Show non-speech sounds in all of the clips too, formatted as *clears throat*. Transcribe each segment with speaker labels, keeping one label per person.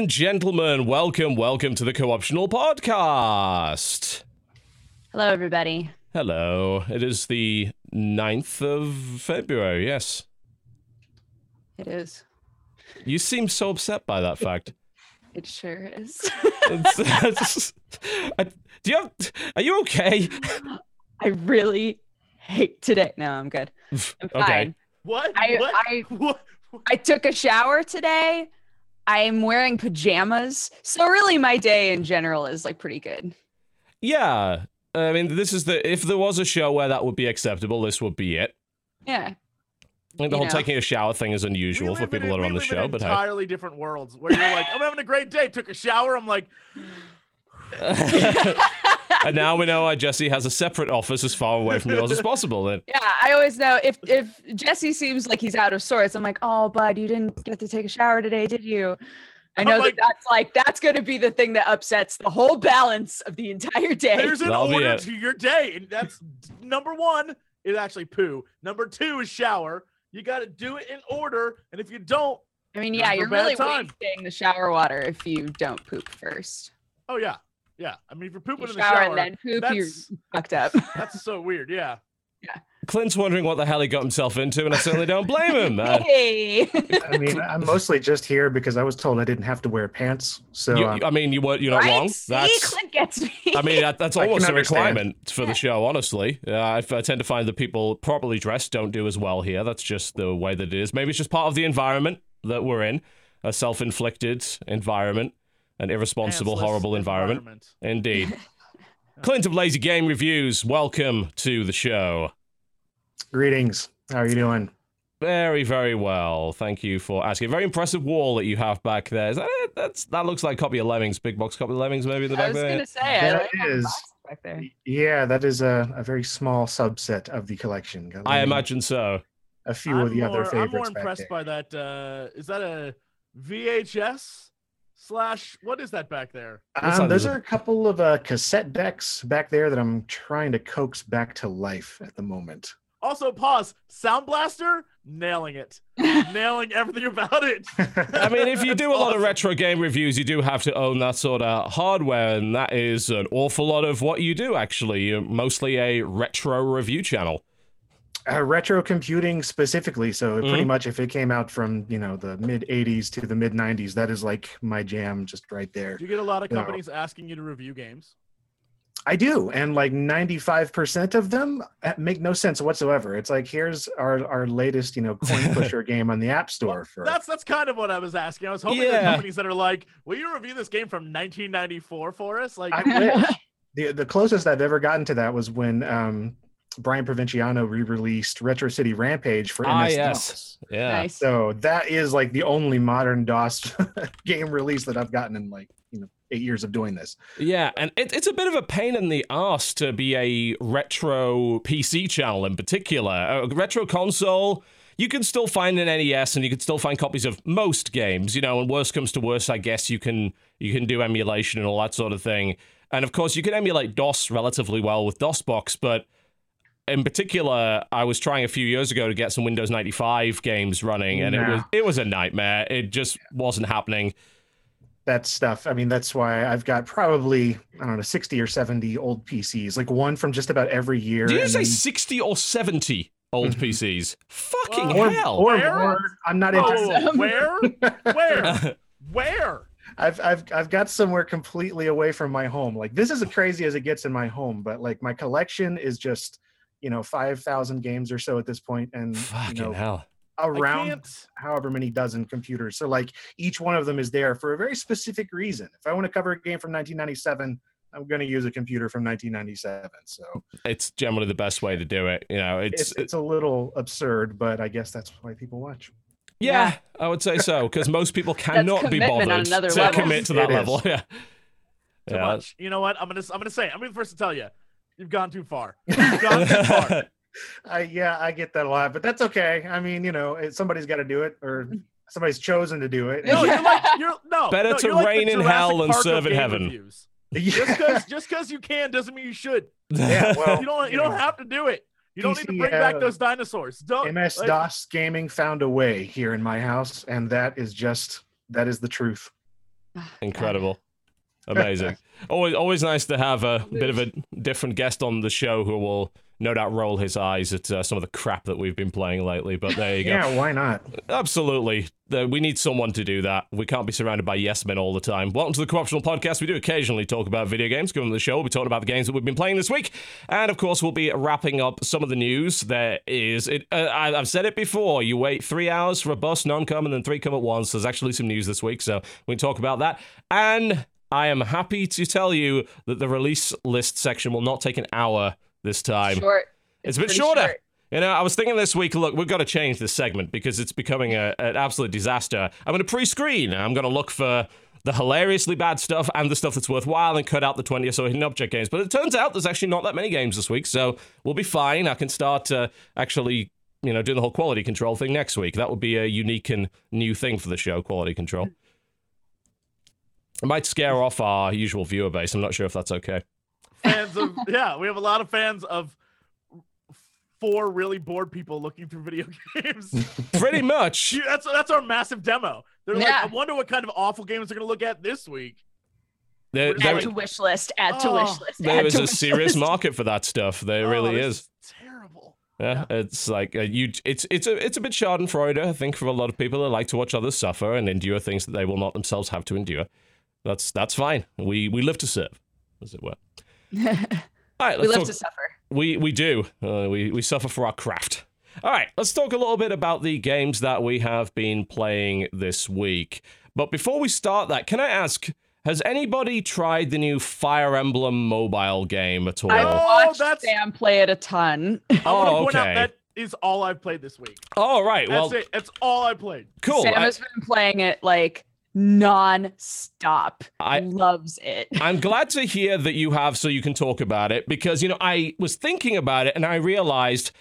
Speaker 1: Ladies and gentlemen, welcome, welcome to the Co-optional Podcast.
Speaker 2: Hello, everybody.
Speaker 1: Hello. It is the 9th of February, yes.
Speaker 2: It is.
Speaker 1: You seem so upset by that fact. *laughs*
Speaker 2: It sure is.
Speaker 1: It's- it's- I- do you have, are you okay?
Speaker 2: I really hate today. No, I'm good. I'm fine.
Speaker 1: Okay.
Speaker 3: What?
Speaker 2: I-
Speaker 3: what?
Speaker 2: I-
Speaker 3: what?
Speaker 2: I took a shower today. I'm wearing pajamas. So really my day in general is like pretty good.
Speaker 1: Yeah. I mean, this is the, if there was a show where that would be acceptable, this would be it.
Speaker 2: Yeah.
Speaker 1: I think the
Speaker 2: You
Speaker 1: whole
Speaker 2: know.
Speaker 1: taking a shower thing is unusual for
Speaker 3: live in
Speaker 1: people that are on the
Speaker 3: live in
Speaker 1: show, but hey.
Speaker 3: entirely different worlds where you're like, I'm having a great day. Took a shower. I'm like, *laughs* *laughs*
Speaker 1: and now we know why Jesse has a separate office as far away from yours as possible. Then. *laughs*
Speaker 2: Yeah, I always know if if Jesse seems like he's out of sorts, I'm like, oh, bud, you didn't get to take a shower today, did you? I know
Speaker 3: like-
Speaker 2: that that's like that's going to be the thing that upsets the whole balance of the entire day.
Speaker 3: there's an
Speaker 1: That'll
Speaker 3: order to your day. And that's number one is actually poo. Number two is shower. You got to do it in order. And if you don't,
Speaker 2: I mean, yeah, you're
Speaker 3: bad
Speaker 2: really
Speaker 3: time.
Speaker 2: wasting the shower water if you don't poop first.
Speaker 3: oh, yeah. Yeah. I mean, if you're pooping
Speaker 2: You
Speaker 3: in the
Speaker 2: shower,
Speaker 3: shower,
Speaker 2: and then poop, you're
Speaker 3: that's, *laughs*
Speaker 2: fucked up. *laughs*
Speaker 3: that's so weird. Yeah. Yeah.
Speaker 1: Clint's wondering what the hell he got himself into, and I certainly don't blame him. Uh,
Speaker 2: hey, *laughs*
Speaker 4: I mean, I'm mostly just here because I was told I didn't have to wear pants. So
Speaker 1: you,
Speaker 4: um,
Speaker 1: I mean, you were you're not
Speaker 2: right?
Speaker 1: wrong.
Speaker 2: See,
Speaker 1: That's
Speaker 2: Clint gets me.
Speaker 1: I mean, that, that's
Speaker 4: I
Speaker 1: almost a requirement for the show, honestly. Uh, I, I tend to find that people properly dressed don't do as well here. That's just the way that it is. Maybe it's just part of the environment that we're in a self inflicted environment, an irresponsible,
Speaker 3: Pantsless
Speaker 1: horrible environment. Indeed. *laughs* Clint of Lazy Game Reviews, welcome to the show.
Speaker 4: greetings. How are you doing?
Speaker 1: Very, very well. Thank you for asking. Very impressive wall that you have back there. Is that it? That's that looks like copy of Lemmings, big box copy of Lemmings, maybe in the
Speaker 2: I
Speaker 1: back
Speaker 2: was
Speaker 1: there.
Speaker 2: gonna say, I like
Speaker 4: is-
Speaker 2: back there.
Speaker 4: Yeah, that is a, a very small subset of the collection. Got
Speaker 1: I imagine so.
Speaker 4: a few
Speaker 3: I'm
Speaker 4: of the
Speaker 3: more,
Speaker 4: other
Speaker 3: I'm
Speaker 4: favorites.
Speaker 3: more
Speaker 4: back
Speaker 3: impressed
Speaker 4: there.
Speaker 3: by that. Uh, is that a VHS slash? What is that back there?
Speaker 4: Um, those are a couple of uh, cassette decks back there that I'm trying to coax back to life at the moment.
Speaker 3: Also, pause. Sound Blaster, nailing it, *laughs* nailing everything about it. *laughs*
Speaker 1: I mean, if you do a lot of retro game reviews, you do have to own that sort of hardware, and that is an awful lot of what you do, actually. You're mostly a retro review channel.
Speaker 4: Uh, retro computing specifically. So pretty
Speaker 1: Mhm.
Speaker 4: much, if it came out from you know the mid '80s to the mid '90s, that is like my jam, just right there.
Speaker 3: Do you get a lot of
Speaker 4: No.
Speaker 3: companies asking you to review games?
Speaker 4: I do, and like 95% of them uh, make no sense whatsoever. It's like here's our our latest, you know, coin *laughs* pusher game on the App Store for
Speaker 3: That's that's kind of what I was asking. I was hoping there
Speaker 1: Yeah.
Speaker 3: are companies that are like, "Will you review this game from 1994 for us?" Like,
Speaker 4: I *laughs* wish. the the closest I've ever gotten to that was when um Brian Provinciano re-released Retro City Rampage for
Speaker 1: Ah, yes. Yeah.
Speaker 2: nice.
Speaker 4: So that is like the only modern DOS *laughs* game release that I've gotten in like you know eight years of doing this.
Speaker 1: Yeah, and it, it's a bit of a pain in the ass to be a retro PC channel in particular. A retro console, you can still find an NES and you can still find copies of most games, you know, and worst comes to worst, I guess you can you can do emulation and all that sort of thing. And of course, you can emulate DOS relatively well with DOSBox, but in particular, I was trying a few years ago to get some Windows 95 games running, and it was it was a nightmare. It just wasn't happening.
Speaker 4: that stuff. I mean, that's why I've got probably I don't know sixty or seventy old PCs, like one from just about every year.
Speaker 1: Did you say
Speaker 4: then-
Speaker 1: 60 or 70 old
Speaker 4: Mhm.
Speaker 1: PCs? Fucking
Speaker 4: or,
Speaker 1: hell.
Speaker 4: or
Speaker 3: Where?
Speaker 4: more? I'm not interested.
Speaker 3: oh, *laughs* where, where, where?
Speaker 4: I've I've I've got somewhere completely away from my home. Like this is as crazy as it gets in my home, but like my collection is just you know five thousand games or so at this point, and
Speaker 1: Fucking
Speaker 4: you know
Speaker 1: hell.
Speaker 4: Around however many dozen computers. So like each one of them is there for a very specific reason. If I want to cover a game from 1997, I'm going to use a computer from 1997. So
Speaker 1: It's generally the best way to do it. You know, it's,
Speaker 4: it's it's a little absurd, but I guess that's why people watch.
Speaker 1: yeah, I would say so because *laughs* most people cannot be bothered to
Speaker 2: level.
Speaker 1: commit to that
Speaker 4: It is.
Speaker 1: level. *laughs* Yeah.
Speaker 3: Too
Speaker 1: Yeah.
Speaker 3: much. You know what? I'm gonna I'm gonna say. it. I'm gonna first to tell you, you've gone too far. *laughs* You've gone too far.
Speaker 4: I yeah, I get that a lot, but that's okay. I mean, you know, somebody's got to do it, or somebody's chosen to do it.
Speaker 3: No, you're *laughs* like you're no.
Speaker 1: Better
Speaker 3: no,
Speaker 1: to
Speaker 3: you're like
Speaker 1: reign in hell than
Speaker 3: Park of
Speaker 1: serve in heaven.
Speaker 3: reviews. *laughs* Just because just because you can doesn't mean you should.
Speaker 4: yeah, well,
Speaker 3: You don't you don't have to do it. You don't need to
Speaker 4: PC,
Speaker 3: bring back
Speaker 4: uh,
Speaker 3: those dinosaurs. Don't
Speaker 4: MS
Speaker 3: like,
Speaker 4: DOS gaming found a way here in my house, and that is just that is the truth.
Speaker 1: Incredible. Amazing. *laughs* always, always nice to have a bit of a different guest on the show who will no doubt roll his eyes at uh, some of the crap that we've been playing lately. But there you go.
Speaker 4: Yeah, why not?
Speaker 1: Absolutely. Uh, we need someone to do that. We can't be surrounded by yes men all the time. Welcome to the Corruptional Podcast. We do occasionally talk about video games. Come on the show. We'll be talking about the games that we've been playing this week. And of course, we'll be wrapping up some of the news. There is, it, uh, I, I've said it before, you wait three hours for a bus, none come, and then three come at once. There's actually some news this week, so we can talk about that. And I am happy to tell you that the release list section will not take an hour this time.
Speaker 2: Short.
Speaker 1: It's a bit shorter.
Speaker 2: short.
Speaker 1: You know, I was thinking this week, look, we've got to change this segment because it's becoming a, an absolute disaster. I'm going to pre screen. I'm going to look for the hilariously bad stuff and the stuff that's worthwhile and cut out the 20 or so hidden object games. But it turns out there's actually not that many games this week, so we'll be fine. I can start uh, actually, you know, doing the whole quality control thing next week. That would be a unique and new thing for the show, quality control. It might scare off our usual viewer base. I'm not sure if that's okay.
Speaker 3: Fans of *laughs* yeah, we have a lot of fans of four really bored people looking through video *laughs* games.
Speaker 1: Pretty much.
Speaker 3: That's that's our massive demo. They're like,
Speaker 2: Yeah.
Speaker 3: I wonder what kind of awful games they're gonna look at this week.
Speaker 1: There,
Speaker 3: Add
Speaker 1: there,
Speaker 2: Add to wish list. Add to
Speaker 3: Oh,
Speaker 2: wish list.
Speaker 1: there
Speaker 2: add
Speaker 1: is
Speaker 2: to
Speaker 1: a serious
Speaker 2: list.
Speaker 1: market for that stuff. There
Speaker 3: Oh,
Speaker 1: really is.
Speaker 3: terrible.
Speaker 1: Yeah, it's like uh, you. It's it's a it's a bit Schadenfreude, I think, for a lot of people that like to watch others suffer and endure things that they will not themselves have to endure. That's that's fine. We we live to serve, as it were. *laughs* All right,
Speaker 2: we
Speaker 1: let's
Speaker 2: live
Speaker 1: talk.
Speaker 2: to suffer.
Speaker 1: We we do. Uh, we we suffer for our craft. All right, let's talk a little bit about the games that we have been playing this week. But before we start that, can I ask? Has anybody tried the new Fire Emblem mobile game at all?
Speaker 2: I've
Speaker 3: Oh,
Speaker 2: watched
Speaker 3: that's-
Speaker 2: Sam play it a ton.
Speaker 3: I want to
Speaker 1: Oh, okay.
Speaker 3: out that is all I've played this week.
Speaker 1: All right.
Speaker 3: That's
Speaker 1: Well,
Speaker 3: it. That's all I played.
Speaker 1: cool.
Speaker 2: Sam
Speaker 1: I-
Speaker 2: has been playing it like non-stop.
Speaker 1: I-
Speaker 2: loves it. *laughs*
Speaker 1: I'm glad to hear that you have so you can talk about it because, you know, I was thinking about it and I realized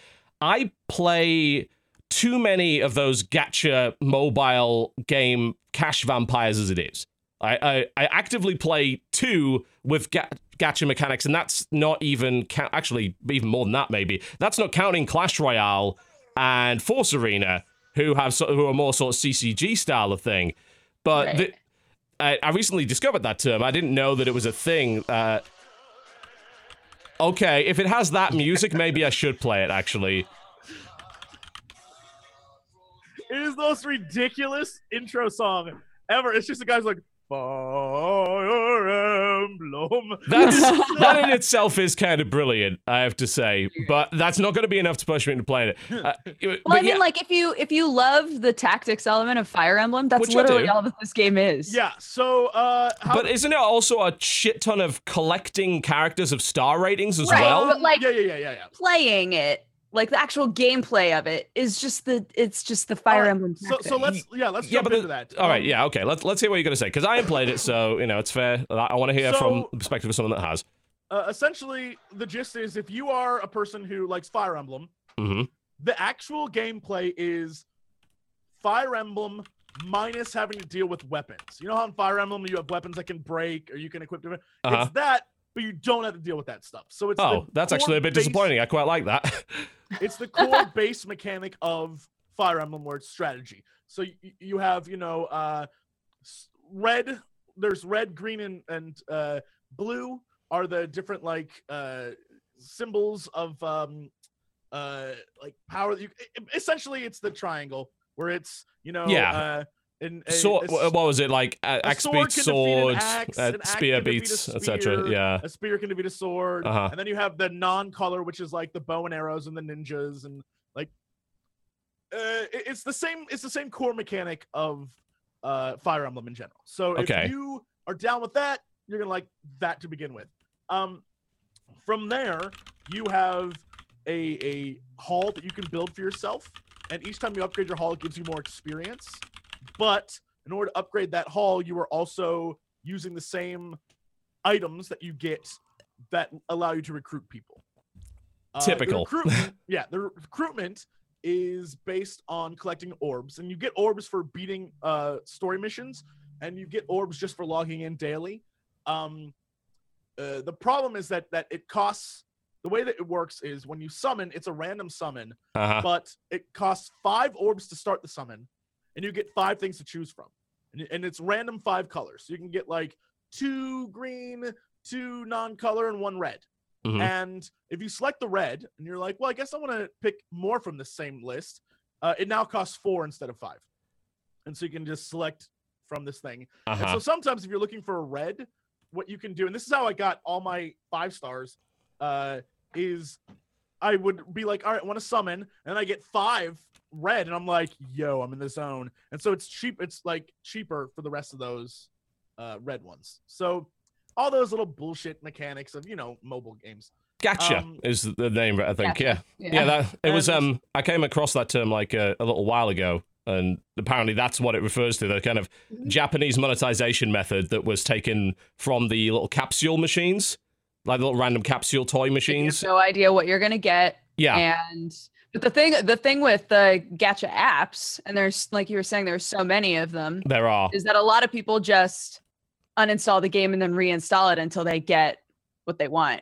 Speaker 1: I play too many of those gacha mobile game cash vampires as it is. I, I, I actively play two with ga- gacha mechanics, and that's not even ca- actually even more than that. Maybe that's not counting Clash Royale and Force Arena, who have so, who are more sort of CCG style of thing. But
Speaker 2: Right.
Speaker 1: the, I, I recently discovered that term. I didn't know that it was a thing. Uh, okay, if it has that music, maybe I should play it. Actually,
Speaker 3: It is the most ridiculous intro song ever. It's just the guy's like Fire Emblem.
Speaker 1: that's *laughs* that in itself is kind of brilliant. I have to say, but that's not going to be enough to push me into playing it. Uh,
Speaker 2: Well, I mean,
Speaker 1: yeah,
Speaker 2: like if you if you love the tactics element of Fire Emblem, that's
Speaker 1: Which
Speaker 2: literally all that this game is.
Speaker 3: yeah. So, uh, how,
Speaker 1: but isn't it also a shit ton of collecting characters of star ratings as
Speaker 2: Right,
Speaker 1: well?
Speaker 2: but like-
Speaker 3: yeah, yeah, yeah, yeah, yeah.
Speaker 2: playing it, like the actual gameplay of it, is just the it's just the Fire
Speaker 3: All right,
Speaker 2: Emblem.
Speaker 3: So, so let's yeah, let's
Speaker 1: Yeah,
Speaker 3: jump
Speaker 1: but
Speaker 3: into
Speaker 1: the-
Speaker 3: that.
Speaker 1: All right,
Speaker 3: Um,
Speaker 1: yeah, okay. Let's let's hear what you're going to say because I haven't played it, so you know it's fair. I, I want to hear from the perspective of someone that has.
Speaker 3: Uh, essentially, the gist is if you are a person who likes Fire Emblem,
Speaker 1: hmm
Speaker 3: the actual gameplay is Fire Emblem minus having to deal with weapons. You know how in Fire Emblem you have weapons that can break or you can equip different.
Speaker 1: Uh-huh.
Speaker 3: It's that, but you don't have to deal with that stuff. So it's
Speaker 1: Oh, that's actually a bit
Speaker 3: base-
Speaker 1: disappointing. I quite like that. *laughs*
Speaker 3: It's the core base mechanic of Fire Emblem it's strategy. So you, you have, you know, uh, red. There's red, green, and and uh, blue are the different like uh, symbols of um, uh, like power. You, essentially, it's the triangle where it's you know
Speaker 1: Yeah.
Speaker 3: Uh, and
Speaker 1: so what was it like? Uh,
Speaker 3: a
Speaker 1: axe
Speaker 3: sword
Speaker 1: beats sword,
Speaker 3: axe,
Speaker 1: uh, spear beats, etc. Yeah.
Speaker 3: a spear can defeat a sword
Speaker 1: Uh-huh.
Speaker 3: and then you have the non-color which is like the bow and arrows and the ninjas and like uh, it- it's the same it's the same core mechanic of uh fire emblem in general so
Speaker 1: Okay.
Speaker 3: if you are down with that you're gonna like that to begin with um from there you have a a hall that you can build for yourself and each time you upgrade your hall it gives you more experience but in order to upgrade that hall you are also using the same items that you get that allow you to recruit people Uh, the
Speaker 1: Typical.
Speaker 3: recruitment- *laughs* yeah the recruitment is based on collecting orbs and you get orbs for beating uh story missions and you get orbs just for logging in daily um uh, the problem is that that it costs the way that it works is when you summon it's a random summon
Speaker 1: Uh-huh.
Speaker 3: but it costs five orbs to start the summon and you get five things to choose from and, and it's random five colors. So you can get like two green, two non-color, and one red.
Speaker 1: Mhm.
Speaker 3: And if you select the red, and you're like, well, I guess I want to pick more from the same list, uh, it now costs four instead of five, and so you can just select from this thing.
Speaker 1: Uh-huh.
Speaker 3: so sometimes if you're looking for a red, what you can do, and this is how I got all my five stars, uh, is I would be like, all right, I want to summon, and I get five red, and I'm like, yo, I'm in the zone. And so it's cheap, it's like cheaper for the rest of those uh red ones. So all those little bullshit mechanics of you know mobile games.
Speaker 1: Gacha
Speaker 3: um,
Speaker 1: is the name, I think.
Speaker 2: Gotcha.
Speaker 1: Yeah. Yeah, that it was. Um, I came across that term like a, a little while ago, and apparently that's what it refers to. The kind of
Speaker 3: Mm-hmm.
Speaker 1: Japanese monetization method that was taken from the little capsule machines, like the little random capsule toy
Speaker 2: You have
Speaker 1: machines.
Speaker 2: no idea what you're gonna get.
Speaker 1: Yeah,
Speaker 2: And but the thing the thing with the gacha apps, and there's like you were saying, there's so many of them,
Speaker 1: there are.
Speaker 2: is that a lot of people just uninstall the game and then reinstall it until they get what they want.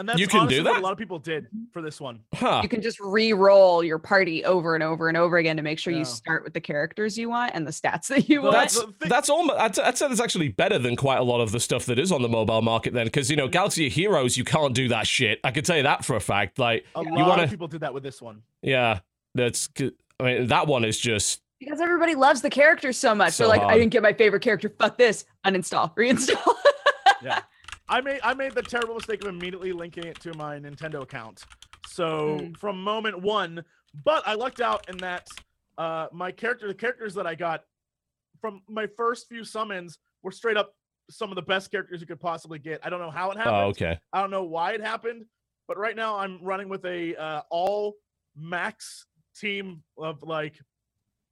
Speaker 3: And that's
Speaker 1: You can do
Speaker 3: honestly what
Speaker 1: that?
Speaker 3: a lot of people did for this one.
Speaker 1: Huh.
Speaker 2: You can just re-roll your party over and over and over again to make sure
Speaker 3: Yeah.
Speaker 2: you start with the characters you want and the stats *laughs* that you
Speaker 3: Well,
Speaker 2: want.
Speaker 1: That's that's almost. I'd, I'd say that's actually better than quite a lot of the stuff that is on the mobile market. Then, because you know, mm-hmm. Galaxy of Heroes, you can't do that shit. I can tell you that for a fact. Like,
Speaker 3: A
Speaker 1: You
Speaker 3: lot
Speaker 1: wanna-
Speaker 3: of people did that with this one.
Speaker 1: yeah, that's. I mean, that one is just.
Speaker 2: because everybody loves the characters so much.
Speaker 1: So
Speaker 2: They're like,
Speaker 1: hard.
Speaker 2: I didn't get my favorite character. Fuck this. Uninstall. *laughs* Reinstall.
Speaker 3: Yeah. I made I made the terrible mistake of immediately linking it to my Nintendo account. So
Speaker 2: Mm.
Speaker 3: from moment one, but I lucked out in that uh my character the characters that I got from my first few summons were straight up some of the best characters you could possibly get. I don't know how it happened.
Speaker 1: Oh, okay.
Speaker 3: I don't know why it happened, but right now I'm running with a uh, all max team of like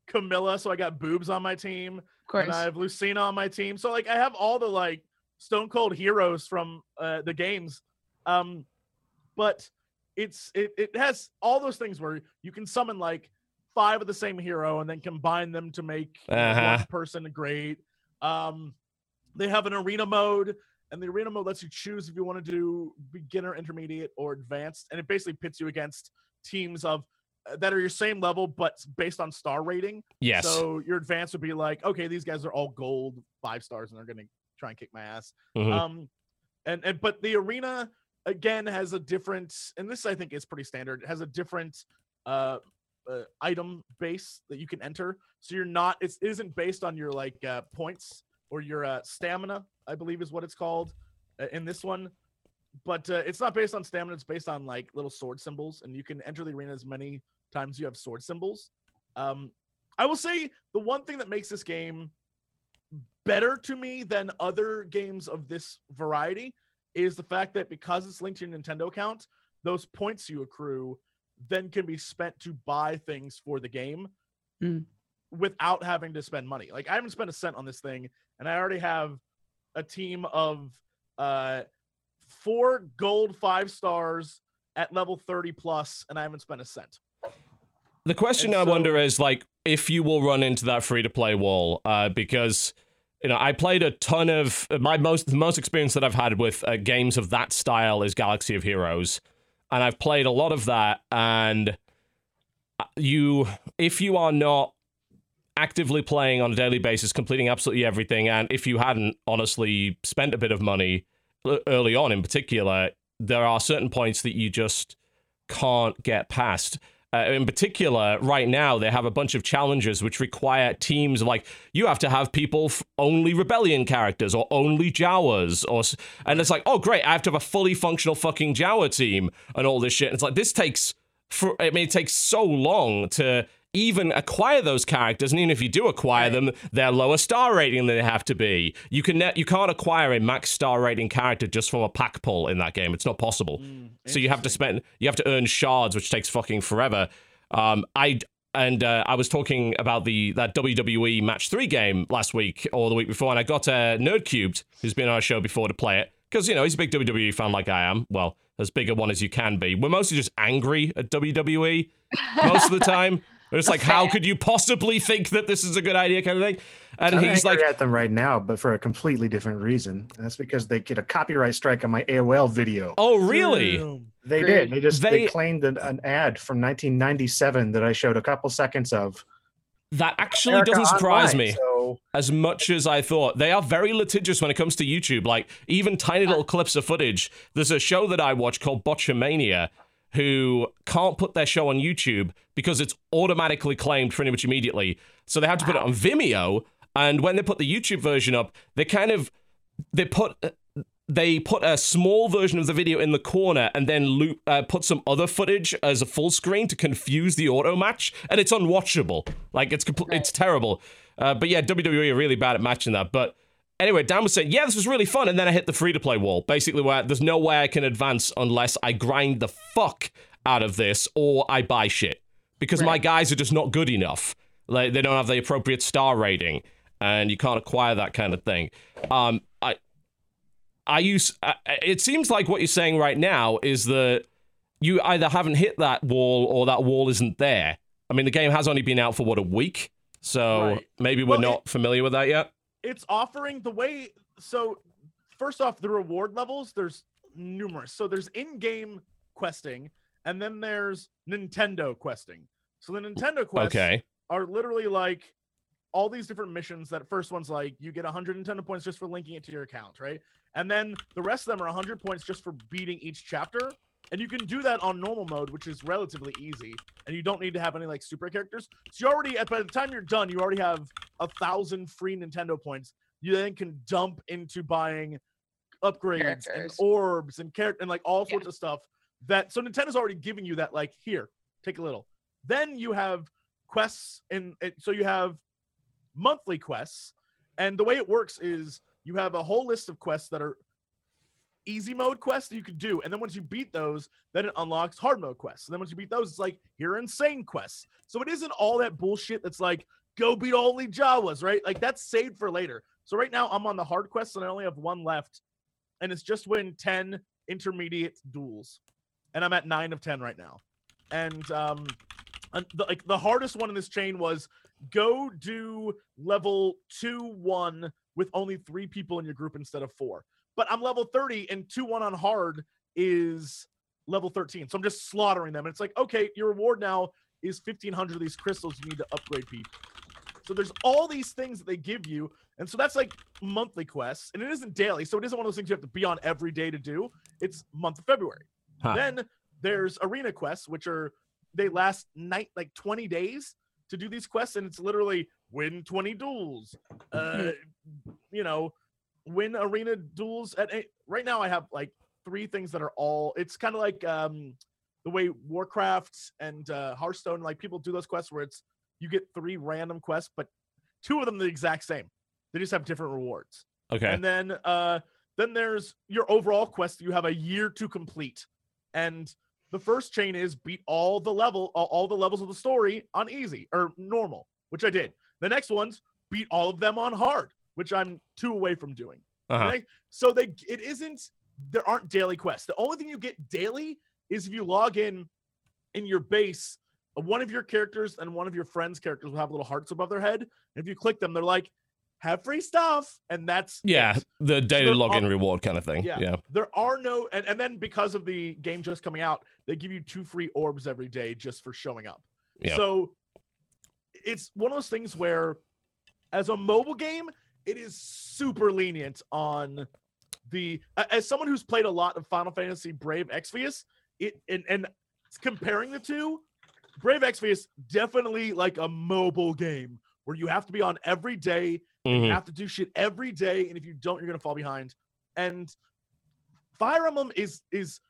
Speaker 3: Camilla. So I got boobs on my team,
Speaker 2: Of course.
Speaker 3: and I have Lucina on my team. So like I have all the like Stone Cold heroes from uh, the games. Um, but it's it it has all those things where you can summon like five of the same hero and then combine them to make
Speaker 1: Uh-huh.
Speaker 3: one person great. Um, they have an arena mode, and the arena mode lets you choose if you want to do beginner, intermediate, or advanced, and it basically pits you against teams of uh, that are your same level but based on star rating.
Speaker 1: Yes.
Speaker 3: So your advance would be like, okay, these guys are all gold, five stars, and they're gonna try and kick my ass.
Speaker 1: Mhm.
Speaker 3: Um, and and but the arena again has a different, and this I think is pretty standard. It has a different uh, uh item base that you can enter. So you're not, it's, it isn't based on your like uh, points or your uh, stamina, I believe is what it's called uh, in this one. But uh, it's not based on stamina. It's based on like little sword symbols, and you can enter the arena as many times you have sword symbols. Um, I will say the one thing that makes this game better to me than other games of this variety is the fact that because it's linked to your Nintendo account, those points you accrue then can be spent to buy things for the game
Speaker 2: Mm.
Speaker 3: without having to spend money. Like I haven't spent a cent on this thing, and I already have a team of uh four gold five stars at level 30 plus, and I haven't spent a cent.
Speaker 1: The question
Speaker 3: And
Speaker 1: I
Speaker 3: so-
Speaker 1: wonder is like if you will run into that free to play wall, uh, because you know I played a ton of my most the most experience that I've had with uh, games of that style is Galaxy of Heroes, and I've played a lot of that. And uh, you, if you are not actively playing on a daily basis, completing absolutely everything, and if you hadn't honestly spent a bit of money early on, in particular, there are certain points that you just can't get past. Uh, in particular, right now they have a bunch of challenges which require teams like you have to have people f- only rebellion characters or only Jawas or and it's like oh great I have to have a fully functional fucking Jawa team and all this shit. And it's like this takes for I mean it takes so long to even acquire those characters, and even if you do acquire them, they're lower star rating than they have to be. You can ne- you can't acquire a max star rating character just from a pack pull in that game. It's not possible. So you have to spend you have to earn shards, which takes fucking forever. Um, I and uh, I was talking about the that WWE Match Three game last week or the week before, and I got uh, Nerd Cubed, who's been on our show before, to play it because you know he's a big WWE fan like I am. Well, as big a one as you can be. We're mostly just angry at WWE *laughs* most of the time. We're just like, how could you possibly think that this is a good idea, kind of thing? And
Speaker 4: I'm
Speaker 1: he's like,
Speaker 4: angry at them right now, but for a completely different reason. And that's because they get a copyright strike on my AOL video.
Speaker 1: oh really?
Speaker 3: Damn.
Speaker 4: They
Speaker 2: Great.
Speaker 4: did. They just they,
Speaker 1: They-
Speaker 4: claimed an, an ad from 1997 that I showed a couple seconds of.
Speaker 1: That actually
Speaker 4: America
Speaker 1: doesn't surprise
Speaker 4: Online.
Speaker 1: me.
Speaker 4: So so
Speaker 1: as much as I thought. They are very litigious when it comes to YouTube. Like even tiny little clips of footage. There's a show that I watch called Botchamania, who can't put their show on YouTube because it's automatically claimed pretty much immediately. So they have to put it on Vimeo. And when they put the YouTube version up, they kind of they put they put a small version of the video in the corner and then loop, uh, put some other footage as a full screen to confuse the auto match, and it's unwatchable. Like it's compl- it's terrible. Uh, but yeah, WWE are really bad at matching that. But anyway, Dan was saying, yeah, this was really fun, and then I hit the free to play wall. Basically, where there's no way I can advance unless I grind the fuck out of this or I buy shit because my guys are just not good enough. Like they don't have the appropriate star rating, and you can't acquire that kind of thing. Um, I I use. Uh, it seems like what you're saying right now is that you either haven't hit that wall or that wall isn't there. I mean, the game has only been out for what a week, so
Speaker 3: Right.
Speaker 1: maybe we're
Speaker 3: Well,
Speaker 1: not familiar with that yet.
Speaker 3: It's offering the way so first off the reward levels there's numerous. So there's in-game questing and then there's nintendo questing. So the nintendo quests
Speaker 1: Okay.
Speaker 3: are literally like all these different missions that first one's like you get 100 nintendo points just for linking it to your account right? And then the rest of them are 100 points just for beating each chapter and you can do that on normal mode which is relatively easy and you don't need to have any like super characters. So you already at by the time you're done you already have a thousand free nintendo points. You then can dump into buying upgrades and orbs and character and like all
Speaker 2: Yeah.
Speaker 3: sorts of stuff that so nintendo's already giving you that like here take a little. Then you have quests and so you have monthly quests and the way it works is you have a whole list of quests that are easy mode quests that you can do and then once you beat those then it unlocks hard mode quests. And then once you beat those it's like here are insane quests. So it isn't all that bullshit that's like go beat only jawas right? Like that's saved for later. So right now i'm on the hard quests and i only have one left and it's just win 10 intermediate duels. And i'm at 9 of 10 right now. And um the, like the hardest one in this chain was go do level 2 1 with only 3 people in your group instead of 4 but i'm level 30 and 2 1 on hard is level 13 so i'm just slaughtering them. And it's like okay your reward now is 1500 of these crystals you need to upgrade people so there's all these things that they give you. And so that's like monthly quests. And it isn't daily. So it isn't one of those things you have to be on every day to do. It's month of february.
Speaker 1: Huh.
Speaker 3: then there's arena quests which are they last night like 20 days to do these quests. And it's literally win 20 duels. Uh *laughs* you know win arena duels at a, right now i have like three things that are all it's kind of like um the way warcraft and uh hearthstone like people do those quests where it's you get three random quests but two of them the exact same. They just have different rewards.
Speaker 1: Okay.
Speaker 3: and then uh then there's your overall quest you have a year to complete. And the first chain is beat all the level all, all the levels of the story on easy or normal which i did. The next one's beat all of them on hard which i'm two away from doing
Speaker 1: Uh-huh.
Speaker 3: right? so they it isn't there aren't daily quests the only thing you get daily is if you log in in your base uh, one of your characters and one of your friends characters will have little hearts above their head and if you click them they're like have free stuff and that's
Speaker 1: Yeah,
Speaker 3: it.
Speaker 1: the daily
Speaker 3: there
Speaker 1: login
Speaker 3: are-
Speaker 1: reward kind of thing.
Speaker 3: Yeah.
Speaker 1: Yeah.
Speaker 3: there are no and, and then because of the game just coming out they give you two free orbs every day just for showing up
Speaker 1: Yeah.
Speaker 3: so it's one of those things where as a mobile game it is super lenient on the as someone who's played a lot of final fantasy brave exvius it and, and comparing the two brave exvius definitely like a mobile game where you have to be on every day
Speaker 1: Mhm.
Speaker 3: you have to do shit every day, and if you don't, you're gonna fall behind. And Fire Emblem is is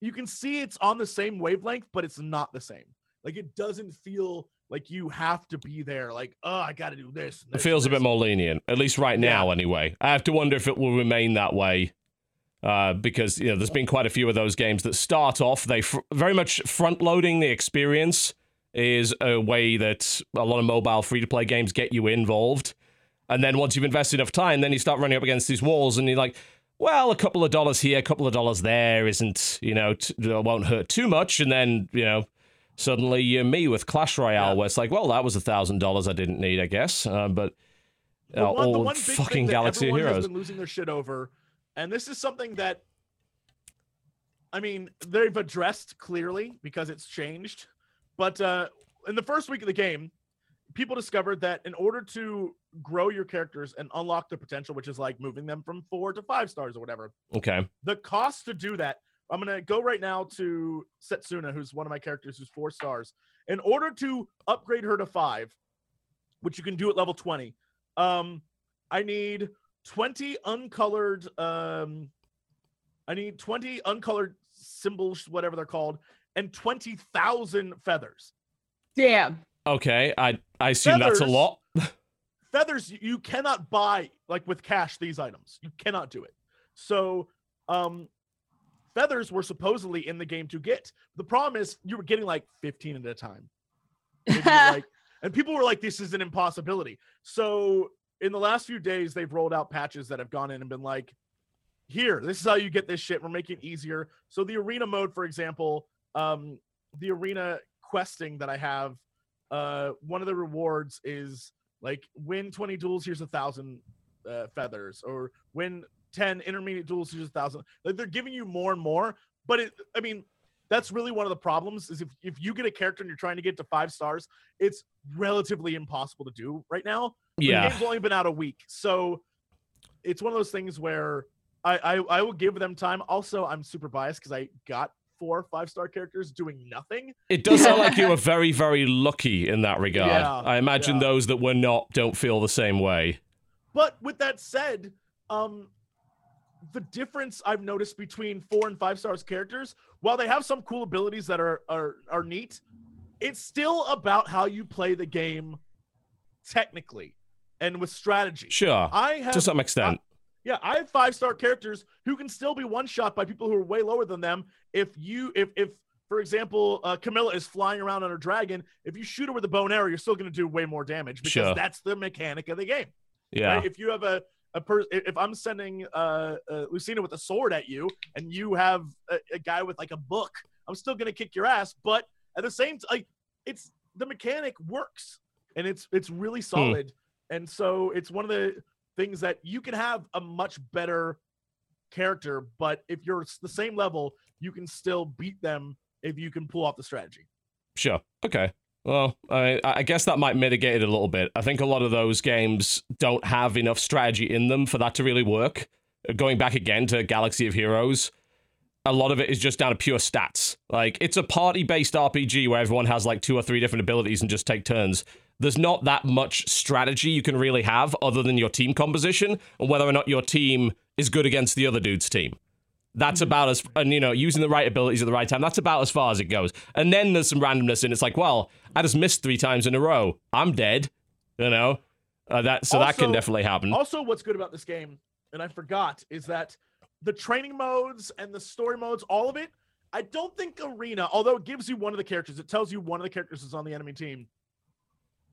Speaker 3: you can see it's on the same wavelength, but it's not the same. Like it doesn't feel like you have to be there. Like, oh, I got to do this. and
Speaker 1: It
Speaker 3: this,
Speaker 1: feels a bit more lenient, at least right now, anyway. I have to wonder if it will remain that way. Uh, because you know, there's been quite a few of those games that start off they fr- very much front loading the experience is a way that a lot of mobile free to play games get you involved, and then once you've invested enough time, then you start running up against these walls, and you're like, well, a couple of dollars here, a couple of dollars there isn't you know t- won't hurt too much, and then you know suddenly you're me with Clash Royale,
Speaker 3: Yeah.
Speaker 1: where it's like, well, that was a thousand dollars I didn't need, I guess, uh, but uh,
Speaker 3: one-
Speaker 1: all
Speaker 3: one big thing
Speaker 1: fucking Galaxy of
Speaker 3: everyone has
Speaker 1: Heroes.
Speaker 3: been losing their shit over, and this is something that I mean they've addressed clearly because it's changed. But uh, in the first week of the game, people discovered that in order to grow your characters and unlock their potential, which is like moving them from four to five stars or whatever.
Speaker 1: Okay.
Speaker 3: The cost to do that, I'm gonna go right now to Setsuna, who's one of my characters, who's four stars. In order to upgrade her to five, which you can do at level 20, um, I need 20 uncolored um I need 20 uncolored symbols, whatever they're called, and 20,000 feathers.
Speaker 2: Damn.
Speaker 1: Okay. I I assume that's a lot. *laughs*
Speaker 3: feathers you- you cannot buy like with cash these items you cannot do it so um feathers were supposedly in the game to get. The problem is you were getting like 15 at a time. And *laughs* like and people were like this is an impossibility. So in the last few days they've rolled out patches that have gone in and been like here this is how you get this shit. We're making it easier. So the arena mode for example um the arena questing that i have uh one of the rewards is like win 20 duels here's a thousand uh, feathers or win 10 intermediate duels here's a thousand like they're giving you more and more but it i mean that's really one of the problems is if, if you get a character and you're trying to get to five stars it's relatively impossible to do right now
Speaker 1: Yeah.
Speaker 3: the game's only been out a week so it's one of those things where i i, I will give them time also i'm super biased because i got four five star characters doing nothing
Speaker 1: It does sound like you *laughs* were very, very lucky in that regard.
Speaker 3: Yeah,
Speaker 1: I imagine
Speaker 3: yeah.
Speaker 1: those that were not don't feel the same way.
Speaker 3: But with that said, um, the difference I've noticed between four and five stars characters, while they have some cool abilities that are are are neat, it's still about how you play the game technically and with strategy.
Speaker 1: Sure.
Speaker 3: I have
Speaker 1: to some extent.
Speaker 3: yeah, I have five star characters who can still be one shot by people who are way lower than them. If you, if, if, for example, uh, Camilla is flying around on her dragon, if you shoot her with a bow and arrow, you're still going to do way more damage because
Speaker 1: Sure.
Speaker 3: that's the mechanic of the game.
Speaker 1: yeah.
Speaker 3: Right? If you have a, a per, if I'm sending uh, uh, Lucina with a sword at you and you have a, a guy with like a book, I'm still going to kick your ass. But at the same time, like, it's the mechanic works and it's it's really solid. And so it's one of the things that you can have a much better character, but if you're the same level, you can still beat them if you can pull off the strategy.
Speaker 1: Sure. Okay. Well, I, I guess that might mitigate it a little bit. I think a lot of those games don't have enough strategy in them for that to really work. Uh, going back again to Galaxy of Heroes, a lot of it is just down to pure stats. Like, it's a party based RPG where everyone has like two or three different abilities and just take turns. There's not that much strategy you can really have other than your team composition and whether or not your team is good against the other dude's team. That's about as, and you know, using the right abilities at the right time. That's about as far as it goes. And then there's some randomness, and it's like, well, I just missed three times in a row. I'm dead. You know, uh, that so that can definitely happen.
Speaker 3: Also, what's good about this game, and I forgot, is that the training modes and the story modes, all of it, I don't think Arena, although it gives you one of the characters, it tells you one of the characters is on the enemy team.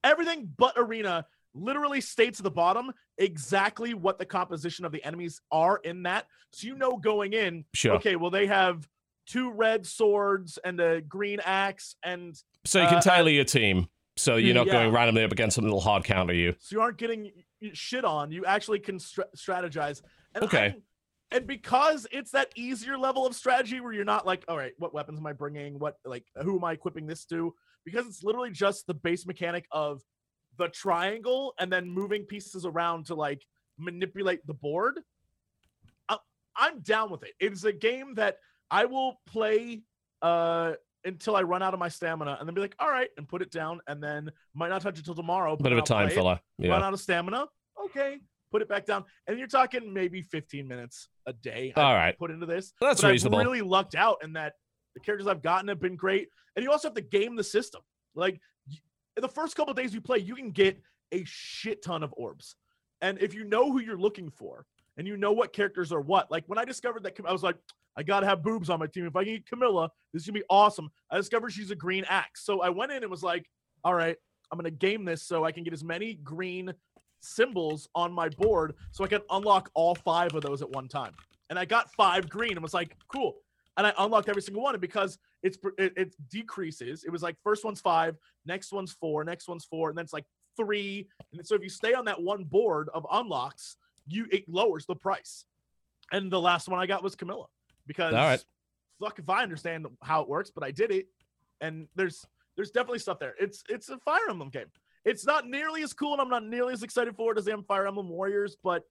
Speaker 3: Everything but Arena literally states at the bottom exactly what the composition of the enemies are in that. So you know going in,
Speaker 1: Sure.
Speaker 3: okay, well, they have two red swords and a green axe and
Speaker 1: So you can
Speaker 3: uh,
Speaker 1: tailor your team, so you're not
Speaker 3: yeah.
Speaker 1: going randomly up against something that'll hard counter you.
Speaker 3: so you aren't getting shit on. You actually can stra- strategize. And
Speaker 1: Okay.
Speaker 3: I'm- and because it's that easier level of strategy where you're not like, all right, what weapons am I bringing? What like who am I equipping this to? Because it's literally just the base mechanic of the triangle and then moving pieces around to like manipulate the board. I- I'm down with it. It's a game that I will play uh until I run out of my stamina and then be like, all right, and put it down and then might not touch it till tomorrow.
Speaker 1: Bit of a time filler.
Speaker 3: run out of stamina. Okay, put it back down. And you're talking maybe 15 minutes a day.
Speaker 1: All
Speaker 3: I've
Speaker 1: right.
Speaker 3: put into this.
Speaker 1: That's
Speaker 3: but
Speaker 1: reasonable.
Speaker 3: I've really lucked out in that the characters I've gotten have been great. And you also have to game the system. Like in the first couple days you play, you can get a shit ton of orbs. And if you know who you're looking for and you know what characters are what, like when I discovered that, I was like, I gotta have boobs on my team. If I can get Camilla, this is gonna be awesome. I discovered she's a green axe. So I went in and was like, all right, I'm gonna game this so I can get as many green symbols on my board so I can unlock all five of those at one time. And I got five green and was like, cool. And I unlocked every single one. And because it's it, it decreases, it was like first one's five, next one's four, next one's four, and then it's like three. And so if you stay on that one board of unlocks, you it lowers the price. And the last one I got was Camilla because
Speaker 1: All right.
Speaker 3: fuck if I understand how it works, but I did it. And there's there's definitely stuff there. It's it's a Fire Emblem game. It's not nearly as cool, and I'm not nearly as excited for it as I am Fire Emblem Warriors, but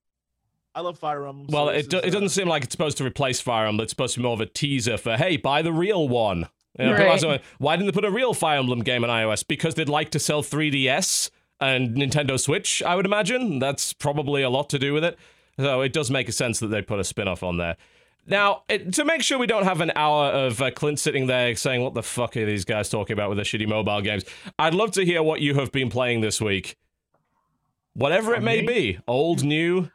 Speaker 3: I love Fire Emblem.
Speaker 1: Well,
Speaker 3: so
Speaker 1: it, do,
Speaker 3: is,
Speaker 1: it
Speaker 3: uh,
Speaker 1: doesn't seem like it's supposed to replace Fire Emblem. It's supposed to be more of a teaser for, hey, buy the real one. You know,
Speaker 2: Right.
Speaker 1: ask Why didn't they put a real Fire Emblem game on iOS? Because they'd like to sell 3DS and Nintendo Switch, I would imagine. That's probably a lot to do with it. So it does make sense that they put a spin off on there. Now, it, to make sure we don't have an hour of uh, Clint sitting there saying, What the fuck are these guys talking about with their shitty mobile games? I'd love to hear what you have been playing this week. Whatever it may be old, new.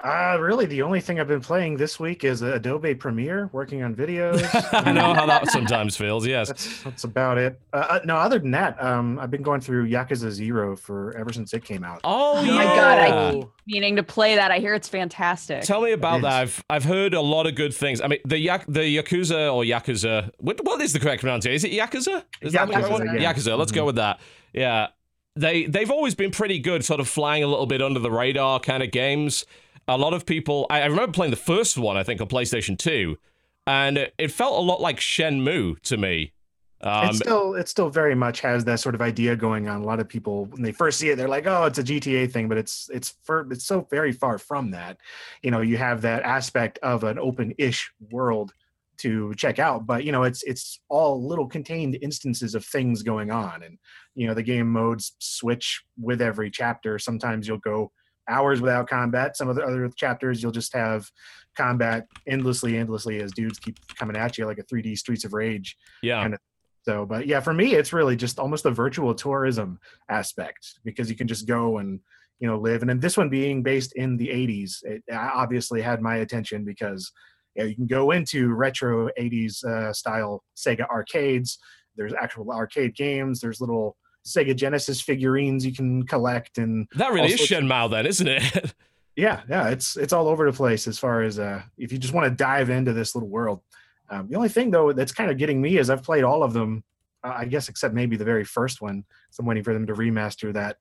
Speaker 4: Uh, really, the only thing I've been playing this week is Adobe Premiere, working on videos. *laughs*
Speaker 1: I know how that sometimes feels, yes.
Speaker 4: That's that's about it. Uh, uh, no, other than that, um, I've been going through Yakuza Zero for ever since it came out.
Speaker 1: Oh,
Speaker 2: my
Speaker 1: yeah.
Speaker 2: God, I keep meaning to play that. I hear it's fantastic.
Speaker 1: Tell me about that. I've I've heard a lot of good things. I mean, the yak, the yakuza or yakuza. What what is the correct pronunciation? Is it yakuza? Is that the correct one?
Speaker 4: Yakuza, yeah.
Speaker 1: Yakuza. Let's go with that. Yeah, they they've always been pretty good, sort of flying a little bit under the radar kind of games. A lot of people. I, I remember playing the first one. I think on PlayStation Two, and it, it felt a lot like Shenmue to me. Um,
Speaker 4: it still it still very much has that sort of idea going on. A lot of people when they first see it, they're like, "Oh, it's a GTA thing," but it's it's for it's so very far from that. You know, you have that aspect of an open-ish world to check out, but you know, it's it's all little contained instances of things going on, and you know, the game modes switch with every chapter. Sometimes you'll go hours without combat. Some of the other chapters you'll just have combat endlessly, endlessly as dudes keep coming at you like a 3D Streets of Rage.
Speaker 1: yeah.
Speaker 4: and So, but yeah, for me, it's really just almost the virtual tourism aspect because you can just go and you know live. And then this one being based in the '80s, it obviously had my attention because yeah, you can go into retro '80s uh, style Sega arcades. There's actual arcade games. There's little Sega Genesis figurines you can collect, and
Speaker 1: That really is Shenmue, then, isn't it? *laughs*
Speaker 4: yeah, yeah, it's it's all over the place as far as uh, if you just want to dive into this little world. Um, the only thing though that's kind of getting me is I've played all of them, uh, I guess, except maybe the very first one. So I'm waiting for them to remaster that.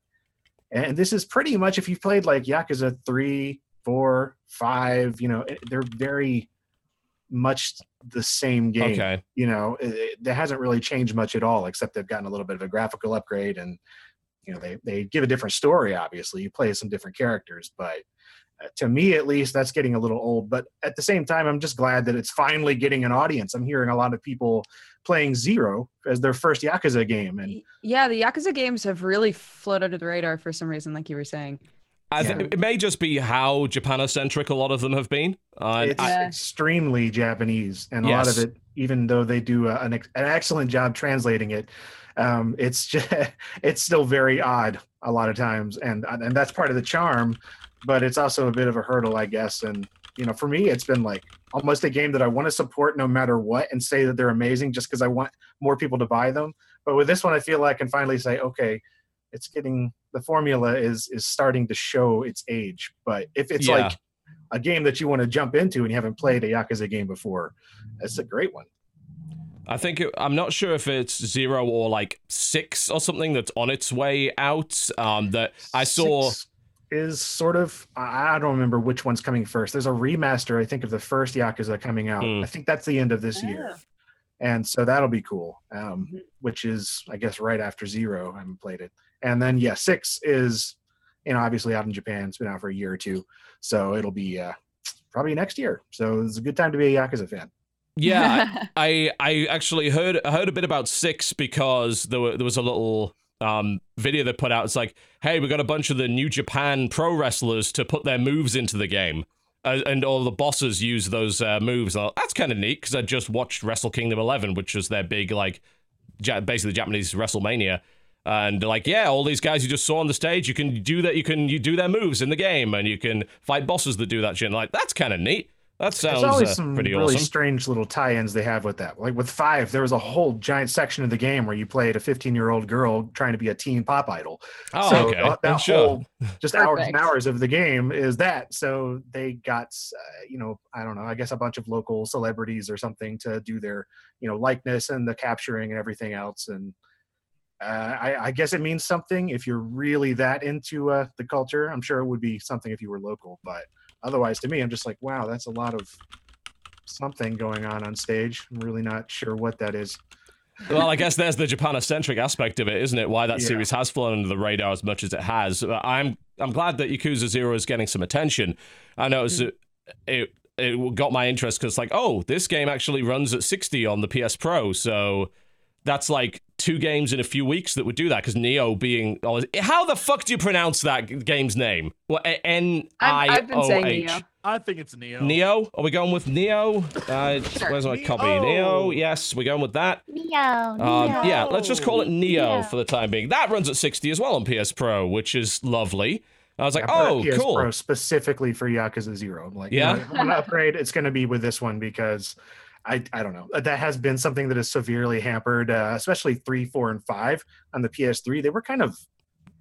Speaker 4: And this is pretty much if you've played like Yakuza three, four, five, you know, they're very much the same game
Speaker 1: okay.
Speaker 4: you know it, it, that hasn't really changed much at all except they've gotten a little bit of a graphical upgrade and you know they they give a different story obviously you play as some different characters but uh, to me at least that's getting a little old but at the same time i'm just glad that it's finally getting an audience i'm hearing a lot of people playing zero as their first yakuza game and
Speaker 2: Yeah, the Yakuza games have really floated under the radar for some reason, like you were saying.
Speaker 1: I
Speaker 2: Yeah.
Speaker 1: it may just be how Japanocentric a lot of them have been. Uh,
Speaker 4: it's
Speaker 1: I-
Speaker 4: extremely japanese and a lot of it even though they do a, an, ex- an excellent job translating it um, it's *laughs* just it's still very odd a lot of times and and that's part of the charm but it's also a bit of a hurdle i guess and you know for me it's been like almost a game that i want to support no matter what and say that they're amazing just because i want more people to buy them but with this one i feel like i can finally say okay it's getting the formula is is starting to show its age but if it's
Speaker 1: Yeah.
Speaker 4: like a game that you want to jump into and you haven't played a yakuza game before it's a great one
Speaker 1: I think it, I'm not sure if it's zero or like six or something that's on its way out. Um, that I saw.
Speaker 4: Six is sort of I I don't remember which one's coming first. There's a remaster, I think, of the first Yakuza coming out.
Speaker 1: Hmm.
Speaker 4: I think that's the end of this year, and so that'll be cool. Um, which is, I guess, right after Zero. I haven't played it, and then yeah, six is, you know, obviously out in Japan. It's been out for a year or two, so it'll be uh, probably next year. So it's a good time to be a Yakuza fan.
Speaker 1: Yeah, I *laughs* I actually heard I heard a bit about six because there were, there was a little um video they put out. It's like, hey, we got a bunch of the New Japan pro wrestlers to put their moves into the game. Uh, and all the bosses use those uh, moves. And I- That's kind of neat because I just watched Wrestle Kingdom 11, which was their big, like, ja- basically Japanese WrestleMania. And like, yeah, all these guys you just saw on the stage, you can do that. You can you do their moves in the game, and you can fight bosses that do that shit. Like, that's kind of neat. That sounds
Speaker 4: There's always
Speaker 1: uh,
Speaker 4: some
Speaker 1: pretty
Speaker 4: really
Speaker 1: awesome.
Speaker 4: strange little tie-ins they have with that. Like with five, there was a whole giant section of the game where you played a 15-year-old girl trying to be a teen pop idol.
Speaker 1: Oh,
Speaker 4: so
Speaker 1: okay.
Speaker 4: that, that
Speaker 1: sure.
Speaker 4: whole just hours and hours of the game is that. So they got, uh, you know, I don't know, I guess a bunch of local celebrities or something to do their, you know, likeness and the capturing and everything else. And uh, I, I guess it means something if you're really that into uh, the culture. I'm sure it would be something if you were local, but otherwise, to me, I'm just like, wow, that's a lot of something going on on stage. I'm really not sure what that is.
Speaker 1: well, I guess there's the Japan-centric aspect of it, isn't it? Why that
Speaker 4: Yeah.
Speaker 1: series has flown under the radar as much as it has. Uh, I'm I'm glad that Yakuza Zero is getting some attention. I noticed it, it it got my interest because like, oh, this game actually runs at 60 on the PS Pro, so that's like two games in a few weeks that would do that. Because Neo being always, how the fuck do you pronounce that game's name? Well, N I
Speaker 2: I've, I've been saying Neo.
Speaker 3: I think it's Neo.
Speaker 1: Neo? Are we going with Neo? Uh,
Speaker 2: Sure.
Speaker 1: Where's my copy?
Speaker 3: Neo.
Speaker 1: Neo. Yes, we're going with that.
Speaker 5: Neo.
Speaker 1: Um,
Speaker 5: Neo.
Speaker 1: yeah, let's just call it Neo
Speaker 5: Neo.
Speaker 1: for the time being. That runs at 60 as well on PS Pro, which is lovely. I was like,
Speaker 4: I bought a
Speaker 1: oh,
Speaker 4: PS
Speaker 1: cool.
Speaker 4: Pro specifically for Yakuza Zero. I'm like,
Speaker 1: Yeah?
Speaker 4: yeah, I'm gonna upgrade. It's going to be with this one because I I don't know. That has been something that has severely hampered, uh, especially three, four, and five on the PS3. They were kind of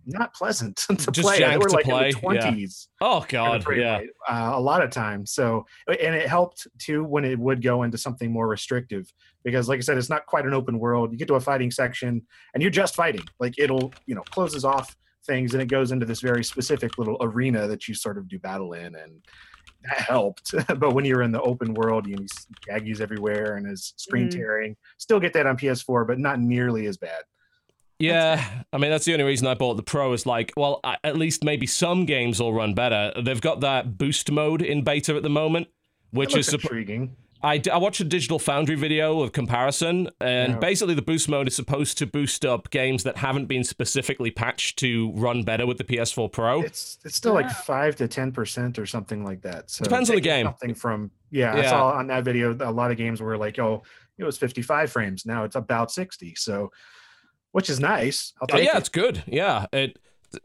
Speaker 4: not pleasant *laughs* to
Speaker 1: Just
Speaker 4: play. They were like
Speaker 1: play,
Speaker 4: in the
Speaker 1: yeah.
Speaker 4: twenties.
Speaker 1: Oh, God. Yeah.
Speaker 4: uh, a lot of times. So, and it helped too when it would go into something more restrictive because, like I said, it's not quite an open world. You get to a fighting section and you're just fighting. Like it'll, you know, closes off things and it goes into this very specific little arena that you sort of do battle in, and that helped. *laughs* but when you're in the open world, you see jaggies everywhere and is screen
Speaker 2: Mhm.
Speaker 4: tearing. Still get that on PS4, but not nearly as bad.
Speaker 1: Yeah, I mean that's the only reason I bought the Pro is like, well, I, at least maybe some games will run better. They've got that boost mode in beta at the moment, which is
Speaker 4: looks
Speaker 1: suppo-
Speaker 4: intriguing.
Speaker 1: I, d- I watched a Digital Foundry video of comparison, and
Speaker 4: Yeah.
Speaker 1: basically the boost mode is supposed to boost up games that haven't been specifically patched to run better with the PS4 Pro.
Speaker 4: It's it's still like five to ten percent or something like that. So
Speaker 1: Depends on the game.
Speaker 4: Something from yeah, I saw on that video a lot of games were like, oh, it was fifty five frames. Now it's about sixty. So, which is nice. I'll
Speaker 1: Oh,
Speaker 4: take
Speaker 1: yeah,
Speaker 4: it.
Speaker 1: it's good. Yeah, it.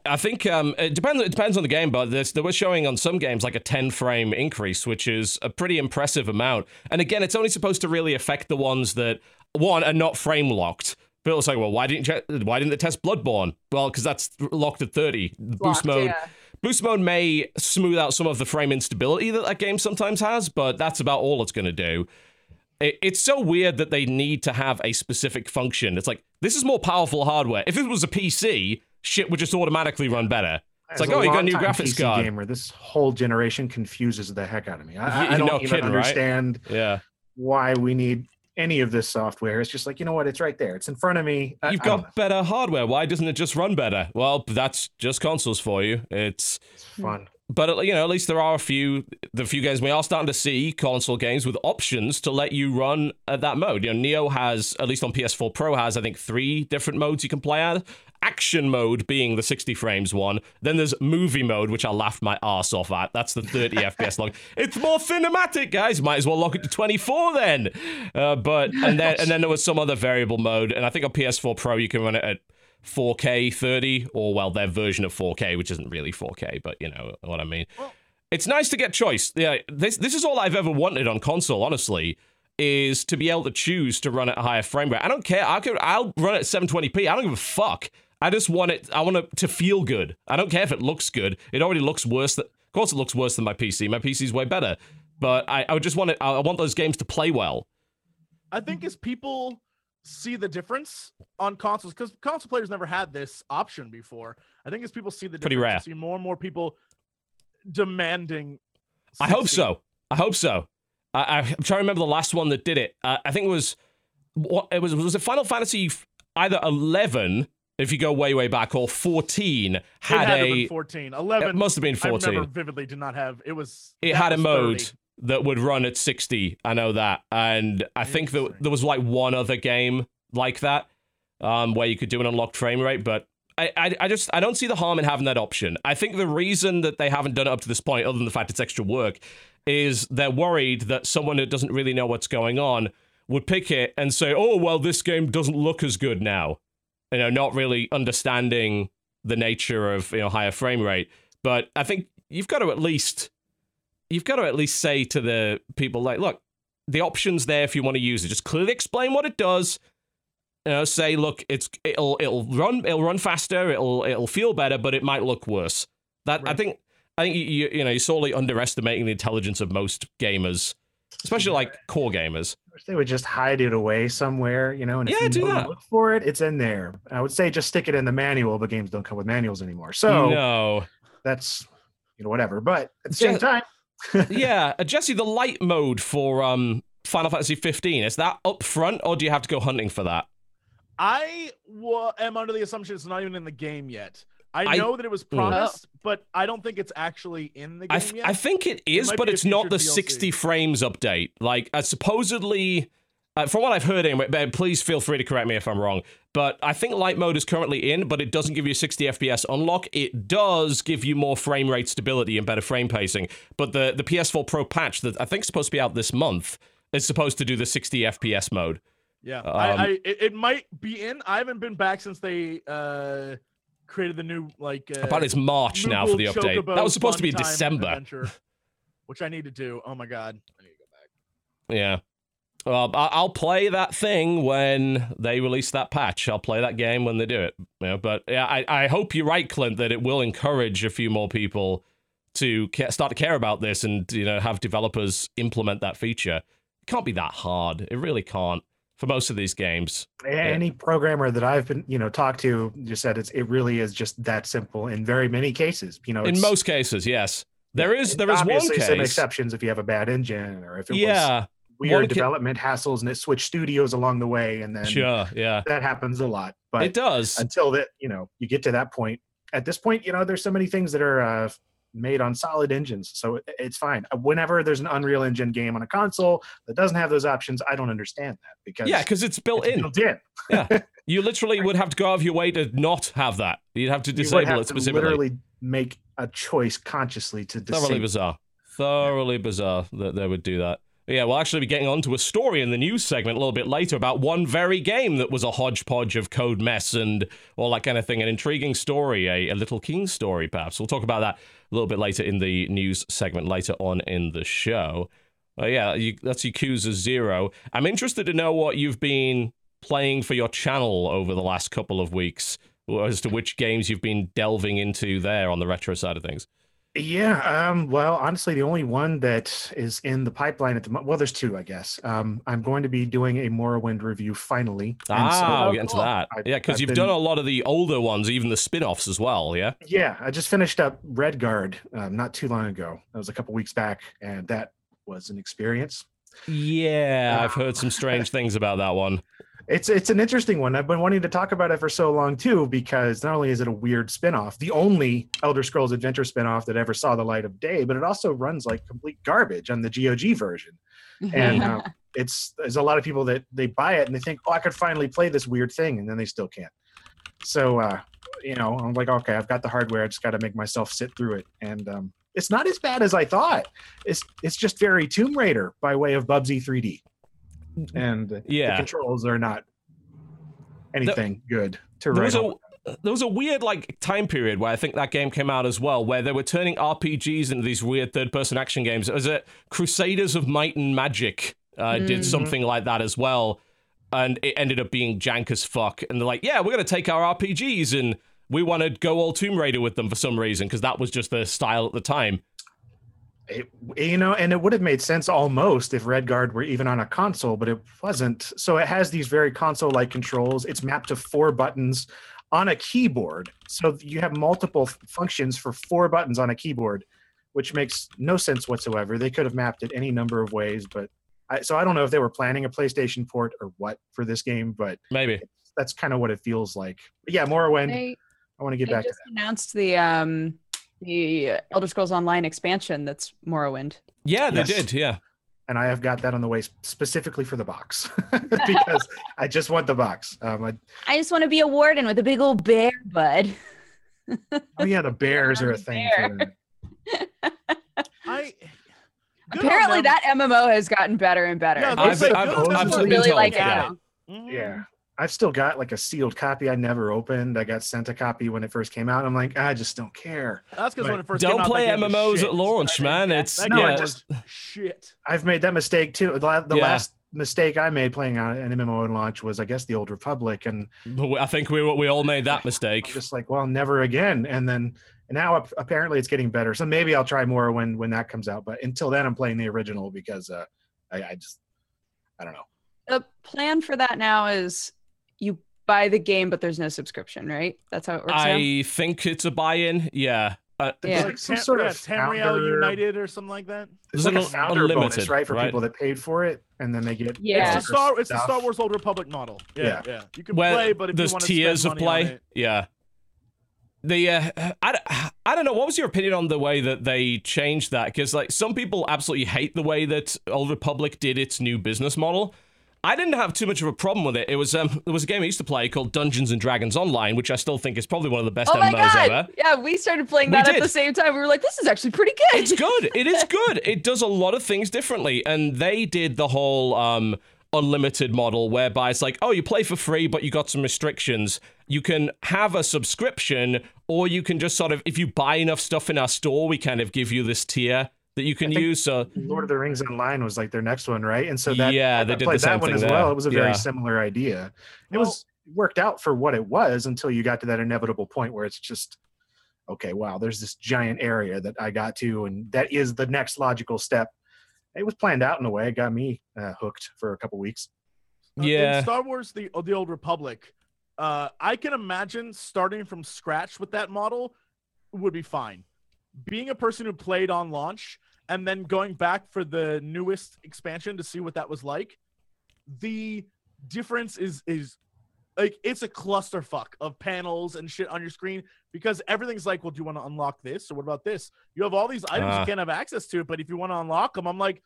Speaker 1: I think um, it depends. It depends on the game, but this, they were showing on some games like a 10 frame increase, which is a pretty impressive amount. And again, it's only supposed to really affect the ones that one are not frame locked. People say, "Well, why didn't you, why didn't they test Bloodborne?" Well, because that's locked at 30. Boost mode.
Speaker 2: yeah.
Speaker 1: Boost mode may smooth out some of the frame instability that that game sometimes has, but that's about all it's going to do. It's so weird that they need to have a specific function. It's like this is more powerful hardware. If it was a PC, shit would just automatically run better. It's
Speaker 4: As
Speaker 1: like, oh, you got a new graphics
Speaker 4: PC
Speaker 1: card.
Speaker 4: Gamer, this whole generation confuses the heck out of me. I, I- don't
Speaker 1: no
Speaker 4: even
Speaker 1: kidding, right?
Speaker 4: understand
Speaker 1: Yeah,
Speaker 4: why we need any of this software. It's just like you know what? It's right there. It's in front of me. I-
Speaker 1: you've
Speaker 4: I
Speaker 1: got better hardware. Why doesn't it just run better? Well, that's just consoles for you. It's
Speaker 4: It's fun.
Speaker 1: But uh, you know, at least there are a few the few games we are starting to see console games with options to let you run at that mode. You know, Neo has at least on PS4 Pro has I think three different modes you can play at. Action mode being the 60 frames one. Then there's movie mode, which I laughed my ass off at. That's the 30 *laughs* FPS log. It's more cinematic, guys. Might as well lock it to 24 then. Uh, but and then and then there was some other variable mode, and I think on PS4 Pro you can run it at 4K 30, or well, their version of 4K, which isn't really 4K, but you know what I mean. It's nice to get choice. Yeah, this this is all I've ever wanted on console, honestly, is to be able to choose to run at a higher frame rate. I don't care. I could I'll run at 720p. I don't give a fuck. I just want it I want it to feel good. I don't care if it looks good. It already looks worse than of course it looks worse than my PC. My PC's way better. But I, I just want it I want those games to play well.
Speaker 3: I think as people see the difference on consoles, because console players never had this option before. I think as people see the
Speaker 1: Pretty
Speaker 3: difference, see more and more people demanding.
Speaker 1: I hope so. I hope so. I, I'm trying to remember the last one that did it. Uh, I think it was what it was. Was it Final Fantasy either 11, if you go way way back, or 14
Speaker 3: It
Speaker 1: had
Speaker 3: had
Speaker 1: a.
Speaker 3: been 14. 11.
Speaker 1: It must have been 14.
Speaker 3: I
Speaker 1: 14.
Speaker 3: remember vividly did not have. It was.
Speaker 1: It had a mode
Speaker 3: 30.
Speaker 1: That would run at 60. I know that, and I think that there was like one other game like that, um, where you could do an unlocked frame rate, but. I, I, I just I don't see the harm in having that option. I think the reason that they haven't done it up to this point, other than the fact it's extra work, is they're worried that someone that doesn't really know what's going on would pick it and say, "Oh, well, this game doesn't look as good now," you know, not really understanding the nature of you know higher frame rate. But I think you've got to at least you've got to at least say to the people like, look, the options there if you want to use it. Just clearly explain what it does. You know, say, look, it's it'll it'll run it'll run faster, it'll it'll feel better, but it might look worse. That I think I think you, you know you're sorely underestimating the intelligence of most gamers, especially like core gamers.
Speaker 4: Wish they would just hide it away somewhere, you know. And if
Speaker 1: Yeah,
Speaker 4: you
Speaker 1: do that.
Speaker 4: look for it, it's in there. I would say just stick it in the manual, but games don't come with manuals anymore. So
Speaker 1: no,
Speaker 4: that's you know whatever. But at the same
Speaker 1: Just-
Speaker 4: time,
Speaker 1: yeah, uh, Jesse, the light mode for um Final Fantasy 15 is that up front, or do you have to go hunting for that?
Speaker 3: I am under the assumption it's not even in the game yet. I
Speaker 1: I-
Speaker 3: know that it was
Speaker 1: Mm.
Speaker 3: promised, but I don't think it's actually in the game
Speaker 1: I, th-
Speaker 3: yet.
Speaker 1: I think it is,
Speaker 3: might
Speaker 1: but it's not the
Speaker 3: DLC.
Speaker 1: 60 frames update. Like, uh, supposedly, uh, from what I've heard anyway, but please feel free to correct me if I'm wrong. But I think light mode is currently in, but it doesn't give you 60 FPS unlock. It does give you more frame rate stability and better frame pacing. But the, the PS4 Pro patch that I think is supposed to be out this month is supposed to do the 60 FPS mode.
Speaker 3: yeah,
Speaker 1: um,
Speaker 3: I, I it, it might be in. I haven't been back since they uh created the new like. Uh,
Speaker 1: About it's March now for the update. That was supposed to be
Speaker 3: Time
Speaker 1: December.
Speaker 3: adventure, which I need to do. Oh my god, I need to go back.
Speaker 1: Yeah. Well, I- I'll play that thing when they release that patch. I'll play that game when they do it. You know, but yeah, I, I hope you're right, Clint, that it will encourage a few more people to ca- start to care about this and you know have developers implement that feature. It can't be that hard. It really can't for most of these games.
Speaker 4: Any programmer that I've been, you know, talked to just said it's it really is just that simple in very many cases. You know,
Speaker 1: In most cases, yes. There is there is one
Speaker 4: obviously some exceptions if you have a bad engine or if it was
Speaker 1: Yeah,
Speaker 4: weird
Speaker 1: one ca-
Speaker 4: development hassles and it switched studios along the way, and then
Speaker 1: sure, yeah.
Speaker 4: that happens a lot. But
Speaker 1: It does.
Speaker 4: until that, you know, you get to that point. At this point, you know, there's so many things that are uh, made on solid engines, so it- it's fine. Uh, Whenever there's an Unreal Engine game on a console that doesn't have those options, I don't understand that because
Speaker 1: Yeah, because it's built
Speaker 4: it's
Speaker 1: in.
Speaker 4: built in. *laughs*
Speaker 1: You literally would have to go out of your way to not have that. You'd have to disable
Speaker 4: have
Speaker 1: it specifically.
Speaker 4: literally make a choice consciously to
Speaker 1: Thoroughly bizarre. Thoroughly bizarre that they would do that. But yeah, we'll actually be getting onto a story in the news segment a little bit later about one very game that was a hodgepodge of code mess and all that kind of thing. An intriguing story, a, a little king story, perhaps. We'll talk about that a little bit later in the news segment later on in the show. Uh, yeah, you, that's Yakuza Zero. I'm interested to know what you've been playing for your channel over the last couple of weeks, as to which games you've been delving into there on the retro side of things.
Speaker 4: Yeah. Um, well, honestly, the only one that is in the pipeline at the moment, well, there's two, I guess. Um, I'm going to be doing a Morrowind review finally. and so-
Speaker 1: Ah,
Speaker 3: Oh,
Speaker 1: we'll get into that.
Speaker 4: I-
Speaker 1: yeah, because you've
Speaker 4: been-
Speaker 1: done a lot of the older ones, even the spin offs as well, yeah?
Speaker 4: yeah, I just finished up Redguard um, not too long ago. That was a couple weeks back, and that was an experience.
Speaker 1: Yeah, I've
Speaker 4: Ah.
Speaker 1: heard some strange things about that one. *laughs*
Speaker 4: It's it's an interesting one. I've been wanting to talk about it for so long too, because not only is it a weird spin-off, the only Elder Scrolls Adventure spin-off that ever saw the light of day, but it also runs like complete garbage on the GOG version. *laughs* and uh, it's there's a lot of people that they buy it and they think oh i could finally play this weird thing and then they still can't so uh you know i'm like okay i've got the hardware i just got to make myself sit through it and um it's not as bad as i thought it's it's just very tomb raider by way of bubsy 3d and yeah. the
Speaker 1: Yeah.
Speaker 4: controls are not anything good to
Speaker 1: There was a there was a weird like time period where I think that game came out as well, where they were turning RPGs into these weird third person action games. It Was it Crusaders of Might and Magic? Uh, Did
Speaker 2: Mhm.
Speaker 1: something like that as well, and it ended up being jank as fuck. And they're like, yeah, we're gonna take our RPGs and we want to go all Tomb Raider with them for some reason because that was just the style at the time.
Speaker 4: It, you know, and it would have made sense almost if Redguard were even on a console, but it wasn't. So it has these very console-like controls. It's mapped to four buttons on a keyboard. So you have multiple functions for four buttons on a keyboard, which makes no sense whatsoever. They could have mapped it any number of ways, but I, so I don't know if they were planning a PlayStation port or what for this game, but
Speaker 1: Maybe.
Speaker 4: that's kind of what it feels like. But yeah, Morrowind.
Speaker 2: They,
Speaker 4: I want to get
Speaker 2: they
Speaker 4: back to
Speaker 2: just announced the um the Elder Scrolls Online expansion that's Morrowind.
Speaker 1: Yeah, they
Speaker 4: Yes.
Speaker 1: did. Yeah.
Speaker 4: and I have got that on the way specifically for the box *laughs* because I just want the box. Um, I,
Speaker 2: I just want to be a warden with a big old bear, bud. *laughs*
Speaker 4: oh yeah, the bears are a *laughs* thing. For
Speaker 3: I good
Speaker 2: Apparently, that MMO has gotten better and better.
Speaker 3: Yeah,
Speaker 1: I've, I've, I've. I've
Speaker 2: really like it
Speaker 1: yeah.
Speaker 2: now.
Speaker 3: Mhm.
Speaker 4: Yeah, I've still got like a sealed copy I never opened. I got sent a copy when it first came out. I'm like, I just don't care.
Speaker 3: That's because when it first
Speaker 1: Don't
Speaker 3: out,
Speaker 1: play
Speaker 3: that game
Speaker 1: MMOs
Speaker 3: shit.
Speaker 1: at launch, man. It's
Speaker 3: That
Speaker 4: No, I
Speaker 1: yeah.
Speaker 3: was *laughs* shit.
Speaker 4: I've made that mistake too. The, the
Speaker 1: Yeah.
Speaker 4: last mistake I made playing on an MMO in launch was, I guess, the Old Republic, and
Speaker 1: I think we we all made that *laughs*
Speaker 4: I'm
Speaker 1: mistake.
Speaker 4: just like, well, never again. And then and now apparently it's getting better. So maybe I'll try more when when that comes out. But until then, I'm playing the original because uh, I, I just I don't know.
Speaker 2: The plan for that now is you buy the game, but there's no subscription, right? That's how it works. now?
Speaker 1: I think it's a buy-in. Yeah. Uh,
Speaker 4: There's
Speaker 2: Yeah.
Speaker 4: like some
Speaker 3: Tam-
Speaker 4: sort
Speaker 3: yeah,
Speaker 4: of
Speaker 3: Tamriel
Speaker 4: founder-
Speaker 3: United or something like that.
Speaker 4: There's
Speaker 1: There's
Speaker 4: like a
Speaker 1: an
Speaker 4: founder bonus, right, for
Speaker 1: right?
Speaker 4: people that paid for it, and then they get
Speaker 2: Yeah.
Speaker 3: It's the Star. It's the. Star Wars Old Republic model. Yeah, yeah. You can
Speaker 1: where
Speaker 3: play, but if
Speaker 1: there's
Speaker 3: you want to
Speaker 1: tiers
Speaker 3: spend
Speaker 1: of
Speaker 3: money on
Speaker 1: play.
Speaker 3: it,
Speaker 1: Yeah. The uh, I, I don't know. What was your opinion on the way that they changed that? Because like some people absolutely hate the way that Old Republic did its new business model. I didn't have too much of a problem with it. It was um, there was a game I used to play called Dungeons and Dragons Online, which I still think is probably one of the best
Speaker 2: Oh my
Speaker 1: MMOs
Speaker 2: god!
Speaker 1: ever.
Speaker 2: Yeah, we started playing
Speaker 1: We
Speaker 2: that at the same time. We were like, "This is actually pretty good."
Speaker 1: It's good. It is *laughs* good. It does a lot of things differently. And they did the whole um, unlimited model whereby it's like, oh, you play for free, but you got some restrictions. You can have a subscription, or you can just sort of, if you buy enough stuff in our store, we kind of give you this tier that you can use. So
Speaker 4: Lord of the Rings Online was like their next one, right? And so that
Speaker 1: Yeah,
Speaker 4: I
Speaker 1: they did the
Speaker 4: played
Speaker 1: same
Speaker 4: that one as
Speaker 1: there.
Speaker 4: well. It was a very
Speaker 1: Yeah.
Speaker 4: similar idea. It
Speaker 3: Well-
Speaker 4: was worked out for what it was until you got to that inevitable point where it's just okay, wow, there's this giant area that I got to, and that is the next logical step. It was planned out in a way. It got me uh, hooked for a couple weeks.
Speaker 3: Uh, in
Speaker 1: Yeah.
Speaker 3: Star Wars: the the Old Republic. Uh, I can imagine starting from scratch with that model would be fine. Being a person who played on launch and then going back for the newest expansion to see what that was like, the difference is is like it's a clusterfuck of panels and shit on your screen because everything's like, well, do you want to unlock this or what about this? You have all these items
Speaker 1: Ah.
Speaker 3: you can't have access to, but if you want to unlock them, I'm like,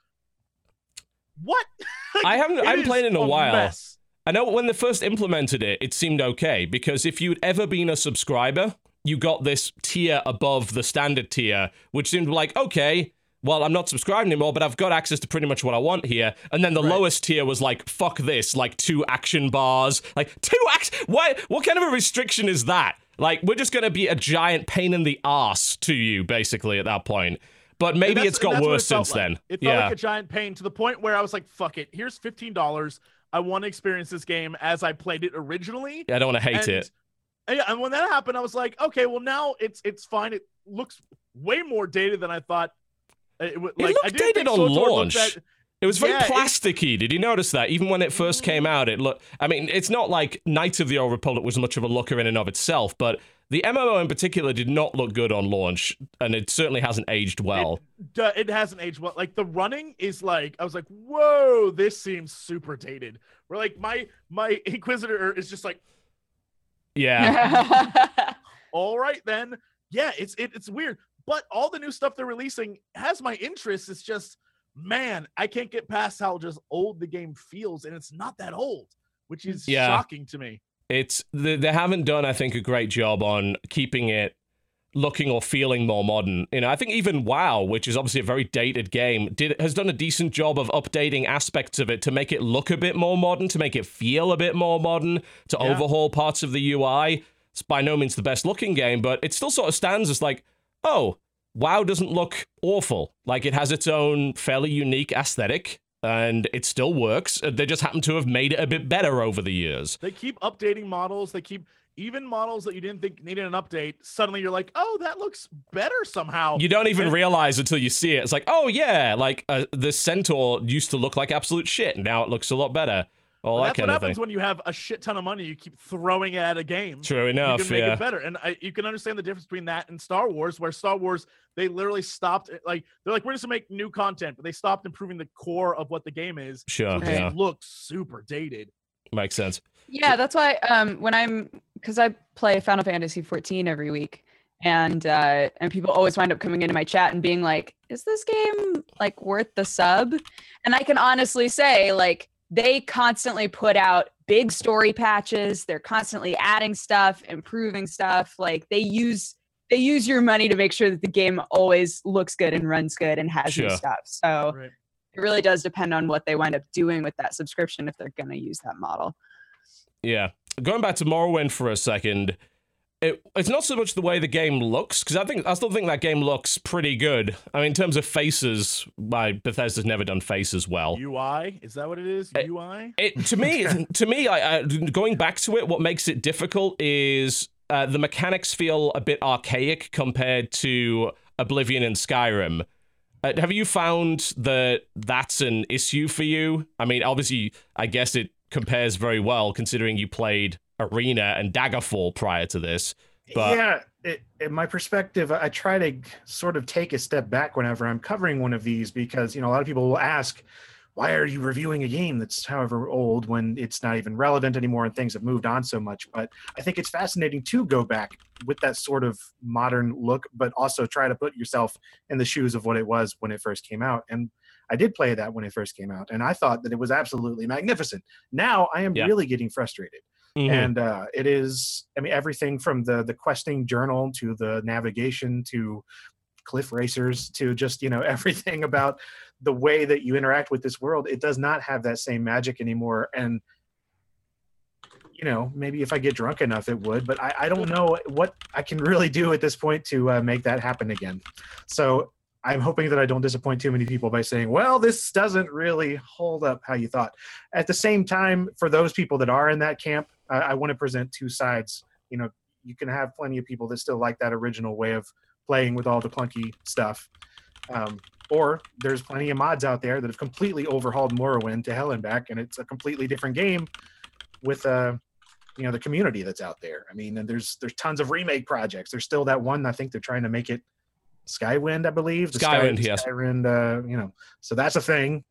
Speaker 3: what? *laughs*
Speaker 1: I haven't- I haven't
Speaker 3: is
Speaker 1: played in a while.
Speaker 3: mess.
Speaker 1: I know when they first implemented it, it seemed okay because if you'd ever been a subscriber, you got this tier above the standard tier, which seemed like, okay, well, I'm not subscribed anymore, but I've got access to pretty much what I want here. And then the
Speaker 3: Right.
Speaker 1: lowest tier was like, fuck this, like two action bars. Like, *laughs* two action. What, what kind of a restriction is that? Like, we're just going to be a giant pain in the ass to you, basically, at that point. But maybe it's got worse
Speaker 3: it
Speaker 1: since
Speaker 3: like.
Speaker 1: then.
Speaker 3: It felt
Speaker 1: yeah.
Speaker 3: like a giant pain to the point where I was like, fuck it. Here's $15. I want to experience this game as I played it originally.
Speaker 1: I don't want to hate
Speaker 3: and,
Speaker 1: it.
Speaker 3: And yeah, and when that happened, I was like, okay, well now it's it's fine. It looks way more dated than I thought. It,
Speaker 1: It
Speaker 3: like, I
Speaker 1: looked dated on launch. It was very
Speaker 3: Yeah,
Speaker 1: plasticky. Did you notice that? Even when it first came mm. out, it looked. I mean, it's not like Knight of the Old Republic was much of a looker in and of itself, but the MMO in particular did not look good on launch, and it certainly hasn't aged well.
Speaker 3: Duh, it hasn't aged well. Like the running is like I was like, whoa, this seems super dated. Where like my my *laughs* Inquisitor is just like,
Speaker 1: yeah, *laughs*
Speaker 3: all right then, yeah, it's it, it's weird. But all the new stuff they're releasing has my interest. It's just, man, I can't get past how just old the game feels, and it's not that old, which is
Speaker 1: Yeah.
Speaker 3: shocking to me.
Speaker 1: it's they, they haven't done, I think, a great job on keeping it looking or feeling more modern. You know, I think even WoW, which is obviously a very dated game, did has done a decent job of updating aspects of it to make it look a bit more modern, to make it feel a bit more modern, to
Speaker 3: Yeah.
Speaker 1: overhaul parts of the UI. It's by no means the best looking game, but it still sort of stands as like, oh, WoW doesn't look awful. Like it has its own fairly unique aesthetic. And it still works. They just happen to have made it a bit better over the years.
Speaker 3: They keep updating models. They keep even models that you didn't think needed an update. Suddenly you're like, oh, that looks better somehow.
Speaker 1: You don't even
Speaker 3: And-
Speaker 1: realize until you see it. It's like, oh yeah, like uh, the centaur used to look like absolute shit. Now it looks a lot better. All
Speaker 3: Well,
Speaker 1: that
Speaker 3: that's
Speaker 1: kind
Speaker 3: what happens
Speaker 1: thing.
Speaker 3: when you have a shit ton of money. You keep throwing it at a game.
Speaker 1: True enough.
Speaker 3: you
Speaker 1: enough.
Speaker 3: can make
Speaker 1: Yeah.
Speaker 3: it better. And I, you can understand the difference between that and Star Wars, where Star Wars they literally stopped. Like they're like, we're just gonna make new content, but they stopped improving the core of what the game is.
Speaker 1: Sure.
Speaker 3: So it
Speaker 1: Yeah.
Speaker 3: looks super dated.
Speaker 1: Makes sense.
Speaker 2: Yeah, that's why um when I'm because I play Final Fantasy 14 every week and uh and people always wind up coming into my chat and being like, "Is this game like worth the sub?" And I can honestly say like they constantly put out big story patches. They're constantly adding stuff, improving stuff. Like they use they use your money to make sure that the game always looks good and runs good and has new stuff. So
Speaker 3: Right.
Speaker 2: it really does depend on what they wind up doing with that subscription if they're going to use that model.
Speaker 1: Yeah. Going back to Morrowind for a second, it, it's not so much the way the game looks because I think I still think that game looks pretty good. I mean, in terms of faces, my Bethesda's never done faces well.
Speaker 3: UI is that what it is?
Speaker 1: Uh,
Speaker 3: UI.
Speaker 1: It to me, *laughs* *laughs* to me, I, I, going back to it, what makes it difficult is uh, the mechanics feel a bit archaic compared to Oblivion and Skyrim. Uh, have you found that that's an issue for you? I mean, obviously, I guess it compares very well considering you played Arena and Daggerfall prior to this. But
Speaker 4: yeah, it, in my perspective, I try to sort of take a step back whenever I'm covering one of these because you know a lot of people will ask, why are you reviewing a game that's however old when it's not even relevant anymore and things have moved on so much but i think it's fascinating to go back with that sort of modern look but also try to put yourself in the shoes of what it was when it first came out and i did play that when it first came out and i thought that it was absolutely magnificent now i am
Speaker 1: Yeah.
Speaker 4: really getting frustrated
Speaker 1: Mhm.
Speaker 4: and uh, it is i mean everything from the the questing journal to the navigation to cliff racers to just you know *laughs* everything about the way that you interact with this world it does not have that same magic anymore and you know maybe if i get drunk enough it would but i, I don't know what i can really do at this point to uh, make that happen again so i'm hoping that i don't disappoint too many people by saying well this doesn't really hold up how you thought at the same time for those people that are in that camp i, I want to present two sides you know you can have plenty of people that still like that original way of playing with all the clunky stuff um, or there's plenty of mods out there that have completely overhauled Morrowind to hell and back, and it's a completely different game with uh, you know the community that's out there. I mean, and there's there's tons of remake projects. There's still that one I think they're trying to make it Skywind, I believe. The
Speaker 1: Skywind, yes.
Speaker 4: Skywind, uh, you know, so that's a thing.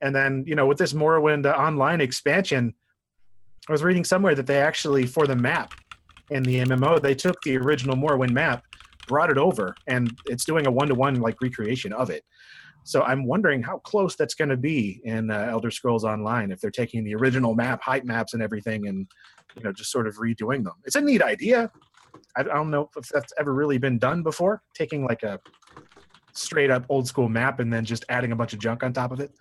Speaker 4: And then you know with this Morrowind uh, online expansion, I was reading somewhere that they actually for the map in the MMO they took the original Morrowind map brought it over and it's doing a one-to-one like recreation of it so i'm wondering how close that's going to be in uh, elder scrolls online if they're taking the original map height maps and everything and you know just sort of redoing them it's a neat idea i, I don't know if that's ever really been done before taking like a straight up old school map and then just adding a bunch of junk on top of it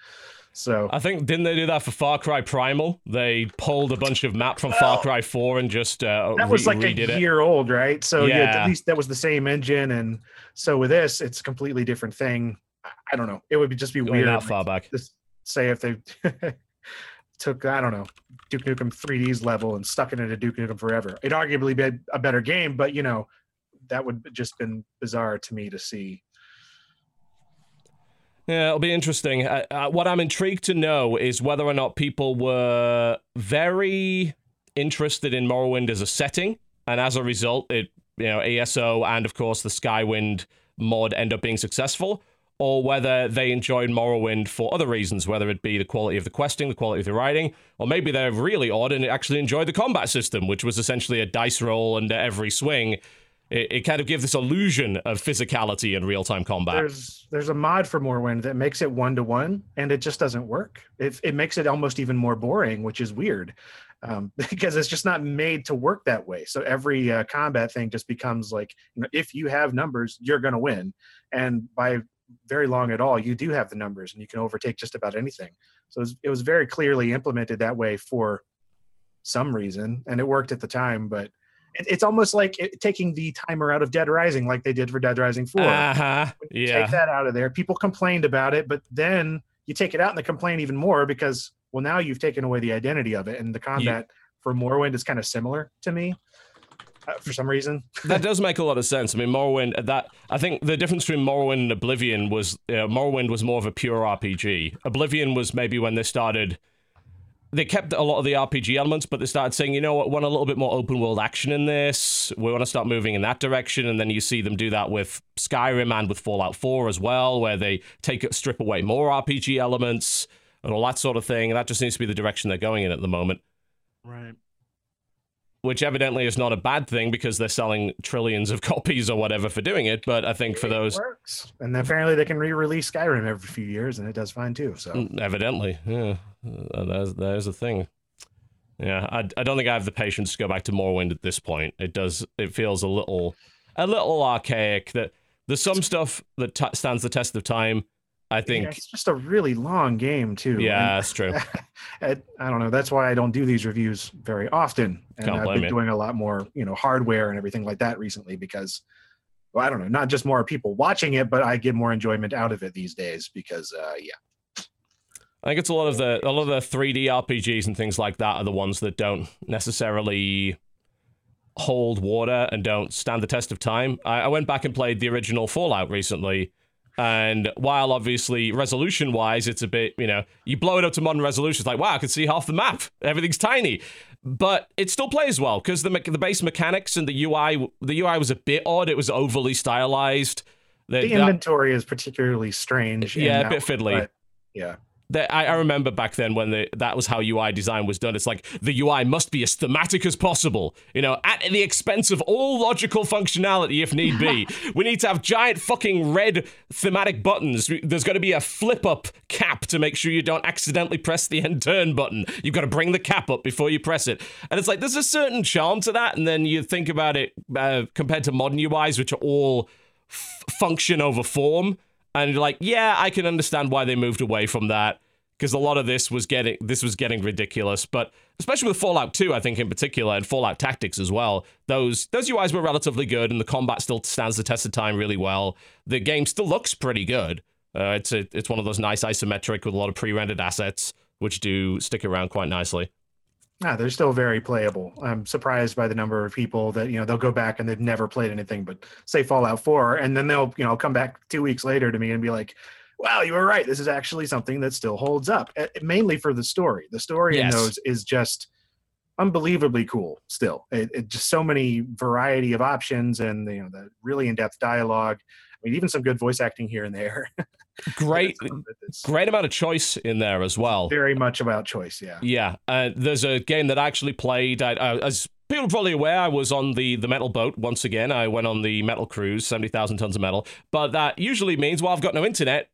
Speaker 4: so
Speaker 1: I think didn't they do that for Far Cry Primal? They pulled a bunch of map from Far Cry 4 and just uh,
Speaker 4: that was
Speaker 1: re-
Speaker 4: like a
Speaker 1: redid it.
Speaker 4: year old, right? So yeah.
Speaker 1: Yeah.
Speaker 4: at least that was the same engine, and so with this, it's a completely different thing. I- don't know. It would be just be
Speaker 1: Going
Speaker 4: weird.
Speaker 1: that far back.
Speaker 4: Just say if they *laughs* took I don't know Duke Nukem 3D's level and stuck it into Duke Nukem Forever. It'd arguably be a better game, but you know that would just been bizarre to me to see.
Speaker 1: Yeah, it'll be interesting. Uh, uh, what I'm intrigued to know is whether or not people were very interested in Morrowind as a setting, and as a result, it you know ESO and of course the Skywind mod end up being successful, or whether they enjoyed Morrowind for other reasons, whether it be the quality of the questing, the quality of the writing, or maybe they're really odd and actually enjoyed the combat system, which was essentially a dice roll under every swing. It, it kind of gives this illusion of physicality and real time combat.
Speaker 4: There's there's a mod for Morrowind that makes it one to one, and it just doesn't work. It it makes it almost even more boring, which is weird, um, *laughs* because it's just not made to work that way. So every uh, combat thing just becomes like, you know, if you have numbers, you're going to win, and by very long at all, you do have the numbers, and you can overtake just about anything. So it was, it was very clearly implemented that way for some reason, and it worked at the time, but. it- It's almost like it, taking the timer out of Dead Rising, like they did for Dead Rising Four
Speaker 1: Uh huh. Yeah.
Speaker 4: take that out of there. People complained about it, but then you take it out and they complain even more because well now you've taken away the identity of it and the combat for Morrowind is kind of similar to me for some reason. *laughs*
Speaker 1: that does make a lot of sense. I mean, Morrowind. That I think the difference between Morrowind and Oblivion was uh, Morrowind was more of a pure RPG. Oblivion was maybe when they started. They kept a lot of the RPG elements, but they started saying, you know what, we want a little bit more open world action in this. We want to start moving in that direction, and then you see them do that with Skyrim and with Fallout 4 as well, where they take strip away more RPG elements and all that sort of thing. And that just seems to be the direction they're going in at the moment.
Speaker 3: Right.
Speaker 1: Which evidently is not a bad thing because they're selling trillions of *laughs* copies or whatever for doing it. But I think for those,
Speaker 4: works. And apparently they can re-release Skyrim every few years and it does fine too. So
Speaker 1: Mm, evidently, yeah, uh, there's there's a thing. Yeah, I, I don't think I have the patience to go back to Morrowind at this point. It does. It feels a little a little archaic. That there's some stuff that t- stands the test of time. I
Speaker 4: Yeah,
Speaker 1: think.
Speaker 4: it's just a really long game too.
Speaker 1: Yeah,
Speaker 4: And
Speaker 1: that's true. *laughs*
Speaker 4: I, I don't know. That's why I don't do these reviews very often. And I've been
Speaker 1: you.
Speaker 4: doing a lot more, you know, hardware and everything like that recently because, well, I don't know, not just more people watching it, but I get more enjoyment out of it these days because, uh, yeah,
Speaker 1: I think it's a lot of the a lot of the 3D RPGs and things like that are the ones that don't necessarily hold water and don't stand the test of time. I, I went back and played the original Fallout recently, And while obviously resolution wise, it's a bit, you know, you blow it up to modern resolution, it's like, wow, I can see half the map. Everything's tiny. But it still plays well because the, me- the base mechanics and the UI, the UI was a bit odd. It was overly stylized.
Speaker 4: The,
Speaker 1: that-
Speaker 4: inventory is particularly strange.
Speaker 1: Yeah, a bit fiddly.
Speaker 4: yeah.
Speaker 1: That I, I remember back then when the, that was how UI design was done. It's like the UI must be as thematic as possible, you know, at the expense of all logical functionality if need be. *laughs* we need to have giant fucking red thematic buttons. There's going to be a flip up cap to make sure you don't accidentally press the end turn button. You've got to bring the cap up before you press it. And it's like there's a certain charm to that. And then you think about it uh, compared to modern UIs, which are all f- function over form and you're like, yeah, I can understand why they moved away from that because a lot of this was getting this was getting ridiculous. But especially with Fallout 2, I think in particular, and Fallout Tactics as well, those those UIs were relatively good, and the combat still stands the test of time really well. The game still looks pretty good. Uh, it's a, it's one of those nice isometric with a lot of pre-rendered assets, which do stick around quite nicely.
Speaker 4: Ah, they're still very playable. I'm surprised by the number of people that you know they'll go back and they've never played anything but say Fallout 4, and then they'll you know come back two weeks later to me and be like, "Wow, you were right. This is actually something that still holds up." Mainly for the story. The story
Speaker 1: Yes.
Speaker 4: in those is just unbelievably cool. Still, it, it just so many variety of options and you know the really in-depth dialogue. I mean, even some good voice acting here and there. *laughs*
Speaker 1: Great,
Speaker 4: Some of it is
Speaker 1: great amount of choice in there as well.
Speaker 4: Very much about choice. Yeah.
Speaker 1: Yeah, uh, there's a game that I actually played. I, uh, as people are probably aware, I was on the, the metal boat once again. I went on the metal cruise, 70,000 tons of metal. But that usually means, well, I've got no internet.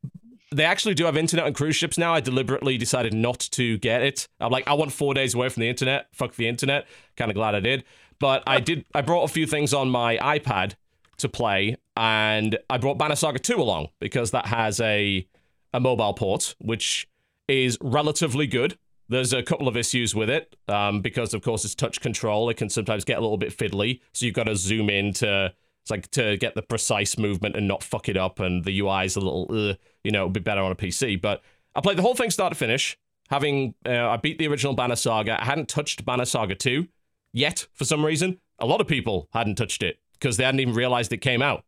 Speaker 1: They actually do have internet on cruise ships now. I deliberately decided not to get it. I'm like, I want four days away from the internet. Fuck the internet. Kind of glad I did. But I did. I brought a few things on my iPad to play, and I brought Banner Saga 2 along because that has a a mobile port, which is relatively good. There's a couple of issues with it um, because, of course, it's touch control. It can sometimes get a little bit fiddly, so you've got to zoom in to it's like to get the precise movement and not fuck it up. And the UI is a little, uh, you know, it'll be better on a PC. But I played the whole thing start to finish. Having uh, I beat the original Banner Saga, I hadn't touched Banner Saga 2 yet for some reason. A lot of people hadn't touched it because they hadn't even realized it came out.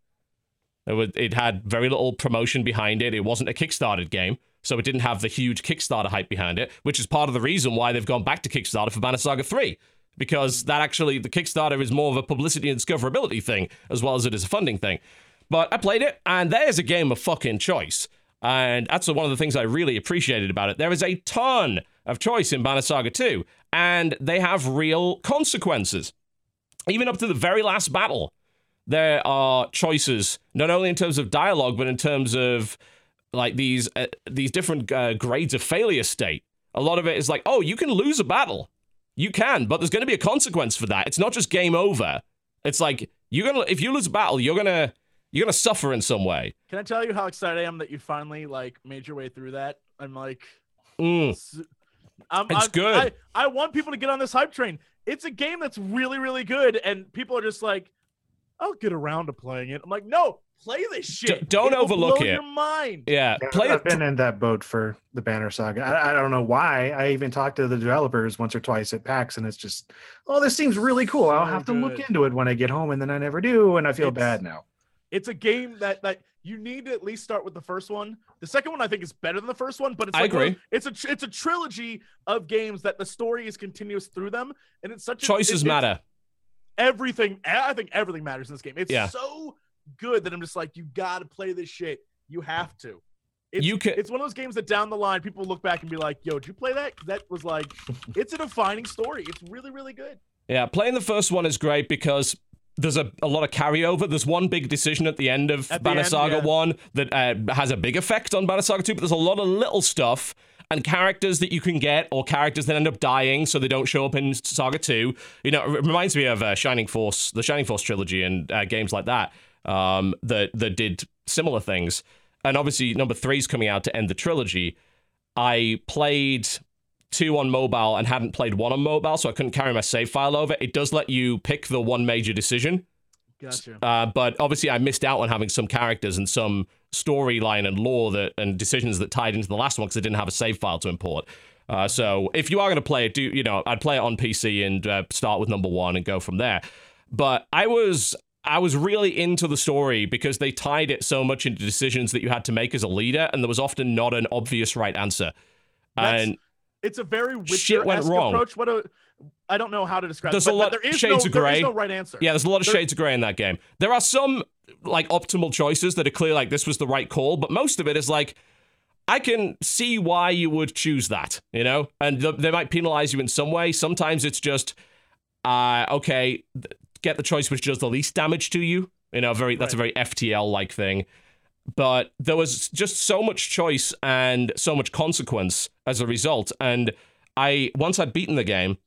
Speaker 1: It, would, it had very little promotion behind it. It wasn't a Kickstarted game, so it didn't have the huge Kickstarter hype behind it, which is part of the reason why they've gone back to Kickstarter for Banner Saga 3. Because that actually, the Kickstarter is more of a publicity and discoverability thing, as well as it is a funding thing. But I played it, and there's a game of fucking choice. And that's one of the things I really appreciated about it. There is a ton of choice in Banner Saga 2, and they have real consequences. Even up to the very last battle, there are choices, not only in terms of dialogue, but in terms of like these uh, these different uh, grades of failure state. A lot of it is like, oh, you can lose a battle, you can, but there's going to be a consequence for that. It's not just game over. It's like you're gonna if you lose a battle, you're gonna you're gonna suffer in some way.
Speaker 3: Can I tell you how excited I am that you finally like made your way through that? I'm like,
Speaker 1: Mm.
Speaker 3: I'm,
Speaker 1: It's
Speaker 3: I'm-
Speaker 1: good.
Speaker 3: I, I want people to get on this hype train. It's a game that's really, really good, and people are just like, I'll get around to playing it. I'm like, no, play this shit.
Speaker 1: don't
Speaker 3: It will
Speaker 1: overlook
Speaker 3: blow
Speaker 1: it.
Speaker 3: Your mind.
Speaker 1: Yeah,
Speaker 4: Yeah,
Speaker 1: play
Speaker 4: I've
Speaker 1: it.
Speaker 4: been in that boat for the Banner Saga. I, I don't know why. I even talked to the developers once or twice at PAX, and it's just, oh, this seems really cool. I'll
Speaker 3: So
Speaker 4: have to look into it when I get home, and then I never do, and I feel
Speaker 3: It's-
Speaker 4: bad now.
Speaker 3: It's a game that that you need to at least start with the first one. The second one I think is better than the first one, but it's
Speaker 1: I
Speaker 3: like one of-
Speaker 1: agree.
Speaker 3: it's a it's a trilogy of games that the story is continuous through them, and it's such a,
Speaker 1: Choices
Speaker 3: it- it's-
Speaker 1: matter.
Speaker 3: Everything i think everything matters in this game it's
Speaker 1: Yeah.
Speaker 3: so good that i'm just like you gotta play this shit you have to it's,
Speaker 1: You can-
Speaker 3: it's one of those games that down the line people look back and be like yo did you play that that was like *laughs* it's a defining story it's really really good
Speaker 1: Yeah, playing the first one is great because there's a, a lot of carryover. There's one big decision at the end of
Speaker 3: At
Speaker 1: Banner
Speaker 3: end,
Speaker 1: Saga
Speaker 3: yeah.
Speaker 1: 1 that uh, has a big effect on Banner Saga 2, but there's a lot of little stuff and characters that you can get or characters that end up dying so they don't show up in Saga 2. You know, it reminds me of uh, Shining Force, the Shining Force trilogy and uh, games like that um, that, that did similar things. And obviously, number three is coming out to end the trilogy. I played two on mobile and hadn't played one on mobile, so I couldn't carry my save file over. It does let you pick the one major decision,
Speaker 3: gotcha
Speaker 1: uh, but obviously I missed out on having some characters and some storyline and lore that and decisions that tied into the last one because I didn't have a save file to import. Uh, so if you are going to play it, do you know I'd play it on PC and uh, start with number one and go from there. But I was I was really into the story because they tied it so much into decisions that you had to make as a leader, and there was often not an obvious right answer.
Speaker 3: That's-
Speaker 1: and
Speaker 3: It's a very
Speaker 1: Shit went wrong.
Speaker 3: approach. What a I don't know how to describe.
Speaker 1: There's
Speaker 3: it,
Speaker 1: a lot-
Speaker 3: there is
Speaker 1: shades
Speaker 3: no,
Speaker 1: of grey.
Speaker 3: is no right answer.
Speaker 1: yeah, there's a lot of
Speaker 3: There-
Speaker 1: shades of gray in that game. There are some like optimal choices that are clear, like this was the right call, but most of it is like. I can see why you would choose that, you know, and th- they might penalize you in some way. Sometimes it's just, uh, okay, th- get the choice which does the least damage to you. You know, very that's a very FTL like thing. But there was just so much choice and so much consequence as a result. And I once I'd beaten the game,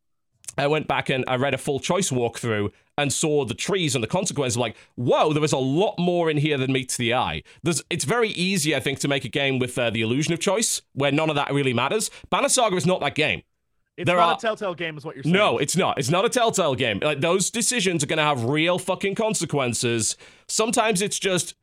Speaker 1: I went back and I read a full choice walkthrough and saw the trees and the consequences. Like, whoa, there was a lot more in here than meets the eye. There's, it's very easy, I think, to make a game with uh, the illusion of choice where none of that really matters. Banner Saga is not that game.
Speaker 3: it's
Speaker 1: there
Speaker 3: not
Speaker 1: are-
Speaker 3: a telltale game, is what you're saying.
Speaker 1: No, it's not. It's not a telltale game. Like those decisions are going to have real fucking consequences. Sometimes it's just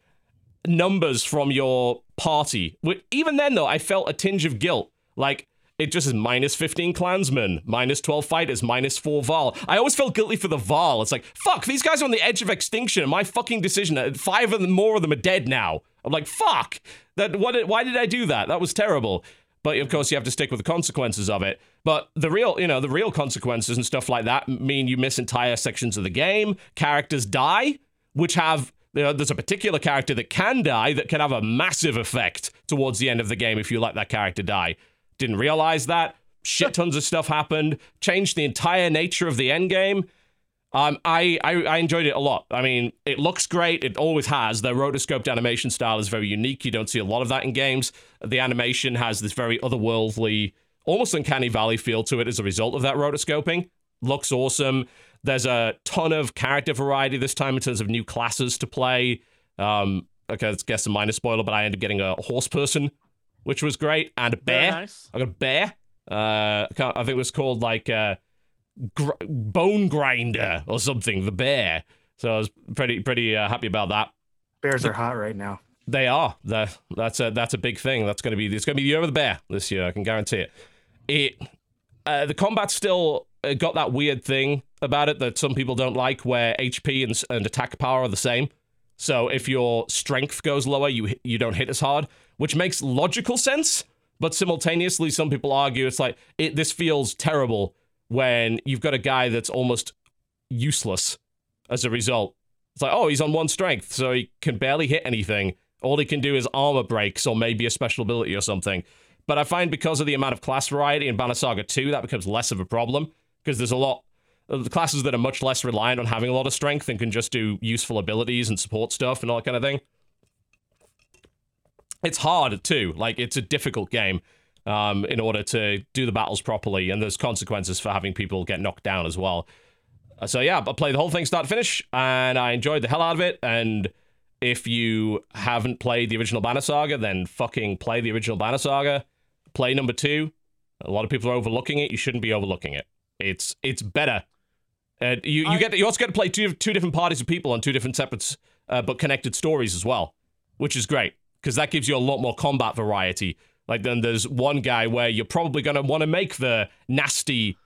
Speaker 1: numbers from your party. Even then, though, I felt a tinge of guilt. Like it just is minus 15 clansmen, minus 12 fighters, minus 4 Varl. I always felt guilty for the Varl. It's like, fuck, these guys are on the edge of extinction. My fucking decision. uh, Five of them, more of them are dead now. I'm like, fuck. That what? Why did I do that? That was terrible. But of course, you have to stick with the consequences of it. But the real, you know, the real consequences and stuff like that mean you miss entire sections of the game. Characters die, which have you know, there's a particular character that can die that can have a massive effect towards the end of the game if you let that character die. Didn't realize that. Shit tons of stuff happened. Changed the entire nature of the end game. Um, I, I I enjoyed it a lot. I mean, it looks great. It always has. The rotoscoped animation style is very unique. You don't see a lot of that in games. The animation has this very otherworldly, almost uncanny valley feel to it as a result of that rotoscoping. Looks awesome. There's a ton of character variety this time in terms of new classes to play. Um, okay, let's guess a minor spoiler, but I end up getting a horse person, which was great, and a bear.
Speaker 3: nice.
Speaker 1: I got a bear. Uh, I, I think it was called like uh, gr- Bone Grinder or something. The bear. So I was pretty pretty uh, happy about that.
Speaker 4: Bears are hot right now.
Speaker 1: They are. That that's a that's a big thing. That's going to be it's going to be the year of the bear this year. I can guarantee it. It uh, the combat still uh, got that weird thing about it that some people don't like, where HP and, and attack power are the same. So if your strength goes lower, you you don't hit as hard, which makes logical sense. But simultaneously, some people argue it's like it. This feels terrible when you've got a guy that's almost useless as a result. It's like, oh, he's on one strength, so he can barely hit anything. All he can do is armor breaks or maybe a special ability or something. But I find because of the amount of class variety in Banner Saga 2, that becomes less of a problem because there's a lot of the classes that are much less reliant on having a lot of strength and can just do useful abilities and support stuff and all that kind of thing. It's hard too. Like it's a difficult game um, in order to do the battles properly, and there's consequences for having people get knocked down as well. Uh, So yeah, I played the whole thing start to finish, and I enjoyed the hell out of it. And if you haven't played the original Banner Saga, then fucking play the original Banner Saga. Play number two. A lot of people are overlooking it. You shouldn't be overlooking it. It's it's better. Uh, you you
Speaker 3: I-
Speaker 1: get you also get to play two two different parties of people on two different separate uh, but connected stories as well, which is great because that gives you a lot more combat variety. Like then there's one guy where you're probably gonna want to make the nasty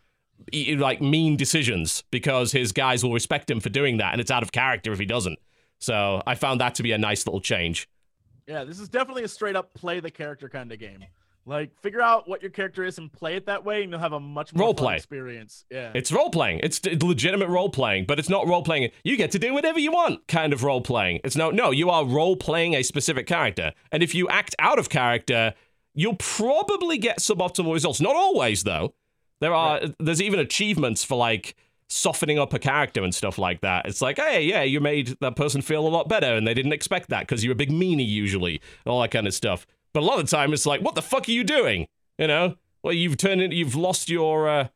Speaker 1: like mean decisions because his guys will respect him for doing that and it's out of character if he doesn't so i found that to be a nice little change
Speaker 3: Yeah, this is definitely a straight up play the character kind of game. Like, figure out what your character is and play it that way, and you'll have a much more
Speaker 1: Role play.
Speaker 3: experience. Yeah.
Speaker 1: it's role playing it's legitimate role playing but it's not role playing you get to do whatever you want kind of role playing it's no no you are role playing a specific character and if you act out of character you'll probably get suboptimal results not always though there are there's even achievements for like softening up a character and stuff like that. It's like, hey, yeah, you made that person feel a lot better, and they didn't expect that because you're a big meanie usually, all that kind of stuff. But a lot of the time, it's like, what the fuck are you doing? You know, well, you've turned it, you've lost your, uh,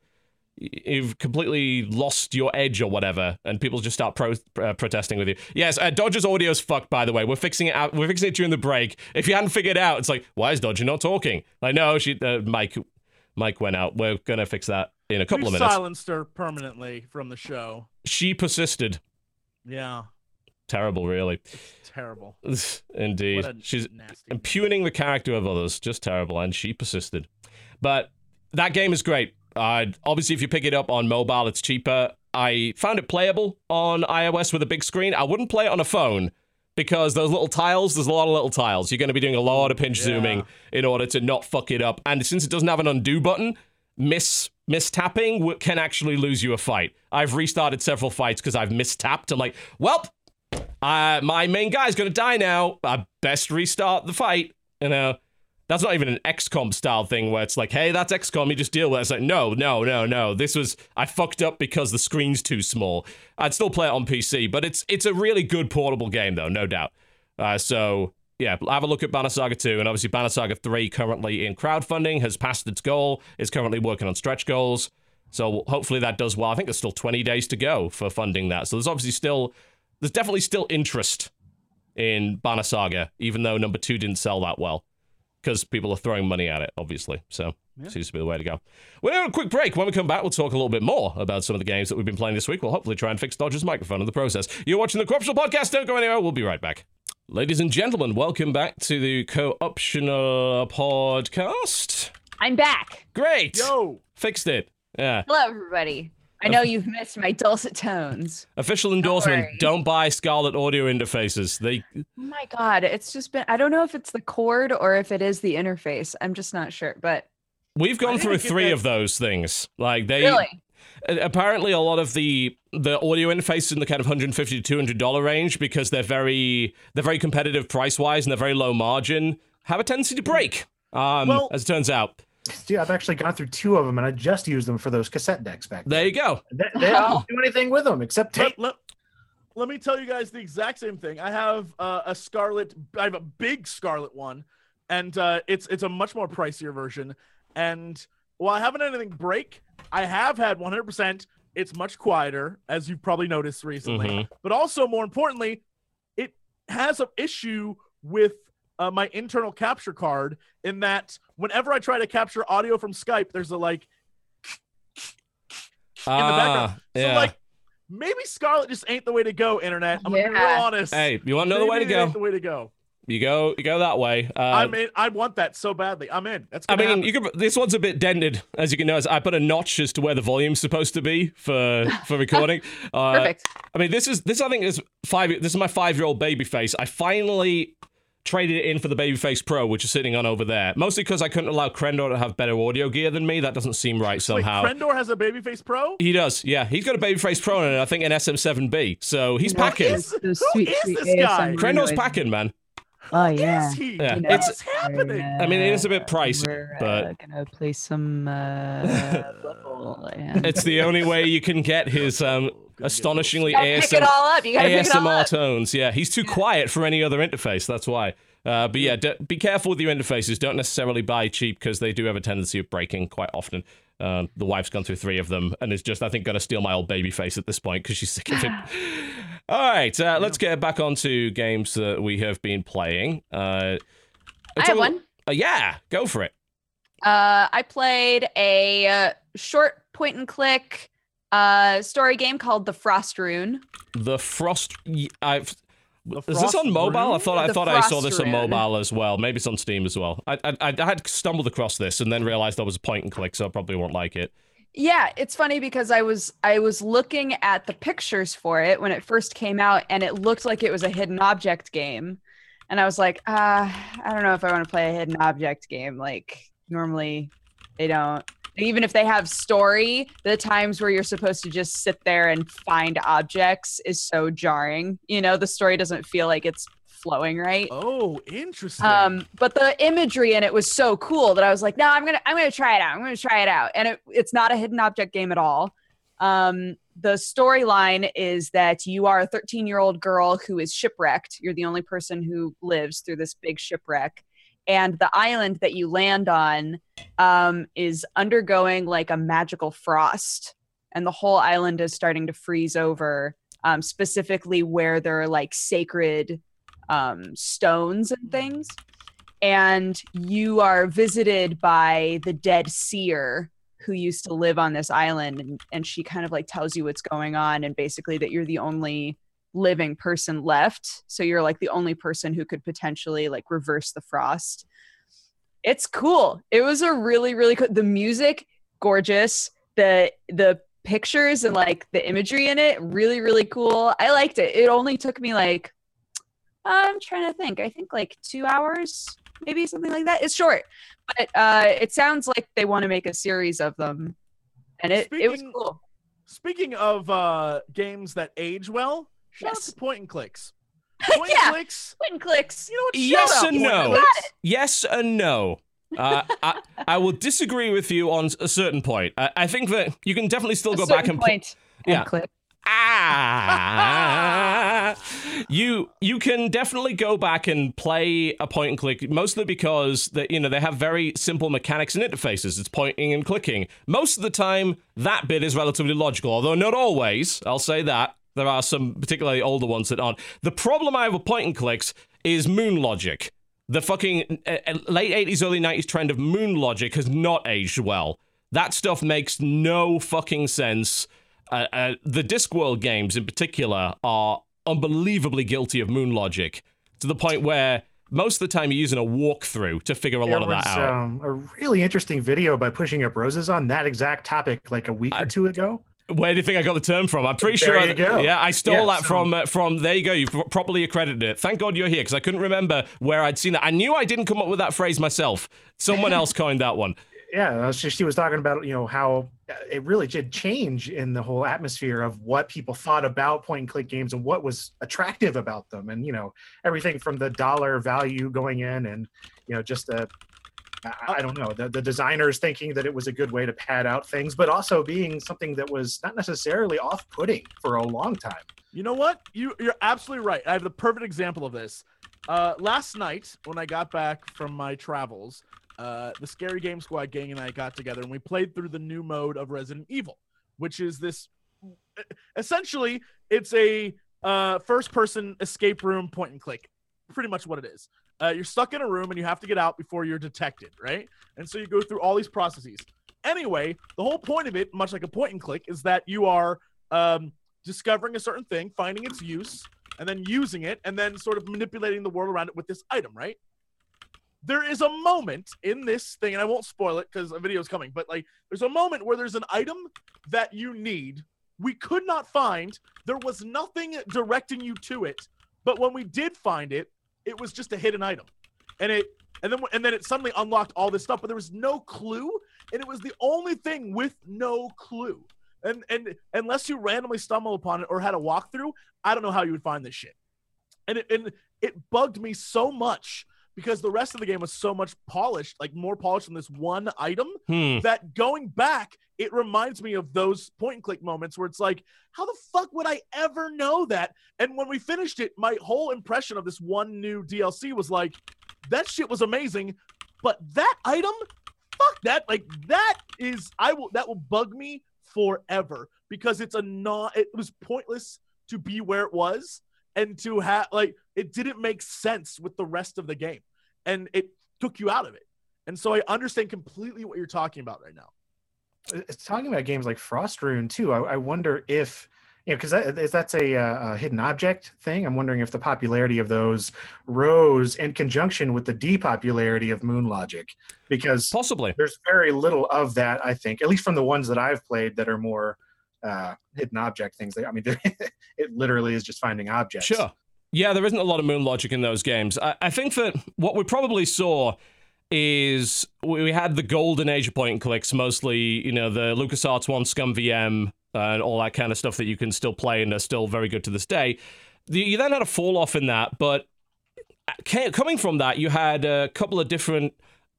Speaker 1: you've completely lost your edge or whatever, and people just start pro- uh, protesting with you. Yes, uh, Dodger's audio's fucked, by the way. We're fixing it out. We're fixing it during the break. If you hadn't figured it out, it's like, why is Dodger not talking? Like, no, she, uh, mic, mic went out. We're gonna fix that in a couple
Speaker 3: we
Speaker 1: of minutes.
Speaker 3: silenced her permanently from the show.
Speaker 1: She persisted.
Speaker 3: Yeah,
Speaker 1: Terrible, really.
Speaker 3: terrible. *laughs*
Speaker 1: Indeed. She's
Speaker 3: nasty.
Speaker 1: impugning the character of others. Just terrible. And she persisted. But that game is great. Uh, obviously, if you pick it up on mobile, it's cheaper. I found it playable on iOS with a big screen. I wouldn't play it on a phone because those little tiles, there's a lot of little tiles. You're going to be doing a lot of pinch
Speaker 3: Yeah.
Speaker 1: zooming in order to not fuck it up. And since it doesn't have an undo button, miss mistapping can actually lose you a fight. I've restarted several fights because I've mistapped. I'm like, well, uh, my main guy's to die now. I best restart the fight. You know, that's not even an XCOM style thing where it's like, hey, that's XCOM, you just deal with it. It's like, no, no, no, no. This was I fucked up because the screen's too small. I'd still play it on PC, but it's it's a really good portable game though, no doubt. Uh, so yeah, have a look at Banner Saga 2, and obviously Banner Saga 3 currently in crowdfunding has passed its goal. Is currently working on stretch goals. So hopefully that does well. I think there's still 20 days to go for funding that. So there's obviously still there's definitely still interest in Banner Saga, even though number two didn't sell that well because people are throwing money at it, obviously. So seems to be the way to go. We're going to a quick break. When we come back, we'll talk a little bit more about some of the games that we've been playing this week. We'll hopefully try and fix Dodger's microphone in the process. You're watching the Co-Optional Podcast. Don't go anywhere. We'll be right back. Ladies and gentlemen, welcome back to the Co-Optional Podcast.
Speaker 2: I'm back.
Speaker 1: Great.
Speaker 3: Yo,
Speaker 1: Fixed it. Yeah.
Speaker 2: Hello, everybody. I know you've missed my dulcet tones.
Speaker 1: Official endorsement.
Speaker 2: worry.
Speaker 1: Don't buy Scarlett audio interfaces. They
Speaker 2: Oh my god, it's just been I don't know if it's the cord or if it is the interface. I'm just not sure, but
Speaker 1: we've gone through three
Speaker 3: that-
Speaker 1: of those things. Like they
Speaker 2: really.
Speaker 1: Apparently a lot of the the audio interfaces in the kind of 150 to 200 dollar range because they're very they're very competitive price wise and they're very low margin have a tendency to break um
Speaker 3: Well-
Speaker 1: as it turns out
Speaker 4: Dude, I've actually gone through two of them, and I just used them for those cassette decks back.
Speaker 1: there you go
Speaker 4: They, they don't do anything with them except tape.
Speaker 3: let, let, let me tell you guys the exact same thing. I have uh, a Scarlett. I have a big Scarlett one, and uh, it's it's a much more pricier version. And while I haven't had anything break, I have had 100%. It's much quieter, as you've probably noticed recently.
Speaker 1: Mhm.
Speaker 3: But also, more importantly, it has an issue with uh, my internal capture card in that whenever I try to capture audio from Skype, there's a like in the background.
Speaker 1: Ah,
Speaker 3: So
Speaker 1: yeah.
Speaker 3: like maybe Scarlett just ain't the way to go, internet. I'm gonna be real honest.
Speaker 1: hey you want to know the way to
Speaker 3: Maybe ain't
Speaker 1: go
Speaker 3: The way to go.
Speaker 1: you go you go that way uh,
Speaker 3: I'm in. I want that so badly. I'm in. That's.
Speaker 1: I mean,
Speaker 3: happen.
Speaker 1: you could. This one's a bit dented, as you can notice. I put a notch as to where the volume's supposed to be for *laughs* for recording. Uh,
Speaker 2: Perfect.
Speaker 1: I mean, this is this. I think is five. This is my five-year-old Babyface. I finally traded it in for the Babyface Pro, which is sitting on over there. Mostly because I couldn't allow Krendor to have better audio gear than me. That doesn't seem right
Speaker 3: Wait,
Speaker 1: somehow.
Speaker 3: Krendor has a Babyface Pro.
Speaker 1: he does, yeah. He's got a Babyface Pro and I think an SM7B. So he's
Speaker 2: No,
Speaker 1: packing.
Speaker 3: is- who
Speaker 2: sweet,
Speaker 3: is this guy?
Speaker 2: ASMR
Speaker 1: Krendor's packing, man.
Speaker 2: Oh yeah.
Speaker 3: Is he?
Speaker 1: Yeah,
Speaker 2: You know,
Speaker 3: What's
Speaker 1: it's-
Speaker 3: happening?
Speaker 1: I mean, it is a bit pricey,
Speaker 2: we're,
Speaker 1: but-
Speaker 2: uh, gonna play some uh, *laughs* level, yeah.
Speaker 1: It's the only way you can get his *laughs* um, astonishingly
Speaker 2: You
Speaker 1: ASM-
Speaker 2: all up. You gotta pick it all
Speaker 1: ASMR
Speaker 2: up.
Speaker 1: tones. Yeah, he's too quiet for any other interface. That's why. Uh, but yeah, d- be careful with your interfaces. Don't necessarily buy cheap because they do have a tendency of breaking quite often. Um, the wife's gone through three of them and is just, I think, going to steal my old Babyface at this point because she's sick of it. *sighs* All right, uh, let's get back onto games that we have been playing. Uh,
Speaker 2: I have
Speaker 1: a-
Speaker 2: one.
Speaker 1: Uh, yeah, go for it.
Speaker 2: Uh, I played a uh, short point and click uh, story game called The Frostrune.
Speaker 1: The Frost. y- I've. Is this on mobile? I thought I thought I saw this on mobile as well. Maybe it's on Steam as well. I I, I had stumbled across this and then realized that was a point and click, so I probably won't like it.
Speaker 2: Yeah, it's funny because I was I was looking at the pictures for it when it first came out, and it looked like it was a hidden object game, and I was like, uh, I don't know if I want to play a hidden object game. Like normally, they don't. Even if they have story, the times where you're supposed to just sit there and find objects is so jarring. You know, the story doesn't feel like it's flowing right.
Speaker 3: Oh, interesting.
Speaker 2: Um, but the imagery in it was so cool that I was like, no, I'm gonna I'm gonna try it out. I'm gonna try it out. And it, it's not a hidden object game at all. Um, the storyline is that you are a 13 year old girl who is shipwrecked. You're the only person who lives through this big shipwreck. And the island that you land on um, is undergoing like a magical frost. And the whole island is starting to freeze over, um, specifically where there are like sacred um, stones and things. And you are visited by the dead seer who used to live on this island. And, and she kind of like tells you what's going on and basically that you're the only living person left. So you're like the only person who could potentially like reverse the frost. It's cool. It was a really, really cool. The music, gorgeous. The the pictures and like the imagery in it really really cool i liked it it only took me like i'm trying to think i think like two hours maybe something like that it's short but uh it sounds like they want to make a series of them and it, it was cool
Speaker 3: Speaking of uh, games that age well, shout out to *laughs* point and clicks. Point
Speaker 2: Yeah.
Speaker 3: and clicks.
Speaker 2: and clicks
Speaker 3: You know what?
Speaker 1: Yes
Speaker 3: Shout
Speaker 1: and no.
Speaker 3: Clicks.
Speaker 1: Yes and no. Uh, I, I will disagree with you on a certain point. I, I think that you can definitely still
Speaker 2: A
Speaker 1: go back
Speaker 2: certain
Speaker 1: and pl-
Speaker 2: point and
Speaker 1: Yeah.
Speaker 2: click
Speaker 1: ah, you you can definitely go back and play a point and click mostly because that you know they have very simple mechanics and interfaces it's pointing and clicking most of the time that bit is relatively logical although not always i'll say that there are some particularly older ones that aren't the problem i have with point and clicks is moon logic the fucking uh, uh, late 80s early 90s trend of moon logic has not aged well that stuff makes no fucking sense uh, uh, the Discworld games in particular are unbelievably guilty of moon logic to the point where most of the time you're using a walkthrough to figure a
Speaker 4: There
Speaker 1: lot of
Speaker 4: was
Speaker 1: that out.
Speaker 4: um, a really interesting video by Pushing Up Roses on that exact topic like a week or two ago.
Speaker 1: Where do you think I got the term from? I'm pretty
Speaker 4: There
Speaker 1: sure.
Speaker 4: you go.
Speaker 1: Yeah, I stole
Speaker 4: Yeah,
Speaker 1: that
Speaker 4: so-
Speaker 1: from uh, from. There you go. You've properly accredited it. Thank God you're here because I couldn't remember where I'd seen that. I knew I didn't come up with that phrase myself. Someone else coined that one. *laughs*
Speaker 4: Yeah, she, she was talking about you know how uh, it really did change in the whole atmosphere of what people thought about point and click games and what was attractive about them, and you know everything from the dollar value going in and you know just the I, I don't know the, the designers thinking that it was a good way to pad out things, but also being something that was not necessarily off-putting for a long time.
Speaker 3: You know what? You you're absolutely right. I have the perfect example of this. Uh, last night when I got back from my travels, uh, the Scary Game Squad gang and I got together and we played through the new mode of Resident Evil, which is this. Essentially, it's a uh, first-person escape room point and click. Pretty much what it is. Uh, you're stuck in a room and you have to get out before you're detected, right? And so you go through all these processes. Anyway, the whole point of it, much like a point and click, is that you are um, discovering a certain thing, finding its use, and then using it, and then sort of manipulating the world around it with this item, right? There is a moment in this thing, and I won't spoil it because a video is coming, but like there's a moment where there's an item that you need. We could not find, there was nothing directing you to it, but when we did find it, it was just a hidden item. And it and then and then it suddenly unlocked all this stuff, but there was no clue, and it was the only thing with no clue. And and unless you randomly stumble upon it or had a walkthrough, I don't know how you would find this shit. And it and it bugged me so much because the rest of the game was so much polished, like more polished than this one item,
Speaker 1: Hmm.
Speaker 3: that going back, it reminds me of those point and click moments where it's like, how the fuck would I ever know that? And when we finished it, my whole impression of this one new DLC was like, that shit was amazing, but that item, fuck that. Like that is I will that will bug me forever because it's a not it was pointless to be where it was and to have like it didn't make sense with the rest of the game and it took you out of it. And so I understand completely what you're talking about right now.
Speaker 4: it's talking about games like Frostrune too. I, I wonder if you know because that, is that's a, uh, a hidden object thing. I'm wondering if the popularity of those rose in conjunction with the depopularity of Moon Logic, because
Speaker 1: Possibly.
Speaker 4: there's very little of that. I think, at least from the ones that I've played that are more uh, hidden object things. I mean, *laughs* it literally is just finding objects.
Speaker 1: Sure. Yeah, there isn't a lot of moon logic in those games. I, I think that what we probably saw is we had the golden age of point and clicks, mostly, you know, the LucasArts one, ScummVM, and all that kind of stuff that you can still play and are still very good to this day. The, you then had a fall off in that, but coming from that, you had a couple of different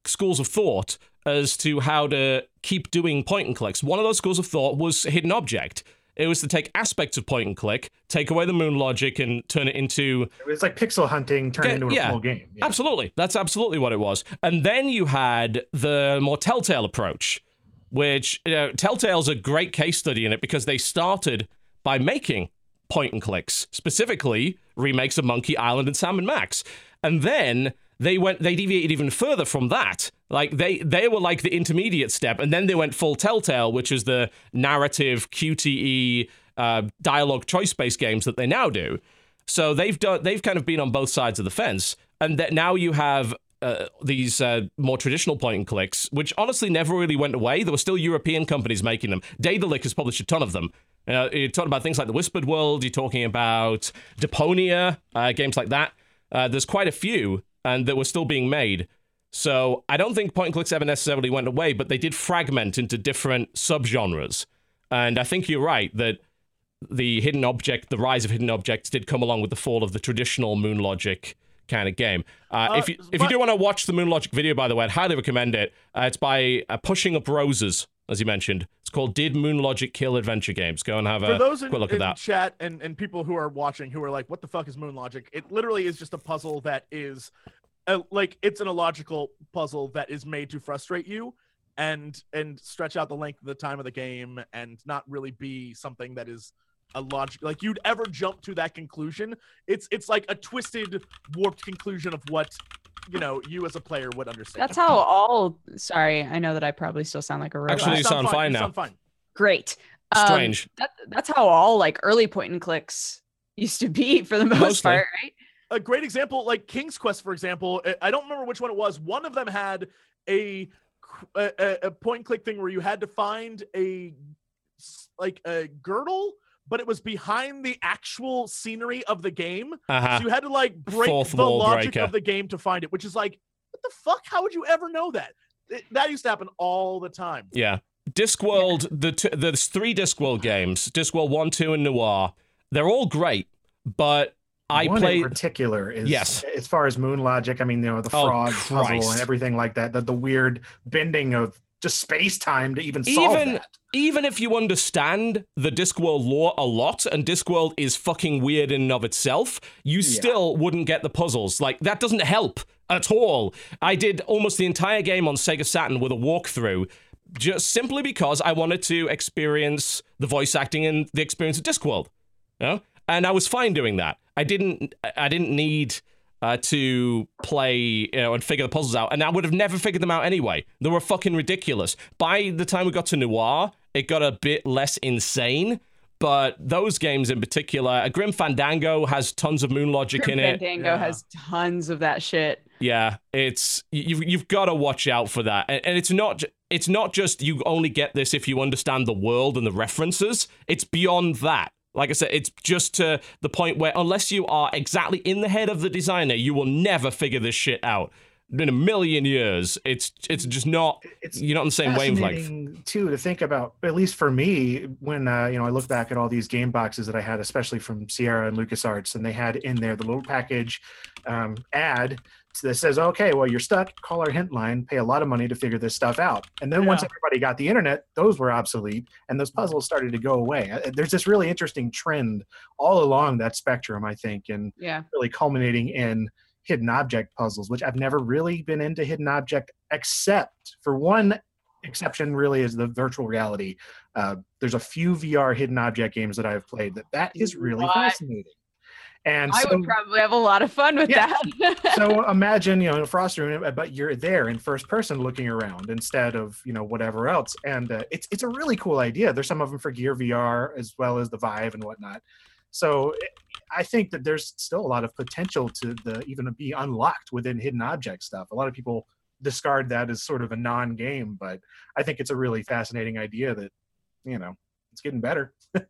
Speaker 1: schools of thought as to how to keep doing point and clicks. One of those schools of thought was hidden object. It was to take aspects of point and click, take away the moon logic, and turn it into
Speaker 4: It's like pixel hunting turned
Speaker 1: Okay,
Speaker 4: into a
Speaker 1: yeah.
Speaker 4: full game. Yeah.
Speaker 1: Absolutely. That's absolutely what it was. And then you had the more Telltale approach, which you know, Telltale's a great case study in it because they started by making point and clicks, specifically remakes of Monkey Island and Sam and Max. And then they went they deviated even further from that. Like they they were like the intermediate step, and then they went full Telltale, which is the narrative QTE uh, dialogue choice based games that they now do. So they've done they've kind of been on both sides of the fence, and that now you have uh, these uh, more traditional point and clicks, which honestly never really went away. There were still European companies making them. Daedalic has published a ton of them. Uh, you're talking about things like the Whispered World. You're talking about Deponia, uh, games like that. Uh, there's quite a few, and that were still being made. So I don't think point and clicks ever necessarily went away, but they did fragment into different subgenres. And I think you're right that the hidden object, the rise of hidden objects, did come along with the fall of the traditional Moon Logic kind of game. Uh,
Speaker 3: Uh,
Speaker 1: if you if you do want to watch the Moon Logic video, by the way, I'd highly recommend it. Uh, it's by uh, Pushing Up Roses, as you mentioned. It's called "Did Moon Logic Kill Adventure Games?" Go and have
Speaker 3: For
Speaker 1: a
Speaker 3: those in,
Speaker 1: quick look
Speaker 3: in
Speaker 1: at that.
Speaker 3: chat and, and people who are watching who are like, what the fuck is Moon Logic? It literally is just a puzzle that is a, like it's an illogical puzzle that is made to frustrate you and and stretch out the length of the time of the game and not really be something that is a logic like you'd ever jump to that conclusion. It's it's like a twisted, warped conclusion of what you know you as a player would understand.
Speaker 2: That's how all. Sorry, I know that I probably still sound like a robot.
Speaker 1: Actually, you sound fine
Speaker 3: you
Speaker 1: now.
Speaker 3: sound fine.
Speaker 2: Great. Um,
Speaker 1: Strange.
Speaker 2: that, that's how all like early point and clicks used to be for the most
Speaker 1: Mostly.
Speaker 2: part, right?
Speaker 3: A great example like king's quest for example I- don't remember which one it was one of them had a a point click thing where you had to find a like a girdle but it was behind the actual scenery of the game
Speaker 1: Uh-huh.
Speaker 3: so you had to like break
Speaker 1: Fourth
Speaker 3: the logic
Speaker 1: breaker.
Speaker 3: of the game to find it which is like what the fuck how would you ever know that It- that used to happen all the time
Speaker 1: Yeah. Discworld, the t- there's three Discworld games Discworld 1, 2, and Noir. They're all great, but I
Speaker 4: One
Speaker 1: played.
Speaker 4: in particular is
Speaker 1: Yes.
Speaker 4: as far as moon logic. I mean, you know, the
Speaker 1: Oh,
Speaker 4: frog puzzle and everything like that. The, the weird bending of just space time to even solve
Speaker 1: Even
Speaker 4: that.
Speaker 1: even if you understand the Discworld lore a lot, and Discworld is fucking weird in and of itself, you still wouldn't get the puzzles. Like that doesn't help at all. I did almost the entire game on Sega Saturn with a walkthrough, just simply because I wanted to experience the voice acting and the experience of Discworld. You know? And I was fine doing that. I didn't I didn't need uh, to play, you know, and figure the puzzles out. And I would have never figured them out anyway. They were fucking ridiculous. By the time we got to Noir, it got a bit less insane. But those games in particular, a Grim Fandango has tons of moon logic in it.
Speaker 2: Fandango
Speaker 3: Yeah.
Speaker 2: has tons of that shit.
Speaker 1: Yeah, it's you've you've got to watch out for that, and, and it's not it's not just you only get this if you understand the world and the references. It's beyond that. Like I said, it's just to the point where unless you are exactly in the head of the designer, you will never figure this shit out. In a million years, it's it's just not.
Speaker 4: It's
Speaker 1: You're not on the same wavelength.
Speaker 4: too to think about at least for me when uh, you know i look back at all these game boxes that i had especially from sierra and lucasarts and they had in there the little package um, ad that says okay well you're stuck call our hint line pay a lot of money to figure this stuff out and then once everybody got the internet those were obsolete and those puzzles started to go away Uh, there's this really interesting trend all along that spectrum i think and
Speaker 2: Yeah.
Speaker 4: really culminating in hidden object puzzles, which I've never really been into hidden object, except for one exception, really is the virtual reality. Uh, there's a few VR hidden object games that I've played that that is really
Speaker 2: What?
Speaker 4: fascinating. And
Speaker 2: I
Speaker 4: so,
Speaker 2: would probably have a lot of fun with
Speaker 4: Yeah.
Speaker 2: that. *laughs*
Speaker 4: so imagine you know in a Frostrune, but you're there in first person looking around instead of you know whatever else. And uh, it's it's a really cool idea. There's some of them for Gear VR as well as the Vive and whatnot. So eh, I think that there's still a lot of potential to the even be unlocked within hidden object stuff. A lot of people discard that as sort of a non-game, but I think it's a really fascinating idea that you know it's getting better. *laughs*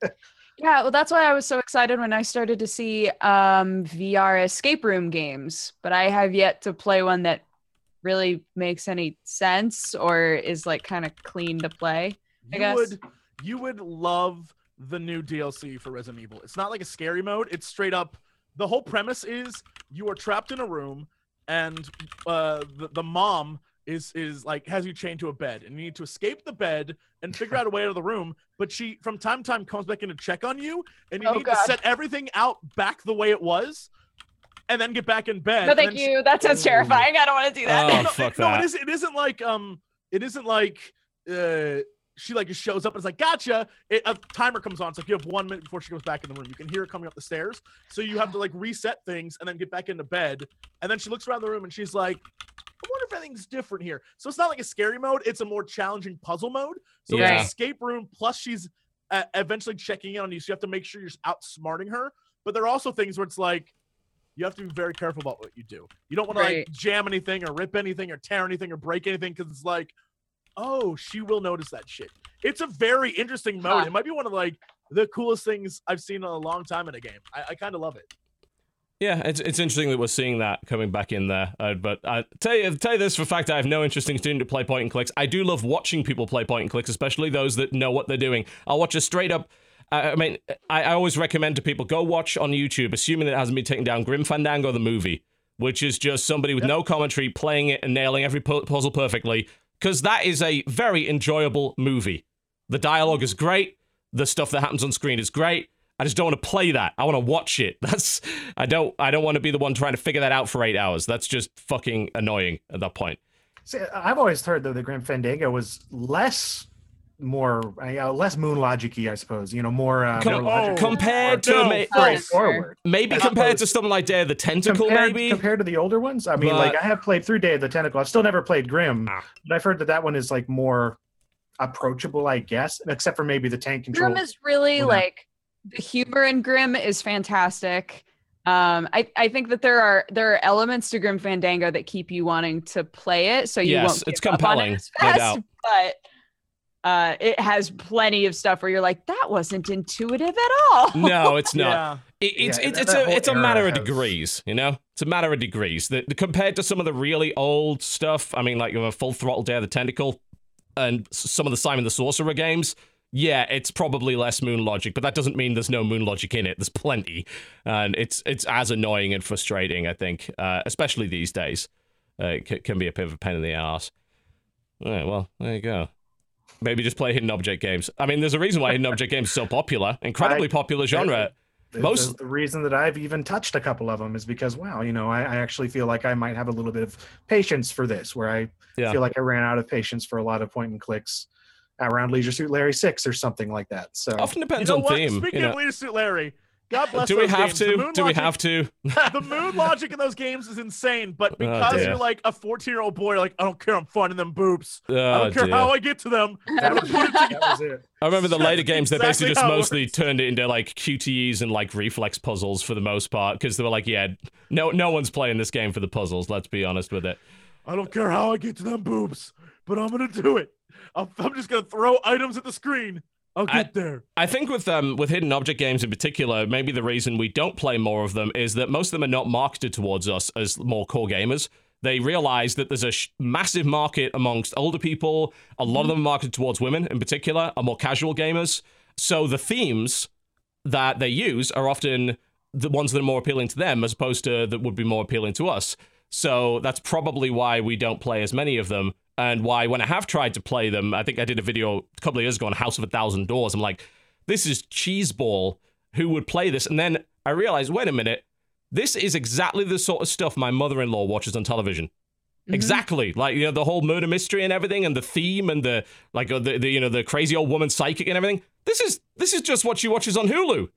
Speaker 2: Yeah, well, that's why I was so excited when I started to see um, VR escape room games, but I have yet to play one that really makes any sense or is like kind of clean to play. I
Speaker 3: you
Speaker 2: guess.
Speaker 3: would you would love the new DLC for Resident Evil. It's not like a scary mode. It's straight up. The whole premise is you are trapped in a room, and uh, the, the mom is is like has you chained to a bed, and you need to escape the bed and *laughs* figure out a way out of the room. But she from time to time comes back in to check on you, and you
Speaker 2: Oh,
Speaker 3: need
Speaker 2: God.
Speaker 3: to set everything out back the way it was, and then get back in bed.
Speaker 2: No, thank
Speaker 3: then she-
Speaker 2: you. That sounds
Speaker 4: Ooh.
Speaker 2: terrifying. I don't want to do that.
Speaker 1: Oh, *laughs*
Speaker 3: no,
Speaker 1: fuck
Speaker 3: no,
Speaker 1: that.
Speaker 3: it isn't. It isn't like um, it isn't like uh, she like just shows up and it's like gotcha. It, a timer comes on. so like you have one minute before she goes back in the room. You can hear her coming up the stairs, so you have to like reset things and then get back into bed. And then she looks around the room and she's like, I wonder if anything's different here. So it's not like a scary mode. It's a more challenging puzzle mode. So
Speaker 1: Yeah.
Speaker 3: it's an escape room. Plus she's uh, eventually checking in on you, so you have to make sure you're outsmarting her. But there are also things where it's like you have to be very careful about what you do. You don't want to like jam anything or rip anything or tear anything or break anything because it's like, oh, she will notice that shit. It's a very interesting mode.
Speaker 2: Huh.
Speaker 3: It might be one of like the coolest things I've seen in a long time in a game. I, I kind of love it.
Speaker 1: Yeah, it's it's interesting that we're seeing that coming back in there. Uh, but I tell you, tell you this for a fact, I have no interest in continuing to play point and clicks. I do love watching people play point and clicks, especially those that know what they're doing. I'll watch a straight up. I I mean, I, I always recommend to people go watch on YouTube, assuming that it hasn't been taken down, Grim Fandango the movie, which is just somebody with no commentary playing it and nailing every pu- puzzle perfectly, because that is a very enjoyable movie. The dialogue is great. The stuff that happens on screen is great. I just don't want to play that. I want to watch it. *laughs* That's I don't I don't want to be the one trying to figure that out for eight hours. That's just fucking annoying at that point.
Speaker 4: See, I've always heard though the Grim Fandango was less, more, uh, less moon logic I suppose. You know, more, uh,
Speaker 1: Com-
Speaker 4: more logical,
Speaker 1: compared
Speaker 3: no,
Speaker 1: to ma-
Speaker 2: fun.
Speaker 4: straightforward.
Speaker 1: maybe
Speaker 4: As
Speaker 1: compared to something like Day of the Tentacle,
Speaker 4: compared,
Speaker 1: maybe.
Speaker 4: compared to the older ones. I mean,
Speaker 1: But-
Speaker 4: like I have played through Day of the Tentacle. I've still never played Grim,
Speaker 1: Ah.
Speaker 4: but I've heard that that one is like more approachable, I guess, except for maybe the tank control.
Speaker 2: Grim is really
Speaker 4: Yeah.
Speaker 2: like the humor in Grim is fantastic. Um, I, I think that there are there are elements to Grim Fandango that keep you wanting to play it, so you
Speaker 1: Yes,
Speaker 2: won't.
Speaker 1: it's
Speaker 2: give up on it
Speaker 1: compelling,
Speaker 2: as
Speaker 1: no
Speaker 2: fast,
Speaker 1: doubt.
Speaker 2: But uh, it has plenty of stuff where you're like, that wasn't intuitive at all.
Speaker 1: no, it's *laughs* not.
Speaker 3: Yeah.
Speaker 1: It, it's
Speaker 4: Yeah,
Speaker 1: it's it's a it's a
Speaker 4: era
Speaker 1: matter of
Speaker 4: has-
Speaker 1: degrees, you know. It's a matter of degrees. The, the- compared to some of the really old stuff, I mean, like you know, Full Throttle Day of the Tentacle, and some of the Simon the Sorcerer games. Yeah, it's probably less moon logic, but that doesn't mean there's no moon logic in it. There's plenty, and it's it's as annoying and frustrating. I think, uh, especially these days, uh, it c- can be a bit of a pain in the ass. All right, well, there you go. Maybe just play hidden object games. I mean, there's a reason why hidden object games are so popular, *laughs* incredibly popular genre.
Speaker 4: The-
Speaker 1: most-
Speaker 4: the, the reason that I've even touched a couple of them is because wow, you know, I, I actually feel like I might have a little bit of patience for this, where I
Speaker 1: Yeah.
Speaker 4: feel like I ran out of patience for a lot of point and clicks around Leisure Suit Larry Six or something like that. So
Speaker 1: Often
Speaker 3: You
Speaker 1: depends
Speaker 3: know
Speaker 1: on
Speaker 3: what?
Speaker 1: theme.
Speaker 3: Speaking
Speaker 1: you know.
Speaker 3: of Leisure Suit Larry, God bless
Speaker 1: Do we have
Speaker 3: games.
Speaker 1: To?
Speaker 3: moon
Speaker 1: Do we
Speaker 3: logic-
Speaker 1: have to? *laughs*
Speaker 3: the mood logic in those games is insane, but
Speaker 1: Oh,
Speaker 3: because
Speaker 1: dear.
Speaker 3: you're like a 14 year old boy, like I don't care, I'm finding them boobs. I
Speaker 1: Oh,
Speaker 3: don't care
Speaker 1: dear.
Speaker 3: how I get to them. I'm gonna put it *laughs*
Speaker 4: that was it.
Speaker 1: I remember the later games. They basically just mostly
Speaker 3: works.
Speaker 1: turned it into like QTEs and like reflex puzzles for the most part because they were like, yeah, no, no one's playing this game for the puzzles. Let's be honest with it.
Speaker 3: I don't care how I get to them boobs, but I'm gonna do it. I'll, I'm just gonna throw items at the screen. I'll
Speaker 1: I-
Speaker 3: get there.
Speaker 1: I think with um with hidden object games in particular, maybe the reason we don't play more of them is that most of them are not marketed towards us as more core gamers. They realize that there's a sh- massive market amongst older people. A lot of them are marketed towards women, in particular, are more casual gamers. So the themes that they use are often the ones that are more appealing to them, as opposed to that would be more appealing to us. So that's probably why we don't play as many of them, and why when I have tried to play them, I think I did a video a couple of years ago on House of a Thousand Doors. I'm like, this is cheeseball. Who would play this? And then I realized, wait a minute, this is exactly the sort of stuff my mother-in-law watches on television.
Speaker 2: Mhm.
Speaker 1: Exactly, like you know the whole murder mystery and everything, and the theme and the like uh, the, the you know the crazy old woman psychic and everything. This is this is just what she watches on Hulu.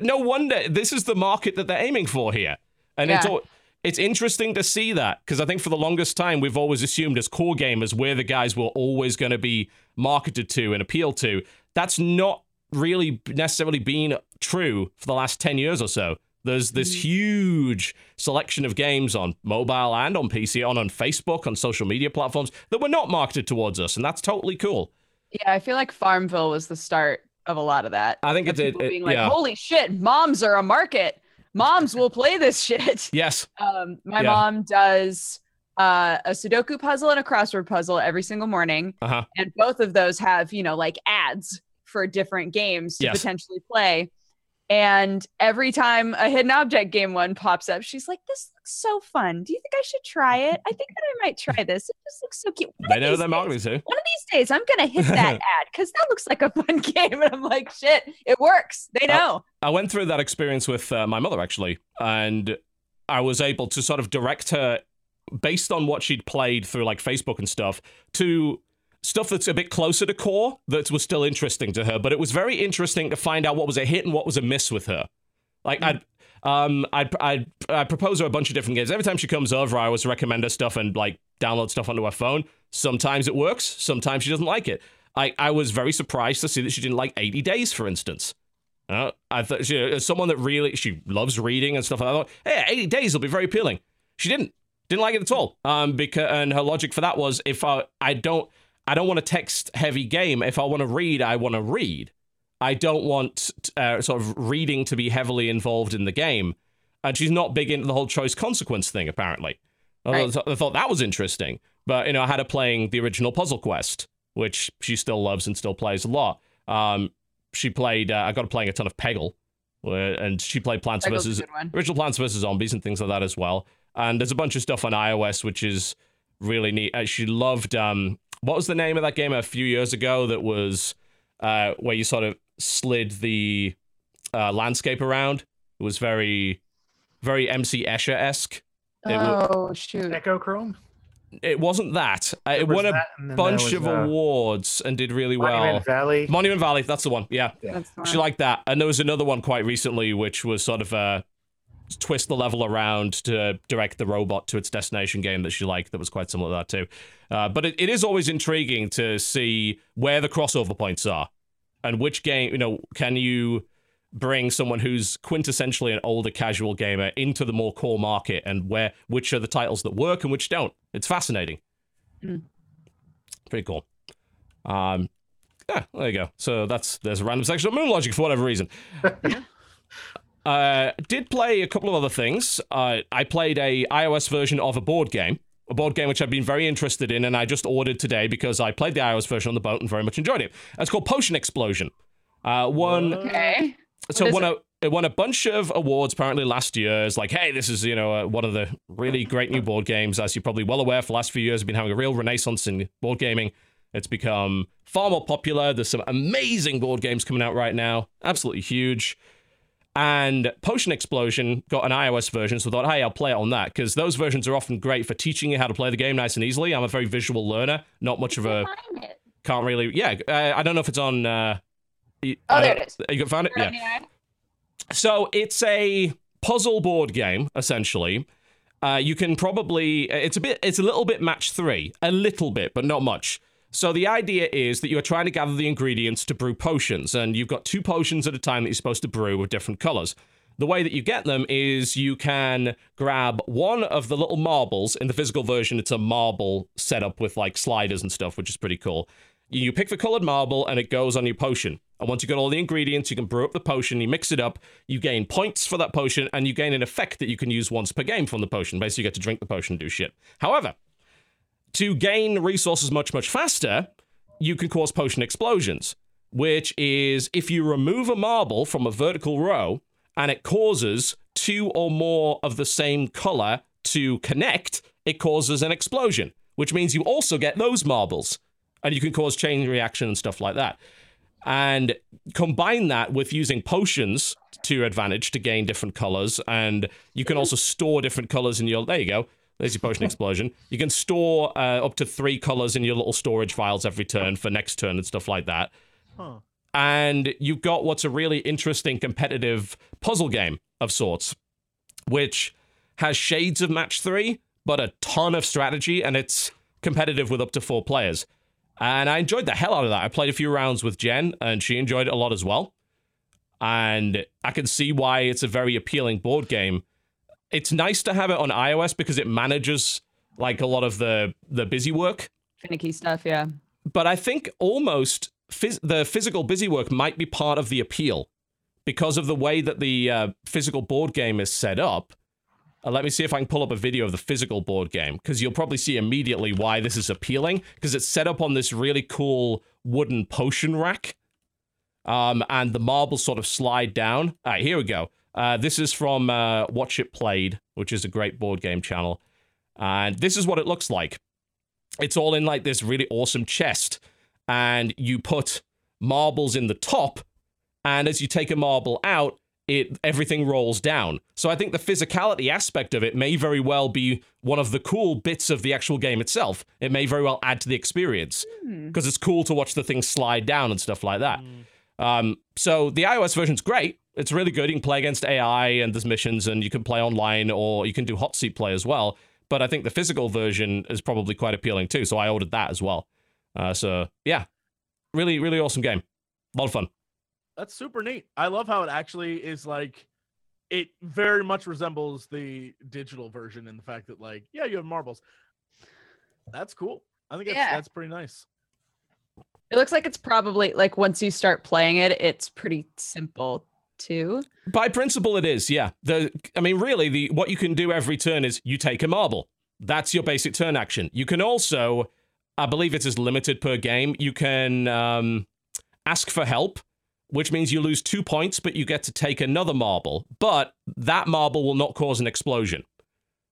Speaker 1: No wonder this is the market that they're aiming for here, and it's all. It's interesting to see that because I think for the longest time we've always assumed as core gamers we're the guys we're always going to be marketed to and appeal to. That's not really necessarily been true for the last 10 years or so. There's this mm. huge selection of games on mobile and on PC, on on Facebook, on social media platforms that were not marketed towards us, and that's totally cool.
Speaker 2: Yeah, I feel like Farmville was the start of a lot of that.
Speaker 1: I think
Speaker 2: Of
Speaker 1: it did. it-
Speaker 2: being like,
Speaker 1: yeah.
Speaker 2: holy shit, moms are a market. Moms will play this shit. *laughs*
Speaker 1: Yes.
Speaker 2: Um, my
Speaker 1: Yeah.
Speaker 2: mom does uh, a Sudoku puzzle and a crossword puzzle every single morning,
Speaker 1: Uh huh.
Speaker 2: and both of those have you know like ads for different games to
Speaker 1: Yes.
Speaker 2: potentially play. And every time a hidden object game one pops up, she's like, "This looks so fun. Do you think I should try it? I think that I might try this. It just looks so cute." One
Speaker 1: They know
Speaker 2: days-
Speaker 1: marketing to.
Speaker 2: one of these days I'm gonna hit that *laughs* ad because that looks like a fun *laughs* game. And I'm like, shit, it works. They
Speaker 1: Uh,
Speaker 2: know.
Speaker 1: I went through that experience with uh, my mother actually, and I was able to sort of direct her based on what she'd played through like Facebook and stuff to stuff that's a bit closer to core that was still interesting to her. But it was very interesting to find out what was a hit and what was a miss with her. Like I'd. Um, I'd, I'd, I'd propose her a bunch of different games. Every time she comes over, I always recommend her stuff and like download stuff onto her phone. Sometimes it works, sometimes she doesn't like it. I, I was very surprised to see that she didn't like 80 Days, for instance. Uh, I thought she, as someone that really she loves reading and stuff. I thought, hey, 80 days will be very appealing. She didn't. Didn't like it at all. Um, because and her logic for that was if I I don't I don't want a text heavy game. If I want to read, I want to read. I don't want uh, sort of reading to be heavily involved in the game. And she's not big into the whole choice consequence thing, apparently. I,
Speaker 2: Right.
Speaker 1: thought, I thought that was interesting. But, you know, I had her playing the original Puzzle Quest, which she still loves and still plays a lot. Um, she played, uh, I got her playing a ton of Peggle, where, and she played Plants
Speaker 2: a
Speaker 1: vs. Original Plants vs. Zombies and things like that as well. And there's a bunch of stuff on iOS, which is really neat. Uh, she loved, um, what was the name of that game a few years ago that was uh, where you sort of slid the uh, landscape around? It was very, very MC Escher esque. It wa-
Speaker 2: Oh shoot!
Speaker 4: Echochrome.
Speaker 1: It wasn't that. Uh, it won a
Speaker 4: that, and then there
Speaker 1: bunch
Speaker 4: was,
Speaker 1: of
Speaker 4: uh,
Speaker 1: awards and did really well.
Speaker 4: Monument Valley.
Speaker 1: Monument Valley, that's the one. Yeah.
Speaker 4: Yeah.
Speaker 1: She liked that. And there was another one quite recently, which was sort of uh, twist the level around to direct the robot to its destination game that she liked that was quite similar to that too. Uh, but it, it is always intriguing to see where the crossover points are and which game, you know, can you bring someone who's quintessentially an older casual gamer into the more core market and where which are the titles that work and which don't. It's fascinating.
Speaker 2: Mm.
Speaker 1: Pretty cool. Um, yeah, there you go. So that's there's a random section of Moon Logic for whatever reason. *laughs* uh, did play a couple of other things. Uh, I played a iOS version of a board game, a board game which I've been very interested in, and I just ordered today because I played the iOS version on the boat and very much enjoyed it. It's called Potion Explosion. Uh, one
Speaker 2: Okay.
Speaker 1: so
Speaker 2: What
Speaker 1: it
Speaker 2: is
Speaker 1: won a it won a bunch of awards apparently last year. It's like, hey, this is you know uh, one of the really great new board games. As you're probably well aware, for the last few years, we've been having a real renaissance in board gaming. It's become far more popular. There's some amazing board games coming out right now, absolutely huge. And Potion Explosion got an iOS version, so I thought, hey, I'll play it on that because those versions are often great for teaching you how to play the game nice and easily. I'm a very visual learner, not much of a can't really. Yeah, uh, I don't know if it's on. Uh,
Speaker 2: Oh,
Speaker 1: I
Speaker 2: there it is.
Speaker 1: You can find it. Yeah. So it's a puzzle board game, essentially. Uh, you can probably it's a bit it's a little bit match three, a little bit, but not much. So the idea is that you're trying to gather the ingredients to brew potions, and you've got two potions at a time that you're supposed to brew with different colors. The way that you get them is you can grab one of the little marbles. In the physical version, it's a marble setup with like sliders and stuff, which is pretty cool. You pick the colored marble and it goes on your potion. And once you've got all the ingredients, you can brew up the potion, you mix it up, you gain points for that potion, and you gain an effect that you can use once per game from the potion. Basically, you get to drink the potion and do shit. However, to gain resources much, much faster, you can cause potion explosions, which is if you remove a marble from a vertical row and it causes two or more of the same color to connect, it causes an explosion, which means you also get those marbles and you can cause chain reaction and stuff like that. And combine that with using potions to your advantage to gain different colors, and you can also store different colors in your. There you go. There's your potion explosion. You can store uh, up to three colors in your little storage files every turn for next turn and stuff like that.
Speaker 3: Huh.
Speaker 1: And you've got what's a really interesting competitive puzzle game of sorts, which has shades of match three, but a ton of strategy, and it's competitive with up to four players. And I enjoyed the hell out of that. I played a few rounds with Jen, and she enjoyed it a lot as well. And I can see why it's a very appealing board game. It's nice to have it on iOS because it manages like a lot of the the busy work
Speaker 2: Finicky stuff. Yeah.
Speaker 1: but I think almost phys- the physical busy work might be part of the appeal because of the way that the uh, physical board game is set up. Uh, let me see if I can pull up a video of the physical board game because you'll probably see immediately why this is appealing because it's set up on this really cool wooden potion rack. Um, and the marbles sort of slide down. All right, here we go. Uh, this is from uh, Watch It Played, which is a great board game channel. And this is what it looks like. It's all in like this really awesome chest and you put marbles in the top and as you take a marble out it everything rolls down. So i think the physicality aspect of it may very well be one of the cool bits of the actual game itself. It may very well add to the experience because it's cool to watch the thing slide down and stuff like that. Um, so the ios version's great it's really good you can play against ai and there's missions and you can play online or you can do hot seat play as well but I think the physical version is probably quite appealing too. So I ordered that as well. Uh, so yeah, really, really awesome game. A lot of fun.
Speaker 3: That's super neat. I love how it actually is like it very much resembles the digital version in the fact that like yeah, you have marbles. That's cool. I think that's
Speaker 2: Yeah.
Speaker 3: that's pretty nice.
Speaker 2: It looks like it's probably like once you start playing it, it's pretty simple too.
Speaker 1: By principle, it is. Yeah. The I mean, really, the what you can do every turn is you take a marble. That's your basic turn action. You can also, I believe it is limited per game. You can um, ask for help, which means you lose two points, but you get to take another marble. But that marble will not cause an explosion.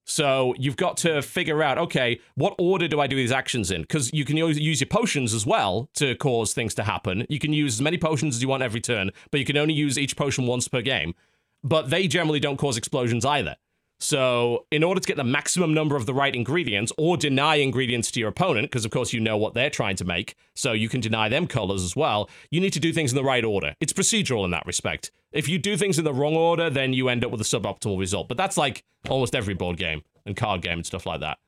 Speaker 1: So you've got to figure out, okay, what order do I do these actions in? Because you can use your potions as well to cause things to happen. You can use as many potions as you want every turn, but you can only use each potion once per game. But they generally don't cause explosions either. So, in order to get the maximum number of the right ingredients or deny ingredients to your opponent, because of course you know what they're trying to make, so you can deny them colors as well, you need to do things in the right order. It's procedural in that respect. If you do things in the wrong order, then you end up with a suboptimal result. But that's like almost every board game and card game and stuff like that.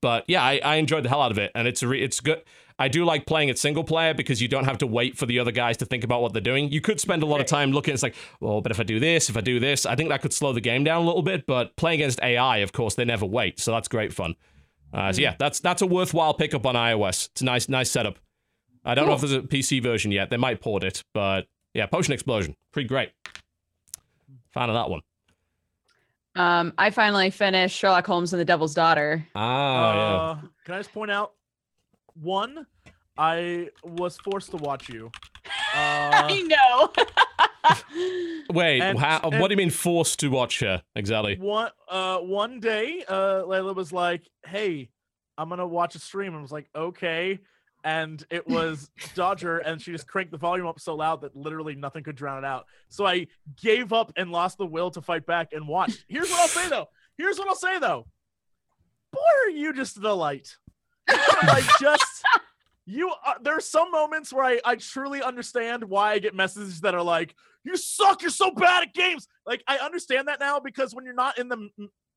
Speaker 1: But yeah, I, I enjoyed the hell out of it, and it's a re- it's good. I do like playing it single player because you don't have to wait for the other guys to think about what they're doing. You could spend a lot of time looking. It's like, well, but if I do this, if I do this, I think that could slow the game down a little bit. But playing against AI, of course, they never wait, so that's great fun. Uh, so yeah, that's that's a worthwhile pickup on iOS. It's a nice nice setup. I don't know if there's a PC version yet. They might port it, but yeah, Potion Explosion, pretty great. Fan of that one.
Speaker 2: Um, I finally finished Sherlock Holmes and the Devil's Daughter.
Speaker 1: Ah,
Speaker 3: uh, Can I just point out one? I was forced to watch you. *laughs* Uh,
Speaker 2: I know. *laughs*
Speaker 1: Wait,
Speaker 3: and-
Speaker 1: how,
Speaker 3: and-
Speaker 1: what do you mean forced to watch her exactly?
Speaker 3: one uh one day uh Layla was like, "Hey, I'm going to watch a stream." I was like, "Okay." And it was Dodger and she just cranked the volume up so loud that literally nothing could drown it out. So I gave up and lost the will to fight back and watched. Here's what I'll say though. Here's what I'll say though. Boy, are you just. You are, like just you are, there are some moments where I, I truly understand why I get messages that are like, you suck, you're so bad at games. Like I understand that now because when you're not in the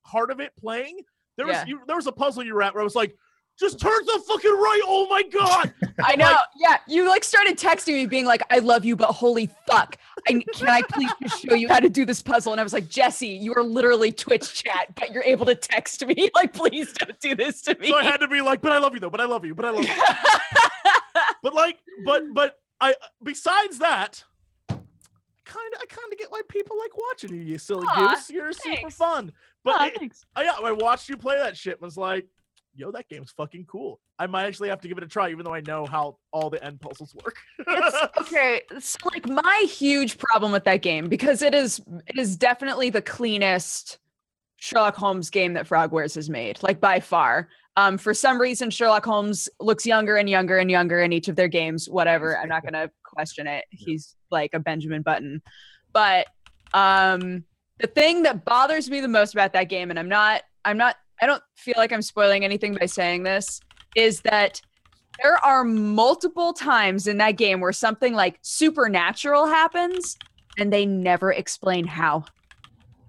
Speaker 3: heart of it playing, there was
Speaker 2: Yeah.
Speaker 3: you, there was a puzzle you were at where I was like, just turn to the fucking right. Oh my god. *laughs*
Speaker 2: I know. yeah, you like started texting me being like, "I love you, but holy fuck, I, can I please just show you how to do this puzzle?" And I was like, "Jesse, you are literally Twitch chat, but you're able to text me. *laughs* Like, please don't do this to me."
Speaker 3: So I had to be like, but I love you though, but I love you, but I love you. *laughs* but like, but but I besides that, kind of I kind of get why people like watching you, you silly
Speaker 2: Aw,
Speaker 3: goose. You're super fun. But
Speaker 2: Aw,
Speaker 3: it- I, yeah, I watched you play that shit and was like, yo, that game's fucking cool. I might actually have to give it a try, even though I know how all the end puzzles work. *laughs*
Speaker 2: Okay, so like my huge problem with that game because it is it is definitely the cleanest Sherlock Holmes game that Frogwares has made, like by far. Um, for some reason, Sherlock Holmes looks younger and younger and younger in each of their games. Whatever, I'm not gonna question it. He's like a Benjamin Button, but um, the thing that bothers me the most about that game, and I'm not, I'm not, I don't feel like I'm spoiling anything by saying this, is that there are multiple times in that game where something like supernatural happens and they never explain how.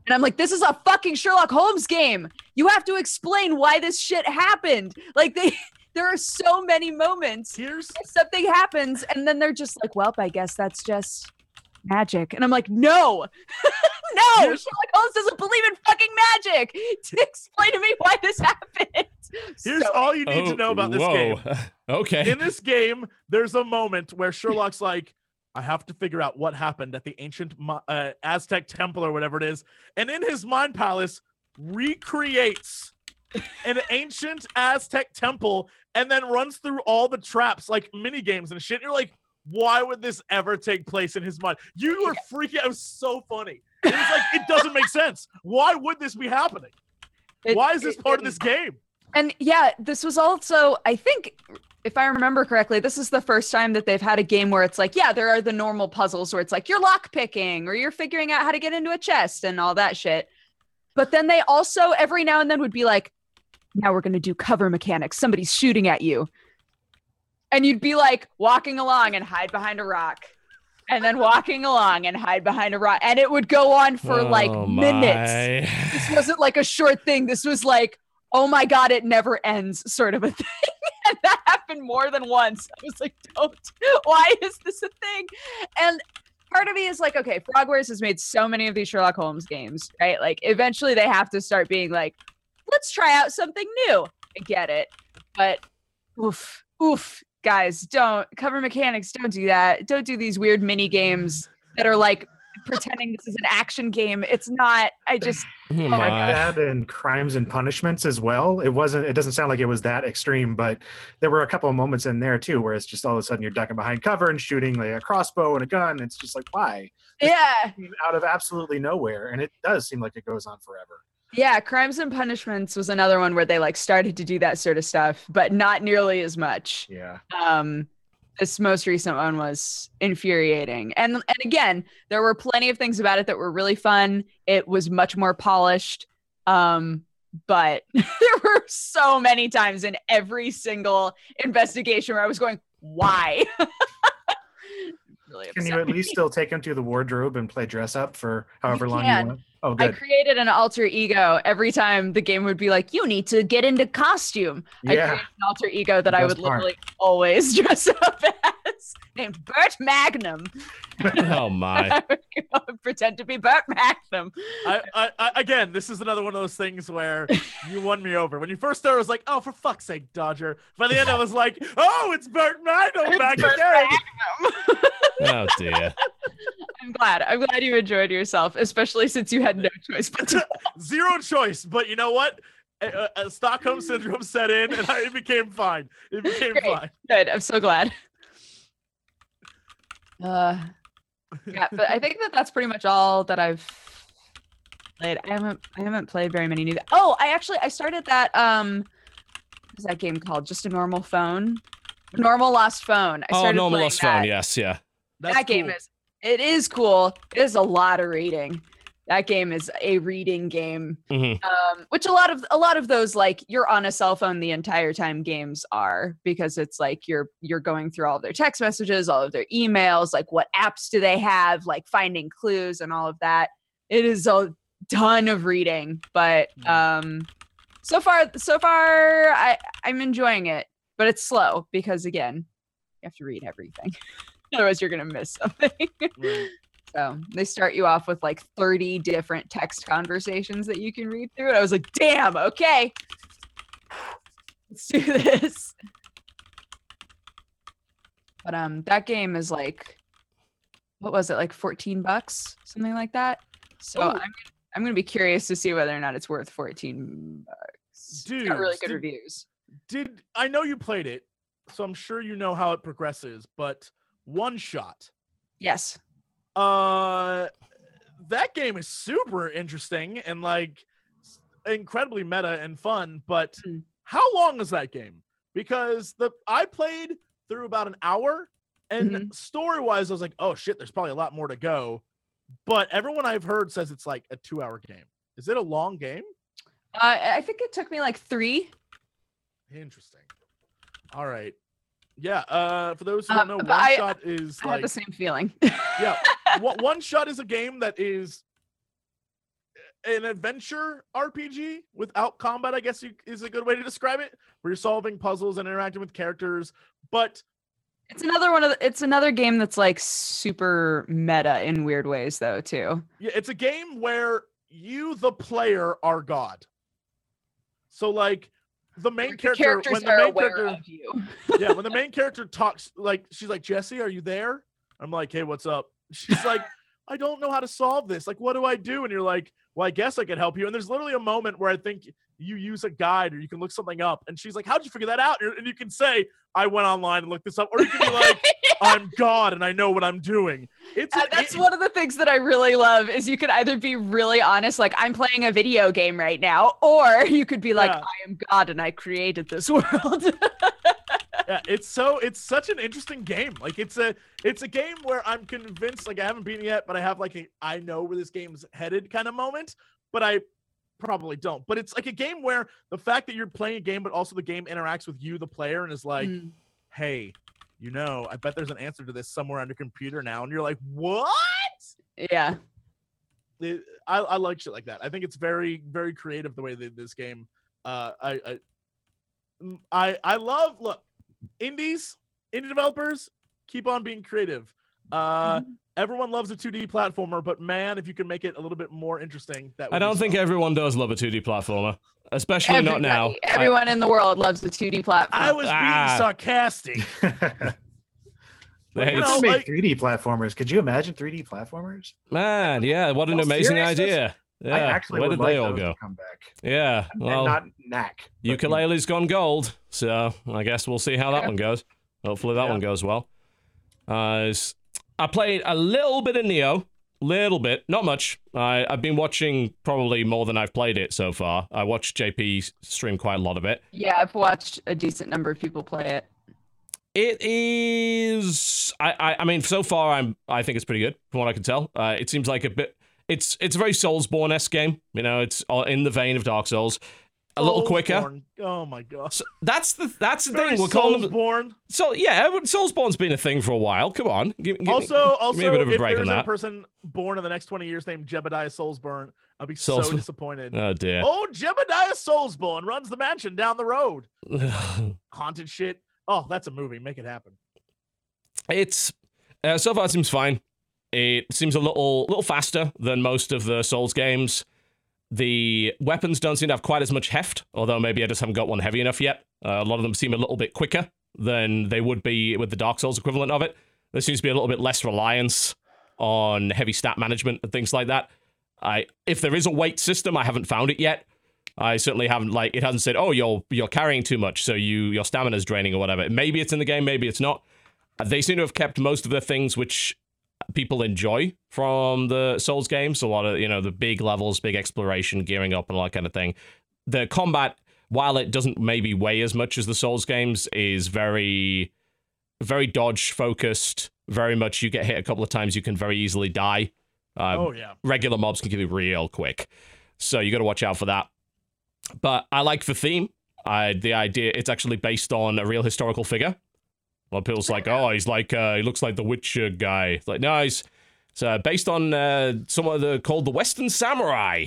Speaker 2: And I'm like, this is a fucking Sherlock Holmes game. You have to explain why this shit happened. Like they *laughs* there are so many moments
Speaker 3: Here's
Speaker 2: something happens and then they're just like, well, I guess that's just magic. And I'm like, no. *laughs* no,
Speaker 3: Here's-
Speaker 2: Sherlock Holmes doesn't believe in fucking magic. *laughs* To explain to me why this *laughs* happened.
Speaker 3: here's
Speaker 2: So-
Speaker 3: all you need to know about this game.
Speaker 1: Oh, okay.
Speaker 3: in this game, there's a moment where Sherlock's like, I have to figure out what happened at the ancient uh, Aztec temple or whatever it is. And in his mind palace, recreates an ancient Aztec temple and then runs through all the traps like mini games and shit. And you're like, why would this ever take place in his mind? You were freaking out. It was so funny. It was like, it doesn't make sense. Why would this be happening?
Speaker 2: It-
Speaker 3: Why is this
Speaker 2: it
Speaker 3: part of this game?
Speaker 2: And yeah, this was also, I think, if I remember correctly, this is the first time that they've had a game where it's like, yeah, there are the normal puzzles where it's like you're lock picking or you're figuring out how to get into a chest and all that shit. But then they also every now and then would be like, now we're going to do cover mechanics. Somebody's shooting at you. And you'd be like walking along and hide behind a rock. And then walking along and hide behind a rock. And it would go on for like
Speaker 1: Oh,
Speaker 2: minutes
Speaker 1: my.
Speaker 2: this wasn't like a short thing. This was like, oh my god, it never ends, sort of a *laughs* thing. and that happened more than once. I was like, don't. Why is this a thing? And part of me is like, okay, Frogwares has made so many of these Sherlock Holmes games, right? Like, eventually they have to start being like, let's try out something new. I get it, but oof, oof, guys, don't cover mechanics. Don't do that. Don't do these weird mini games that are like pretending this is an action game. It's not. I just *laughs*
Speaker 1: Oh
Speaker 4: like
Speaker 1: my.
Speaker 4: that and crimes and punishments as well. It wasn't. It doesn't sound like it was that extreme, but there were a couple of moments in there too where it's just all of a sudden you're ducking behind cover and shooting like a crossbow and a gun. It's just like why
Speaker 2: yeah,
Speaker 4: out of absolutely nowhere, and it does seem like it goes on forever.
Speaker 2: Yeah. Crimes and Punishments was another one where they like started to do that sort of stuff, but not nearly as much.
Speaker 4: Yeah,
Speaker 2: um this most recent one was infuriating and and again there were plenty of things about it that were really fun it was much more polished um but *laughs* there were so many times in every single investigation where i was going why *laughs* really
Speaker 4: can you at least still take him to the wardrobe and play dress up for however long
Speaker 2: can.
Speaker 4: you want? Oh, good.
Speaker 2: I created an alter ego every time the game would be like, you need to get into costume. I created an alter ego that I would
Speaker 4: part.
Speaker 2: literally always *laughs* dress up as, named Bert Magnum. *laughs*
Speaker 1: Oh my. *laughs*
Speaker 2: I would go pretend to be Bert Magnum.
Speaker 3: I, I, I, again, this is another one of those things where you won me over. When you first started, I was like, "Oh, for fuck's sake, Dodger." By the end, I was like, "Oh, it's Bert Magnum
Speaker 2: It's
Speaker 3: back
Speaker 2: Bert
Speaker 3: again."
Speaker 2: Magnum.
Speaker 1: Oh dear. *laughs*
Speaker 2: I'm glad. I'm glad you enjoyed yourself, especially since you had no choice but to. *laughs*
Speaker 3: Zero choice, but you know what? Uh, uh, Stockholm syndrome set in, and I, it became fine. It became
Speaker 2: Great.
Speaker 3: fine.
Speaker 2: Good. I'm so glad. Uh, yeah, but I think that that's pretty much all that I've played. I haven't I haven't played very many new. Oh, I actually I started that um, what's that game called? Just a normal phone. Normal Lost Phone. I
Speaker 1: Oh, normal lost
Speaker 2: that.
Speaker 1: phone. Yes, yeah.
Speaker 3: That's
Speaker 2: that game
Speaker 3: cool.
Speaker 2: is it is cool. It is a lot of reading. That game is a reading game.
Speaker 1: hmm
Speaker 2: Um, which a lot of a lot of those like you're on a cell phone the entire time games are because it's like you're you're going through all of their text messages, all of their emails, like what apps do they have, like finding clues and all of that. It is a ton of reading, but
Speaker 3: Mhm.
Speaker 2: um so far so far I I'm enjoying it, but it's slow because again, you have to read everything. *laughs* Otherwise you're going to miss something. *laughs*
Speaker 3: Right.
Speaker 2: So they start you off with like 30 different text conversations that you can read through. And I was like, damn, okay. Let's do *laughs* this. But um that game is like what was it, like 14 bucks? Something like that. So
Speaker 3: Oh.
Speaker 2: I'm gonna, I'm gonna be curious to see whether or not it's worth 14 bucks. It's got really good
Speaker 3: did-
Speaker 2: reviews.
Speaker 3: Did I know you played it? So I'm sure you know how it progresses. But one shot.
Speaker 2: Yes.
Speaker 3: Uh, that game is super interesting and like incredibly meta and fun. But
Speaker 2: Mm.
Speaker 3: how long is that game? Because the I played through about an hour, and story wise, I was like, oh shit, there's probably a lot more to go. But everyone I've heard says it's like a two hour game. Is it a long game?
Speaker 2: Uh, I think it took me like three.
Speaker 3: Interesting. All right. Yeah. Uh, for those who don't know,
Speaker 2: but
Speaker 3: one
Speaker 2: I-
Speaker 3: shot is
Speaker 2: I
Speaker 3: like
Speaker 2: the same feeling. *laughs*
Speaker 3: yeah. *laughs* one, one shot is a game that is an adventure RPG without combat. I guess you, is a good way to describe it, where you're solving puzzles and interacting with characters. But
Speaker 2: It's another one of the, it's another game that's like super meta in weird ways though too.
Speaker 3: yeah, it's a game where you, the player, are God. So like the main character, when the main character,
Speaker 2: of you. *laughs*
Speaker 3: yeah, when the *laughs* main character talks, like she's like, Jesse, are you there? I'm like, hey, what's up? She's like, I don't know how to solve this. Like, what do I do? And you're like, well, I guess I could help you. And there's literally a moment where I think you use a guide or you can look something up. And she's like, how'd you figure that out? And you can say, I went online and looked this up. Or you can be like, I'm God and I know what I'm doing. It's
Speaker 2: Uh, that's
Speaker 3: it-
Speaker 2: one of the things that I really love is you could either be really honest, like I'm playing a video game right now, or *laughs* you could be like,
Speaker 3: Yeah.
Speaker 2: I am God and I created this *laughs* world.
Speaker 3: yeah, it's so it's such an interesting game. Like it's a it's a game where I'm convinced like I haven't beaten it yet, but I have like a I know where this game's headed kind of moment, but I probably don't. But it's like a game where the fact that you're playing a game, but also the game interacts with you, the player, and is like,
Speaker 2: Mm.
Speaker 3: hey, you know, I bet there's an answer to this somewhere on your computer now, and you're like, what?
Speaker 2: yeah.
Speaker 3: It, I, I like shit like that. I think it's very very creative the way they did this game. Uh, I I mm, I I love look indies indie developers keep on being creative. Uh, everyone loves a 2D platformer, but man, if you can make it a little bit more interesting, that would
Speaker 1: I don't think
Speaker 3: solid.
Speaker 1: everyone does love a 2D platformer, especially not now.
Speaker 2: Everybody- Everyone in the world loves the 2D platform.
Speaker 3: I was being
Speaker 1: Ah.
Speaker 3: sarcastic. *laughs*
Speaker 1: They-
Speaker 3: you know,
Speaker 4: make
Speaker 3: like-
Speaker 4: 3D platformers. Could you imagine 3D platformers?
Speaker 1: man, yeah, what an
Speaker 4: Oh,
Speaker 1: amazing
Speaker 4: seriously?
Speaker 1: idea.
Speaker 4: I actually
Speaker 1: where
Speaker 4: would
Speaker 1: did
Speaker 4: like
Speaker 1: they all go?
Speaker 4: to come back.
Speaker 1: Yeah,
Speaker 4: and
Speaker 1: well,
Speaker 4: not knack. but, you know,
Speaker 1: Yooka-Laylee's gone gold, so I guess we'll see how that
Speaker 2: Yeah.
Speaker 1: one goes. Hopefully that
Speaker 3: Yeah.
Speaker 1: one goes well. Uh, s- I played a little bit of Nioh, little bit, not much. I, I've been watching probably more than I've played it so far. I watched JP stream quite a lot of it.
Speaker 2: yeah, I've watched a decent number of people play it.
Speaker 1: It is. I, I. I mean, so far, I'm. I think it's pretty good from what I can tell. Uh, it seems like a bit. It's. It's a very Soulsborne esque game. You know, it's in the vein of Dark Souls. A little quicker.
Speaker 3: Oh my god.
Speaker 1: So that's the. That's the
Speaker 3: Very
Speaker 1: thing. We're calling them.
Speaker 3: Soulsborne.
Speaker 1: So yeah, Soulsborne's been a thing for a while. Come on. Give, give,
Speaker 3: Also, also,
Speaker 1: me a bit of a
Speaker 3: if there's a person born in the next 20 years named Jebediah Soulsborne, I'll be so disappointed.
Speaker 1: Oh dear.
Speaker 3: Oh, Jebediah Soulsborne runs the mansion down the road. *laughs* Haunted shit. Oh, that's a movie. Make it happen.
Speaker 1: It's uh, so far it seems fine. It seems a little little faster than most of the Souls games. The weapons don't seem to have quite as much heft, although maybe I just haven't got one heavy enough yet. Uh, a lot of them seem a little bit quicker than they would be with the Dark Souls equivalent of it. There seems to be a little bit less reliance on heavy stat management and things like that. I if there is a weight system, I haven't found it yet. I certainly haven't like it hasn't said, "Oh, you're you're carrying too much, so you your stamina's draining or whatever." Maybe it's in the game, maybe it's not. They seem to have kept most of the things which people enjoy from the Souls games. A lot of you know the big levels, big exploration, gearing up, and all that kind of thing. The combat, while it doesn't maybe weigh as much as the Souls games, is very, very dodge focused. Very much, you get hit a couple of times, you can very easily die. Uh,
Speaker 3: oh yeah.
Speaker 1: regular mobs can kill you real quick. So you got to watch out for that. But I like the theme. I the idea it's actually based on a real historical figure. People's like, oh, he's like uh, he looks like the Witcher guy. Like, no, he's it's uh, based on uh, someone called the Western Samurai.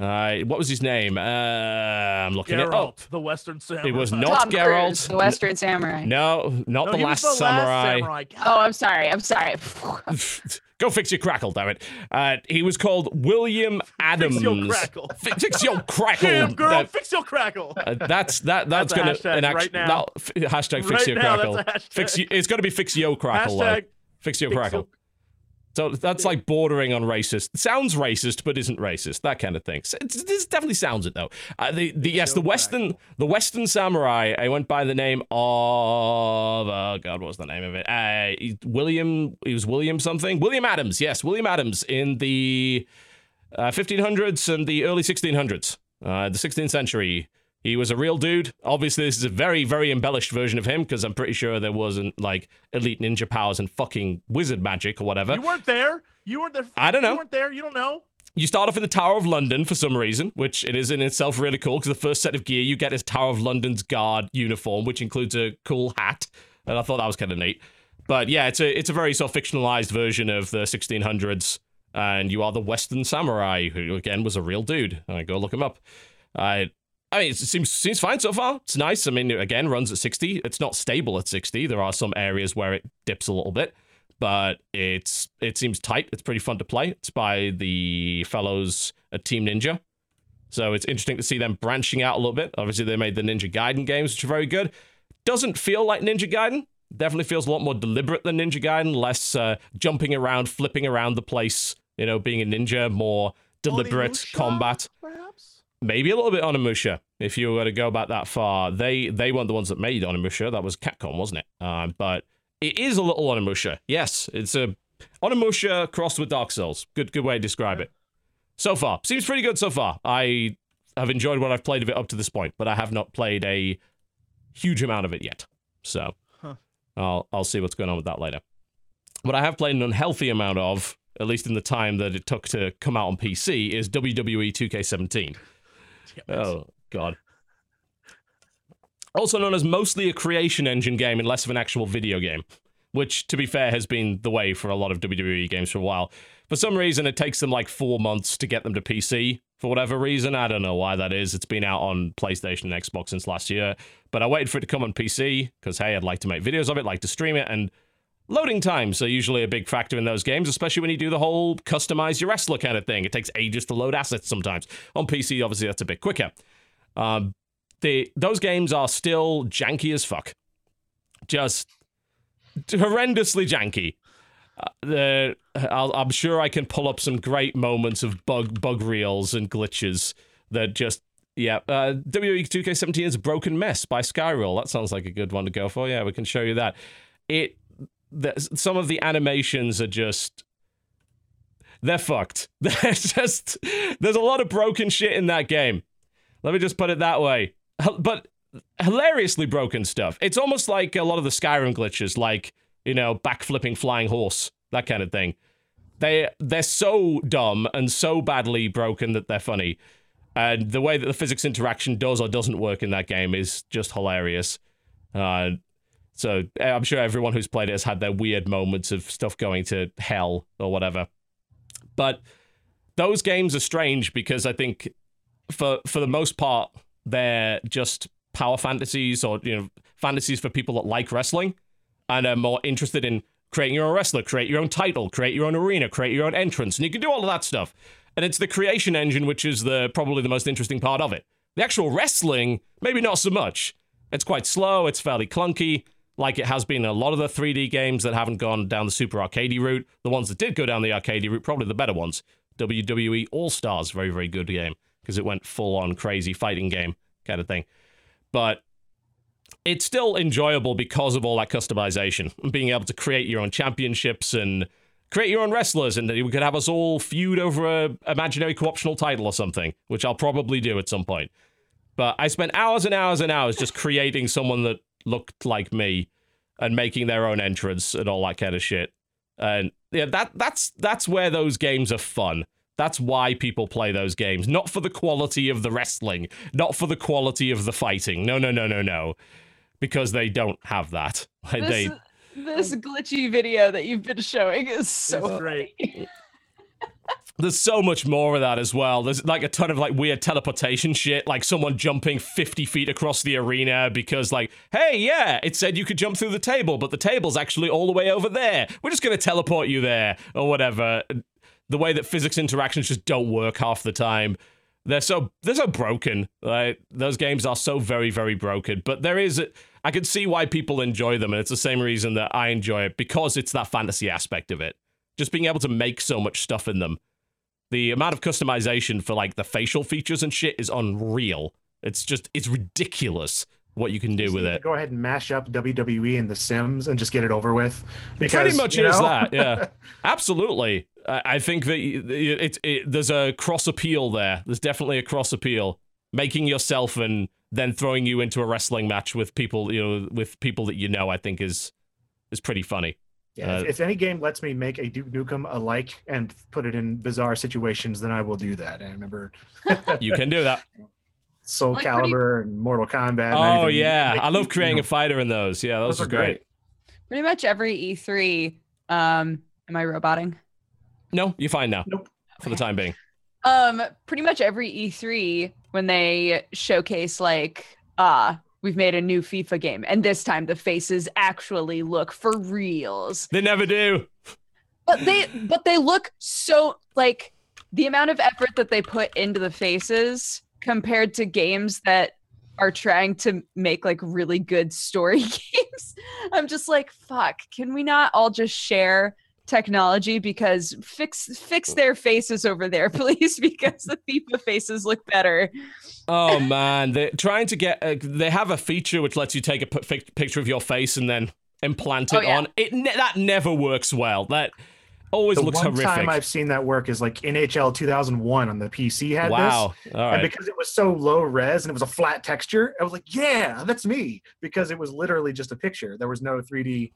Speaker 1: Uh, what was his name? Uh, I'm looking at. Oh,
Speaker 3: Geralt, the Western Samurai.
Speaker 1: it was not
Speaker 2: Tom
Speaker 1: Geralt.
Speaker 2: Cruise, the Western Samurai.
Speaker 1: no, not
Speaker 3: No,
Speaker 1: the last
Speaker 3: the
Speaker 1: samurai.
Speaker 3: Last samurai. *laughs*
Speaker 2: Oh, I'm sorry. I'm sorry. *laughs*
Speaker 1: Go fix your crackle, damn it. Uh, he was called William Adams.
Speaker 3: Fix your crackle. *laughs*
Speaker 1: Fi- fix your crackle.
Speaker 3: Damn girl,
Speaker 1: Uh,
Speaker 3: fix your crackle.
Speaker 1: uh, that's that. That's,
Speaker 3: That's
Speaker 1: gonna
Speaker 3: hashtag
Speaker 1: enact-
Speaker 3: right now.
Speaker 1: no, f- hashtag fix
Speaker 3: Right
Speaker 1: your
Speaker 3: now,
Speaker 1: crackle.
Speaker 3: that's a.
Speaker 1: Fix. y- It's gonna be fix yo crackle. though.
Speaker 3: Hashtag
Speaker 1: Fix your
Speaker 3: fix
Speaker 1: crackle.
Speaker 3: your-
Speaker 1: So that's like bordering on racist. Sounds racist, but isn't racist. That kind of thing. So this definitely sounds it though. Uh, the the yes, the Western the Western Samurai. I went by the name of oh god, what was the name of it? Uh, William. He was William something. William Adams. Yes, William Adams in the uh, 1500s and the early 1600s. Uh, the 16th century. He was a real dude. Obviously, this is a very, very embellished version of him because I'm pretty sure there wasn't like elite ninja powers and fucking wizard magic or whatever.
Speaker 3: You weren't there. You weren't there.
Speaker 1: I don't know.
Speaker 3: You weren't there. You don't know.
Speaker 1: You start off in the Tower of London for some reason, which it is in itself really cool because the first set of gear you get is Tower of London's guard uniform, which includes a cool hat, and I thought that was kind of neat. But yeah, it's a it's a very sort of fictionalized version of the 1600s, and you are the Western Samurai, who again was a real dude. I go look him up. I I mean, it seems seems fine so far. It's nice. I mean, again, runs at 60. It's not stable at 60. There are some areas where it dips a little bit, but it's it seems tight. It's pretty fun to play. It's by the fellows at Team Ninja. So it's interesting to see them branching out a little bit. Obviously, they made the Ninja Gaiden games, which are very good. Doesn't feel like Ninja Gaiden. Definitely feels a lot more deliberate than Ninja Gaiden. Less uh, jumping around, flipping around the place. You know, being a ninja, more deliberate combat. Maybe a little bit Onimusha if you were to go back that far. They they weren't the ones that made Onimusha. That was Capcom, wasn't it? Uh, but it is a little Onimusha. Yes, it's a Onimusha crossed with Dark Souls. Good good way to describe it. So far, seems pretty good so far. I have enjoyed what I've played of it up to this point, but I have not played a huge amount of it yet. So
Speaker 3: Huh.
Speaker 1: I'll I'll see what's going on with that later. What I have played an unhealthy amount of, at least in the time that it took to come out on PC, is WWE 2K17. Oh God. Also known as mostly a creation engine game and less of an actual video game, which, to be fair, has been the way for a lot of WWE games for a while. For some reason, it takes them like four months to get them to PC. For whatever reason, I don't know why that is. It's been out on PlayStation and Xbox since last year, but I waited for it to come on PC because hey, I'd like to make videos of it, like to stream it, and Loading times are usually a big factor in those games, especially when you do the whole customize your wrestler kind of thing. It takes ages to load assets sometimes. On PC, obviously, that's a bit quicker. Um, the those games are still janky as fuck, just horrendously janky. Uh, the I'll, I'm sure I can pull up some great moments of bug bug reels and glitches that just yeah. Uh, WWE 2K17 is a broken mess by Skyroll. That sounds like a good one to go for. Yeah, we can show you that. It the, some of the animations are just they're fucked. *laughs* They're just there's a lot of broken shit in that game. Let me just put it that way. But hilariously broken stuff. It's almost like a lot of the Skyrim glitches, like you know, backflipping flying horse, that kind of thing. They they're so dumb and so badly broken that they're funny. And the way that the physics interaction does or doesn't work in that game is just hilarious. Uh, so eh, I'm sure everyone who's played it has had their weird moments of stuff going to hell or whatever. But those games are strange because I think for for the most part they're just power fantasies or you know fantasies for people that like wrestling and are more interested in creating your own wrestler, create your own title, create your own arena, create your own entrance, and you can do all of that stuff. And it's the creation engine which is the probably the most interesting part of it. The actual wrestling, maybe not so much. It's quite slow, it's fairly clunky, like it has been in a lot of the 3D games that haven't gone down the super arcadey route. The ones that did go down the arcadey route, probably the better ones. WWE All Stars, very, very good game, because it went full on crazy fighting game kind of thing. But it's still enjoyable because of all that customization and being able to create your own championships and create your own wrestlers and you could have us all feud over a imaginary co-optional title or something which i'll probably do at some point but i spent hours and hours and hours just creating someone that looked like me and making their own entrance and all that kind of shit. And yeah that that's that's where those games are fun. That's why people play those games. Not for the quality of the wrestling. Not for the quality of the fighting. No no no no no. Because they don't have that. *laughs*
Speaker 2: This,
Speaker 1: they
Speaker 2: this glitchy video that you've been showing is so
Speaker 3: great. *laughs*
Speaker 1: there's so much more of that as well. There's like a ton of like weird teleportation shit, like someone jumping 50 feet across the arena because like, hey, yeah, it said you could jump through the table, but the table's actually all the way over there. We're just gonna teleport you there or whatever. The way that physics interactions just don't work half the time. They're so they're so broken. Like those games are so very very broken. But there is I can see why people enjoy them, and it's the same reason that I enjoy it because it's that fantasy aspect of it. Just being able to make so much stuff in them. The amount of customization for like the facial features and shit is unreal. It's just it's ridiculous what you can do with it.
Speaker 4: Go ahead and mash up WWE and The Sims and just get it over with.
Speaker 1: Pretty
Speaker 4: Because,
Speaker 1: much
Speaker 4: you
Speaker 1: is
Speaker 4: know,
Speaker 1: that, yeah. *laughs* Absolutely. I, think that it, it, there's a cross appeal there. There's definitely a cross appeal. Making yourself and then throwing you into a wrestling match with people, you know, with people that you know, I think is is pretty funny.
Speaker 4: Yeah, if,
Speaker 1: Uh,
Speaker 4: if any game lets me make a Duke Nukem alike and put it in bizarre situations, then I will do that. I remember *laughs*
Speaker 1: You can do that. *laughs*
Speaker 4: Soul
Speaker 2: Like, what do you-
Speaker 4: Calibur and Mortal Kombat. and
Speaker 1: oh yeah,
Speaker 4: make
Speaker 1: I love
Speaker 4: Duke
Speaker 1: creating a fighter in those. Yeah, those,
Speaker 4: Those
Speaker 1: are
Speaker 4: are
Speaker 1: great.
Speaker 2: Pretty much every E3. Um, am I roboting?
Speaker 1: No, you're fine now
Speaker 4: Nope.
Speaker 1: for the time being.
Speaker 2: Um, pretty much every E3 when they showcase like, ah, we've made a new FIFA game, and this time the faces actually look for reals.
Speaker 1: They never do.
Speaker 2: But they but they look so like the amount of effort that they put into the faces compared to games that are trying to make like really good story *laughs* games. I'm just like, fuck, can we not all just share technology because fix fix oh. their faces over there, *laughs* please, because the FIFA faces look better.
Speaker 1: Oh man, they're trying to get. A, they have a feature which lets you take a p- picture of your face and then implant oh, it
Speaker 2: Oh, yeah.
Speaker 1: on. It ne- that never works well. That always
Speaker 4: The
Speaker 1: looks
Speaker 4: one
Speaker 1: horrific.
Speaker 4: time I've seen that work is like NHL 2001 on the PC had this.
Speaker 1: wow.
Speaker 4: And because it was so low res and it was a flat texture, I was like, yeah, that's me. Because it was literally just a picture. There was no 3D.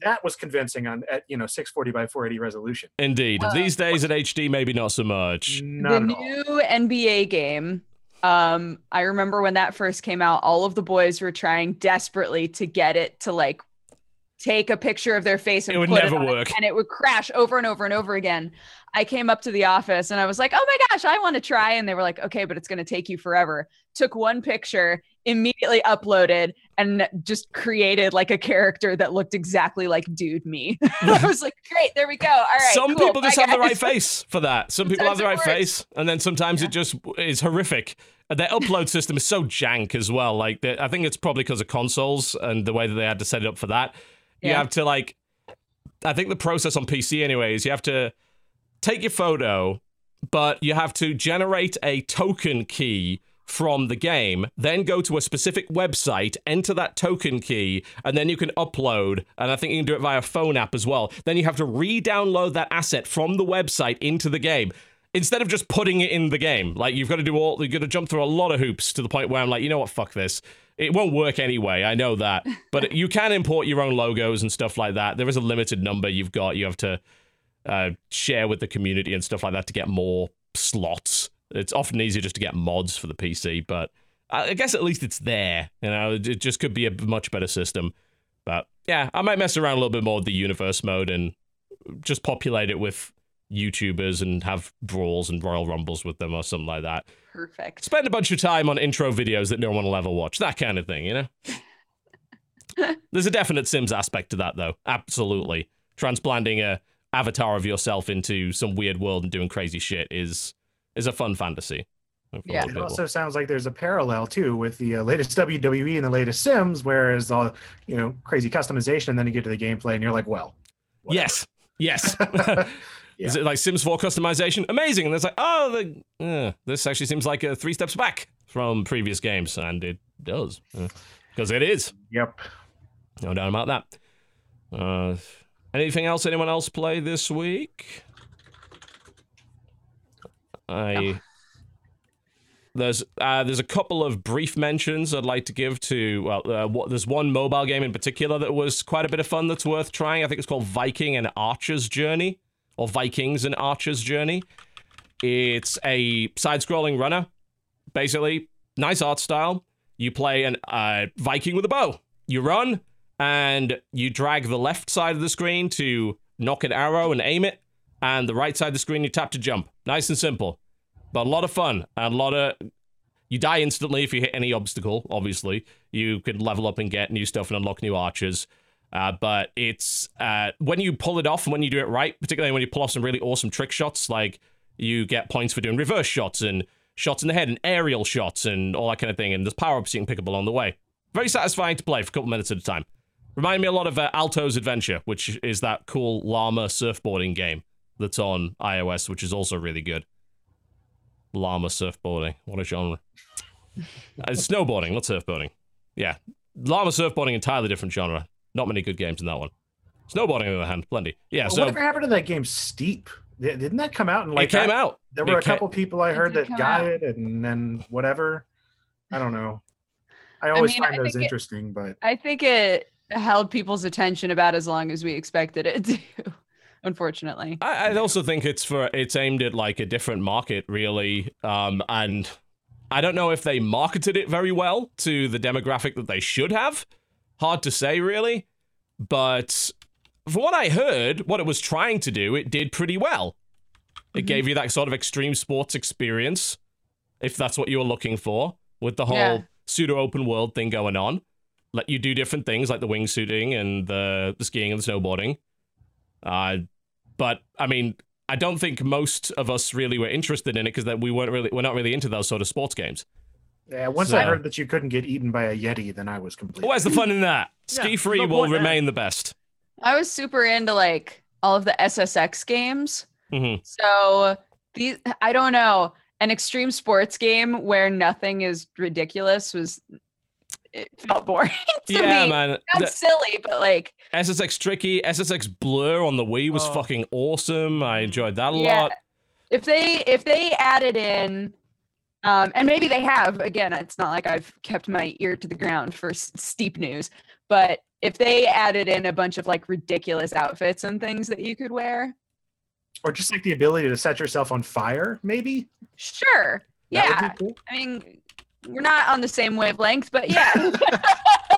Speaker 4: That was convincing on at you know 640 by 480 resolution.
Speaker 1: Indeed.
Speaker 2: Uh,
Speaker 1: These days at HD, maybe not so much.
Speaker 4: Not
Speaker 2: the
Speaker 4: at all.
Speaker 2: new NBA game. Um, I remember when that first came out, all of the boys were trying desperately to get it to like take a picture of their face and
Speaker 1: It would
Speaker 2: put
Speaker 1: never
Speaker 2: on
Speaker 1: work.
Speaker 2: and it would crash over and over and over again. I came up to the office and I was like, "Oh my gosh, I want to try." And they were like, "Okay, but it's going to take you forever." Took one picture, immediately uploaded and just created like a character that looked exactly like dude me. *laughs* I was like, great, there we go. All right.
Speaker 1: Some
Speaker 2: cool.
Speaker 1: people just have the right face for that. Some people have the right
Speaker 2: works.
Speaker 1: face, and then sometimes
Speaker 2: Yeah.
Speaker 1: it just is horrific. Their upload system is so jank as well. Like, I think it's probably because of consoles and the way that they had to set it up for that. You
Speaker 2: Yeah.
Speaker 1: have to like, I think the process on PC, anyways, you have to take your photo, but you have to generate a token key from the game, then go to a specific website, enter that token key, and then you can upload. And I think you can do it via phone app as well. Then you have to re download that asset from the website into the game. Instead of just putting it in the game, like you've got to do all, you've got to jump through a lot of hoops to the point where I'm like, you know what, fuck this. It won't work anyway. I know that, *laughs* but you can import your own logos and stuff like that. There is a limited number you've got. You have to uh, share with the community and stuff like that to get more slots. It's often easier just to get mods for the PC, but I guess at least it's there. You know, it it just could be a much better system. But yeah, I might mess around a little bit more with the universe mode and just populate it with YouTubers and have brawls and Royal Rumbles with them or something like that.
Speaker 2: Perfect.
Speaker 1: Spend a bunch of time on intro videos that no one will ever watch. That kind of thing, you know? *laughs* There's a definite Sims aspect to that, though. Absolutely. Transplanting a avatar of yourself into some weird world and doing crazy shit is is a fun fantasy.
Speaker 2: Yeah.
Speaker 4: It also sounds like there's a parallel too with the uh, latest WWE and the latest Sims, whereas all you know crazy customization, and then you get to the gameplay, and you're like, well, whatever.
Speaker 1: Yes. Yes. *laughs* *laughs*
Speaker 4: Yeah.
Speaker 1: Is it like Sims 4 customization? Amazing. And it's like, oh, the, uh, this actually seems like uh, three steps back from previous games. And it does. Because it is.
Speaker 4: Yep.
Speaker 1: No doubt about that. Uh, anything else anyone else play this week? I there's uh, there's a couple of brief mentions I'd like to give to well uh, what, there's one mobile game in particular that was quite a bit of fun that's worth trying. I think it's called Viking and Archer's Journey or Vikings and Archer's Journey. It's a side-scrolling runner, basically nice art style. You play an uh, Viking with a bow. You run and you drag the left side of the screen to knock an arrow and aim it, and the right side of the screen you tap to jump. Nice and simple, but a lot of fun and a lot of. You die instantly if you hit any obstacle. Obviously, you can level up and get new stuff and unlock new archers. Uh, but it's uh, when you pull it off and when you do it right, particularly when you pull off some really awesome trick shots, like you get points for doing reverse shots and shots in the head and aerial shots and all that kind of thing. And there's power ups you can pick up along the way. Very satisfying to play for a couple minutes at a time. Reminded me a lot of uh, Alto's Adventure, which is that cool llama surfboarding game that's on iOS, which is also really good. Llama surfboarding. What a genre. Uh, snowboarding, not surfboarding. Yeah. Llama surfboarding, entirely different genre. Not many good games in that one. Snowboarding, on the other hand, plenty. Yeah,
Speaker 4: Well,
Speaker 1: so
Speaker 4: whatever happened to that game, Steep? Didn't that come out? And like
Speaker 1: it came
Speaker 4: I-
Speaker 1: out.
Speaker 4: There
Speaker 1: It
Speaker 4: were a
Speaker 1: ca-
Speaker 4: couple people I heard that got
Speaker 2: out.
Speaker 4: it, and then whatever. I don't know. I always
Speaker 2: mean, I
Speaker 4: find those
Speaker 2: think it-
Speaker 4: interesting, but
Speaker 2: I think it held people's attention about as long as we expected it to. *laughs* Unfortunately.
Speaker 1: I, I also think it's for it's aimed at like a different market, really. Um, and I don't know if they marketed it very well to the demographic that they should have. Hard to say, really. But from what I heard, what it was trying to do, it did pretty well. It
Speaker 2: Mhm.
Speaker 1: gave you that sort of extreme sports experience, if that's what you were looking for, with the whole
Speaker 2: Yeah.
Speaker 1: pseudo open world thing going on. Let you do different things like the wingsuiting and the, the skiing and the snowboarding. Uh, but I mean, I don't think most of us really were interested in it because that we weren't really we're not really into those sort of sports games.
Speaker 4: yeah. Once I heard that you couldn't get eaten by a yeti, then I was completely.
Speaker 1: Where's the fun in that? *laughs*
Speaker 3: Yeah,
Speaker 1: Ski free will
Speaker 3: point
Speaker 1: remain the best.
Speaker 2: I was super into like all of the SSX games.
Speaker 1: hmm
Speaker 2: So these I don't know. An extreme sports game where nothing is ridiculous was it felt boring *laughs* to
Speaker 1: Yeah,
Speaker 2: me.
Speaker 1: man.
Speaker 2: Not
Speaker 1: The
Speaker 2: silly, but like
Speaker 1: SSX Tricky, SSX Blur on the Wii was
Speaker 3: Oh.
Speaker 1: fucking awesome. I enjoyed that a
Speaker 2: Yeah.
Speaker 1: lot.
Speaker 2: if they if they added in um and maybe they have again it's not like i've kept my ear to the ground for s- steep news but if they added in a bunch of like ridiculous outfits and things that you could wear
Speaker 4: or just like the ability to set yourself on fire, maybe.
Speaker 2: sure
Speaker 4: That would
Speaker 2: yeah
Speaker 4: be cool.
Speaker 2: i mean we're not on the same wavelength but yeah *laughs*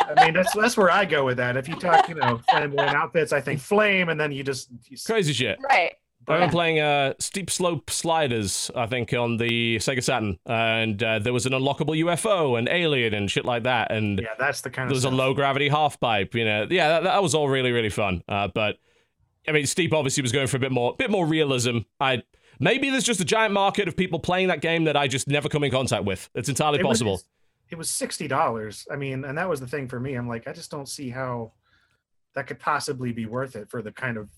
Speaker 4: I mean, that's that's where I go with that. If you talk, you know, flamboyant outfits, I think flame, and then you just you
Speaker 1: Crazy shit.
Speaker 2: right
Speaker 1: I've been playing uh, Steep Slope Sliders, I think, on the Sega Saturn, and uh, there was an unlockable UFO and alien and shit like that, and
Speaker 4: Yeah, that's the kind
Speaker 1: there
Speaker 4: of.
Speaker 1: was a low gravity half pipe. You know, yeah, that, that was all really really fun. Uh, but I mean, Steep obviously was going for a bit more bit more realism. I maybe there's just a giant market of people playing that game that I just never come in contact with. It's entirely
Speaker 4: It was-
Speaker 1: possible.
Speaker 4: It was sixty dollars. I mean, and that was the thing for me. I'm like, I just don't see how that could possibly be worth it for the kind of.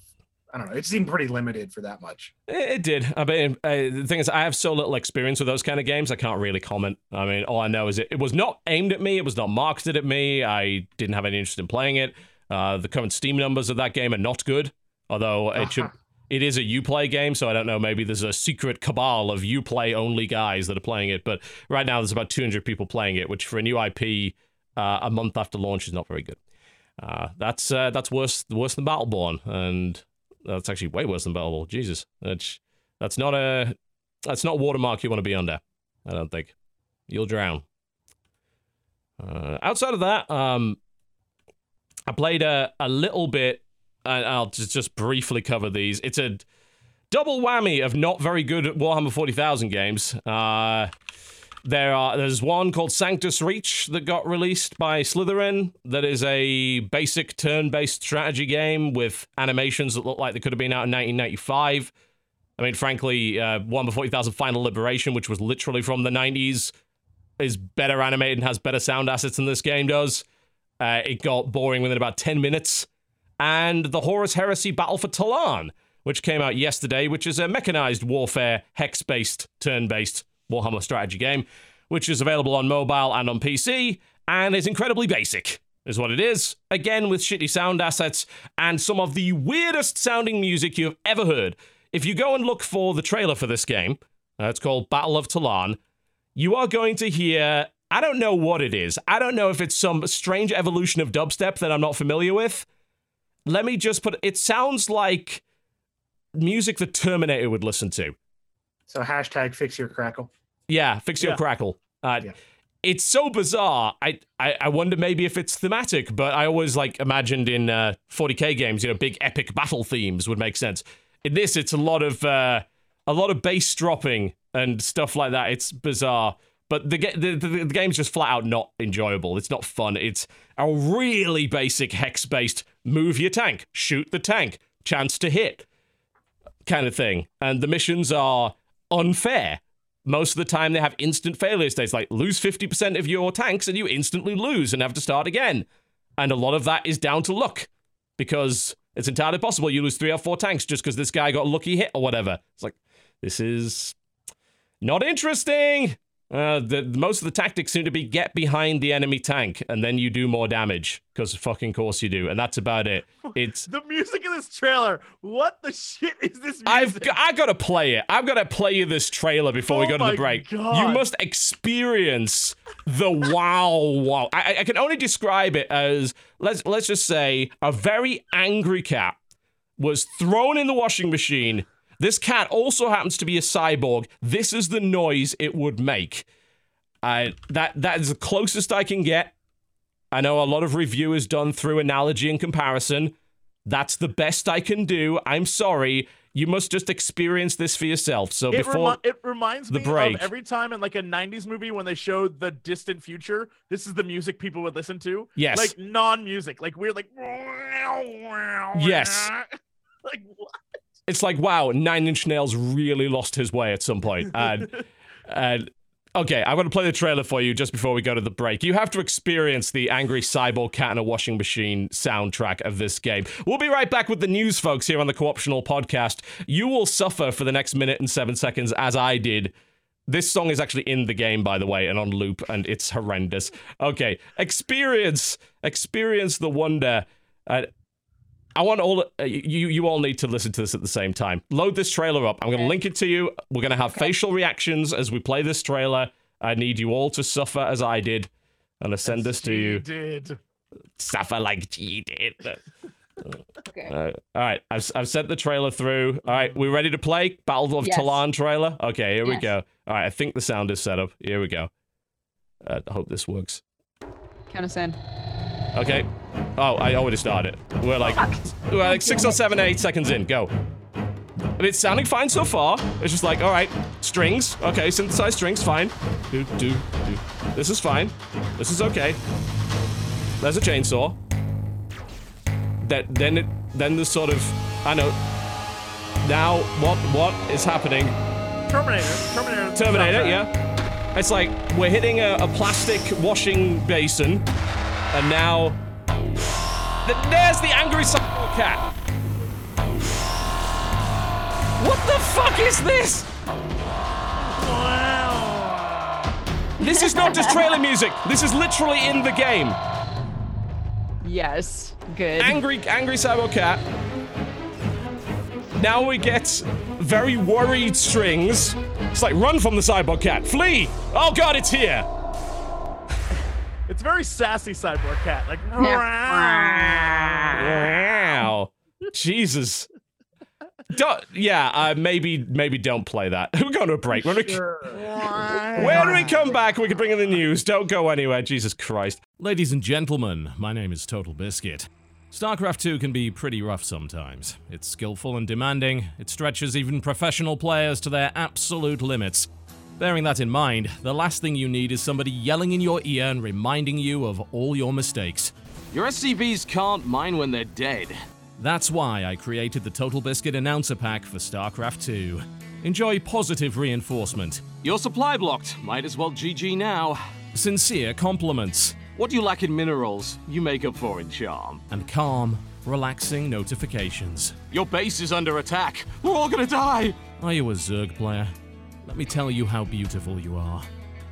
Speaker 4: I don't know. It seemed pretty limited for that much.
Speaker 1: It, it did. I mean, uh, the thing is, I have so little experience with those kind of games. I can't really comment. I mean, all I know is it, it was not aimed at me. It was not marketed at me. I didn't have any interest in playing it. Uh, the current Steam numbers of that game are not good. Although it should, *laughs* it is a UPlay game, so I don't know. Maybe there's a secret cabal of UPlay only guys that are playing it. But right now, there's about 200 people playing it, which for a new IP, uh, a month after launch is not very good. Uh, that's uh, that's worse worse than Battleborn, and that's actually way worse than Battleborn. Jesus, that's that's not a that's not watermark you want to be under. I don't think you'll drown. Uh, outside of that, um, I played a a little bit. I'll just just briefly cover these. It's a double whammy of not very good Warhammer 40,000 games. Uh, there are there's one called Sanctus Reach that got released by Slitherine that is a basic turn-based strategy game with animations that look like they could have been out in 1995. I mean, frankly, uh, Warhammer 40,000 Final Liberation, which was literally from the 90s, is better animated and has better sound assets than this game does. Uh, it got boring within about 10 minutes. And the Horus Heresy Battle for Tallarn, which came out yesterday, which is a mechanized warfare, hex based, turn based Warhammer strategy game, which is available on mobile and on PC, and is incredibly basic, is what it is. Again, with shitty sound assets and some of the weirdest sounding music you have ever heard. If you go and look for the trailer for this game, uh, it's called Battle of Tallarn, you are going to hear. I don't know what it is. I don't know if it's some strange evolution of dubstep that I'm not familiar with. Let me just put it sounds like music the Terminator would listen to.
Speaker 4: So hashtag fix your crackle.
Speaker 1: Yeah, fix your
Speaker 3: Yeah.
Speaker 1: crackle. Uh,
Speaker 4: Yeah.
Speaker 1: It's so bizarre. I, I I wonder maybe if it's thematic, but I always like imagined in uh, 40k games, you know, big epic battle themes would make sense. In this, it's a lot of uh, a lot of bass dropping and stuff like that. It's bizarre, but the, the, the the game's just flat out not enjoyable. It's not fun. It's a really basic hex based move your tank, shoot the tank, chance to hit kind of thing. And the missions are unfair. Most of the time, they have instant failure states, like lose 50% of your tanks and you instantly lose and have to start again. And a lot of that is down to luck because it's entirely possible you lose three or four tanks just because this guy got a lucky hit or whatever. It's like, this is not interesting. Uh, the, most of the tactics seem to be get behind the enemy tank and then you do more damage because fucking course you do. And that's about it. *laughs* It's
Speaker 3: The music in this trailer. What the shit is this music?
Speaker 1: I've g- I gotta play it. I've gotta play you this trailer before we
Speaker 3: Oh
Speaker 1: go to the break.
Speaker 3: God.
Speaker 1: You must experience the wow wow. I, I- I can only describe it as let's let's just say a very angry cat was thrown in the washing machine. This cat also happens to be a cyborg. This is the noise it would make. I that that is the closest I can get. I know a lot of review is done through analogy and comparison. That's the best I can do. I'm sorry. You must just experience this for yourself. So
Speaker 3: It,
Speaker 1: before
Speaker 3: remi- it reminds
Speaker 1: the
Speaker 3: me
Speaker 1: break.
Speaker 3: of every time in like a 90s movie when they showed the distant future, this is the music people would listen to.
Speaker 1: Yes.
Speaker 3: Like non-music, like weird like *laughs*
Speaker 1: Yes.
Speaker 3: Like what?
Speaker 1: It's like, wow, Nine Inch Nails really lost his way at some point. And, *laughs* and okay, I'm going to play the trailer for you just before we go to the break. You have to experience the angry cyborg cat in a washing machine soundtrack of this game. We'll be right back with the news, folks, here on the Co-optional podcast. You will suffer for the next minute and seven seconds, as I did. This song is actually in the game, by the way, and on loop, and it's horrendous. Okay, experience, experience the wonder. Uh, I want all uh, you. You all need to listen to this at the same time. Load this trailer up. I'm going to
Speaker 2: Okay.
Speaker 1: link it to you. We're going to have facial reactions as we play this trailer. I need you all to suffer as I did. And I'm going to send this to you.
Speaker 3: Did.
Speaker 1: Suffer like G did. *laughs*
Speaker 2: Okay.
Speaker 1: Uh, all right, I've, I've sent the trailer through. All right, We're ready to play Battle of
Speaker 2: Yes.
Speaker 1: Tallarn trailer? Okay, here we go. All right, I think the sound is set up. Here we go. Uh, I hope this works.
Speaker 2: Count us in.
Speaker 1: Okay. Oh, I already started. We're like, we're like six or seven, eight seconds in. Go. it's sounding fine so far. It's just like, all right, strings. Okay, synthesized strings, fine. Do, do, do. This is fine. This is okay. There's a chainsaw. That then it then the sort of I know. Now what what is happening?
Speaker 3: Terminator. Terminator.
Speaker 1: Terminator, yeah. It's like we're hitting a, a plastic washing basin, and now there's the angry cyborg cat. What the fuck is this? This is not just trailer music. This is literally in the game.
Speaker 2: Yes. Good.
Speaker 1: Angry, angry cyborg cat. Now we get very worried strings. It's like run from the cyborg cat, flee! Oh god, it's here.
Speaker 3: It's very sassy cyborg cat. Like, *laughs*
Speaker 1: Wow. Jesus. Don't, yeah, uh, maybe maybe don't play that. *laughs* We're going to a break. When we, when we come back, we can bring in the news. Don't go anywhere. Jesus Christ.
Speaker 5: Ladies and gentlemen, my name is Total Biscuit. StarCraft 2 can be pretty rough sometimes. It's skillful and demanding, it stretches even professional players to their absolute limits. Bearing that in mind, the last thing you need is somebody yelling in your ear and reminding you of all your mistakes.
Speaker 6: Your SCVs can't mine when they're dead.
Speaker 5: That's why I created the Total Biscuit Announcer Pack for StarCraft 2. Enjoy positive reinforcement,
Speaker 6: Your supply blocked. Might as well GG now.
Speaker 5: sincere compliments,
Speaker 6: What do you lack in minerals, you make up for in charm.
Speaker 5: and calm, relaxing notifications.
Speaker 6: Your base is under attack. We're all gonna die.
Speaker 5: Are you a Zerg player? Let me tell you how beautiful you are.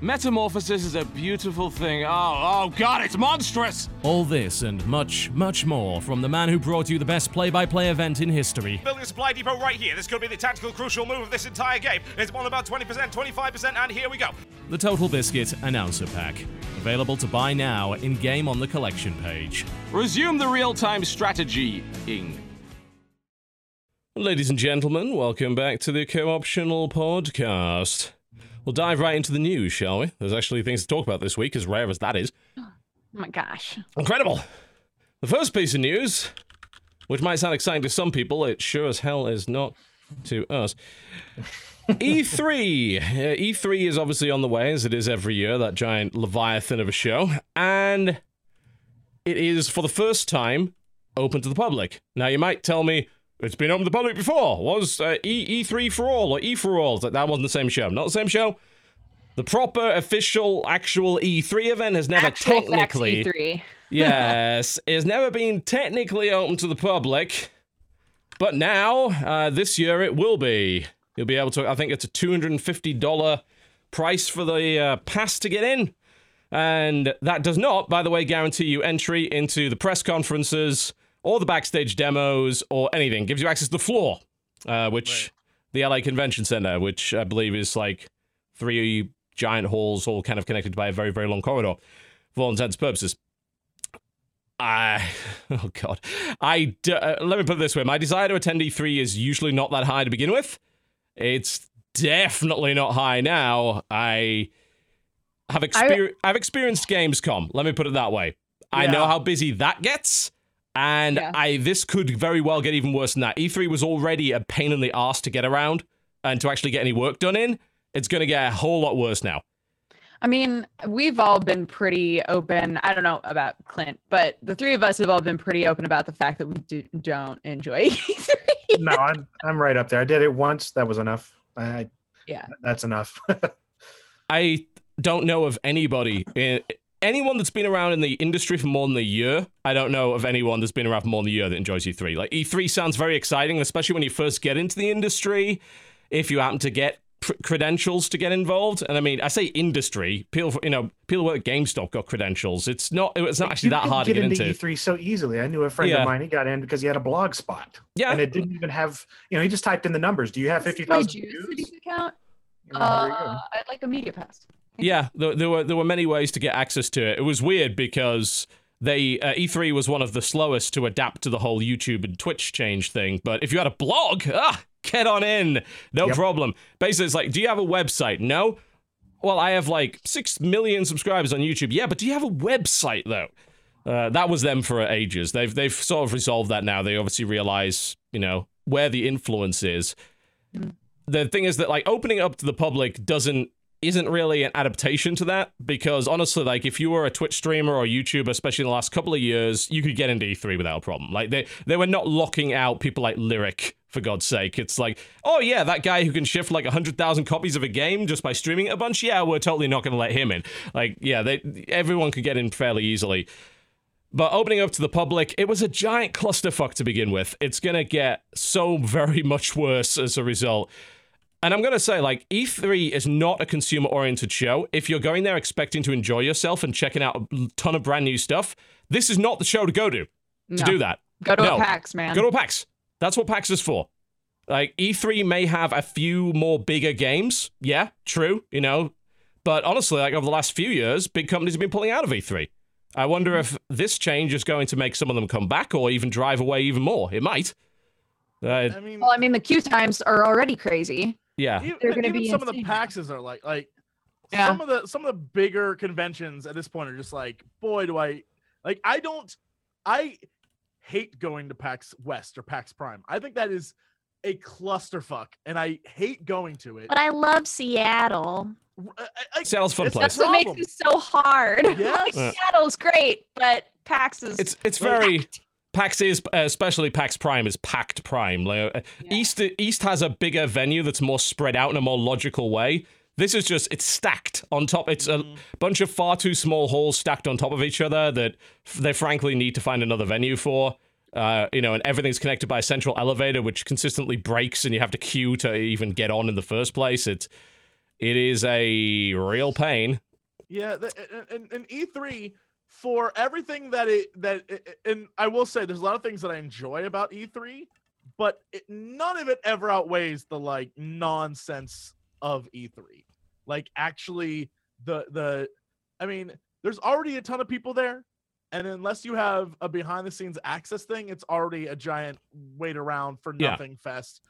Speaker 6: Metamorphosis is a beautiful thing. Oh, oh god, it's monstrous!
Speaker 5: All this and much, much more from the man who brought you the best play by play event in history.
Speaker 7: Building a supply depot right here. This could be the tactical crucial move of this entire game. It's on about 20%, 25%, and here we go.
Speaker 5: The Total Biscuit Announcer Pack. Available to buy now in game on the collection page.
Speaker 6: Resume the real time strategy ing.
Speaker 1: Ladies and gentlemen, welcome back to the Co-optional Podcast. We'll dive right into the news, shall we? There's actually things to talk about this week, as rare as that is.
Speaker 2: oh my gosh.
Speaker 1: Incredible! The first piece of news, which might sound exciting to some people, it sure as hell is not to us. *laughs* E3. Uh, E3 is obviously on the way, as it is every year, that giant leviathan of a show. And it is, for the first time, open to the public. Now, you might tell me, it's been open to the public before. Was uh, e- E3 for all or E for all? Like, that wasn't the same show. Not the same show. The proper, official, actual E3 event has never
Speaker 2: Actual
Speaker 1: technically
Speaker 2: E3. *laughs*
Speaker 1: yes, has never been technically open to the public, but now, uh, this year, it will be. You'll be able to, I think it's a $250 price for the uh, pass to get in. And that does not, by the way, guarantee you entry into the press conferences or the backstage demos or anything. Gives you access to the floor, uh, which the LA Convention Center, which I believe is like three giant halls all kind of connected by a very, very long corridor for all intents and purposes. I, *laughs* oh god, I d- uh, let me put it this way: my desire to attend E3 is usually not that high to begin with. It's definitely not high now. I have exper- I've experienced Gamescom. Let me put it that way. I know how busy that gets, and
Speaker 2: Yeah.
Speaker 1: I this could very well get even worse than that. E3 was already a pain in the ass to get around and to actually get any work done in. It's going to get a whole lot worse now.
Speaker 2: I mean, we've all been pretty open. I don't know about Clint, but the three of us have all been pretty open about the fact that we do, don't enjoy *laughs* E3.
Speaker 4: no, I'm I'm right up there. I did it once. That was enough. I,
Speaker 2: Yeah.
Speaker 4: that's enough. *laughs*
Speaker 1: I don't know of anybody in anyone that's been around in the industry for more than a year. I don't know of anyone that's been around for more than a year that enjoys E3. Like E3 sounds very exciting, especially when you first get into the industry. If you happen to get credentials to get involved, and I mean, I say industry. People, you know, people who work at GameStop got credentials. It's not. It's not actually
Speaker 4: You
Speaker 1: that
Speaker 4: can
Speaker 1: hard to get into.
Speaker 4: E3 so easily. I knew a friend
Speaker 1: Yeah.
Speaker 4: of mine. He got in because he had a blog spot,
Speaker 1: Yeah,
Speaker 4: and it didn't even have. You know, he just typed in the numbers. Do you have fifty
Speaker 2: My
Speaker 4: thousand
Speaker 2: Juice
Speaker 4: views?
Speaker 2: account.
Speaker 4: You know, there you go.
Speaker 2: Uh, I'd like a media pass.
Speaker 1: Yeah, there, there were there were many ways to get access to it. It was weird because they uh, E3 was one of the slowest to adapt to the whole YouTube and Twitch change thing. But if you had a blog, ah, get on in, no
Speaker 4: Yep.
Speaker 1: problem. Basically, it's like, do you have a website? No. Well, I have like six million subscribers on YouTube. Yeah, but do you have a website though? Uh, that was them for ages. They've they've sort of resolved that now. They obviously realize, you know, where the influence is.
Speaker 2: Mm.
Speaker 1: The thing is that like opening up to the public doesn't isn't really an adaptation to that because honestly, like if you were a Twitch streamer or YouTuber, especially in the last couple of years, you could get into E3 without a problem. Like they they were not locking out people like Lirik for God's sake. It's like, oh yeah, that guy who can shift like hundred thousand copies of a game just by streaming a bunch. Yeah, we're totally not going to let him in. Like yeah, they everyone could get in fairly easily. But opening up to the public, it was a giant clusterfuck to begin with. It's going to get so very *laughs* much worse as a result. And I'm going to say, like, E3 is not a consumer oriented show. If you're going there expecting to enjoy yourself and checking out a ton of brand new stuff, this is not the show to go to to
Speaker 2: No.
Speaker 1: do that.
Speaker 2: Go to
Speaker 1: No.
Speaker 2: a PAX, man.
Speaker 1: Go to a PAX. That's what PAX is for. Like E3 may have a few more bigger games. Yeah, true, you know. But honestly, like over the last few years, big companies have been pulling out of E3. I wonder if this change is going to make some of them come back or even drive away even more. It might. Uh,
Speaker 3: I mean,
Speaker 2: well, I mean, the queue times are already crazy.
Speaker 1: Yeah.
Speaker 3: even,
Speaker 2: They're gonna
Speaker 3: even
Speaker 2: be
Speaker 3: some of the
Speaker 2: insane.
Speaker 3: PAXs are like like
Speaker 2: Yeah.
Speaker 3: some of the some of the bigger conventions at this point are just like, boy, do I like I don't I hate going to PAX West or PAX Prime. I think that is a clusterfuck, and I hate going to it.
Speaker 8: But I love Seattle.
Speaker 3: Uh, I- I- I-
Speaker 1: Seattle's fun
Speaker 3: it's
Speaker 1: place.
Speaker 2: That's what makes it so hard. *laughs*
Speaker 3: Yes.
Speaker 2: like,
Speaker 1: Yeah.
Speaker 2: Seattle's great, but PAX is.
Speaker 1: It's it's very PAX is uh, especially PAX Prime is packed Prime. Like, uh,
Speaker 2: Yeah.
Speaker 1: East East has a bigger venue that's more spread out in a more logical way. This is just it's stacked on top. It's a bunch of far too small halls stacked on top of each other that they frankly need to find another venue for. Uh, you know, and everything's connected by a central elevator, which consistently breaks, and you have to queue to even get on in the first place. It's it is a real pain.
Speaker 3: Yeah, the, and, and, and E3 for everything that it that it, and I will say there's a lot of things that I enjoy about E3, but it, none of it ever outweighs the like nonsense of E3. Like actually the the I mean, there's already a ton of people there and unless you have a behind the scenes access thing, it's already a giant wait around for
Speaker 1: Yeah.
Speaker 3: nothing fest.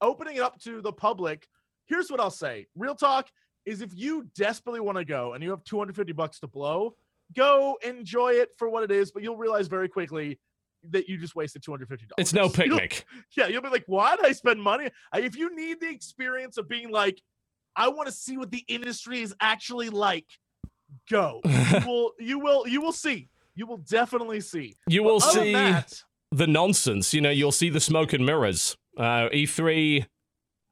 Speaker 3: Opening it up to the public, here's what I'll say. Real talk is if you desperately want to go and you have 250 bucks to blow, go enjoy it for what it is, but you'll realize very quickly that you just wasted 250 dollars.
Speaker 1: It's no *laughs* picnic.
Speaker 3: yeah, you'll be like, why did I spend money? If you need the experience of being like, I want to see what the industry is actually like, go. you *laughs* will you will you will see. You will definitely see.
Speaker 1: You will see.
Speaker 3: that,
Speaker 1: the nonsense. You know, you'll see the smoke and mirrors. Uh, E3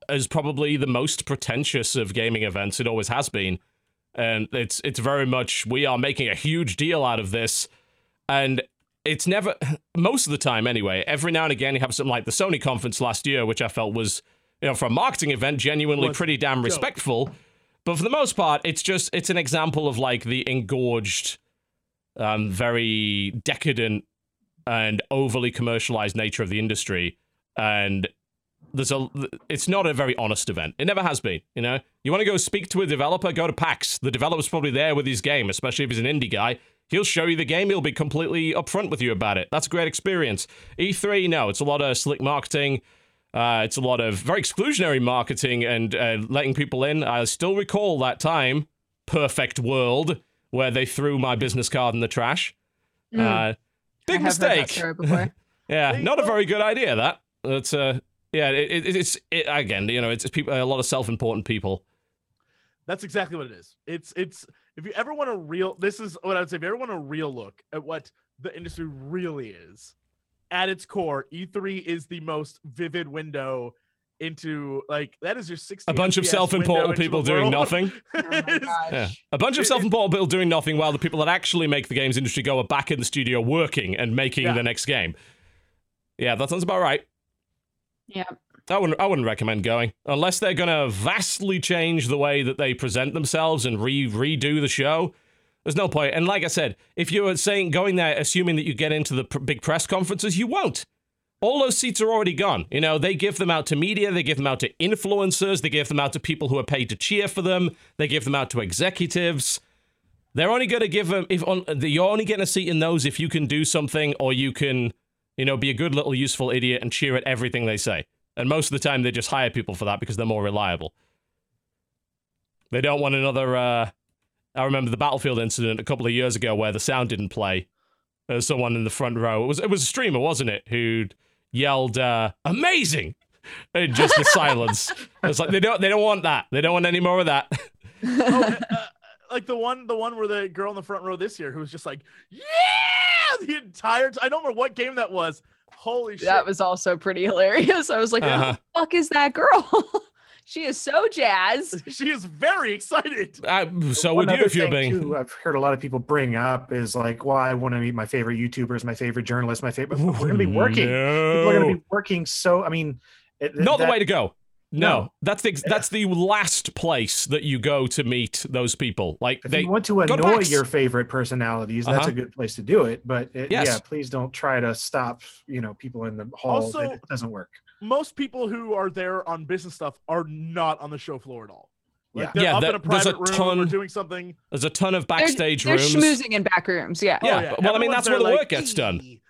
Speaker 1: is probably the most pretentious of gaming events. It always has been, and it's it's very much we are making a huge deal out of this, and it's never *laughs* most of the time anyway. Every now and again, you have something like the Sony conference last year, which I felt was you know for a marketing event genuinely pretty damn respectful. But for the most part, it's just it's an example of like the engorged, um, very decadent and overly commercialized nature of the industry and there's a it's not a very honest event. It never has been you know? You want to go speak to a developer? Go to pax. The developer's probably there with his game especially if he's an indie guy. He'll show you the game. He'll be completely upfront with you about it. That's a great experience. E3 no it's a lot of slick marketing. Uh, it's a lot of very exclusionary marketing and uh, letting people in. I still recall that time perfect world where they threw my business card in the trash.
Speaker 2: Mm.
Speaker 1: uh, big
Speaker 2: I have heard that
Speaker 1: mistake.
Speaker 2: story before. *laughs*
Speaker 1: yeah, not a very good idea. That. It's uh yeah, it, it, it's it, again, you know, it's, it's people a lot of self-important people.
Speaker 3: That's exactly what it is. It's it's if you ever want a real this is what I would say if you ever want a real look at what the industry really is, at its core, E3 is the most vivid window into like that is your 60
Speaker 1: A bunch of self-important people doing nothing. *laughs*
Speaker 2: Oh my gosh.
Speaker 1: Yeah, a bunch of self-important people doing nothing while the people that actually make the games industry go are back in the studio working and making
Speaker 3: Yeah.
Speaker 1: the next game. Yeah, that sounds about right.
Speaker 2: Yeah.
Speaker 1: I wouldn't, I wouldn't recommend going unless they're gonna vastly change the way that they present themselves and re redo the show. There's no point. And like I said, if you're saying going there assuming that you get into the pr- big press conferences, you won't. All those seats are already gone. You know, they give them out to media, they give them out to influencers, they give them out to people who are paid to cheer for them, they give them out to executives. They're only going to give them if on, you're only getting a seat in those if you can do something or you can, you know, be a good little useful idiot and cheer at everything they say. And most of the time, they just hire people for that because they're more reliable. They don't want another. Uh, I remember the Battlefield incident a couple of years ago where the sound didn't play. There was someone in the front row. It was it was a streamer, wasn't it, who yelled uh, "amazing" and just the silence. It's like they don't they don't want that. They don't want any more of that.
Speaker 3: oh, uh, like the one, the one where the girl in the front row this year who was just like, yeah, *laughs* the entire. T- I don't remember what game that was. Holy shit!
Speaker 2: That was also pretty *laughs* hilarious. I was like,
Speaker 1: Uh-huh.
Speaker 2: "Who the fuck is that girl? *laughs* she is so jazzed."
Speaker 3: she is very excited.
Speaker 1: Uh, so
Speaker 4: One
Speaker 1: would you if you're
Speaker 4: thing,
Speaker 1: being.
Speaker 4: too, I've heard a lot of people bring up is like, well, I want to meet my favorite YouTubers, my favorite journalists, my favorite. We're going to be working. People are going to be working. So, I mean, it,
Speaker 1: Not the way to go. No,
Speaker 4: No.
Speaker 1: that's the that's the last place that you go to meet those people. Like
Speaker 4: If
Speaker 1: they
Speaker 4: you want to
Speaker 1: go to
Speaker 4: annoy your favorite personalities, that's
Speaker 1: Uh-huh.
Speaker 4: a good place to do it. But it,
Speaker 1: Yes.
Speaker 4: yeah, please don't try to stop. You know, people in the hall.
Speaker 3: Also-
Speaker 4: it, it doesn't work.
Speaker 3: Most people who are there on business stuff are not on the show floor at all. Like
Speaker 4: Yeah.
Speaker 3: they're
Speaker 1: Yeah,
Speaker 3: up
Speaker 1: there-
Speaker 3: in a
Speaker 1: there's a
Speaker 3: private room or
Speaker 1: ton-
Speaker 3: doing something.
Speaker 1: There's a ton of
Speaker 2: They're,
Speaker 1: backstage
Speaker 2: they're
Speaker 1: rooms.
Speaker 2: schmoozing in back rooms. Yeah.
Speaker 1: Yeah,
Speaker 3: Oh, yeah.
Speaker 1: but- well, I mean, that's where
Speaker 3: there
Speaker 1: the
Speaker 3: like,
Speaker 1: work gets done.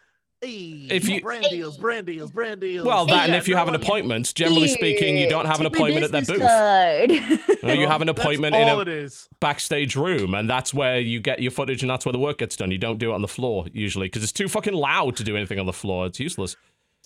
Speaker 3: "Hey, hey,
Speaker 1: If you-
Speaker 3: brand deals, brand deals, brand deals.
Speaker 1: Well, that and if you have an appointment, generally speaking, you don't have an appointment at their booth. Or you have an appointment in
Speaker 3: all
Speaker 1: a
Speaker 3: it is.
Speaker 1: backstage room, and that's where you get your footage, and that's where the work gets done. You don't do it on the floor usually because it's too fucking loud to do anything on the floor. It's useless.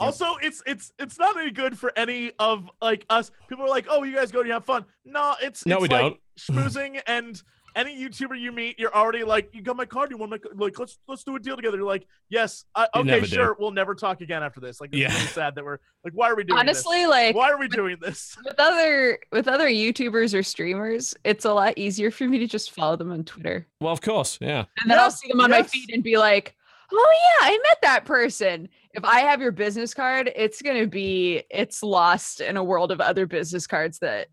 Speaker 3: Also, it's it's it's not any good for any of like us. People are like, "Oh, you guys go and you have fun." No, it's
Speaker 1: No,
Speaker 3: it's
Speaker 1: we
Speaker 3: like
Speaker 1: don't.
Speaker 3: schmoozing and any YouTuber you meet, you're already like, "You got my card? You want my c- like? Let's let's do a deal together." You're like, "Yes, I, okay,
Speaker 1: never do.
Speaker 3: sure. We'll never talk again after this." Like, it's
Speaker 1: Yeah.
Speaker 3: really sad that we're like, "Why are we doing this?
Speaker 2: Honestly,
Speaker 3: this?
Speaker 2: like
Speaker 3: Why are we doing this?" *laughs*
Speaker 2: with other with other YouTubers or streamers, it's a lot easier for me to just follow them on Twitter,
Speaker 1: Well, of course, yeah.
Speaker 2: and then
Speaker 3: Yeah,
Speaker 2: I'll see them on my feed and be like, "Oh yeah, I met that person." If I have your business card, it's gonna be it's lost in a world of other business cards that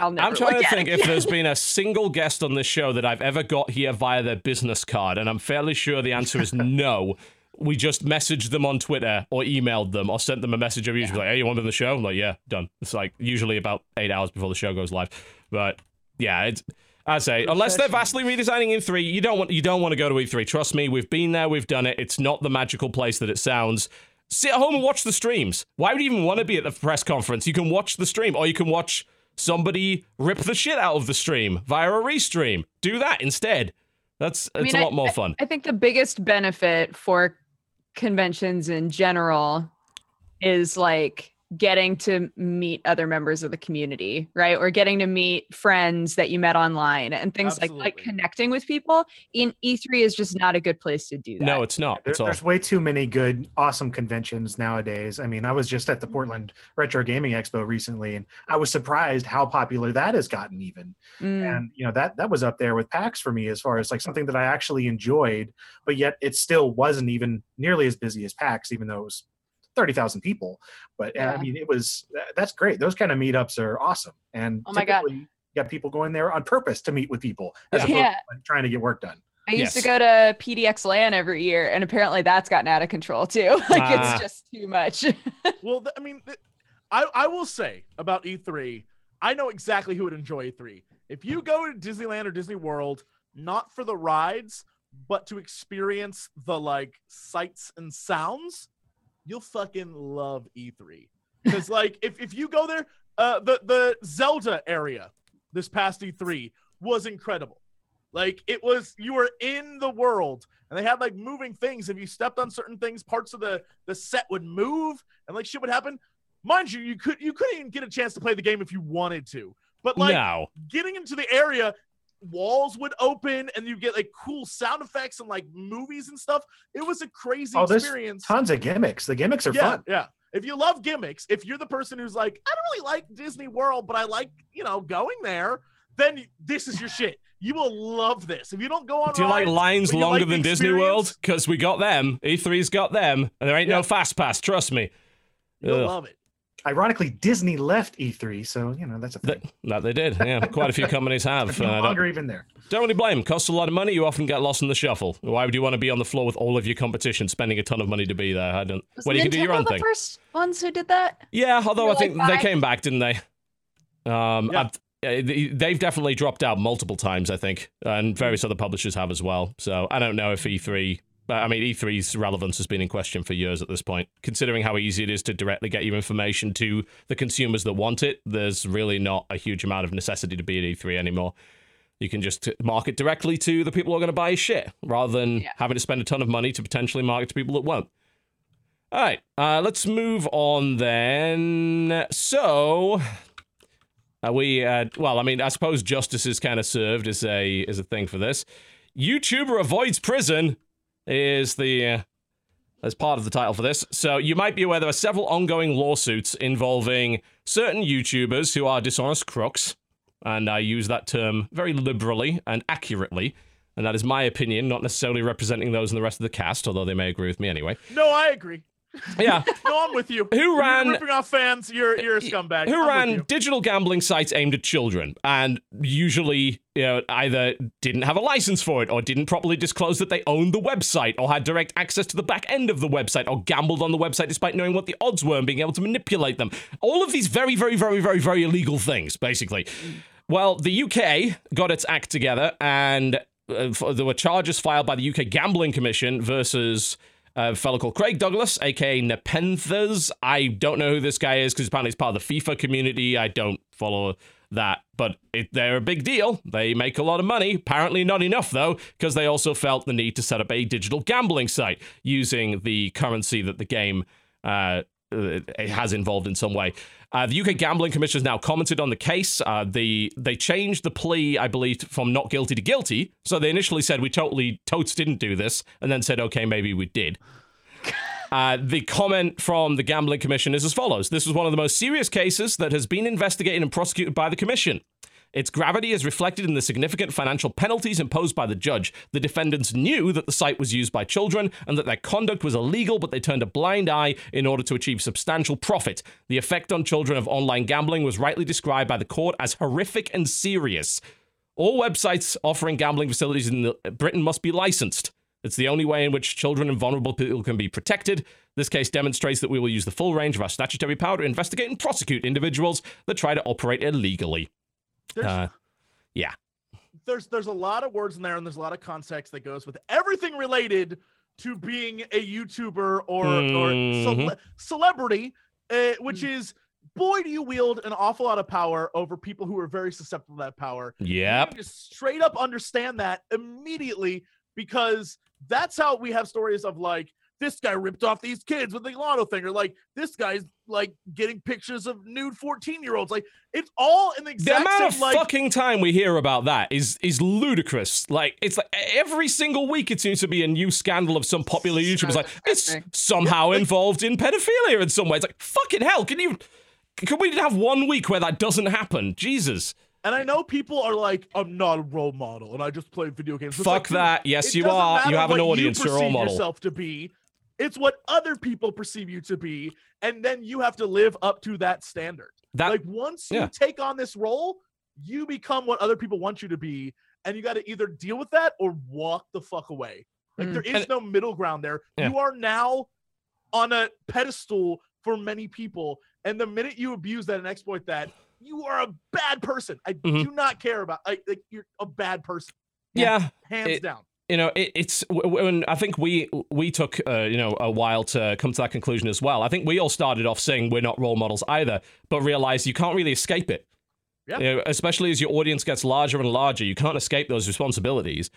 Speaker 2: I'll never.
Speaker 1: I'm trying to think if there's *laughs* been a single guest on this show that I've ever got here via their business card, and I'm fairly sure the answer is *laughs* no. We just messaged them on Twitter or emailed them or sent them a message over usually like, hey, you want to be on the show? I'm like, yeah, done. It's like usually about eight hours before the show goes live. But yeah, it's I say, unless they're vastly redesigning E3, you don't want you don't want to go to E3. Trust me, we've been there, we've done it. It's not the magical place that it sounds. Sit at home and watch the streams. Why would you even want to be at the press conference? You can watch the stream, or you can watch somebody rip the shit out of the stream via a restream. Do that instead. That's it's
Speaker 2: mean,
Speaker 1: a
Speaker 2: I-
Speaker 1: lot more fun.
Speaker 2: I think the biggest benefit for conventions in general is like getting to meet other members of the community, right? Or getting to meet friends that you met online and things like like connecting with people. In E3 is just not a good place to do that.
Speaker 1: No, it's not.
Speaker 4: There-
Speaker 1: It's all.
Speaker 4: there's way too many good, awesome conventions nowadays. I mean, I was just at the Portland Retro Gaming Expo recently, and I was surprised how popular that has gotten. Even
Speaker 2: Mm.
Speaker 4: and you know that that was up there with PAX for me as far as like something that I actually enjoyed, but yet it still wasn't even nearly as busy as PAX, even though it was thirty thousand people. But uh,
Speaker 2: Yeah.
Speaker 4: I mean, it was that's great. Those kind of meetups are awesome, and
Speaker 2: Oh my God.
Speaker 4: typically you got people going there on purpose to meet with people as opposed
Speaker 2: Yeah.
Speaker 4: to trying to get work done.
Speaker 2: I used
Speaker 1: Yes.
Speaker 2: to go to PDX LAN every year, and apparently that's gotten out of control too. *laughs* like
Speaker 1: Ah.
Speaker 2: it's just too much. *laughs*
Speaker 3: Well, th- I mean, th- I I will say about E3, I know exactly who would enjoy E3. If you go to Disneyland or Disney World, not for the rides, but to experience the like sights and sounds, you'll fucking love E3. Because like if if you go there, uh, the the Zelda area this past E3 was incredible. Like it was, you were in the world, and they had like moving things. If you stepped on certain things, parts of the the set would move, and like shit would happen. Mind you, you could you couldn't even get a chance to play the game if you wanted to. But like
Speaker 1: no.
Speaker 3: getting into the area, walls would open, and you get like cool sound effects and like movies and stuff. It was a crazy
Speaker 4: Oh,
Speaker 3: experience.
Speaker 4: Tons of gimmicks. The gimmicks are
Speaker 3: yeah,
Speaker 4: fun.
Speaker 3: yeah. If you love gimmicks, if you're the person who's like, I don't really like Disney World, but I like, you know, going there, then this is your shit. You will love this. If you don't go on,
Speaker 1: Do you like lines longer
Speaker 3: like
Speaker 1: than Disney World? Because we got them. E3's got them, and there ain't
Speaker 3: Yeah.
Speaker 1: no fast pass. Trust me.
Speaker 3: You'll
Speaker 1: Ugh.
Speaker 3: love it.
Speaker 4: Ironically, Disney left E3, so you know that's a thing.
Speaker 1: That, that they did. Yeah, quite a few *laughs* companies have.
Speaker 4: no
Speaker 1: and I don't-
Speaker 4: longer even there.
Speaker 1: Don't really blame. Costs a lot of money. You often get lost in the shuffle. Why would you want to be on the floor with all of your competition, spending a ton of money to be there? I don't.
Speaker 2: Was
Speaker 1: Well, you can do your
Speaker 2: Nintendo
Speaker 1: own
Speaker 2: the
Speaker 1: thing.
Speaker 2: first ones who did that?
Speaker 1: Yeah, although
Speaker 2: Were
Speaker 1: I think
Speaker 2: like
Speaker 1: they came back, didn't they? Um,
Speaker 3: Yeah.
Speaker 1: Uh, they- they've definitely dropped out multiple times, I think, and various other publishers have as well. So I don't know if E3. I mean, E3's relevance has been in question for years at this point. Considering how easy it is to directly get your information to the consumers that want it, there's really not a huge amount of necessity to be at E3 anymore. You can just market directly to the people who are going to buy your shit rather than
Speaker 2: Yeah.
Speaker 1: having to spend a ton of money to potentially market to people that won't. All right, uh, let's move on then. So, uh, we, uh, well, I mean, I suppose justice is kind of served as a as a thing for this. YouTuber avoids prison is the uh, as part of the title for this. So you might be aware there are several ongoing lawsuits involving certain YouTubers who are dishonest crooks, and I use that term very liberally and accurately. And that is my opinion, not necessarily representing those in the rest of the cast, although they may agree with me anyway.
Speaker 3: No, I agree.
Speaker 1: Yeah. *laughs*
Speaker 3: No, I'm with you.
Speaker 1: Who
Speaker 3: You're
Speaker 1: ran-
Speaker 3: ripping off fans? You're you're a scumbag.
Speaker 1: who
Speaker 3: I'm
Speaker 1: ran digital gambling sites aimed at children and usually you know, either didn't have a license for it or didn't properly disclose that they owned the website or had direct access to the back end of the website or gambled on the website despite knowing what the odds were and being able to manipulate them. All of these very, very, very, very, very illegal things, basically. Well, the UK got its act together and uh, f- there were charges filed by the UK Gambling Commission versus a fellow called Craig Douglas, aka Nepenthez. I don't know who this guy is because apparently he's part of the FIFA community. I don't follow that, but it, they're a big deal. They make a lot of money. Apparently, not enough though, because they also felt the need to set up a digital gambling site using the currency that the game uh, uh, has involved in some way. Uh, the UK Gambling Commission has now commented on the case. Uh, the they changed the plea, I believe, from not guilty to guilty. So they initially said we totally totes didn't do this, and then said okay, maybe we did. *laughs* Uh, the comment from the Gambling Commission is as follows This was one of the most serious cases that has been investigated and prosecuted by the Commission. Its gravity is reflected in the significant financial penalties imposed by the judge. The defendants knew that the site was used by children and that their conduct was illegal, but they turned a blind eye in order to achieve substantial profit. The effect on children of online gambling was rightly described by the court as horrific and serious. All websites offering gambling facilities in Britain must be licensed. It's the only way in which children and vulnerable people can be protected. This case demonstrates that we will use the full range of our statutory power to investigate and prosecute individuals that try to operate illegally.
Speaker 3: There's,
Speaker 1: Uh, yeah.
Speaker 3: there's there's a lot of words in there, and there's a lot of context that goes with everything related to being a YouTuber or or
Speaker 1: Mhm.
Speaker 3: cele- celebrity, uh, which is boy, do you wield an awful lot of power over people who are very susceptible to that power. Yeah, just straight up understand that immediately because that's how we have stories of like this guy ripped off these kids with the lotto thing, or like this guy's like getting pictures of nude 14 year olds. Like it's all in the
Speaker 1: The
Speaker 3: exact
Speaker 1: amount
Speaker 3: same
Speaker 1: of
Speaker 3: like
Speaker 1: fucking time we hear about that is is ludicrous. Like it's like every single week it seems to be a new scandal of some popular YouTuber's like it's
Speaker 2: disgusting.
Speaker 1: somehow involved in pedophilia in some way. It's like fucking hell. Can you? Can we have one week where that doesn't happen? Jesus.
Speaker 3: And I know people are like, I'm not a role model, and I just play video games. It's
Speaker 1: Fuck
Speaker 3: like,
Speaker 1: that. Yes, you are. You
Speaker 3: matter
Speaker 1: have an audience.
Speaker 3: You
Speaker 1: You're a role model.
Speaker 3: yourself to be. It's what other people perceive you to be, and then you have to live up to that standard.
Speaker 1: That
Speaker 3: like once you take on this role, you become what other people want you to be, and you got to either deal with that or walk the fuck away. Like
Speaker 2: Mm.
Speaker 3: there is
Speaker 1: And-
Speaker 3: no middle ground there.
Speaker 1: Yeah.
Speaker 3: You are now on a pedestal for many people, and the minute you abuse that and exploit that, you are a bad person. I
Speaker 1: Mhm.
Speaker 3: do not care about. I, like you're a bad person,
Speaker 1: yeah.
Speaker 3: hands
Speaker 1: It-
Speaker 3: down.
Speaker 1: You know, it, it's when I think we we took uh, you know a while to come to that conclusion as well. I think we all started off saying we're not role models either, but realized you can't really escape it.
Speaker 3: Yeah.
Speaker 1: You know, especially as your audience gets larger and larger, you can't escape those responsibilities.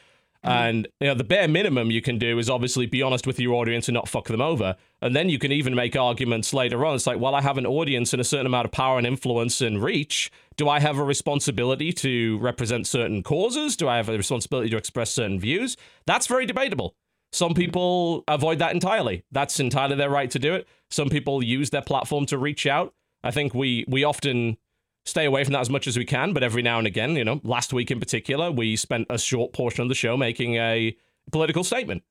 Speaker 1: And you know, the bare minimum you can do is obviously be honest with your audience and not fuck them over. And then you can even make arguments later on. It's like, well, I have an audience and a certain amount of power and influence and reach. Do I have a responsibility to represent certain causes? Do I have a responsibility to express certain views? That's very debatable. Some people avoid that entirely. That's entirely their right to do it. Some people use their platform to reach out. I think we we often stay away from that as much as we can, but every now and again, you know, last week in particular, we spent a short portion of the show making a political statement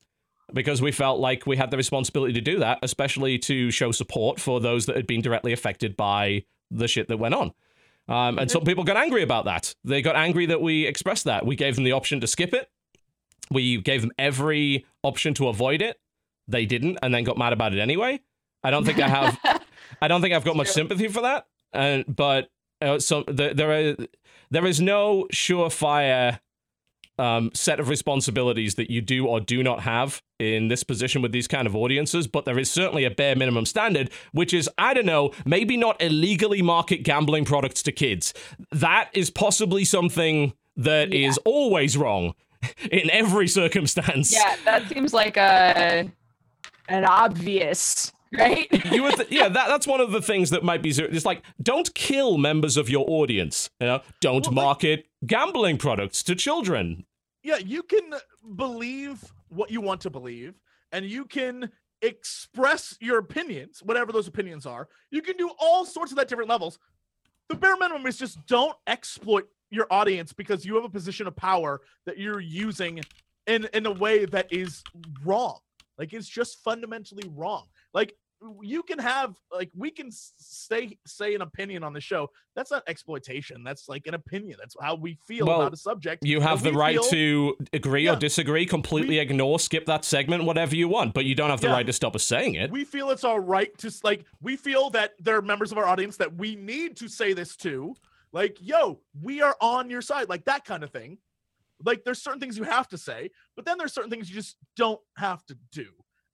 Speaker 1: because we felt like we had the responsibility to do that, especially to show support for those that had been directly affected by the shit that went on. Um, and some people got angry about that. They got angry that we expressed that. We gave them the option to skip it. We gave them every option to avoid it. They didn't, and then got mad about it anyway. I don't think I have. *laughs* I don't think I've got much sympathy for that. And but uh, so the, there are there is no surefire um, set of responsibilities that you do or do not have in this position with these kind of audiences, but there is certainly a bare minimum standard, which is, I don't know, maybe not illegally market gambling products to kids. That is possibly something that is always wrong *laughs* in every circumstance.
Speaker 2: Yeah, that seems like a an obvious right? *laughs*
Speaker 1: you would th- yeah, that, that's one of the things that might be. zero- It's like don't kill members of your audience. You know, don't
Speaker 3: Well, like-
Speaker 1: market gambling products to children.
Speaker 3: yeah, you can believe what you want to believe, and you can express your opinions, whatever those opinions are. You can do all sorts of that different levels. The bare minimum is just don't exploit your audience because you have a position of power that you're using in in a way that is wrong. Like it's just fundamentally wrong. Like you can have like we can say say an opinion on the show. That's not exploitation. That's like an opinion. That's how we feel
Speaker 1: Well,
Speaker 3: about a subject.
Speaker 1: You have the right
Speaker 3: feel-
Speaker 1: to agree or disagree, completely
Speaker 3: We-
Speaker 1: ignore, skip that segment, whatever you want, but you don't have the
Speaker 3: Yeah.
Speaker 1: right to stop us saying it.
Speaker 3: we feel it's our right to like we feel that there are members of our audience that we need to say this to like yo we are on your side like that kind of thing like there's certain things you have to say but then there's certain things you just don't have to do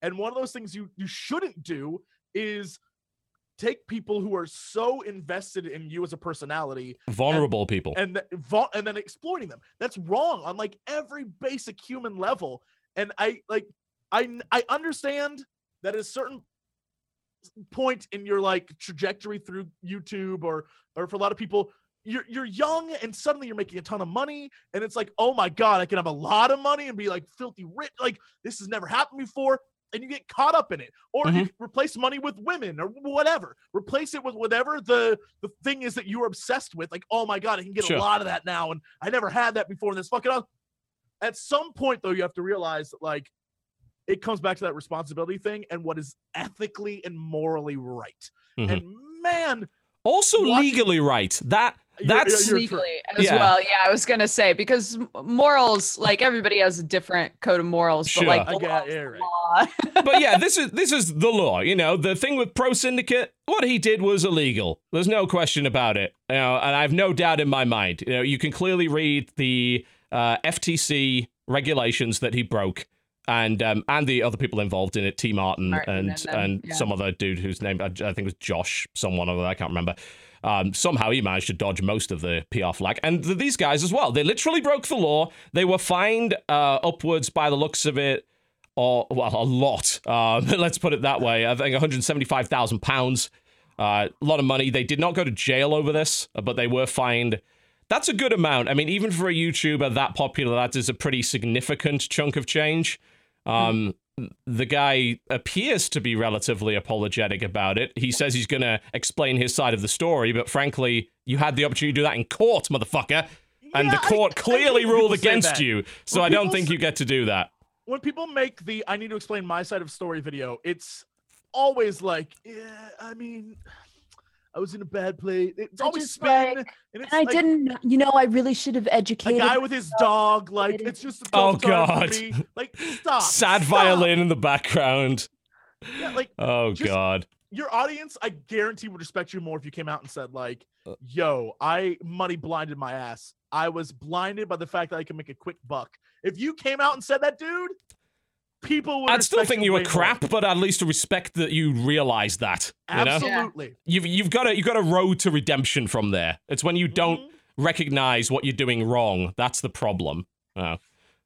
Speaker 3: and one of those things you you shouldn't do is take people who are so invested in you as a personality
Speaker 1: Vulnerable people.
Speaker 3: and th- and then exploiting them. That's wrong on like every basic human level. And I like i i understand that at a certain point in your like trajectory through YouTube or or for a lot of people you're you're young and suddenly you're making a ton of money and it's like oh my god I can have a lot of money and be like filthy rich like this has never happened before and you get caught up in it or you
Speaker 1: Mhm.
Speaker 3: replace money with women or whatever replace it with whatever the the thing is that you're obsessed with like oh my god i can get
Speaker 1: Sure.
Speaker 3: a lot of that now and i never had that before and this fucking up at some point though you have to realize that like it comes back to that responsibility thing and what is ethically and morally right
Speaker 1: Mhm.
Speaker 3: and man
Speaker 1: Also legally right. That that's
Speaker 3: you're-
Speaker 2: legally as
Speaker 1: Yeah.
Speaker 2: well. Yeah, I was gonna say because morals, like everybody has a different code of morals,
Speaker 1: Sure.
Speaker 2: but like
Speaker 3: I
Speaker 2: the
Speaker 3: get-
Speaker 2: law
Speaker 3: yeah, right.
Speaker 2: law. *laughs*
Speaker 1: but yeah, this is this is the law. You know, the thing with Pro Syndicate, what he did was illegal. There's no question about it. You know, and I have no doubt in my mind. You know, you can clearly read the uh, FTC regulations that he broke, and um, and the other people involved in it, TmarTn, Martin and
Speaker 2: and them,
Speaker 1: and
Speaker 2: yeah.
Speaker 1: some other dude whose name I, I think was Josh, someone over there, I can't remember. Um, somehow he managed to dodge most of the PR flag, and th- these guys as well. They literally broke the law. They were fined uh, upwards by the looks of it or well, a lot. Um, *laughs* let's put it that way. I think 175,000 pounds, uh, a lot of money. They did not go to jail over this, but they were fined. That's a good amount. I mean, even for a YouTuber that popular, that is a pretty significant chunk of change. Um, the guy appears to be relatively apologetic about it. He says he's going to explain his side of the story, but frankly, you had the opportunity to do that in court, motherfucker. And
Speaker 3: Yeah,
Speaker 1: the court
Speaker 3: I
Speaker 1: clearly
Speaker 3: when
Speaker 1: ruled against you. So
Speaker 3: When
Speaker 1: I don't think you get to do that.
Speaker 3: when people make the i need to explain my side of story video it's always like yeah i mean i was in a bad place it's
Speaker 8: I
Speaker 3: always spin
Speaker 8: like-
Speaker 3: and it's
Speaker 8: And I
Speaker 3: like
Speaker 8: didn't, you know, I really should have educated.
Speaker 3: a guy with his dog like it's just a
Speaker 1: Oh, God.
Speaker 3: like stop
Speaker 1: Sad
Speaker 3: stop.
Speaker 1: violin in the background.
Speaker 3: yeah like *laughs*
Speaker 1: Oh
Speaker 3: Just-
Speaker 1: god.
Speaker 3: your audience i guarantee would respect you more if you came out and said like
Speaker 1: Uh.
Speaker 3: yo i money blinded my ass i was blinded by the fact that i could make a quick buck if you came out and said that dude people would
Speaker 1: I'd still think you were
Speaker 3: way more.
Speaker 1: crap, but at least respect that you realized that. You know?
Speaker 3: absolutely
Speaker 1: You've you've got a you've got a road to redemption from there. It's when you don't
Speaker 3: Mhm.
Speaker 1: recognize what you're doing wrong. That's the problem. Oh.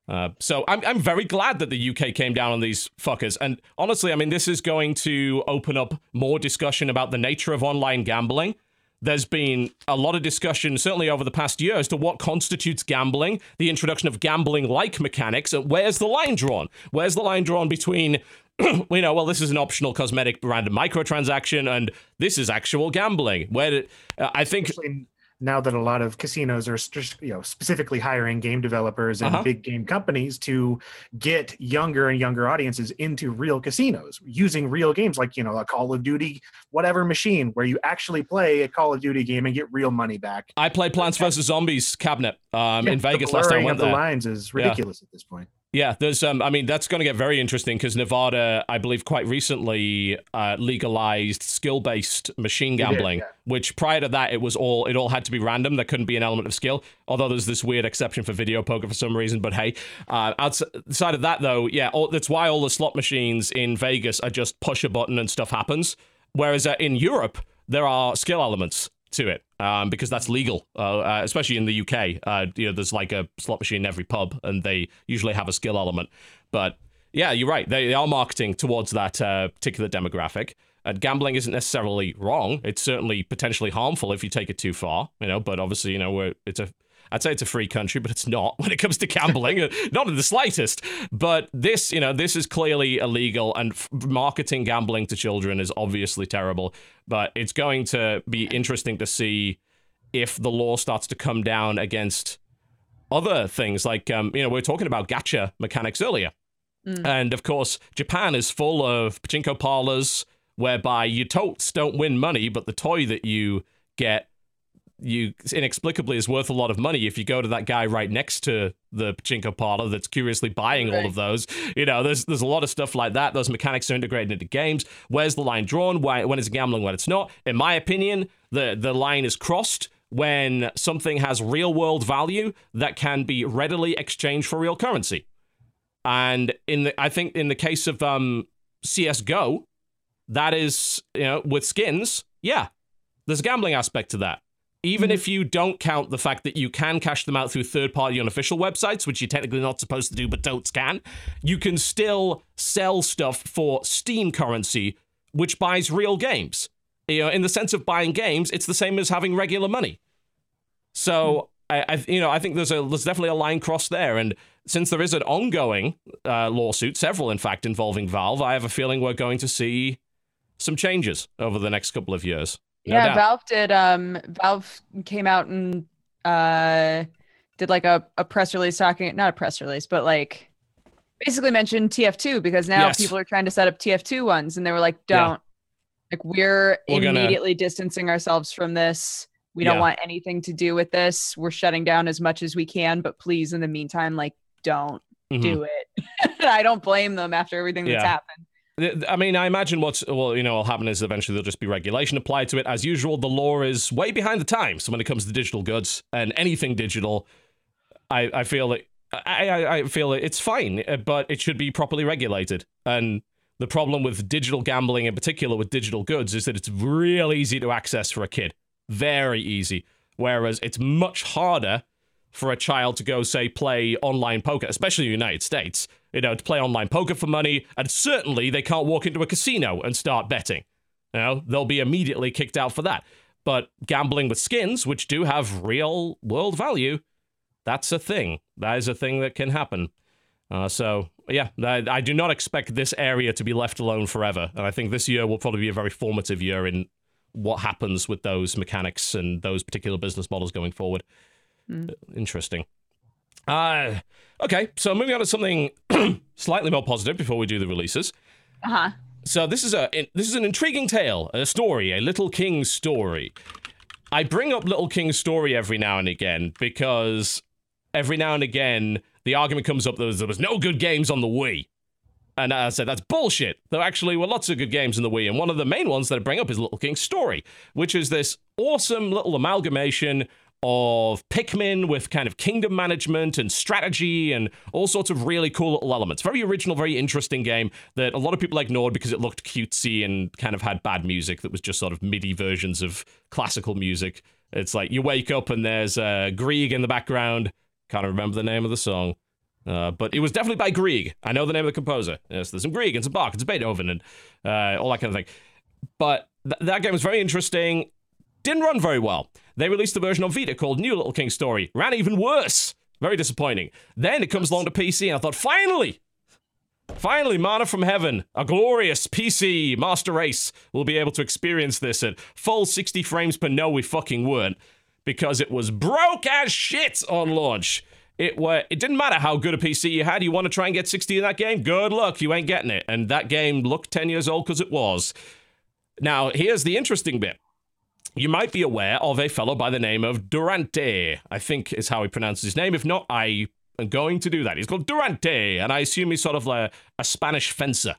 Speaker 1: Uh, so I'm I'm very glad that the UK came down on these fuckers. And honestly, I mean, this is going to open up more discussion about the nature of online gambling. There's been a lot of discussion, certainly over the past year, as to what constitutes gambling, the introduction of gambling like mechanics, where's the line drawn? Where's the line drawn between, *clears throat* you know, well, this is an optional cosmetic random microtransaction, and this is actual gambling? Where uh, I think
Speaker 4: now that a lot of casinos are you know specifically hiring game developers and
Speaker 1: Uh-huh.
Speaker 4: big game companies to get younger and younger audiences into real casinos using real games like you know a Call of Duty whatever machine where you actually play a Call of Duty game and get real money back.
Speaker 1: I played Plants vs Zombies cabinet um,
Speaker 4: Yeah,
Speaker 1: in Vegas last time I went
Speaker 4: of the
Speaker 1: there.
Speaker 4: lines is ridiculous at this point.
Speaker 1: Yeah, there's um I mean that's going to get very interesting because Nevada, I believe quite recently uh, legalized skill-based machine
Speaker 4: did,
Speaker 1: gambling,
Speaker 4: yeah.
Speaker 1: which prior to that it was all it all had to be random. There couldn't be an element of skill. Although there's this weird exception for video poker for some reason, but hey, uh, outside of that though, yeah, all, that's why all the slot machines in Vegas are just push a button and stuff happens. Whereas uh, in Europe there are skill elements to it um, because that's legal, uh, uh, especially in the UK. Uh, you know, there's like a slot machine in every pub, and they usually have a skill element. But yeah, you're right. They, they are marketing towards that uh, particular demographic. And gambling isn't necessarily wrong. It's certainly potentially harmful if you take it too far, you know. But obviously, you know, it's a I'd say it's a free country, but it's not *laughs* when it comes to gambling, uh, not in the slightest. But this, you know, this is clearly illegal, and f- marketing gambling to children is obviously terrible. But it's going to be interesting to see if the law starts to come down against other things, like um, you know, we are talking about gacha mechanics earlier. And of course, Japan is full of pachinko parlors whereby you totes don't win money, but the toy that you get you inexplicably is worth a lot of money if you go to that guy right next to the pachinko parlor that's curiously buying all of those. You know, there's there's a lot of stuff like that. Those mechanics are integrated into games. Where's the line drawn? Why, when it's gambling? When it's not? In my opinion, the the line is crossed when something has real world value that can be readily exchanged for real currency. And in the, I think in the case of um, CS:GO, that is, you know, with skins, yeah, there's a gambling aspect to that. Even if you don't count the fact that you can cash them out through third party unofficial websites, which you're technically not supposed to do, but totes can, you can still sell stuff for Steam currency, which buys real games. You know, in the sense of buying games, it's the same as having regular money. So I, I, you know, I think there's a there's definitely a line crossed there, and since there is an ongoing uh, lawsuit, several in fact involving Valve, I have a feeling we're going to see some changes over the next couple of years. No
Speaker 2: yeah,
Speaker 1: doubt.
Speaker 2: Valve did. Um, Valve came out and uh, did like a, a press release talking, not a press release, but like basically mentioned TF2 because now
Speaker 1: Yes.
Speaker 2: people are trying to set up TF2 ones, and they were like, "Don't." Like we're,
Speaker 1: We're gonna-
Speaker 2: immediately distancing ourselves from this. We don't
Speaker 1: Yeah.
Speaker 2: want anything to do with this. We're shutting down as much as we can, but please, in the meantime, like, don't
Speaker 1: Mhm.
Speaker 2: do it. *laughs* I don't blame them after everything that's
Speaker 1: Yeah.
Speaker 2: happened.
Speaker 1: I mean, I imagine what's well, you know, will happen is eventually there'll just be regulation applied to it. As usual, the law is way behind the times when it comes to digital goods and anything digital. I, I feel that I, I, feel it's fine, uh, but it should be properly regulated. And the problem with digital gambling, in particular with digital goods, is that it's real easy to access for a kid, very easy. Whereas it's much harder for a child to go, say, play online poker, especially in the United States, you know, to play online poker for money. And certainly they can't walk into a casino and start betting. You know, they'll be immediately kicked out for that. But gambling with skins, which do have real world value, that's a thing. That is a thing that can happen. Uh, so, yeah, I, I do not expect this area to be left alone forever. And I think this year will probably be a very formative year in what happens with those mechanics and those particular business models going forward. Interesting. Uh, okay, so moving on to something *clears throat* slightly more positive before we do the releases.
Speaker 2: Uh huh.
Speaker 1: So this is a this is an intriguing tale, a story, a Little King story. I bring up Little King's story every now and again because every now and again the argument comes up that there was no good games on the Wii. And I said, that's bullshit. There actually were lots of good games in the Wii. And one of the main ones that I bring up is Little King's Story, which is this awesome little amalgamation of Pikmin with kind of kingdom management and strategy and all sorts of really cool little elements. Very original, very interesting game that a lot of people ignored because it looked cutesy and kind of had bad music that was just sort of MIDI versions of classical music. It's like you wake up and there's uh, Grieg in the background. Can't remember the name of the song. Uh, but it was definitely by Grieg. I know the name of the composer. Yes, there's some Grieg and some Bach and some Beethoven and uh, all that kind of thing. But th- that game was very interesting. Didn't run very well. They released a version on Vita called New Little King Story. Ran even worse. Very disappointing. Then it comes along to PC, and I thought, finally, finally, Manna from Heaven, a glorious PC master race, will be able to experience this at full 60 frames per no, we fucking weren't, because it was broke as shit on launch. It were it didn't matter how good a PC you had. You want to try and get 60 in that game? Good luck, you ain't getting it. And that game looked 10 years old because it was. Now, here's the interesting bit. You might be aware of a fellow by the name of Durante, I think is how he pronounces his name. If not, I am going to do that. He's called Durante, and I assume he's sort of like a Spanish fencer.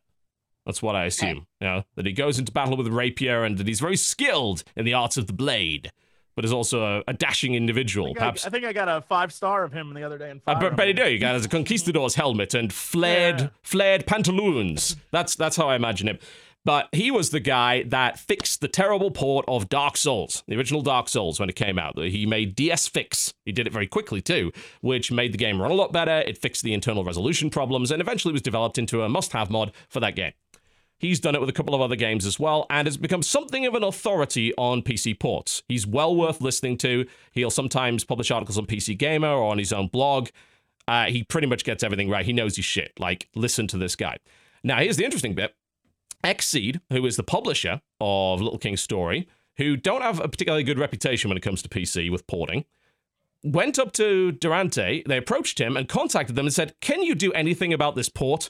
Speaker 1: That's what I assume. You know, that he goes into battle with a rapier and that he's very skilled in the arts of the blade, but is also a, a dashing
Speaker 3: I
Speaker 1: individual.
Speaker 3: think I,
Speaker 1: Perhaps
Speaker 3: I think I got a five star of him the other day in
Speaker 1: I
Speaker 3: Fire
Speaker 1: bet you do. You got has a *laughs* conquistador's helmet and flared
Speaker 3: Yeah.
Speaker 1: flared pantaloons. That's that's how I imagine him. But he was the guy that fixed the terrible port of Dark Souls, the original Dark Souls, when it came out. He made DS Fix. He did it very quickly, too, which made the game run a lot better. It fixed the internal resolution problems and eventually was developed into a must have mod for that game. He's done it with a couple of other games as well and has become something of an authority on PC ports. He's well worth listening to. He'll sometimes publish articles on PC Gamer or on his own blog. Uh, he pretty much gets everything right. He knows his shit. Like, listen to this guy. Now, here's the interesting bit. Xseed, who is the publisher of Little King's Story, who don't have a particularly good reputation when it comes to PC with porting, went up to Durante, they approached him and contacted them and said, "Can you do anything about this port?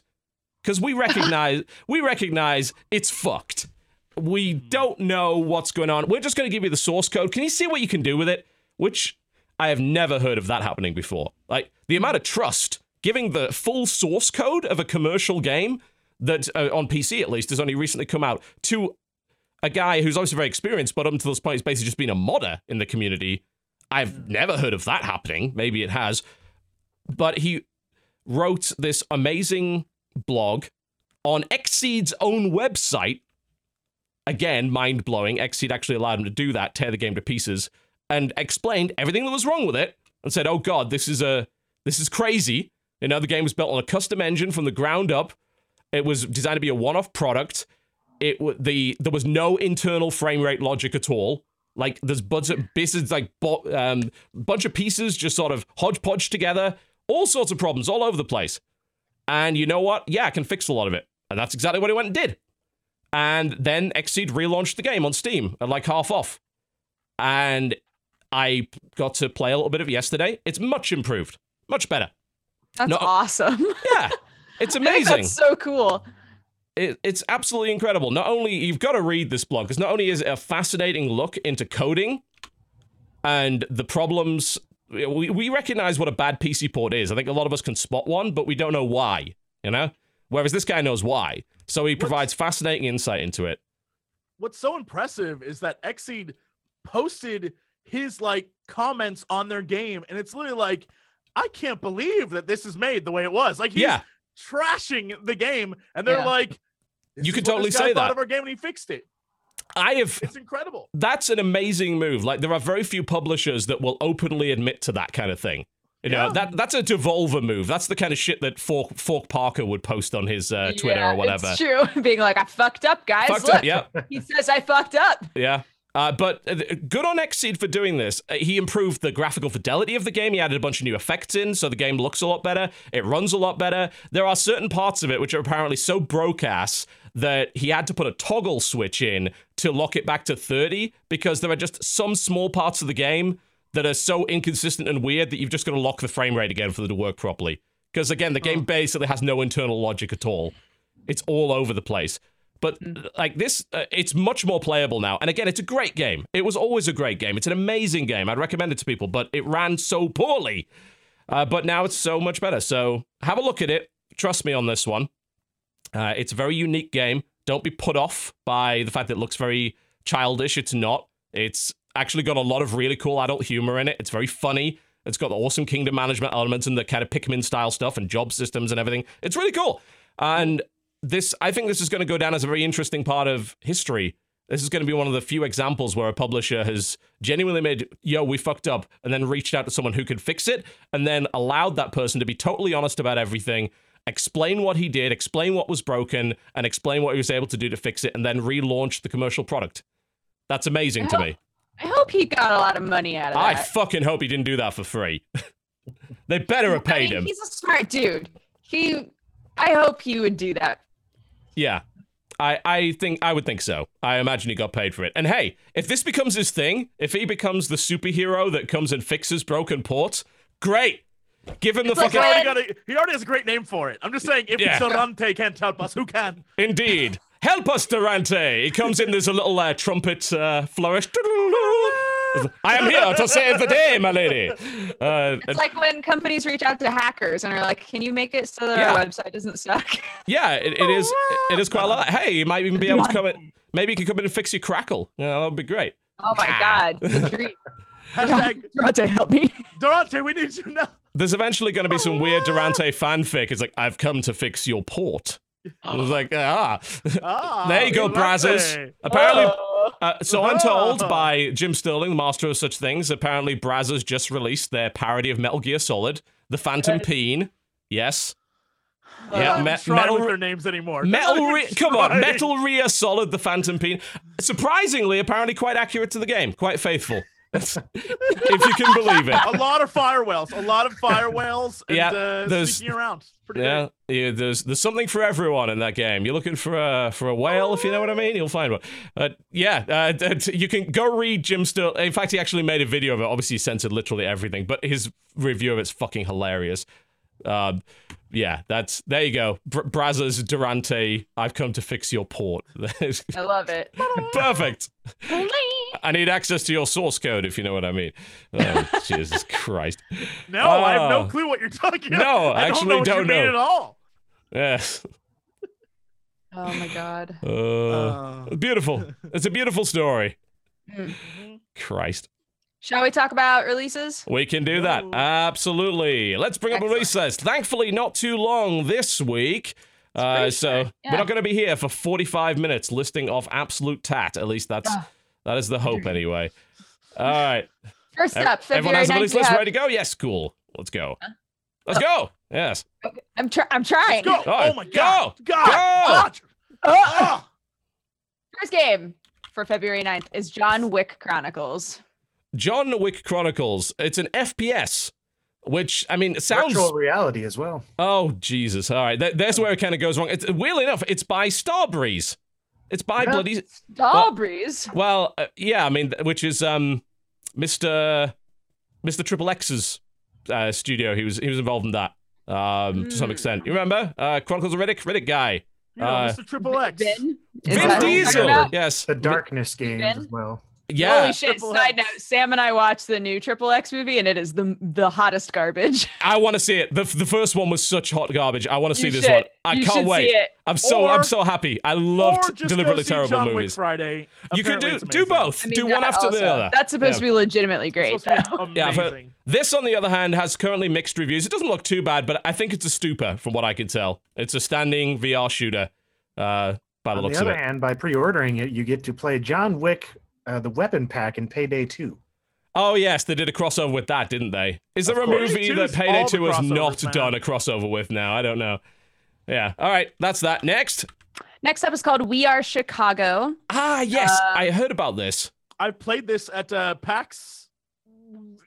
Speaker 1: Because we recognize *laughs* we recognize it's fucked. We don't know what's going on. We're just going to give you the source code. Can you see what you can do with it?" Which I have never heard of that happening before. Like the amount of trust giving the full source code of a commercial game that uh, on PC at least has only recently come out to a guy who's obviously very experienced, but up until this point, he's basically just been a modder in the community. I've never heard of that happening. Maybe it has, but he wrote this amazing blog on Xseed's own website. Again, mind blowing. Xseed actually allowed him to do that, tear the game to pieces, and explained everything that was wrong with it, and said, "Oh God, this is a this is crazy." You know, the game was built on a custom engine from the ground up. It was designed to be a one-off product. It w- the there was no internal frame rate logic at all. Like there's bunch of pieces, like bo- um, bunch of pieces just sort of hodgepodge together. All sorts of problems all over the place. And you know what? Yeah, I can fix a lot of it. And that's exactly what he went and did. And then Xseed relaunched the game on Steam at like half off. And I got to play a little bit of it yesterday. It's much improved, much better.
Speaker 2: That's awesome. *laughs*
Speaker 1: Yeah, it's *laughs* amazing.
Speaker 2: That's so cool.
Speaker 1: it, it's absolutely incredible. Not only you've got to read this blog because not only is it a fascinating look into coding and the problems. We, we recognize what a bad PC port is. I think a lot of us can spot one, but we don't know why. You know, whereas this guy knows why. So he provides fascinating insight into it.
Speaker 3: What's so impressive is that Xseed posted his like comments on their game, and it's literally like, I can't believe that this is made the way it was. Like he's
Speaker 1: Yeah.
Speaker 3: Trashing the game, and they're
Speaker 2: Yeah.
Speaker 3: like,
Speaker 1: You
Speaker 3: is
Speaker 1: could totally say
Speaker 3: thought
Speaker 1: that.
Speaker 3: of our game, and he fixed it.
Speaker 1: I have
Speaker 3: It's incredible.
Speaker 1: that's an amazing move. Like there are very few publishers that will openly admit to that kind of thing. You know,
Speaker 3: Yeah.
Speaker 1: that that's a devolver move. That's the kind of shit that Fork, Fork Parker would post on his uh, Twitter
Speaker 2: Yeah,
Speaker 1: or whatever.
Speaker 2: It's true. *laughs* Being like, I fucked up, guys.
Speaker 1: Fucked
Speaker 2: Look,
Speaker 1: up, yeah.
Speaker 2: He says I fucked up.
Speaker 1: Yeah. Uh, but uh, good on Xseed for doing this. Uh, he improved the graphical fidelity of the game. He added a bunch of new effects in, so the game looks a lot better. It runs a lot better. There are certain parts of it which are apparently so broke ass that he had to put a toggle switch in to lock it back to 30 because there are just some small parts of the game that are so inconsistent and weird that you've just got to lock the frame rate again for it to work properly. Because again, the game basically has no internal logic at all. It's all over the place. But like this, uh, it's much more playable now. And again, it's a great game. It was always a great game. It's an amazing game. I'd recommend it to people, but it ran so poorly. Uh, but now it's so much better. So have a look at it. Trust me on this one. Uh, it's a very unique game. Don't be put off by the fact that it looks very childish. It's not. It's actually got a lot of really cool adult humor in it. It's very funny. It's got the awesome kingdom management elements and the kind of Pikmin style stuff and job systems and everything. It's really cool. And this, I think this is going to go down as a very interesting part of history. This is going to be one of the few examples where a publisher has genuinely made, yo, we fucked up, and then reached out to someone who could fix it, and then allowed that person to be totally honest about everything, explain what he did, explain what was broken, and explain what he was able to do to fix it, and then relaunch the commercial product. That's amazing to me.
Speaker 2: I hope he got a lot of money out of
Speaker 1: I
Speaker 2: that.
Speaker 1: I fucking hope he didn't do that for free. *laughs* they better have
Speaker 2: I
Speaker 1: paid
Speaker 2: mean,
Speaker 1: him.
Speaker 2: He's a smart dude. He, I hope he would do that.
Speaker 1: Yeah. I, I think I would think so. I imagine he got paid for it. And hey, if this becomes his thing, if he becomes the superhero that comes and fixes broken ports, great. Give him the
Speaker 2: It's like
Speaker 3: He
Speaker 1: fucking
Speaker 3: already, got a, he already has a great name for it. I'm just saying, if
Speaker 1: Yeah.
Speaker 3: Durante can't help us, who can?
Speaker 1: Indeed. Help us, Durante. He comes in, there's a little uh, trumpet uh, flourish. *laughs* I am here to save the day, my lady. Uh,
Speaker 2: It's like when companies reach out to hackers and are like, "Can you make it so that our website doesn't suck?" *laughs*
Speaker 1: yeah, it, it is. It is quite a lot. Hey, you might even be able to come in. Maybe you could come in and fix your crackle. Yeah, that would be great.
Speaker 2: Oh my god, the *laughs* dream.
Speaker 3: Hashtag
Speaker 2: Durante, help me.
Speaker 3: Durante, we need you now.
Speaker 1: There's eventually going to be some weird Durante fanfic. It's like, I've come to fix your port. I was like, *laughs* ah.
Speaker 3: Ah,
Speaker 1: there you go. Brazzers. Apparently,
Speaker 2: Oh.
Speaker 1: uh, so *laughs* I'm told by Jim Sterling, the master of such things, apparently Brazzers just released their parody of Metal Gear Solid, The Phantom Peen. Yes.
Speaker 3: I'm
Speaker 1: Yeah, me- metal,
Speaker 3: with their names anymore. *laughs*
Speaker 1: metal, Re- come on. Metal Rear Solid, The Phantom Peen. Surprisingly, apparently quite accurate to the game, quite faithful. If you can believe it. *laughs*
Speaker 3: A lot of fire whales. A lot of fire whales. And,
Speaker 1: Yeah,
Speaker 3: uh,
Speaker 1: there's-
Speaker 3: sneaking around. Pretty
Speaker 1: Yeah, yeah, there's there's something for everyone in that game. You're looking for a for a whale, if you know what I mean. You'll find one. But yeah, uh, you can go read Jim Still. In fact, he actually made a video of it. Obviously, he censored literally everything, but his review of it's fucking hilarious. Um, yeah, that's there you go. Br- Brazzers Durante, I've come to fix your port.
Speaker 2: I love it. *laughs*
Speaker 1: Perfect. I need access to your source code, if you know what I mean. Oh, *laughs* Jesus Christ.
Speaker 3: good. No, I have no
Speaker 1: Oh.
Speaker 3: clue what you're talking about.
Speaker 1: No,
Speaker 3: I
Speaker 1: actually
Speaker 3: don't know what
Speaker 1: don't
Speaker 3: you mean
Speaker 1: know.
Speaker 3: at all.
Speaker 1: Yes.
Speaker 2: Oh my god.
Speaker 1: Uh,
Speaker 3: Uh.
Speaker 1: beautiful. It's a beautiful story.
Speaker 2: Mm.
Speaker 1: Christ.
Speaker 2: Shall we talk about releases?
Speaker 1: We can do that.
Speaker 3: Ooh.
Speaker 1: Absolutely. Let's bring up a
Speaker 2: Excellent.
Speaker 1: recess. Thankfully, not too long this week. Uh, so
Speaker 2: short,
Speaker 1: we're not going to be here for 45 minutes listing off absolute tat. At least that's that is the hope anyway. All right.
Speaker 2: First
Speaker 1: Ev-
Speaker 2: up,
Speaker 1: Everyone has a release
Speaker 2: we
Speaker 1: list
Speaker 2: have-
Speaker 1: ready to go? Yes, cool. Let's go. Let's go. Yes.
Speaker 2: I'm, try- I'm trying.
Speaker 3: Go.
Speaker 1: right,
Speaker 3: Oh my god.
Speaker 1: go.
Speaker 3: God.
Speaker 1: Go.
Speaker 3: God. Ah.
Speaker 2: First game for February 9th is John Wick Chronicles.
Speaker 1: John Wick Chronicles. It's an FPS, which I mean it sounds
Speaker 4: Virtual reality as well.
Speaker 1: Oh Jesus! All right, Th- there's where it kind of goes wrong. It's weirdly enough, it's by Starbreeze. It's by
Speaker 4: Yeah.
Speaker 1: bloody
Speaker 2: Starbreeze.
Speaker 1: well, uh, yeah. I mean, which is um, Mister Mister Triple X's uh, studio. He was he was involved in that um to some
Speaker 2: Hmm.
Speaker 1: extent. You remember uh, Chronicles of Riddick? Riddick guy.
Speaker 3: You know,
Speaker 1: Uh,
Speaker 3: Mr. Triple X.
Speaker 2: Vin.
Speaker 1: Vin
Speaker 2: that who you're talking
Speaker 1: Diesel. Yes.
Speaker 4: The Darkness games
Speaker 2: Vin?
Speaker 4: as well.
Speaker 1: Yeah.
Speaker 2: Holy shit!
Speaker 3: Triple
Speaker 2: Side
Speaker 3: X.
Speaker 2: note: Sam and I watched the new Triple X movie, and it is the the hottest garbage. *laughs*
Speaker 1: I want to see it. The, the first one was such hot garbage. I want to see
Speaker 2: You
Speaker 1: this one. I
Speaker 2: You
Speaker 1: can't wait.
Speaker 2: see it.
Speaker 1: I'm so I'm so happy. I loved deliberately terrible
Speaker 3: John Wick
Speaker 1: movies.
Speaker 3: Friday.
Speaker 1: You can do do both.
Speaker 2: I mean,
Speaker 1: do one
Speaker 2: that
Speaker 1: after the other.
Speaker 2: That's supposed
Speaker 1: Yeah.
Speaker 2: to be legitimately great.
Speaker 3: supposed be
Speaker 1: Yeah, I've heard-
Speaker 3: amazing.
Speaker 1: This, on the other hand, has currently mixed reviews. It doesn't look too bad, but I think it's a stupor from what I can tell. It's a standing VR shooter, uh, by the
Speaker 4: On
Speaker 1: looks
Speaker 4: the
Speaker 1: of
Speaker 4: other
Speaker 1: it.
Speaker 4: hand, by pre-ordering it, you get to play John Wick, uh, the weapon pack in Payday 2.
Speaker 1: Oh yes, they did a crossover with that, didn't they? Is there
Speaker 3: Of
Speaker 1: a
Speaker 3: course.
Speaker 1: movie that Payday Two has not
Speaker 3: man.
Speaker 1: done a crossover with now? I don't know. Yeah. All right, that's that. Next.
Speaker 2: Next up is called We Are Chicago.
Speaker 1: Ah, yes,
Speaker 2: Uh,
Speaker 1: I heard about this.
Speaker 3: I played this at uh, PAX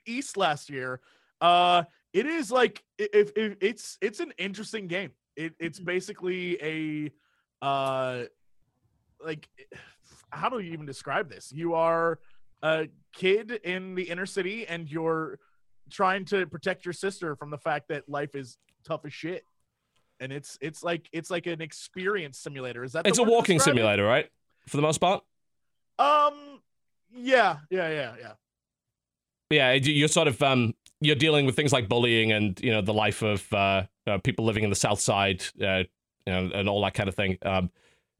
Speaker 3: East last year. Uh, it is like if, if it's it's an interesting game. It, it's basically a uh, like how do you even describe this? You are a kid in the inner city and you're trying to protect your sister from the fact that life is tough as shit. And it's it's like it's like an experience simulator. Is that
Speaker 1: It's a walking
Speaker 3: describe it?
Speaker 1: simulator, right? For the most part.
Speaker 3: Um, yeah, yeah, yeah, yeah.
Speaker 1: Yeah, you- you're sort of um, you're dealing with things like bullying and you know the life of uh, uh, people living in the South Side, uh, you know, and all that kind of thing. Um,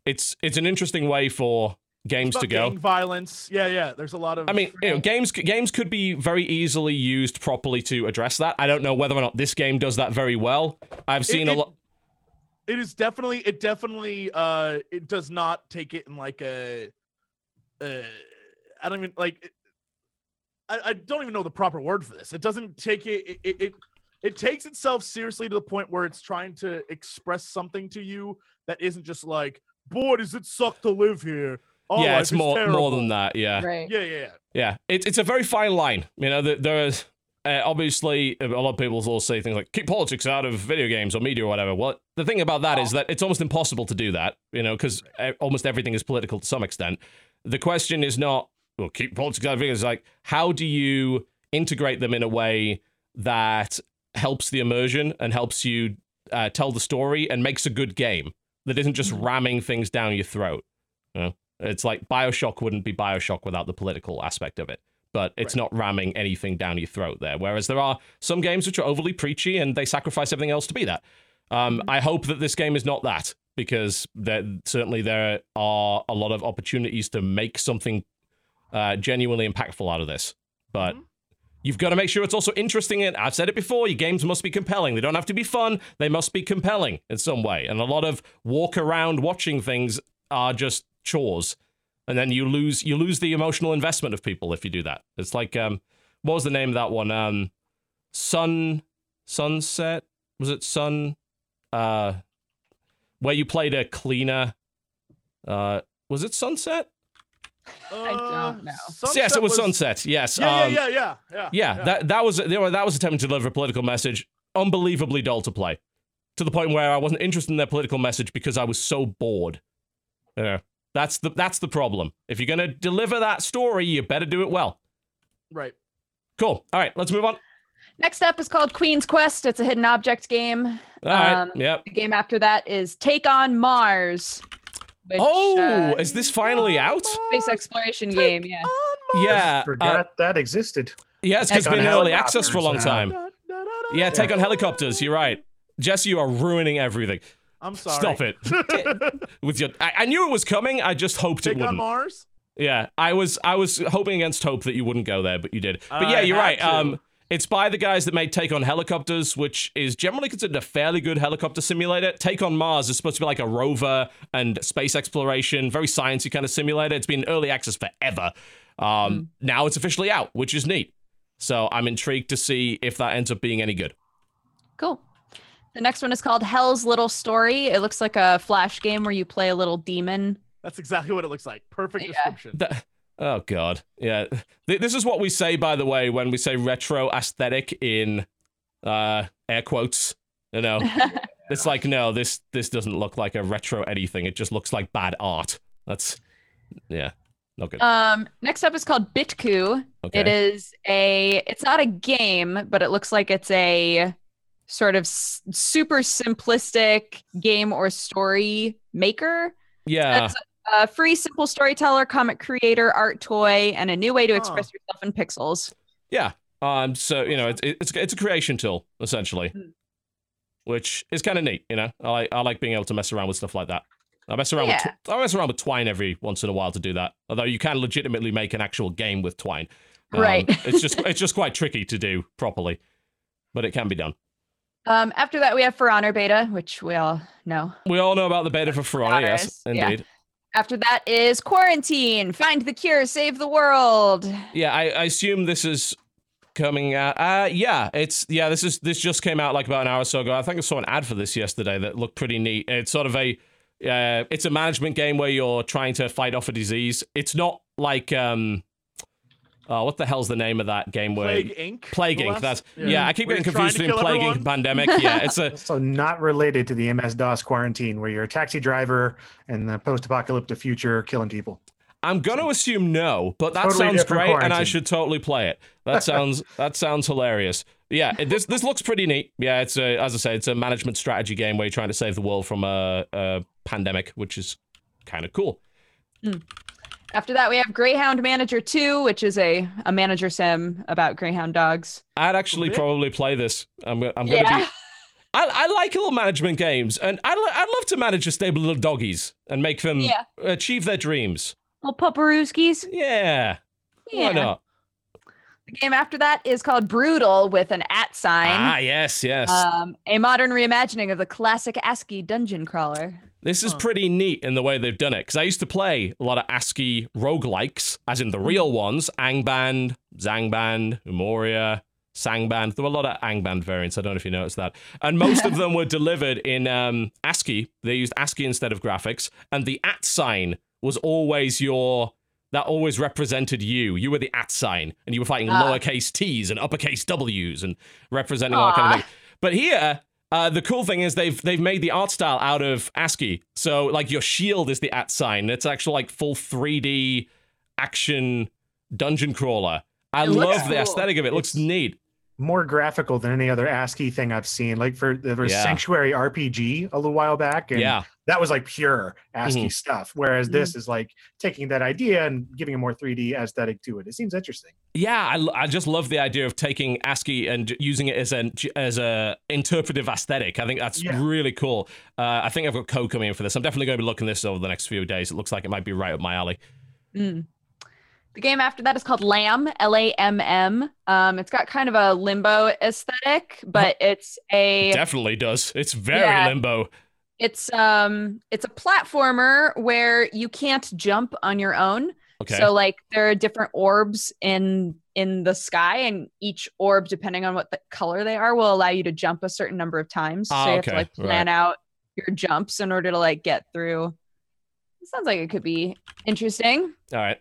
Speaker 1: it's it's an interesting way for games to go.
Speaker 3: violence. Yeah, yeah. There's a lot of.
Speaker 1: I mean, you know, games games could be very easily used properly to address that. I don't know whether or not this game does that very well. I've seen a
Speaker 3: it-
Speaker 1: lot.
Speaker 3: it is definitely. It definitely. Uh, it does not take it in like a. Uh, I don't even like. I, I don't even know the proper word for this. It doesn't take it. It, it. it it takes itself seriously to the point where it's trying to express something to you that isn't just like, "Boy, does it suck to live here." Our
Speaker 1: yeah, it's
Speaker 3: is
Speaker 1: more more than that. Yeah.
Speaker 2: Right.
Speaker 3: Yeah, yeah, yeah.
Speaker 1: Yeah, it's it's a very fine line. You know, there- there's uh, obviously a lot of people will say things like keep politics out of video games or media or whatever. Well, the thing about that is that it's almost impossible to do that. You know, because almost everything is political to some extent. The question is not well, keep politics out of video. It's like how do you integrate them in a way that helps the immersion and helps you uh, tell the story and makes a good game that isn't just ramming things down your throat. You know? It's like Bioshock wouldn't be Bioshock without the political aspect of it, but it's
Speaker 3: Right.
Speaker 1: not ramming anything down your throat there. Whereas there are some games which are overly preachy and they sacrifice everything else to be that. Um, I hope that this game is not that because there, certainly there are a lot of opportunities to make something uh, genuinely impactful out of this. But
Speaker 3: Mhm.
Speaker 1: You've got to make sure it's also interesting. And I've said it before, your games must be compelling. They don't have to be fun, they must be compelling in some way. And a lot of walk around watching things are just chores. And then you lose you lose the emotional investment of people if you do that. It's like um what was the name of that one? Um Sun Sunset? Was it Sun uh where you played a cleaner uh was it Sunset?
Speaker 2: I don't know.
Speaker 1: yes, it was, Sunset. Yes.
Speaker 3: Yeah,
Speaker 1: um,
Speaker 3: yeah, yeah, yeah, yeah.
Speaker 1: yeah, that that was they were, that was attempting to deliver a political message. Unbelievably dull to play, to the point where I wasn't interested in their political message because I was so bored. Yeah, that's the that's the problem. If you're gonna deliver that story, you better do it well.
Speaker 3: right.
Speaker 1: Cool. All right, let's move on.
Speaker 2: Next up is called Queen's Quest. It's a hidden object game.
Speaker 1: All right.
Speaker 2: Um,
Speaker 1: yep.
Speaker 2: The game after that is Take on Mars. Which,
Speaker 1: Oh,
Speaker 2: uh,
Speaker 1: is this finally out?
Speaker 2: space exploration game? Yeah.
Speaker 1: Yeah.
Speaker 4: Forgot
Speaker 1: Uh,
Speaker 4: that existed.
Speaker 1: yeah, it's, it's
Speaker 4: Take on
Speaker 1: been in early access for a long time. Yeah, take on helicopters. You're right. Jesse, you are ruining everything.
Speaker 3: I'm *laughs* sorry.
Speaker 1: Stop it. *laughs* With your, I, I knew it was coming. I just hoped it wouldn't.
Speaker 3: Take on
Speaker 1: wouldn't.
Speaker 3: Mars.
Speaker 1: Yeah, I was I was hoping against hope that you wouldn't go there, but you did. But yeah, you're right.
Speaker 3: to.
Speaker 1: Um, it's by the guys that made Take on Helicopters, which is generally considered a fairly good helicopter simulator. Take on Mars is supposed to be like a rover and space exploration, very sciencey kind of simulator. It's been early access forever. Um, Now it's officially out, which is neat. So I'm intrigued to see if that ends up being any good.
Speaker 2: Cool. The next one is called Hell's Little Story. It looks like a flash game where you play a little demon.
Speaker 3: That's exactly what it looks like. Perfect
Speaker 2: Yeah.
Speaker 3: description.
Speaker 1: Th- oh god, yeah. This is what we say, by the way, when we say retro aesthetic in uh, air quotes. You know, *laughs* it's like no, this this doesn't look like a retro anything. It just looks like bad art. That's yeah, not good.
Speaker 2: Um, next up is called Bitku.
Speaker 1: Okay.
Speaker 2: It is a. It's not a game, but it looks like it's a sort of s- super simplistic game or story maker.
Speaker 1: yeah,
Speaker 2: That's a free, simple storyteller, comic creator, art toy, and a new way to express yourself in pixels.
Speaker 1: yeah. Um, so you know, it's it's it's a creation tool essentially,
Speaker 2: Hmm.
Speaker 1: which is kind of neat. You know, I like I like being able to mess around with stuff like that. I mess around with
Speaker 2: Yeah.
Speaker 1: tw- I mess around with Twine every once in a while to do that. Although you can legitimately make an actual game with Twine. Um,
Speaker 2: Right.
Speaker 1: it's just *laughs* it's just quite tricky to do properly, but it can be done.
Speaker 2: Um, after that, we have For Honor Beta, which we all know.
Speaker 1: We all know about the beta for Ferrari, yes,
Speaker 2: Honors, yeah.
Speaker 1: indeed.
Speaker 2: After that is Quarantine, Find the Cure, Save the World.
Speaker 1: Yeah, I, I assume this is coming out. Uh, yeah, it's yeah. This is this just came out like about an hour or so ago. I think I saw an ad for this yesterday that looked pretty neat. It's sort of a uh, it's a management game where you're trying to fight off a disease. It's not like um, oh, what the hell's the name of that game where
Speaker 3: Plague Inc.
Speaker 1: Plague
Speaker 3: the
Speaker 1: Inc. That's yeah. I keep getting confused
Speaker 3: to
Speaker 1: between Plague Inc.
Speaker 3: everyone.
Speaker 1: and Pandemic. Yeah, *laughs* it's a
Speaker 4: So not related to the MS DOS quarantine, where you're a taxi driver in the post-apocalyptic future killing people.
Speaker 1: I'm gonna assume no, but that
Speaker 4: Totally
Speaker 1: sounds
Speaker 4: different
Speaker 1: great, and I should totally play it. That *laughs* sounds that sounds hilarious. Yeah, it- this this looks pretty neat. Yeah, it's a as I say, it's a management strategy game where you're trying to save the world from a, a pandemic, which is kind of cool. Hmm.
Speaker 2: After that, we have Greyhound Manager 2, which is a, a manager sim about Greyhound dogs.
Speaker 1: I'd actually
Speaker 3: Really?
Speaker 1: probably play this. I'm I'm gonna
Speaker 2: Yeah.
Speaker 1: be. I, I like little management games, and I'd, I'd love to manage a stable little doggies and make them
Speaker 2: Yeah.
Speaker 1: achieve their dreams.
Speaker 2: Little pupperooskies.
Speaker 1: Yeah,
Speaker 2: Yeah.
Speaker 1: why not?
Speaker 2: The game after that is called Brutal with an at sign.
Speaker 1: Ah, yes, yes.
Speaker 2: Um, a modern reimagining of the classic ASCII dungeon crawler.
Speaker 1: This is pretty neat in the way they've done it because I used to play a lot of ASCII roguelikes, as in the real ones Angband, Zangband, Umoria, Sangband. There were a lot of Angband variants. I don't know if you noticed that. And most of *laughs* them were delivered in um, ASCII. They used ASCII instead of graphics. And the at sign was always your. That always represented you. You were the at sign, and you were fighting
Speaker 2: Ah.
Speaker 1: lowercase t's and uppercase w's and representing all that kind of thing. But here, uh, the cool thing is they've they've made the art style out of ASCII. So like your shield is the at sign. It's actual like full 3D action dungeon crawler. I
Speaker 2: It
Speaker 1: love the
Speaker 2: cool.
Speaker 1: aesthetic of it. It looks neat.
Speaker 4: More graphical than any other ASCII thing I've seen. Like for there was
Speaker 1: Yeah.
Speaker 4: Sanctuary RPG a little while back, and
Speaker 1: Yeah.
Speaker 4: That was like pure ASCII
Speaker 1: Mhm.
Speaker 4: stuff. Whereas this is like taking that idea and giving a more 3D aesthetic to it. It seems interesting.
Speaker 1: Yeah, I, I just love the idea of taking ASCII and using it as an as a interpretive aesthetic. I think that's
Speaker 4: Yeah.
Speaker 1: really cool. Uh, I think I've got code coming in for this. I'm definitely going to be looking this over the next few days. It looks like it might be right up my alley.
Speaker 2: Mm. The game after that is called Lamb, L A M M. Um, it's got kind of a limbo aesthetic, but it's a
Speaker 1: Definitely does. It's very
Speaker 2: Yeah.
Speaker 1: limbo.
Speaker 2: It's um it's a platformer where you can't jump on your own.
Speaker 1: Okay.
Speaker 2: So like there are different orbs in in the sky, and each orb, depending on what the color they are, will allow you to jump a certain number of times.
Speaker 1: Ah,
Speaker 2: so you have to like plan out your jumps in order to like get through. It sounds like it could be interesting.
Speaker 1: All right.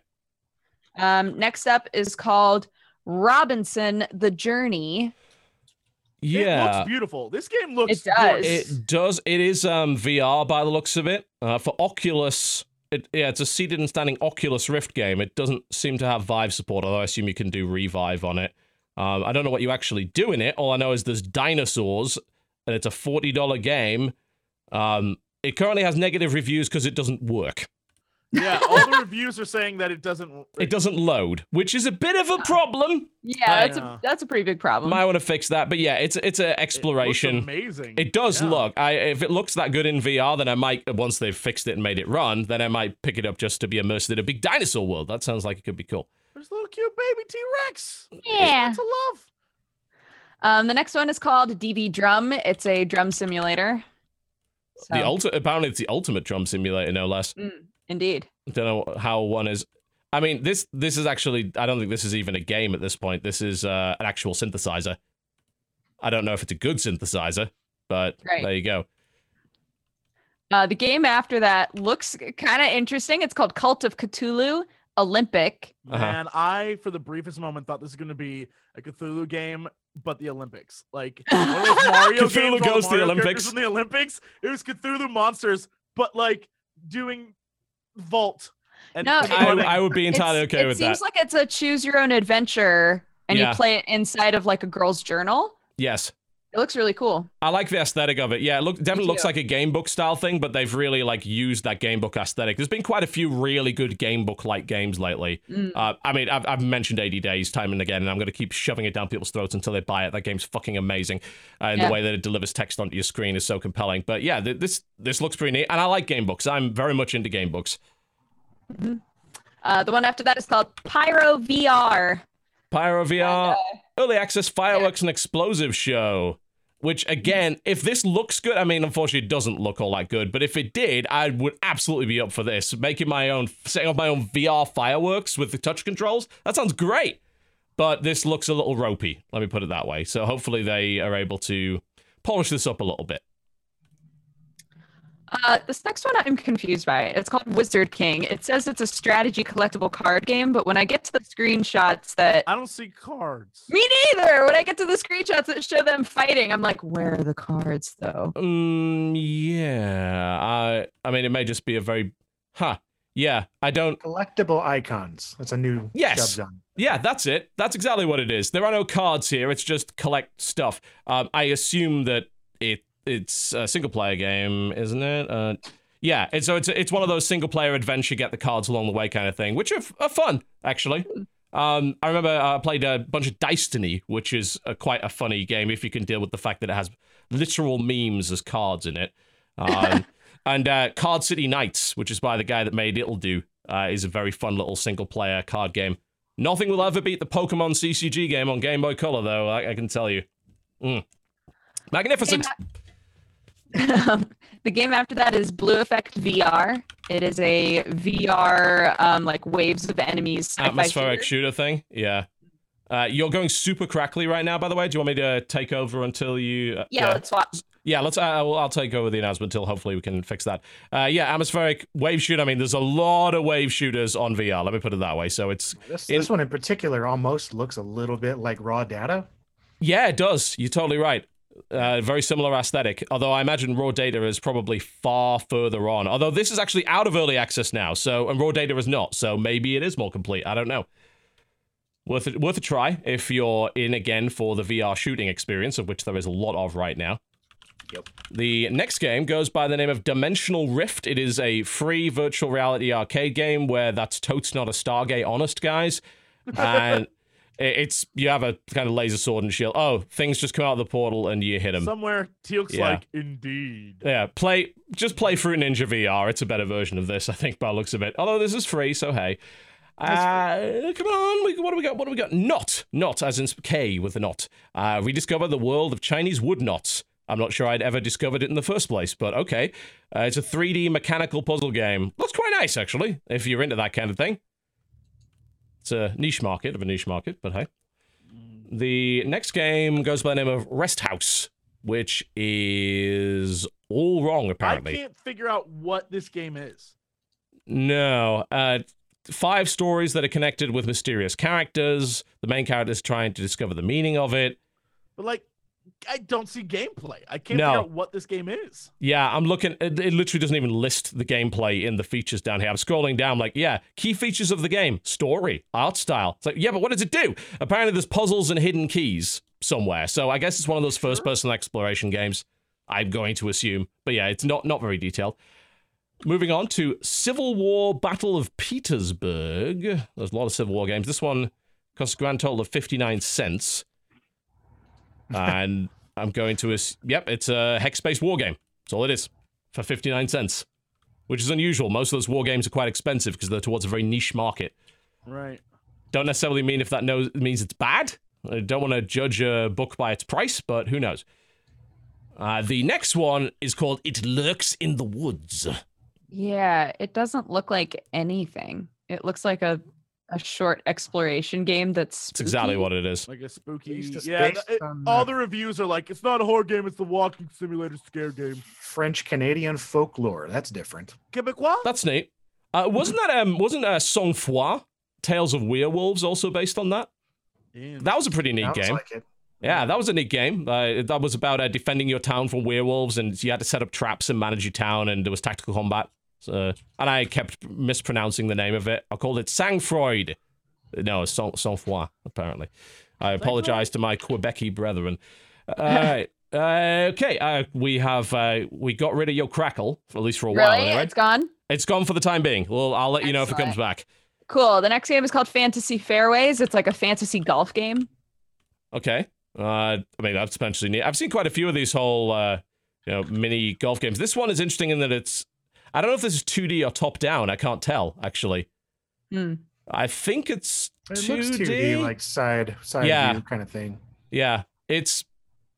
Speaker 2: Um, next up is called Robinson: The Journey.
Speaker 3: It
Speaker 1: Yeah.
Speaker 3: looks beautiful. This game looks.
Speaker 2: It does.
Speaker 3: gorgeous.
Speaker 1: It does. It is um, VR by the looks of it. Uh, for Oculus, it, yeah, it's a seated and standing Oculus Rift game. It doesn't seem to have Vive support, although I assume you can do Revive on it. Um, I don't know what you actually do in it. All I know is there's dinosaurs, and it's a forty dollar game. Um, it currently has negative reviews because it doesn't work.
Speaker 3: Yeah, *laughs* all the reviews are saying that it doesn't.
Speaker 1: It doesn't load, which is a bit of a problem.
Speaker 2: Yeah,
Speaker 3: I
Speaker 2: that's
Speaker 3: know.
Speaker 2: a that's a pretty big problem.
Speaker 1: Might want to fix that, but yeah, it's it's an
Speaker 3: It looks
Speaker 1: exploration.
Speaker 3: amazing.
Speaker 1: It does
Speaker 3: Yeah.
Speaker 1: look. I if it looks that good in VR, then I might once they've fixed it and made it run, then I might pick it up just to be immersed in a big dinosaur world. That sounds like it could be cool.
Speaker 3: There's a little cute baby T Rex.
Speaker 8: Yeah.
Speaker 3: To love.
Speaker 2: Um, the next one is called DV Drum. It's a drum simulator.
Speaker 1: The
Speaker 2: So-
Speaker 1: ulti- apparently it's the ultimate drum simulator, no less.
Speaker 2: Mm, indeed.
Speaker 1: Don't know how one is. I mean, this this is actually. I don't think this is even a game at this point. This is uh, an actual synthesizer. I don't know if it's a good synthesizer, but
Speaker 2: Right.
Speaker 1: there you go.
Speaker 2: Uh, the game after that looks kind of interesting. It's called Cult of Cthulhu Olympic.
Speaker 1: Uh-huh.
Speaker 3: Man, I for the briefest moment thought this was going to be a Cthulhu game, but the Olympics. Like one of those Mario
Speaker 1: Cthulhu
Speaker 3: games, where all
Speaker 1: goes to the Olympics.
Speaker 3: In the Olympics, it was Cthulhu monsters, but like doing vault. And
Speaker 2: No, it-
Speaker 1: I. I would be entirely okay
Speaker 2: it
Speaker 1: with
Speaker 2: seems like it's a choose your own adventure, and
Speaker 1: Yeah.
Speaker 2: you play it inside of like a girl's journal.
Speaker 1: yes.
Speaker 2: It looks really cool.
Speaker 1: I like the aesthetic of it. Yeah, it look, definitely looks like a game book style thing, but they've really like used that game book aesthetic. There's been quite a few really good game book like games lately.
Speaker 2: Mm.
Speaker 1: Uh, I mean, I've, I've mentioned 80 Days time and again, and I'm going to keep shoving it down people's throats until they buy it. That game's fucking amazing, uh, and
Speaker 2: Yeah.
Speaker 1: the way that it delivers text onto your screen is so compelling. But yeah, th- this this looks pretty neat, and I like game books. I'm very much into game books.
Speaker 2: Uh, the one after that is called Pyro VR.
Speaker 1: Pyro VR, early access fireworks and explosive show. Which again, if this looks good, I mean, unfortunately, it doesn't look all that good. But if it did, I would absolutely be up for this. Making my own, setting up my own VR fireworks with the touch controls. That sounds great. But this looks a little ropey. Let me put it that way. So hopefully they are able to polish this up a little bit.
Speaker 2: Uh, this next one I'm confused by. It's called Wizard King. It says it's a strategy collectible card game, but when I get to the screenshots that
Speaker 3: I don't see cards.
Speaker 2: me neither. When I get to the screenshots that show them fighting, I'm like, where are the cards though?
Speaker 1: Mm, yeah. I. I mean, it may just be a very, huh. Yeah. I don't.
Speaker 4: Collectible icons. That's a new
Speaker 1: Yes.
Speaker 4: subgenre.
Speaker 1: Yeah, that's it. That's exactly what it is. There are no cards here. It's just collect stuff. Um, I assume that it it's a single player game, isn't it? Uh, yeah. And so it's it's one of those single player adventure, get the cards along the way kind of thing, which are, are fun actually. Um, I remember I played a bunch of Destiny, which is a, quite a funny game if you can deal with the fact that it has literal memes as cards in it. Um, *laughs* and uh, Card City Nights, which is by the guy that made Ittle Dew, uh, is a very fun little single player card game. Nothing will ever beat the Pokemon CCG game on Game Boy Color, though. I, I can tell you. Mm. Magnificent.
Speaker 2: The game after that is Blue Effect VR. It is a VR, um, like waves of enemies.
Speaker 1: Atmospheric
Speaker 2: shooter.
Speaker 1: shooter thing. Yeah. Uh, you're going super crackly right now, by the way. Do you want me to take over until you? Uh,
Speaker 2: Yeah, let's watch.
Speaker 1: Yeah, let's. Uh, I'll, I'll take over the announcement until hopefully we can fix that. Uh, yeah, atmospheric wave shooter. I mean, there's a lot of wave shooters on VR. Let me put it that way. So it's
Speaker 4: This,
Speaker 1: In-
Speaker 4: this one in particular almost looks a little bit like raw data.
Speaker 1: yeah, it does. You're totally right. Uh, very similar aesthetic. Although I imagine raw data is probably far further on. Although this is actually out of early access now, so and raw data is not. So maybe it is more complete. I don't know. Worth it, worth a try if you're in again for the VR shooting experience, of which there is a lot of right now.
Speaker 4: Yep.
Speaker 1: The next game goes by the name of Dimensional Rift. It is a free virtual reality arcade game where that's totes not a Stargate honest, guys. *laughs* And it's you have a kind of laser sword and shield. Oh, things just come out of the portal and you hit them.
Speaker 3: Somewhere Teal'c's
Speaker 1: Yeah.
Speaker 3: like, indeed.
Speaker 1: Yeah, play just play Fruit Ninja VR. It's a better version of this, I think, by the looks of it. Although this is free, so hey. Uh, come on, we, what do we got? What do we got? Not, not as in K with the knot. Uh, rediscover the world of Chinese wood knots. I'm not sure I'd ever discovered it in the first place, but okay. Uh, it's a 3D mechanical puzzle game. Looks quite nice, actually, if you're into that kind of thing. It's a niche market of a niche market, but hey. The next game goes by the name of Rest House, which is all wrong, apparently.
Speaker 3: I can't figure out what this game is.
Speaker 1: No. Uh, five stories that are connected with mysterious characters. The main character is trying to discover the meaning of it.
Speaker 3: But like, I don't see gameplay. I can't
Speaker 1: No.
Speaker 3: figure out what this game is.
Speaker 1: Yeah, I'm looking. It, it literally doesn't even list the gameplay in the features down here. I'm scrolling down, like, yeah, key features of the game: story, art style. It's like, yeah, but what does it do? Apparently, there's puzzles and hidden keys somewhere. So I guess it's one of those first-person exploration games. I'm going to assume, but yeah, it's not not very detailed. Moving on to Civil War Battle of Petersburg. There's a lot of Civil War games. This one costs a grand total of 59 cents. *laughs* And I'm going to, ass- yep, it's a hex based war game. That's all it is for 59 cents, which is unusual. Most of those war games are quite expensive because they're towards a very niche market.
Speaker 3: Right.
Speaker 1: Don't necessarily mean if that knows, means it's bad. I don't want to judge a book by its price, but who knows. Uh, the next one is called It Lurks in the Woods.
Speaker 2: Yeah, it doesn't look like anything. It looks like a a short exploration game that's
Speaker 1: That's exactly what it is.
Speaker 3: Like a spooky.
Speaker 4: Based- it's
Speaker 3: Yeah.
Speaker 4: based
Speaker 3: th- it-
Speaker 4: on
Speaker 3: all
Speaker 4: the-
Speaker 3: the reviews are like, it's not a horror game. It's the walking simulator scare game.
Speaker 4: French Canadian folklore. That's different.
Speaker 3: Quebecois.
Speaker 1: That's neat. Uh, wasn't that um wasn't uh, Sang Froid, Tales of Werewolves, also based on that? That was a pretty neat
Speaker 4: Sounds
Speaker 1: game.
Speaker 4: like it.
Speaker 1: Yeah, that was a neat game. Uh, that was about uh, defending your town from werewolves, and you had to set up traps and manage your town, and there was tactical combat. So, and I kept mispronouncing the name of it. I called it Sangfroid. No, it's Sang Froid, apparently. I apologize to my Quebecy brethren. All right. *laughs* Uh, okay, uh, we have uh, we got rid of your Crackle at least for a while.
Speaker 2: Really? It's gone?
Speaker 1: It's gone for the time being. Well, I'll let you know if it comes back.
Speaker 2: Cool. The next game is called Fantasy Fairways. It's like a fantasy golf game.
Speaker 1: Okay. Uh, I mean, that's potentially neat. I've seen quite a few of these whole, uh, you know, mini golf games. This one is interesting in that it's, I don't know if this is 2D or top down. I can't tell, actually.
Speaker 2: Hmm.
Speaker 1: I think it's
Speaker 4: It
Speaker 1: 2D.
Speaker 4: looks 2D, like side side
Speaker 1: Yeah.
Speaker 4: view kind of thing.
Speaker 1: yeah, it's,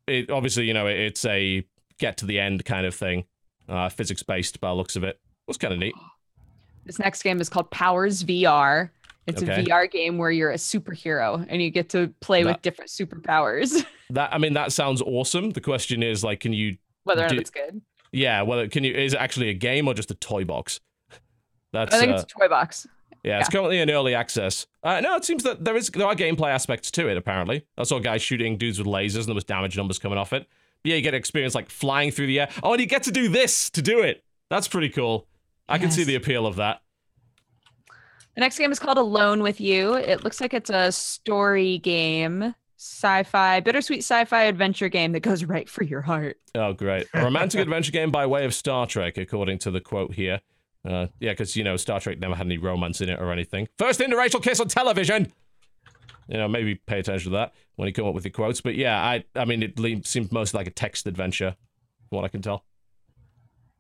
Speaker 1: it obviously, you know, it, it's a get to the end kind of thing. Uh, physics based by the looks of it. Looks kind of neat.
Speaker 2: This next game is called Powers VR. It's
Speaker 1: Okay.
Speaker 2: a VR game where you're a superhero and you get to play
Speaker 1: That-
Speaker 2: with different superpowers. *laughs*
Speaker 1: That, I mean, that sounds awesome. The question is, like, can you
Speaker 2: Whether or not
Speaker 1: Do-
Speaker 2: it's good.
Speaker 1: Yeah, well, can you? Is it actually a game or just a toy box? *laughs* That's
Speaker 2: I think
Speaker 1: uh,
Speaker 2: it's a toy box.
Speaker 1: yeah, it's currently in early access. Uh, no, it seems that there is there are gameplay aspects to it. Apparently, I saw guys shooting dudes with lasers, and there was damage numbers coming off it. But yeah, you get experience like flying through the air. Oh, and you get to do this to do it. That's pretty cool. I can see the appeal of that.
Speaker 2: The next game is called Alone with You. It looks like it's a story game, sci-fi, bittersweet sci-fi adventure game that goes right for your heart.
Speaker 1: Oh, great! A romantic *laughs* adventure game by way of Star Trek, according to the quote here. Uh, yeah, because you know Star Trek never had any romance in it or anything. First interracial kiss on television. You know, maybe pay attention to that when you come up with your quotes. But yeah, I, I mean, it le- seemed mostly like a text adventure, from what I can tell.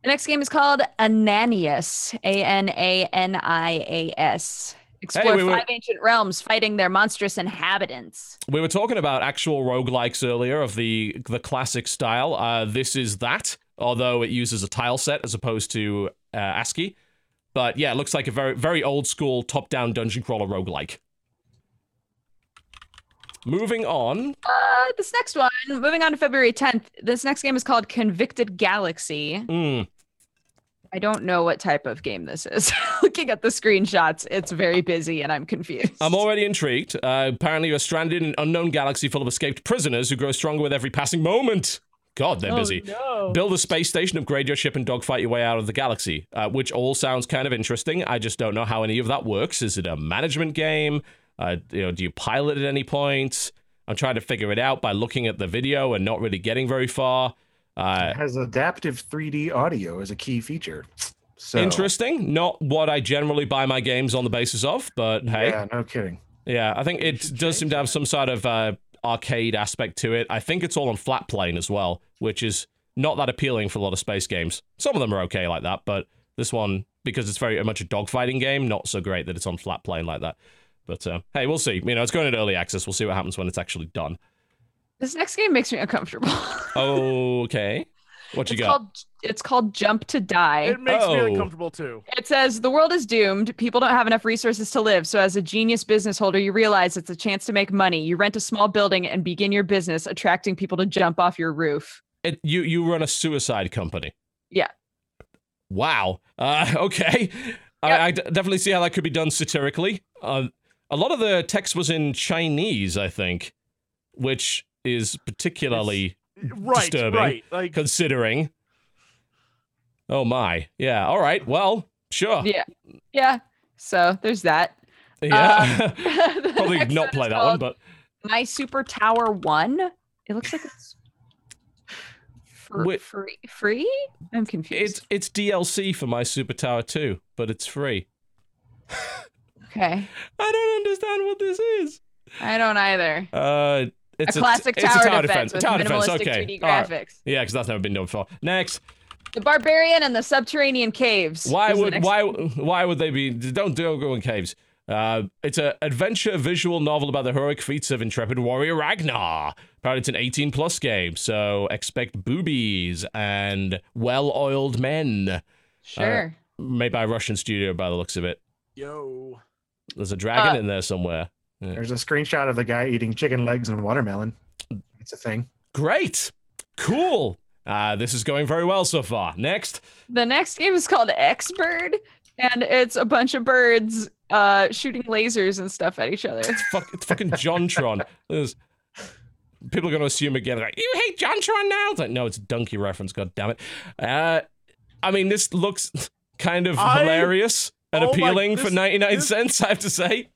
Speaker 2: The next game is called Ananias, A N A N I A S. Explore
Speaker 1: we were-
Speaker 2: five ancient realms fighting their monstrous inhabitants.
Speaker 1: We were talking about actual roguelikes earlier of the the classic style. Uh, this is that, although it uses a tile set as opposed to uh, ASCII. But yeah, it looks like a very very old school top down dungeon crawler roguelike. Moving on.
Speaker 2: Uh, this next one, moving on to February 10th, this next game is called Convicted Galaxy.
Speaker 1: Mm,
Speaker 2: I don't know what type of game this is. *laughs* Looking at the screenshots, it's very busy and I'm confused.
Speaker 1: I'm already intrigued. Uh, apparently, you're stranded in an unknown galaxy full of escaped prisoners who grow stronger with every passing moment. God, they're busy.
Speaker 2: no.
Speaker 1: Build a space station, upgrade your ship, and dogfight your way out of the galaxy, uh, which all sounds kind of interesting. I just don't know how any of that works. Is it a management game? Uh, you know, do you pilot at any point? I'm trying to figure it out by looking at the video and not really getting very far. Uh,
Speaker 4: It has adaptive 3D audio as a key feature. So
Speaker 1: Interesting. Not what I generally buy my games on the basis of, but hey.
Speaker 4: Yeah, no kidding.
Speaker 1: Yeah, I think it does seem to have some sort of uh, arcade aspect to it. I think it's all on flat plane as well, which is not that appealing for a lot of space games. Some of them are okay like that, but This one, because it's very much a dogfighting game, not so great that it's on flat plane like that. But uh, hey, we'll see. You know, it's going into early access. We'll see what happens when it's actually done.
Speaker 2: This next game makes me uncomfortable. *laughs*
Speaker 1: Okay. What you
Speaker 2: it's
Speaker 1: got?
Speaker 2: called it's called Jump to Die.
Speaker 3: It makes
Speaker 1: Oh.
Speaker 3: me uncomfortable too.
Speaker 2: It says the world is doomed. People don't have enough resources to live. So, as a genius business holder, you realize it's a chance to make money. You rent a small building and begin your business, attracting people to jump off your roof.
Speaker 1: It, you you run a suicide company.
Speaker 2: Yeah.
Speaker 1: Wow. Uh, *laughs* okay. I, I d- definitely see how that could be done satirically. Uh, a lot of the text was in Chinese, I think, which is particularly
Speaker 3: Right,
Speaker 1: Disturbing.
Speaker 3: right. Like
Speaker 1: considering. Oh my. Yeah. All right. Well, sure.
Speaker 2: Yeah. Yeah. So, there's that.
Speaker 1: Yeah.
Speaker 2: Um, *laughs* *laughs* the
Speaker 1: Probably not
Speaker 2: one
Speaker 1: play that one, but
Speaker 2: My Super Tower 1. It looks like it's fr-
Speaker 1: Wait.
Speaker 2: free. Free? I'm confused.
Speaker 1: it's it's DLC for my Super Tower 2, but it's free.
Speaker 2: okay. *laughs*
Speaker 1: I don't understand what this is.
Speaker 2: I don't either.
Speaker 1: Uh, it's
Speaker 2: a classic
Speaker 1: it's
Speaker 2: tower,
Speaker 1: a
Speaker 2: defense, with
Speaker 1: tower
Speaker 2: minimalistic
Speaker 1: defense. Okay.
Speaker 2: 2D
Speaker 1: All right.
Speaker 2: graphics.
Speaker 1: Yeah, because that's never been done before. Next,
Speaker 2: The Barbarian and the Subterranean Caves.
Speaker 1: why would
Speaker 2: next
Speaker 1: why
Speaker 2: game.
Speaker 1: why would they be? Don't don't go in caves. Uh, it's an adventure visual novel about the heroic feats of intrepid warrior Ragnar. Apparently, it's an 18 plus game, so expect boobies and well-oiled men.
Speaker 2: Sure.
Speaker 1: Made by a Russian studio, by the looks of it.
Speaker 3: yo.
Speaker 1: There's a dragon
Speaker 2: Uh,
Speaker 1: in there somewhere.
Speaker 4: There's a screenshot of the guy eating chicken legs and watermelon. It's a thing.
Speaker 1: Great, cool. Uh, this is going very well so far. Next.
Speaker 2: the next game is called X Bird, and it's a bunch of birds uh, shooting lasers and stuff at each other.
Speaker 1: fuck, it's fucking JonTron. *laughs* There's, people are going to assume again, like, you hate JonTron now? It's like, no, it's a donkey reference, god damn it. Uh, I mean, this looks kind of
Speaker 3: I-
Speaker 1: hilarious and
Speaker 3: oh my-
Speaker 1: appealing for 99
Speaker 3: this-
Speaker 1: cents, I have to say.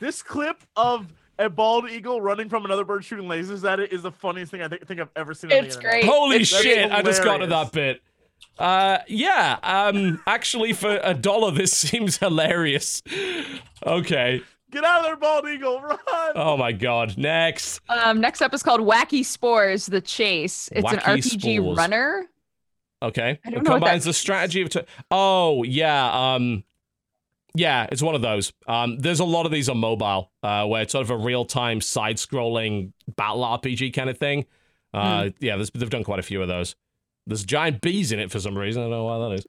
Speaker 3: This clip of a bald eagle running from another bird shooting lasers at it is the funniest thing I think, think I've ever seen.
Speaker 2: It's great.
Speaker 1: Holy
Speaker 2: It's
Speaker 1: shit, I just got to that bit. Uh, yeah, um, actually, for a dollar, this *laughs* seems hilarious. Okay.
Speaker 3: Get out of there, bald eagle! Run!
Speaker 1: Oh my god. Next.
Speaker 2: Um, next up is called Wacky Spores: The Chase. It's an RPG
Speaker 1: Spores.
Speaker 2: runner.
Speaker 1: Okay.
Speaker 2: I
Speaker 1: It
Speaker 2: don't know what
Speaker 1: combines
Speaker 2: that
Speaker 1: the strategy of. T- oh yeah. Um. Yeah, it's one of those. Um, there's a lot of these on mobile, uh, where it's sort of a real-time side-scrolling battle RPG kind of thing. Uh,
Speaker 2: Hmm.
Speaker 1: yeah, there's, they've done quite a few of those. There's giant bees in it for some reason. I don't know why that is.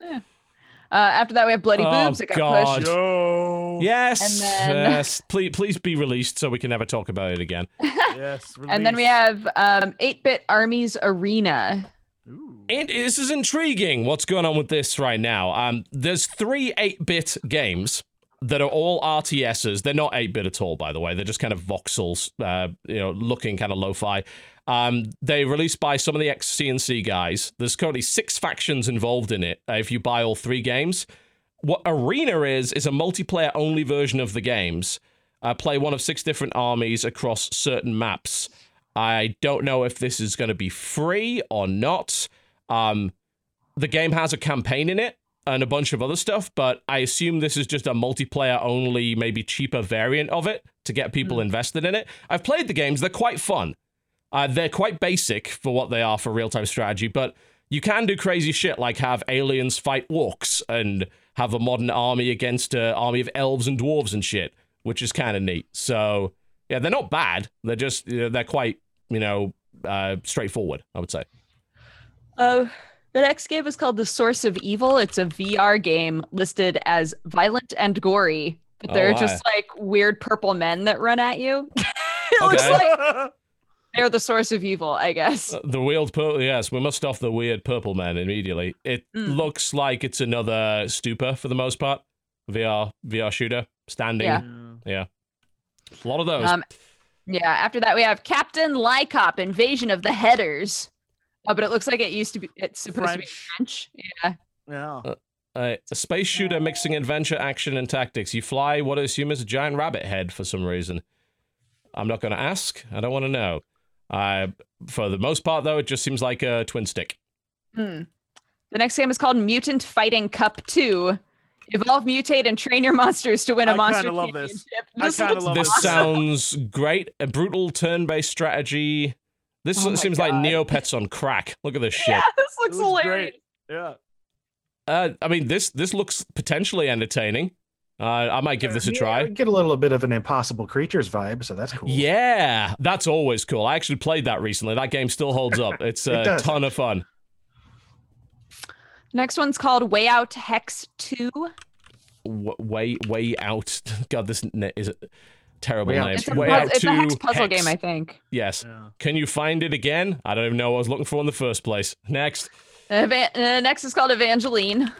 Speaker 2: Uh, after that, we have Bloody
Speaker 1: Oh,
Speaker 2: Boobs. It got
Speaker 1: God.
Speaker 2: pushed.
Speaker 3: Yo.
Speaker 1: Yes,
Speaker 2: And then-
Speaker 1: yes. *laughs* Please, please be released so we can never talk about it again.
Speaker 3: Yes. *laughs*
Speaker 2: And then we
Speaker 3: release.
Speaker 2: have um, 8-Bit Armies Arena.
Speaker 3: Ooh.
Speaker 1: And this is intriguing. What's going on with this right now? Um, there's three 8-bit games that are all RTSs. They're not 8-bit at all, by the way. They're just kind of voxels, uh, you know, looking kind of lo-fi. Um, they released by some of the ex-CNC guys. There's currently six factions involved in it. Uh, if you buy all three games, what Arena is is a multiplayer-only version of the games. Uh, play one of six different armies across certain maps. I don't know if this is going to be free or not. Um, the game has a campaign in it and a bunch of other stuff, but I assume this is just a multiplayer only, maybe cheaper variant of it to get people invested in it. I've played the games, they're quite fun. Uh, they're quite basic for what they are for real time strategy, but you can do crazy shit like have aliens fight orcs and have a modern army against an army of elves and dwarves and shit, which is kind of neat. So, yeah, they're not bad. They're just, you know, they're quite, you know, uh, straightforward, I would say.
Speaker 2: Uh, the next game is called The Source of Evil. It's a VR game listed as violent and gory, but
Speaker 1: Oh,
Speaker 2: they're
Speaker 1: why?
Speaker 2: just like weird purple men that run at you. *laughs* it looks like *laughs* they're the source of evil, I guess.
Speaker 1: Uh, The weird purple, yes, we must off the weird purple man immediately. It
Speaker 2: Mm.
Speaker 1: looks like it's another Stupa for the most part. VR VR shooter standing.
Speaker 2: Yeah.
Speaker 1: Yeah. A lot of those.
Speaker 2: Um, yeah. After that, we have Captain Lycop: Invasion of the Heters. Oh, but it looks like it used to be. It's supposed to be French. Yeah.
Speaker 3: Yeah.
Speaker 1: Uh, a space shooter mixing adventure, action, and tactics. You fly what I assume is a giant rabbit head for some reason. I'm not going to ask. I don't want to know. Uh, for the most part, though, it just seems like a twin stick.
Speaker 2: Hmm. The next game is called Mutant Fighting Cup 2. Evolve, mutate, and train your monsters to win a
Speaker 3: I
Speaker 2: monster
Speaker 3: kinda love this.
Speaker 2: championship.
Speaker 3: I
Speaker 2: This
Speaker 3: kinda love
Speaker 1: this
Speaker 3: awesome.
Speaker 1: sounds great. A brutal turn-based strategy. This
Speaker 2: Oh my
Speaker 1: seems like
Speaker 2: God.
Speaker 1: Neopets on crack. Look at this *laughs* shit.
Speaker 2: Yeah, this looks
Speaker 3: looks great. Yeah.
Speaker 1: Uh, I mean, this this looks potentially entertaining. Uh, I might give this a try.
Speaker 4: we get a little bit of an impossible creatures vibe, so that's cool.
Speaker 1: Yeah, that's always cool. I actually played that recently. That game still holds up. *laughs* It's a
Speaker 4: does.
Speaker 1: ton of fun.
Speaker 2: Next one's called Way Out Hex 2.
Speaker 1: W- way way out. *laughs* God, this n- is a terrible
Speaker 4: Way Out
Speaker 1: name.
Speaker 2: It's a,
Speaker 1: way
Speaker 2: puz-
Speaker 1: out
Speaker 2: it's a hex puzzle
Speaker 1: Hex.
Speaker 2: game, I think.
Speaker 1: Yes.
Speaker 3: Yeah.
Speaker 1: Can you find it again? I don't even know what I was looking for in the first place. Next,
Speaker 2: Eva- uh, next is called Evangeline.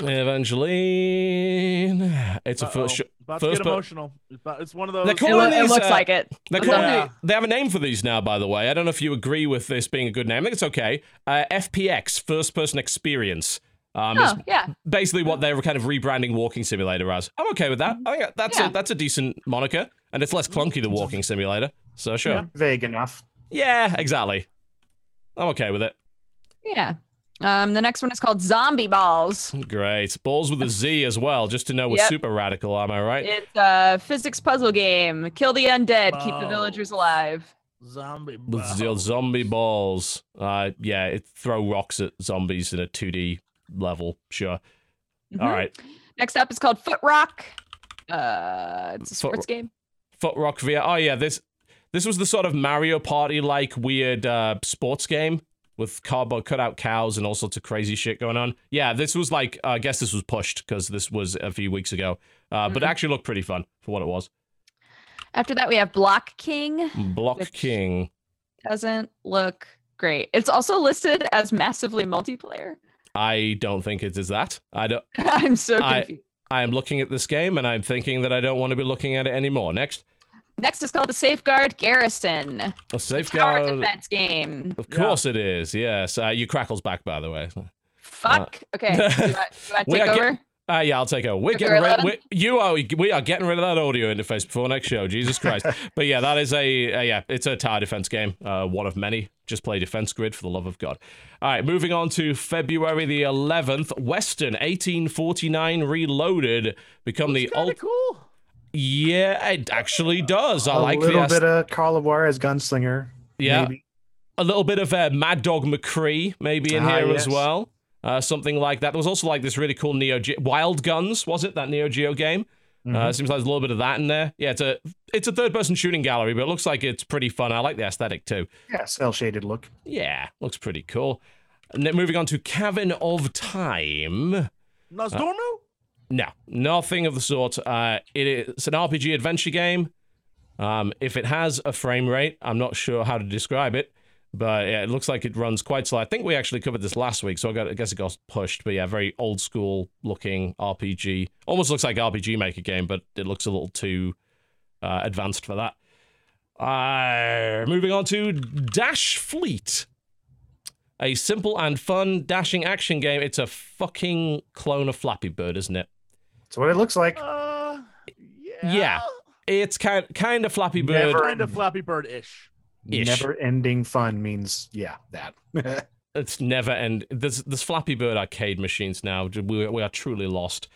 Speaker 1: Evangeline. It's a
Speaker 3: Uh-oh.
Speaker 1: first. Sh-
Speaker 3: About to get
Speaker 1: per-
Speaker 3: emotional. It's, about- it's one of those.
Speaker 1: They're
Speaker 2: It,
Speaker 1: calling
Speaker 2: lo- it
Speaker 1: these,
Speaker 2: looks
Speaker 1: uh,
Speaker 2: like it.
Speaker 1: They're calling
Speaker 2: no.
Speaker 1: it- they have a name for these now, by the way. I don't know if you agree with this being a good name. I think it's okay. Uh, FPX, first person experience. Um,
Speaker 2: Oh, yeah.
Speaker 1: basically what they're kind of rebranding Walking Simulator as. I'm okay with that. I think that's
Speaker 2: Yeah.
Speaker 1: a that's a decent moniker, and it's less clunky than Walking Simulator. So sure.
Speaker 3: Yeah.
Speaker 4: Vague enough.
Speaker 1: Yeah, exactly. I'm okay with it.
Speaker 2: Yeah. Um, the next one is called Zombie Balls.
Speaker 1: Great. Balls with a Z as well, just to know we're
Speaker 2: Yep.
Speaker 1: super radical, am I right?
Speaker 2: It's a physics puzzle game. Kill the undead, keep the villagers alive.
Speaker 3: zombie. balls.
Speaker 1: the zombie balls. Uh, yeah, it throw rocks at zombies in a 2D level. Sure. All
Speaker 2: Mhm.
Speaker 1: right.
Speaker 2: Next up is called Foot Rock. Uh, it's a
Speaker 1: Foot
Speaker 2: sports game.
Speaker 1: Foot Rock VR. Oh yeah, this this was the sort of Mario Party like weird uh, sports game with cardboard cutout cows and all sorts of crazy shit going on. Yeah, this was like uh, I guess this was pushed because this was a few weeks ago, uh, but it
Speaker 2: Mhm.
Speaker 1: actually looked pretty fun for what it was.
Speaker 2: After that, we have Block King.
Speaker 1: Block King.
Speaker 2: Doesn't look great. It's also listed as massively multiplayer.
Speaker 1: I don't think it is that. I don't. *laughs*
Speaker 2: I'm so
Speaker 1: I-
Speaker 2: confused.
Speaker 1: I am looking at this game and I'm thinking that I don't want to be looking at it anymore. Next,
Speaker 2: Next is called the Safeguard Garrison.
Speaker 1: a
Speaker 2: Tower
Speaker 1: safeguard.
Speaker 2: defense game.
Speaker 1: Of course it is. Yes. Uh, you crackles back, by the way.
Speaker 2: Fuck. okay. Do you want, do you want to take
Speaker 1: are get-
Speaker 2: over?
Speaker 1: Uh, yeah, I'll take over. We're getting rid. We, you are. We are getting rid of that audio interface before next show. Jesus Christ! *laughs* but yeah, that is a, a yeah. It's a tower defense game. Uh, one of many. Just play Defense Grid for the love of God. All right, moving on to February the 11th. Western 1849 Reloaded become the
Speaker 3: It's
Speaker 1: ult.
Speaker 3: cool.
Speaker 1: Yeah, it actually does. I
Speaker 4: a
Speaker 1: like a
Speaker 4: little
Speaker 1: the
Speaker 4: bit of Call of Juarez gunslinger.
Speaker 1: Yeah.
Speaker 4: maybe.
Speaker 1: a little bit of uh, Mad Dog McCree maybe in
Speaker 4: Ah,
Speaker 1: here as well. Uh, something like that. There was also like this really cool Neo Ge- Wild Guns, was it that Neo Geo game?
Speaker 4: Mm-hmm.
Speaker 1: Uh, seems like there's a little bit of that in there. Yeah, it's a it's a third person shooting gallery, but it looks like it's pretty fun. I like the aesthetic too.
Speaker 4: Yeah, cell shaded look.
Speaker 1: Yeah, looks pretty cool. And then moving on to Cavern of Time.
Speaker 3: Nozdormu?
Speaker 1: No, nothing of the sort. Uh, it is an RPG adventure game. Um, if it has a frame rate, I'm not sure how to describe it, but yeah, it looks like it runs quite slow. I think we actually covered this last week, so I, got, I guess it got pushed. But yeah, very old school looking RPG. Almost looks like RPG Maker game, but it looks a little too uh, advanced for that. Uh, moving on to Dash Fleet. A simple and fun dashing action game. It's a fucking clone of Flappy Bird, isn't it?
Speaker 4: That's what it looks like.
Speaker 3: Uh, yeah.
Speaker 1: Yeah. It's kind kind of Flappy Bird.
Speaker 4: Never-
Speaker 3: Kind of Flappy Bird ish.
Speaker 4: Never ending fun means yeah, that. *laughs*
Speaker 1: It's never end. There's there's Flappy Bird arcade machines now. We we are truly lost.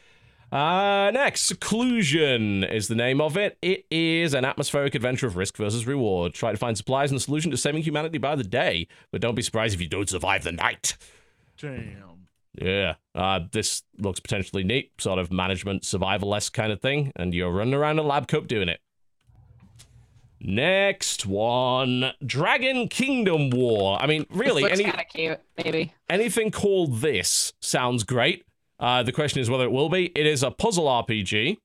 Speaker 1: Uh, next, Seclusion is the name of it. It is an atmospheric adventure of risk versus reward. Try to find supplies and a solution to saving humanity by the day, but don't be surprised if you don't survive the night.
Speaker 3: Damn.
Speaker 1: Yeah, uh, this looks potentially neat, sort of management survival esque kind of thing, and you're running around a lab coat doing it. Next one, Dragon Kingdom War. I mean, really, any
Speaker 2: cute, maybe.
Speaker 1: anything called this sounds great. Uh, the question is whether it will be. It is a puzzle RPG.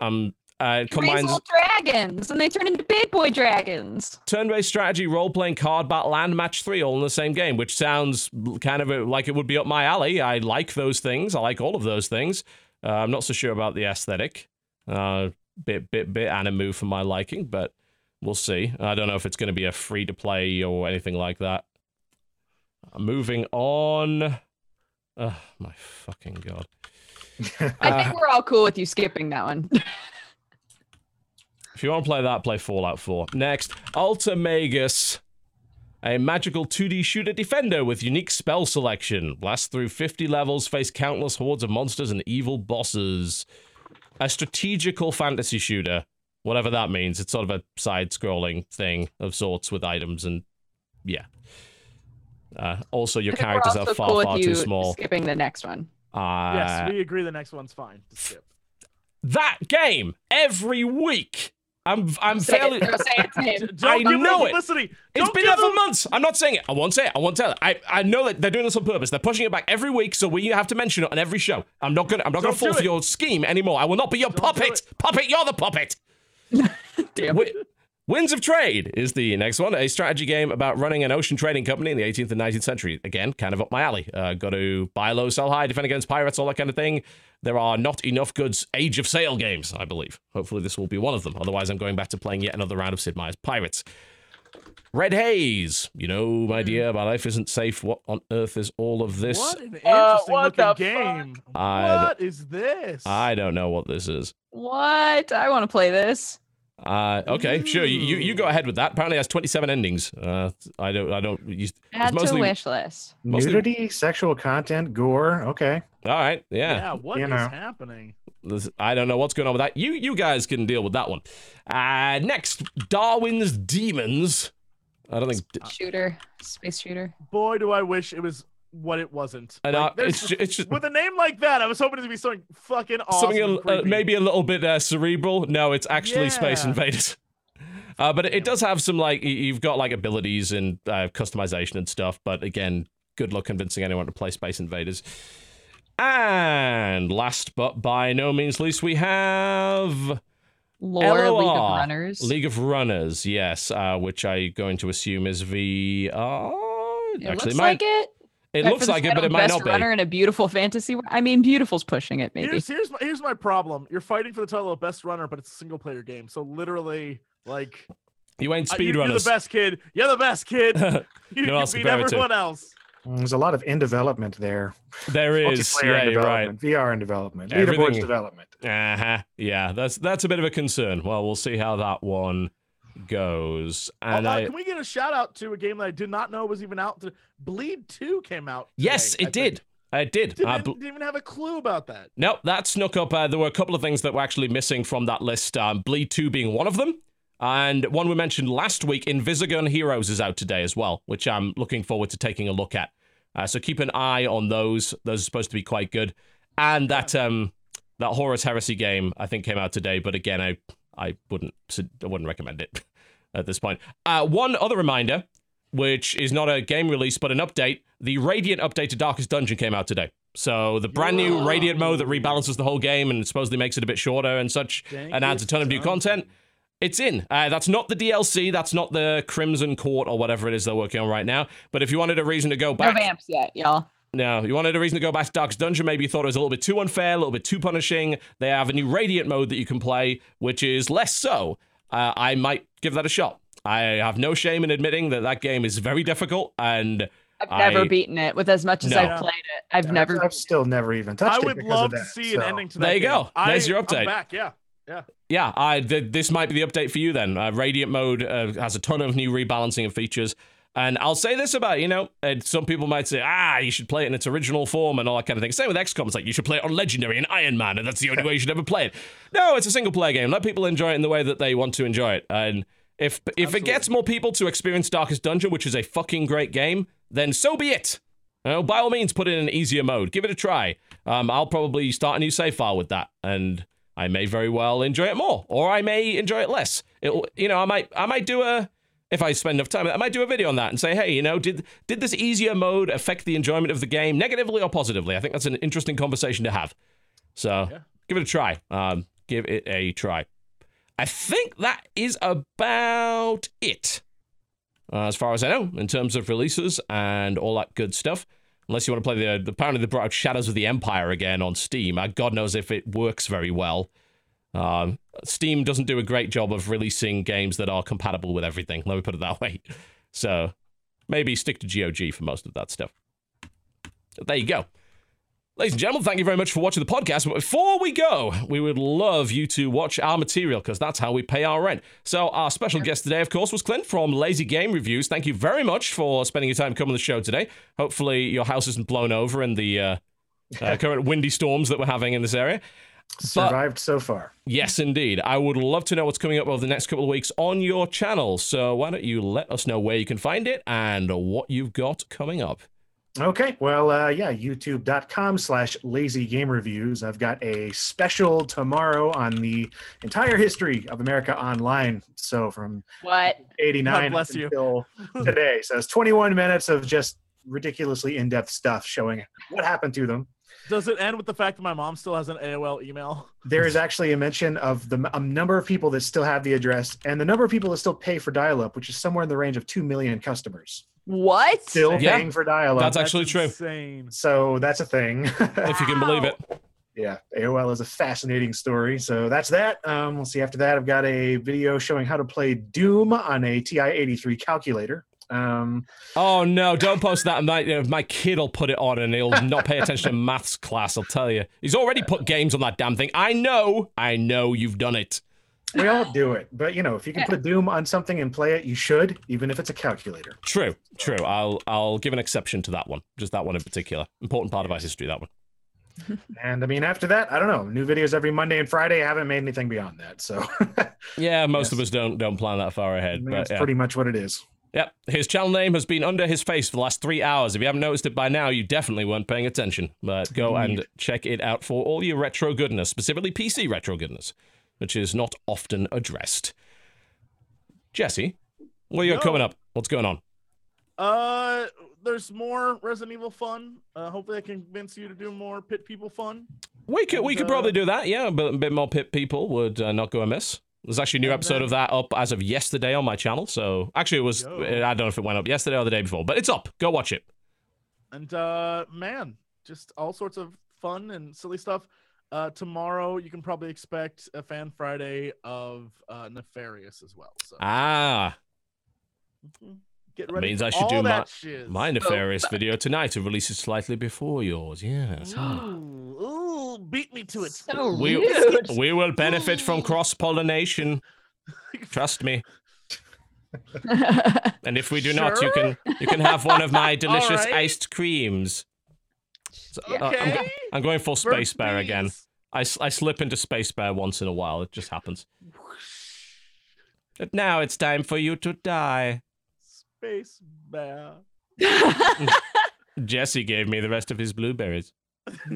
Speaker 1: Um, uh, it combines
Speaker 2: dragons, and they turn into big boy dragons.
Speaker 1: turn-based strategy, role-playing, card battle, and match three all in the same game, which sounds kind of like it would be up my alley. I like those things. I like all of those things. Uh, I'm not so sure about the aesthetic. Uh, bit, bit, bit animu for my liking, but we'll see. I don't know if it's going to be a free-to-play or anything like that. Uh, moving on. Oh my fucking god. *laughs*
Speaker 2: I think we're all cool with you skipping that one.
Speaker 1: If you want to play that, play Fallout 4. Next, Ultimagus. A magical 2D shooter defender with unique spell selection. Blast through 50 levels, face countless hordes of monsters and evil bosses. A strategical fantasy shooter. Whatever that means. It's sort of a side scrolling thing of sorts with items and. Yeah. Uh, also, your
Speaker 2: I think we're
Speaker 1: characters are far,
Speaker 2: cool
Speaker 1: far
Speaker 2: with
Speaker 1: too
Speaker 2: you
Speaker 1: small.
Speaker 2: Skipping the next one.
Speaker 1: Uh,
Speaker 3: yes, we agree. The next one's fine to skip.
Speaker 1: that game every week. I'm I'm
Speaker 2: Say
Speaker 1: fairly.
Speaker 2: it, no, say its name. *laughs*
Speaker 3: Don't
Speaker 1: I know it.
Speaker 3: publicity.
Speaker 1: It's
Speaker 3: Don't
Speaker 1: been
Speaker 3: give
Speaker 1: there for
Speaker 3: them-
Speaker 1: months. I'm not saying it. I won't say it. I won't tell it. I, I know that they're doing this on purpose. They're pushing it back every week, so we have to mention it on every show. I'm not gonna I'm not gonna
Speaker 3: Don't
Speaker 1: fall for your scheme anymore. I will not be your
Speaker 3: Don't
Speaker 1: puppet. Puppet, you're the puppet. *laughs*
Speaker 2: Damn.
Speaker 1: Wi- Winds of Trade is the next one, a strategy game about running an ocean trading company in the 18th and 19th century. Again, kind of up my alley. Uh, got to buy low, sell high, defend against pirates, all that kind of thing. There are not enough good Age of Sail games, I believe. Hopefully, this will be one of them. Otherwise, I'm going back to playing yet another round of Sid Meier's Pirates. Red Haze. You know, my dear, my life isn't safe. What on earth is all of this?
Speaker 3: What an
Speaker 2: Uh, what
Speaker 3: looking
Speaker 2: the
Speaker 3: game.
Speaker 1: I-
Speaker 3: What is this?
Speaker 1: I don't know what this is.
Speaker 2: What? I want to play this.
Speaker 1: Uh, okay, sure. You, you you go ahead with that. Apparently, it has 27 endings. Uh, I don't I don't. You, it's
Speaker 2: Add
Speaker 1: mostly-
Speaker 2: to wish list.
Speaker 1: Mostly-
Speaker 4: Nudity, sexual content, gore. Okay.
Speaker 1: All right,
Speaker 3: Yeah,
Speaker 1: yeah.
Speaker 3: what is
Speaker 4: You know.
Speaker 3: happening?
Speaker 1: I don't know what's going on with that. You you guys can deal with that one. Uh, next, Darwin's Demons. I don't think.
Speaker 2: Shooter, space shooter.
Speaker 3: Boy, do I wish it was what it wasn't.
Speaker 1: And,
Speaker 3: Like, there's-
Speaker 1: it's ju- it's just
Speaker 3: with a name like that, I was hoping it to be something fucking awesome.
Speaker 1: something a, uh, maybe a little bit uh, cerebral. No, it's actually Space Invaders. *laughs* Uh, but it, it does have some like you've got like abilities and uh, customization and stuff. But again, good luck convincing anyone to play Space Invaders. And last but by no means least, we have
Speaker 2: Lore League of Runners.
Speaker 1: League of Runners, yes, uh, which I'm going to assume is VR.
Speaker 2: it
Speaker 1: Actually,
Speaker 2: looks
Speaker 1: might,
Speaker 2: like it.
Speaker 1: It
Speaker 2: Right,
Speaker 1: looks like it, but
Speaker 2: title
Speaker 1: it might
Speaker 2: Best
Speaker 1: not be.
Speaker 2: Runner in a beautiful fantasy. wor- I mean, beautiful's pushing it. Maybe.
Speaker 3: Here's here's my, here's my problem. You're fighting for the title of best runner, but it's a single player game. So literally, like,
Speaker 1: You ain't
Speaker 3: uh, you- you're the best kid. You're the best kid. *laughs* You,
Speaker 1: No
Speaker 3: you beat
Speaker 1: compare it to.
Speaker 3: everyone else.
Speaker 4: Mm, There's a lot of in development there.
Speaker 1: there is,
Speaker 4: Multiplayer
Speaker 1: yeah,
Speaker 4: in
Speaker 1: you're right.
Speaker 4: development, VR in development,
Speaker 1: Everything-
Speaker 4: leaderboards development.
Speaker 1: Uh huh. Yeah, that's that's a bit of a concern. Well, we'll see how that one goes. And
Speaker 3: Uh, uh,
Speaker 1: I,
Speaker 3: can we get a shout out to a game that I did not know was even out? To, Bleed Two came out.
Speaker 1: yes,
Speaker 3: today, I
Speaker 1: it did.
Speaker 3: think.
Speaker 1: It did.
Speaker 3: Didn't,
Speaker 1: Uh, bl-
Speaker 3: didn't even have a clue about that.
Speaker 1: no, that snuck up. Uh, there were a couple of things that were actually missing from that list. Um, Bleed Two being one of them. And one we mentioned last week, Invisigun Heroes is out today as well, which I'm looking forward to taking a look at. Uh, so keep an eye on those. Those are supposed to be quite good. And that um that Horus Heresy game I think came out today, but again I I wouldn't I wouldn't recommend it *laughs* at this point. Uh, one other reminder, which is not a game release but an update. The Radiant update to Darkest Dungeon came out today. So the brand new Radiant mode that rebalances the whole game and supposedly makes it a bit shorter and such, and adds a ton of new content. It's in. Uh, that's not the DLC. That's not the Crimson Court or whatever it is they're working on right now. But if you wanted a reason to go back,
Speaker 2: No
Speaker 1: back,
Speaker 2: vamps yet, y'all.
Speaker 1: No, you wanted a reason to go back to Darkest Dungeon. Maybe you thought it was a little bit too unfair, a little bit too punishing. They have a new Radiant mode that you can play, which is less so. Uh, I might give that a shot. I have no shame in admitting that that game is very difficult, and
Speaker 2: I've never
Speaker 1: I-
Speaker 2: beaten it with as much as
Speaker 1: No.
Speaker 2: I've played it. I've never.
Speaker 4: I've still never even touched it.
Speaker 3: I would
Speaker 4: because
Speaker 3: love
Speaker 4: of
Speaker 3: to
Speaker 4: that,
Speaker 3: see an ending to that.
Speaker 1: There
Speaker 3: that.
Speaker 1: you go.
Speaker 3: game.
Speaker 1: There's
Speaker 3: I-
Speaker 1: your
Speaker 3: I'm
Speaker 1: update.
Speaker 3: back. Yeah. Yeah.
Speaker 1: yeah, I, th- this might be the update for you then. Uh, Radiant mode uh, has a ton of new rebalancing and features. And I'll say this about, you know, uh, some people might say, ah, you should play it in its original form and all that kind of thing. Same with XCOM. It's like, you should play it on Legendary and Iron Man, and that's the only *laughs* way you should ever play it. No, it's a single player game. Let people enjoy it in the way that they want to enjoy it. And if if it gets more people to experience Darkest Dungeon, which is a fucking great game, then so be it. You know, by all means, put it in an easier mode. Give it a try. Um, I'll probably start a new save file with that, and I may very well enjoy it more, or I may enjoy it less. It, you know, I might, I might do a, if I spend enough time, I might do a video on that and say, hey, you know, did did this easier mode affect the enjoyment of the game negatively or positively? I think that's an interesting conversation to have. So give it a try. Um, give it a try. I think that is about it uh, as far as I know, in terms of releases and all that good stuff. Unless you want to play the, apparently they brought out Shadows of the Empire again on Steam. Uh, God knows if it works very well. Um, Steam doesn't do a great job of releasing games that are compatible with everything. Let me put it that way. So maybe stick to GOG for most of that stuff. There you go. Ladies and gentlemen, thank you very much for watching the podcast. But before we go, we would love you to watch our material because that's how we pay our rent. So, our special guest today, of course, was Clint from Lazy Game Reviews. Thank you very much for spending your time coming on the show today. Hopefully, your house isn't blown over in the uh, uh, *laughs* current windy storms that we're having in this area.
Speaker 4: Survived so far.
Speaker 1: Yes, indeed. I would love to know what's coming up over the next couple of weeks on your channel. So, why don't you let us know where you can find it and what you've got coming up?
Speaker 4: Okay, well, uh, yeah, youtube.com slash lazy game reviews. I've got a special tomorrow on the entire history of America Online. So from
Speaker 2: What?
Speaker 4: 89
Speaker 3: bless you.
Speaker 4: until today. So it's 21 minutes of just ridiculously in depth stuff showing what happened to them.
Speaker 3: Does it end with the fact that my mom still has an AOL email?
Speaker 4: There is actually a mention of the a number of people that still have the address and the number of people that still pay for dial up, which is somewhere in the range of 2 million customers.
Speaker 2: What?
Speaker 4: Still
Speaker 1: Yeah.
Speaker 4: paying for dial up.
Speaker 1: That's actually true.
Speaker 3: Insane.
Speaker 4: so that's a thing. *laughs*
Speaker 1: If you can believe it.
Speaker 4: yeah, AOL is a fascinating story. So that's that. Um, we'll see after that. I've got a video showing how to play Doom on a TI-83 calculator. Um,
Speaker 1: Oh no! Don't post that. My uh, my kid will put it on and he'll not pay attention to maths class. I'll tell you. He's already put games on that damn thing. I know. I know you've done it.
Speaker 4: we all do it, but you know, if you can put a Doom on something and play it, you should, even if it's a calculator.
Speaker 1: True. True. I'll I'll give an exception to that one. Just that one in particular. Important part of our history. That one. *laughs*
Speaker 4: And I mean, after that, I don't know. New videos every Monday and Friday. I haven't made anything beyond that, so *laughs*
Speaker 1: Yeah, most of us don't don't plan that far ahead. But
Speaker 4: that's
Speaker 1: yeah.
Speaker 4: pretty much what it is.
Speaker 1: Yep. His channel name has been under his face for the last three hours. If you haven't noticed it by now, you definitely weren't paying attention. But go and check it out for all your retro goodness, specifically PC retro goodness, which is not often addressed. Jesse, what are you got
Speaker 3: Yo.
Speaker 1: coming up? What's going on?
Speaker 3: Uh, there's more Resident Evil fun. Uh, hopefully, I can convince you to do more Pit People fun.
Speaker 1: We could we could
Speaker 3: And,
Speaker 1: probably
Speaker 3: uh,
Speaker 1: do that. Yeah, but a bit more pit people would uh, not go amiss. There's actually a new
Speaker 3: And
Speaker 1: episode of that up as of yesterday on my channel. So actually, it was
Speaker 3: Yo.
Speaker 1: I don't know if it went up yesterday or the day before, but it's up. Go watch it.
Speaker 3: And uh, man, just all sorts of fun and silly stuff. Uh, tomorrow, you can probably expect a fan Friday of uh, Nefarious as well. So
Speaker 1: Ah,
Speaker 3: mhm. get
Speaker 1: That means I should do my-
Speaker 3: shiz.
Speaker 1: my nefarious video tonight. It releases slightly before yours. Yes.
Speaker 3: Ooh, ooh, beat me to it.
Speaker 2: So
Speaker 1: We,
Speaker 2: rude.
Speaker 1: we will benefit from cross pollination. *laughs* Trust me. *laughs* And if we do not, you can you can have one of my *laughs* delicious
Speaker 3: right.
Speaker 1: iced creams. So, uh, I'm,
Speaker 3: Okay.
Speaker 1: I'm going full
Speaker 3: For
Speaker 1: space bear again.
Speaker 3: I,
Speaker 1: I, s- I slip into space bear once in a while. It just happens. But now it's time for you to die.
Speaker 3: Space bear.
Speaker 1: Jesse gave me the rest of his blueberries. *laughs*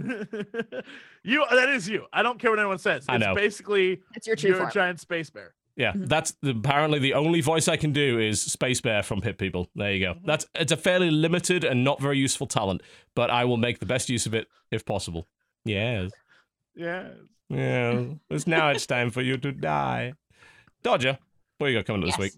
Speaker 3: you that is you. I don't care what anyone says. It's
Speaker 1: I know.
Speaker 3: basically
Speaker 2: it's your true
Speaker 3: you're
Speaker 2: form.
Speaker 3: a giant space bear.
Speaker 1: Yeah,
Speaker 2: Mhm.
Speaker 1: that's the, apparently the only voice I can do is Space Bear from Pit People. There you go.
Speaker 3: Mhm.
Speaker 1: That's it's a fairly limited and not very useful talent, but I will make the best use of it if possible. Yes.
Speaker 3: Yes.
Speaker 1: Yeah. It's now it's time for you to die. Dodger, what you got coming up this week?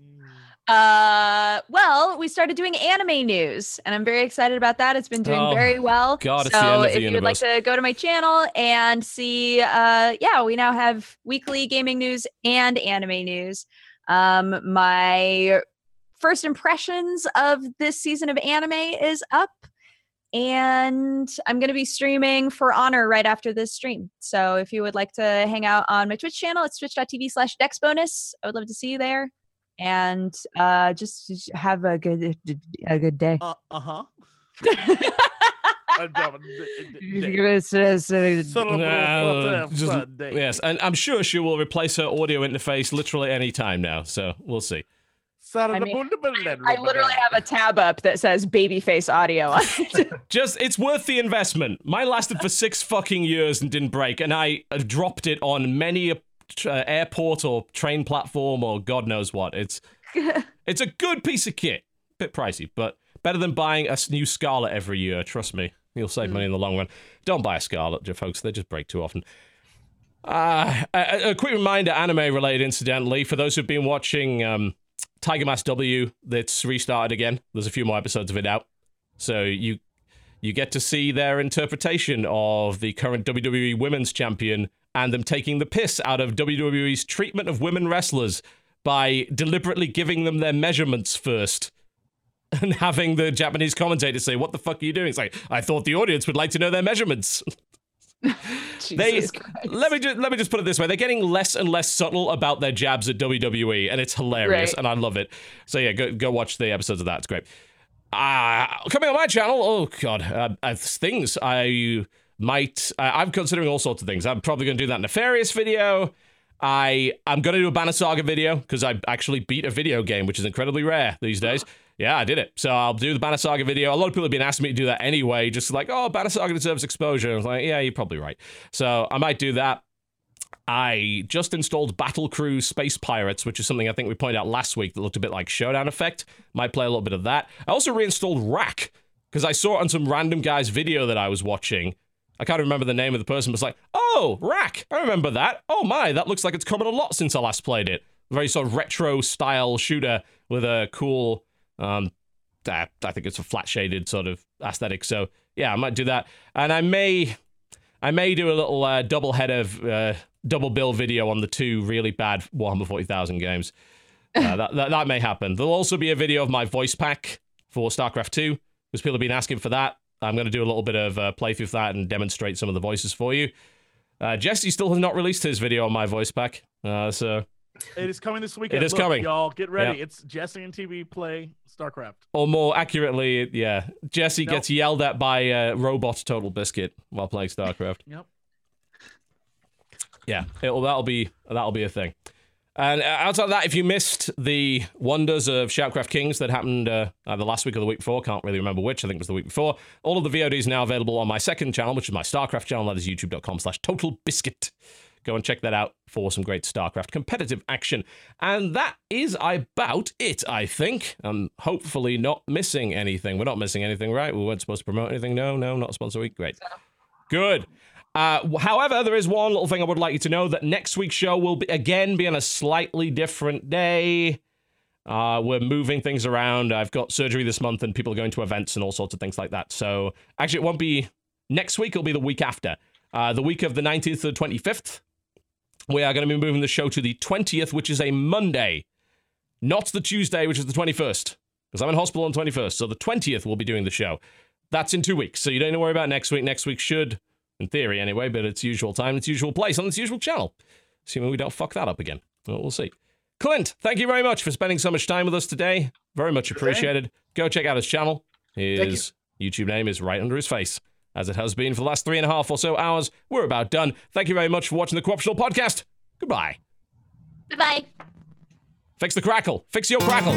Speaker 2: Uh, well, we started doing anime news, and I'm very excited about that. It's been doing
Speaker 1: Oh,
Speaker 2: very well.
Speaker 1: God,
Speaker 2: so
Speaker 1: the end of the
Speaker 2: if you would like to go to my channel and see, uh, yeah, we now have weekly gaming news and anime news. Um, my first impressions of this season of anime is up. And I'm going to be streaming for Honor right after this stream. So if you would like to hang out on my Twitch channel, it's twitch.tv slash dexbonus. I would love to see you there. And uh, just just have a good a good day.
Speaker 3: Uh huh. *laughs*
Speaker 1: Uh, just- yes, and I'm sure she will replace her audio interface literally any time now. So we'll see.
Speaker 2: I mean, I literally have a tab up that says babyface audio on *laughs* it. *laughs*
Speaker 1: Just, it's worth the investment. Mine lasted for six fucking years and didn't break, and I uh, dropped it on many a tr- uh, airport or train platform or God knows what. It's *laughs* it's a good piece of kit. Bit pricey, but better than buying a new Scarlett every year. Trust me, you'll save money in the long run. Don't buy a Scarlett, folks. They just break too often. Uh, a, a quick reminder, anime related, incidentally, for those who've been watching um, Tiger Mask W, that's restarted again. There's a few more episodes of it out, so you you get to see their interpretation of the current WWE Women's Champion and them taking the piss out of WWE's treatment of women wrestlers by deliberately giving them their measurements first. *laughs* And having the Japanese commentator say, "What the fuck are you doing?" It's like I thought the audience would like to know their measurements. *laughs* They-
Speaker 2: Christ.
Speaker 1: let me just let me just put it this way: they're getting less and less subtle about their jabs at WWE, and it's hilarious,
Speaker 2: Right.
Speaker 1: and I love it. So yeah, go go watch the episodes of that; it's great. Uh, coming on my channel, oh god, uh, uh, things I might. Uh, I'm considering all sorts of things. I'm probably going to do that nefarious video. I I'm gonna do a Banner Saga video because I actually beat a video game, which is incredibly rare these days. *gasps* Yeah, I did it. So I'll do the Banner Saga video. A lot of people have been asking me to do that anyway, just like, oh, Banner Saga deserves exposure. I was like, yeah, you're probably right. So I might do that. I just installed Battle Crew Space Pirates, which is something I think we pointed out last week that looked a bit like Showdown Effect. Might play a little bit of that. I also reinstalled Rack because I saw it on some random guy's video that I was watching. I can't remember the name of the person, but it's like, oh, Rack, I remember that. Oh my, that looks like it's come a lot since I last played it. Very sort of retro style shooter with a cool, um, I I think it's a flat shaded sort of aesthetic. So yeah, I might do that, and I may, I may do a little uh, double head of uh, double bill video on the two really bad Warhammer Forty Thousand games. Uh, *laughs* that, that that may happen. There'll also be a video of my voice pack for StarCraft Two because people have been asking for that. I'm going to do a little bit of uh, playthrough of that and demonstrate some of the voices for you. Uh, Jesse still has not released his video on my voice pack, uh, so
Speaker 3: It is coming this weekend.
Speaker 1: is
Speaker 3: Look,
Speaker 1: coming.
Speaker 3: Y'all get ready.
Speaker 1: Yeah.
Speaker 3: It's Jesse and TB play StarCraft.
Speaker 1: or more accurately, yeah, Jesse
Speaker 3: Nope.
Speaker 1: gets yelled at by uh, robot Total Biscuit while playing StarCraft.
Speaker 3: Yep.
Speaker 1: Yeah, it'll that'll be that'll be a thing. And uh, outside of that, if you missed the wonders of Shoutcraft Kings that happened uh, either last week or the week before, can't really remember which, I think it was the week before, all of the VODs are now available on my second channel, which is my StarCraft channel, that is youtube.com slash total biscuit. Go and check that out for some great StarCraft competitive action. And that is about it, I think. I'm hopefully not missing anything. We're not missing anything, right? We weren't supposed to promote anything. No, no, not a sponsor week. Great. Good. Uh, however, there is one little thing I would like you to know that next week's show will be, again be on a slightly different day. Uh, we're moving things around. I've got surgery this month, and people are going to events and all sorts of things like that. So actually, it won't be next week. It'll be the week after. Uh, the week of the 19th to the 25th. We are going to be moving the show to the 20th, which is a Monday, not the Tuesday, which is the 21st, because I'm in hospital on the 21st. So the 20th we'll be doing the show. That's in two weeks. So you don't need to worry about next week. Next week should, in theory anyway, but it's usual time, it's usual place on its usual channel. Assuming we don't fuck that up again. Well, we'll see. Clint, thank you very much for spending so much time with us today. Very much appreciated. Go check out his channel. His YouTube name is right under his face, as it has been for the last three and a half or so hours. We're about done. Thank you very much for watching the Co-optional Podcast. Goodbye.
Speaker 8: Bye bye.
Speaker 1: Fix the crackle. Fix your crackle.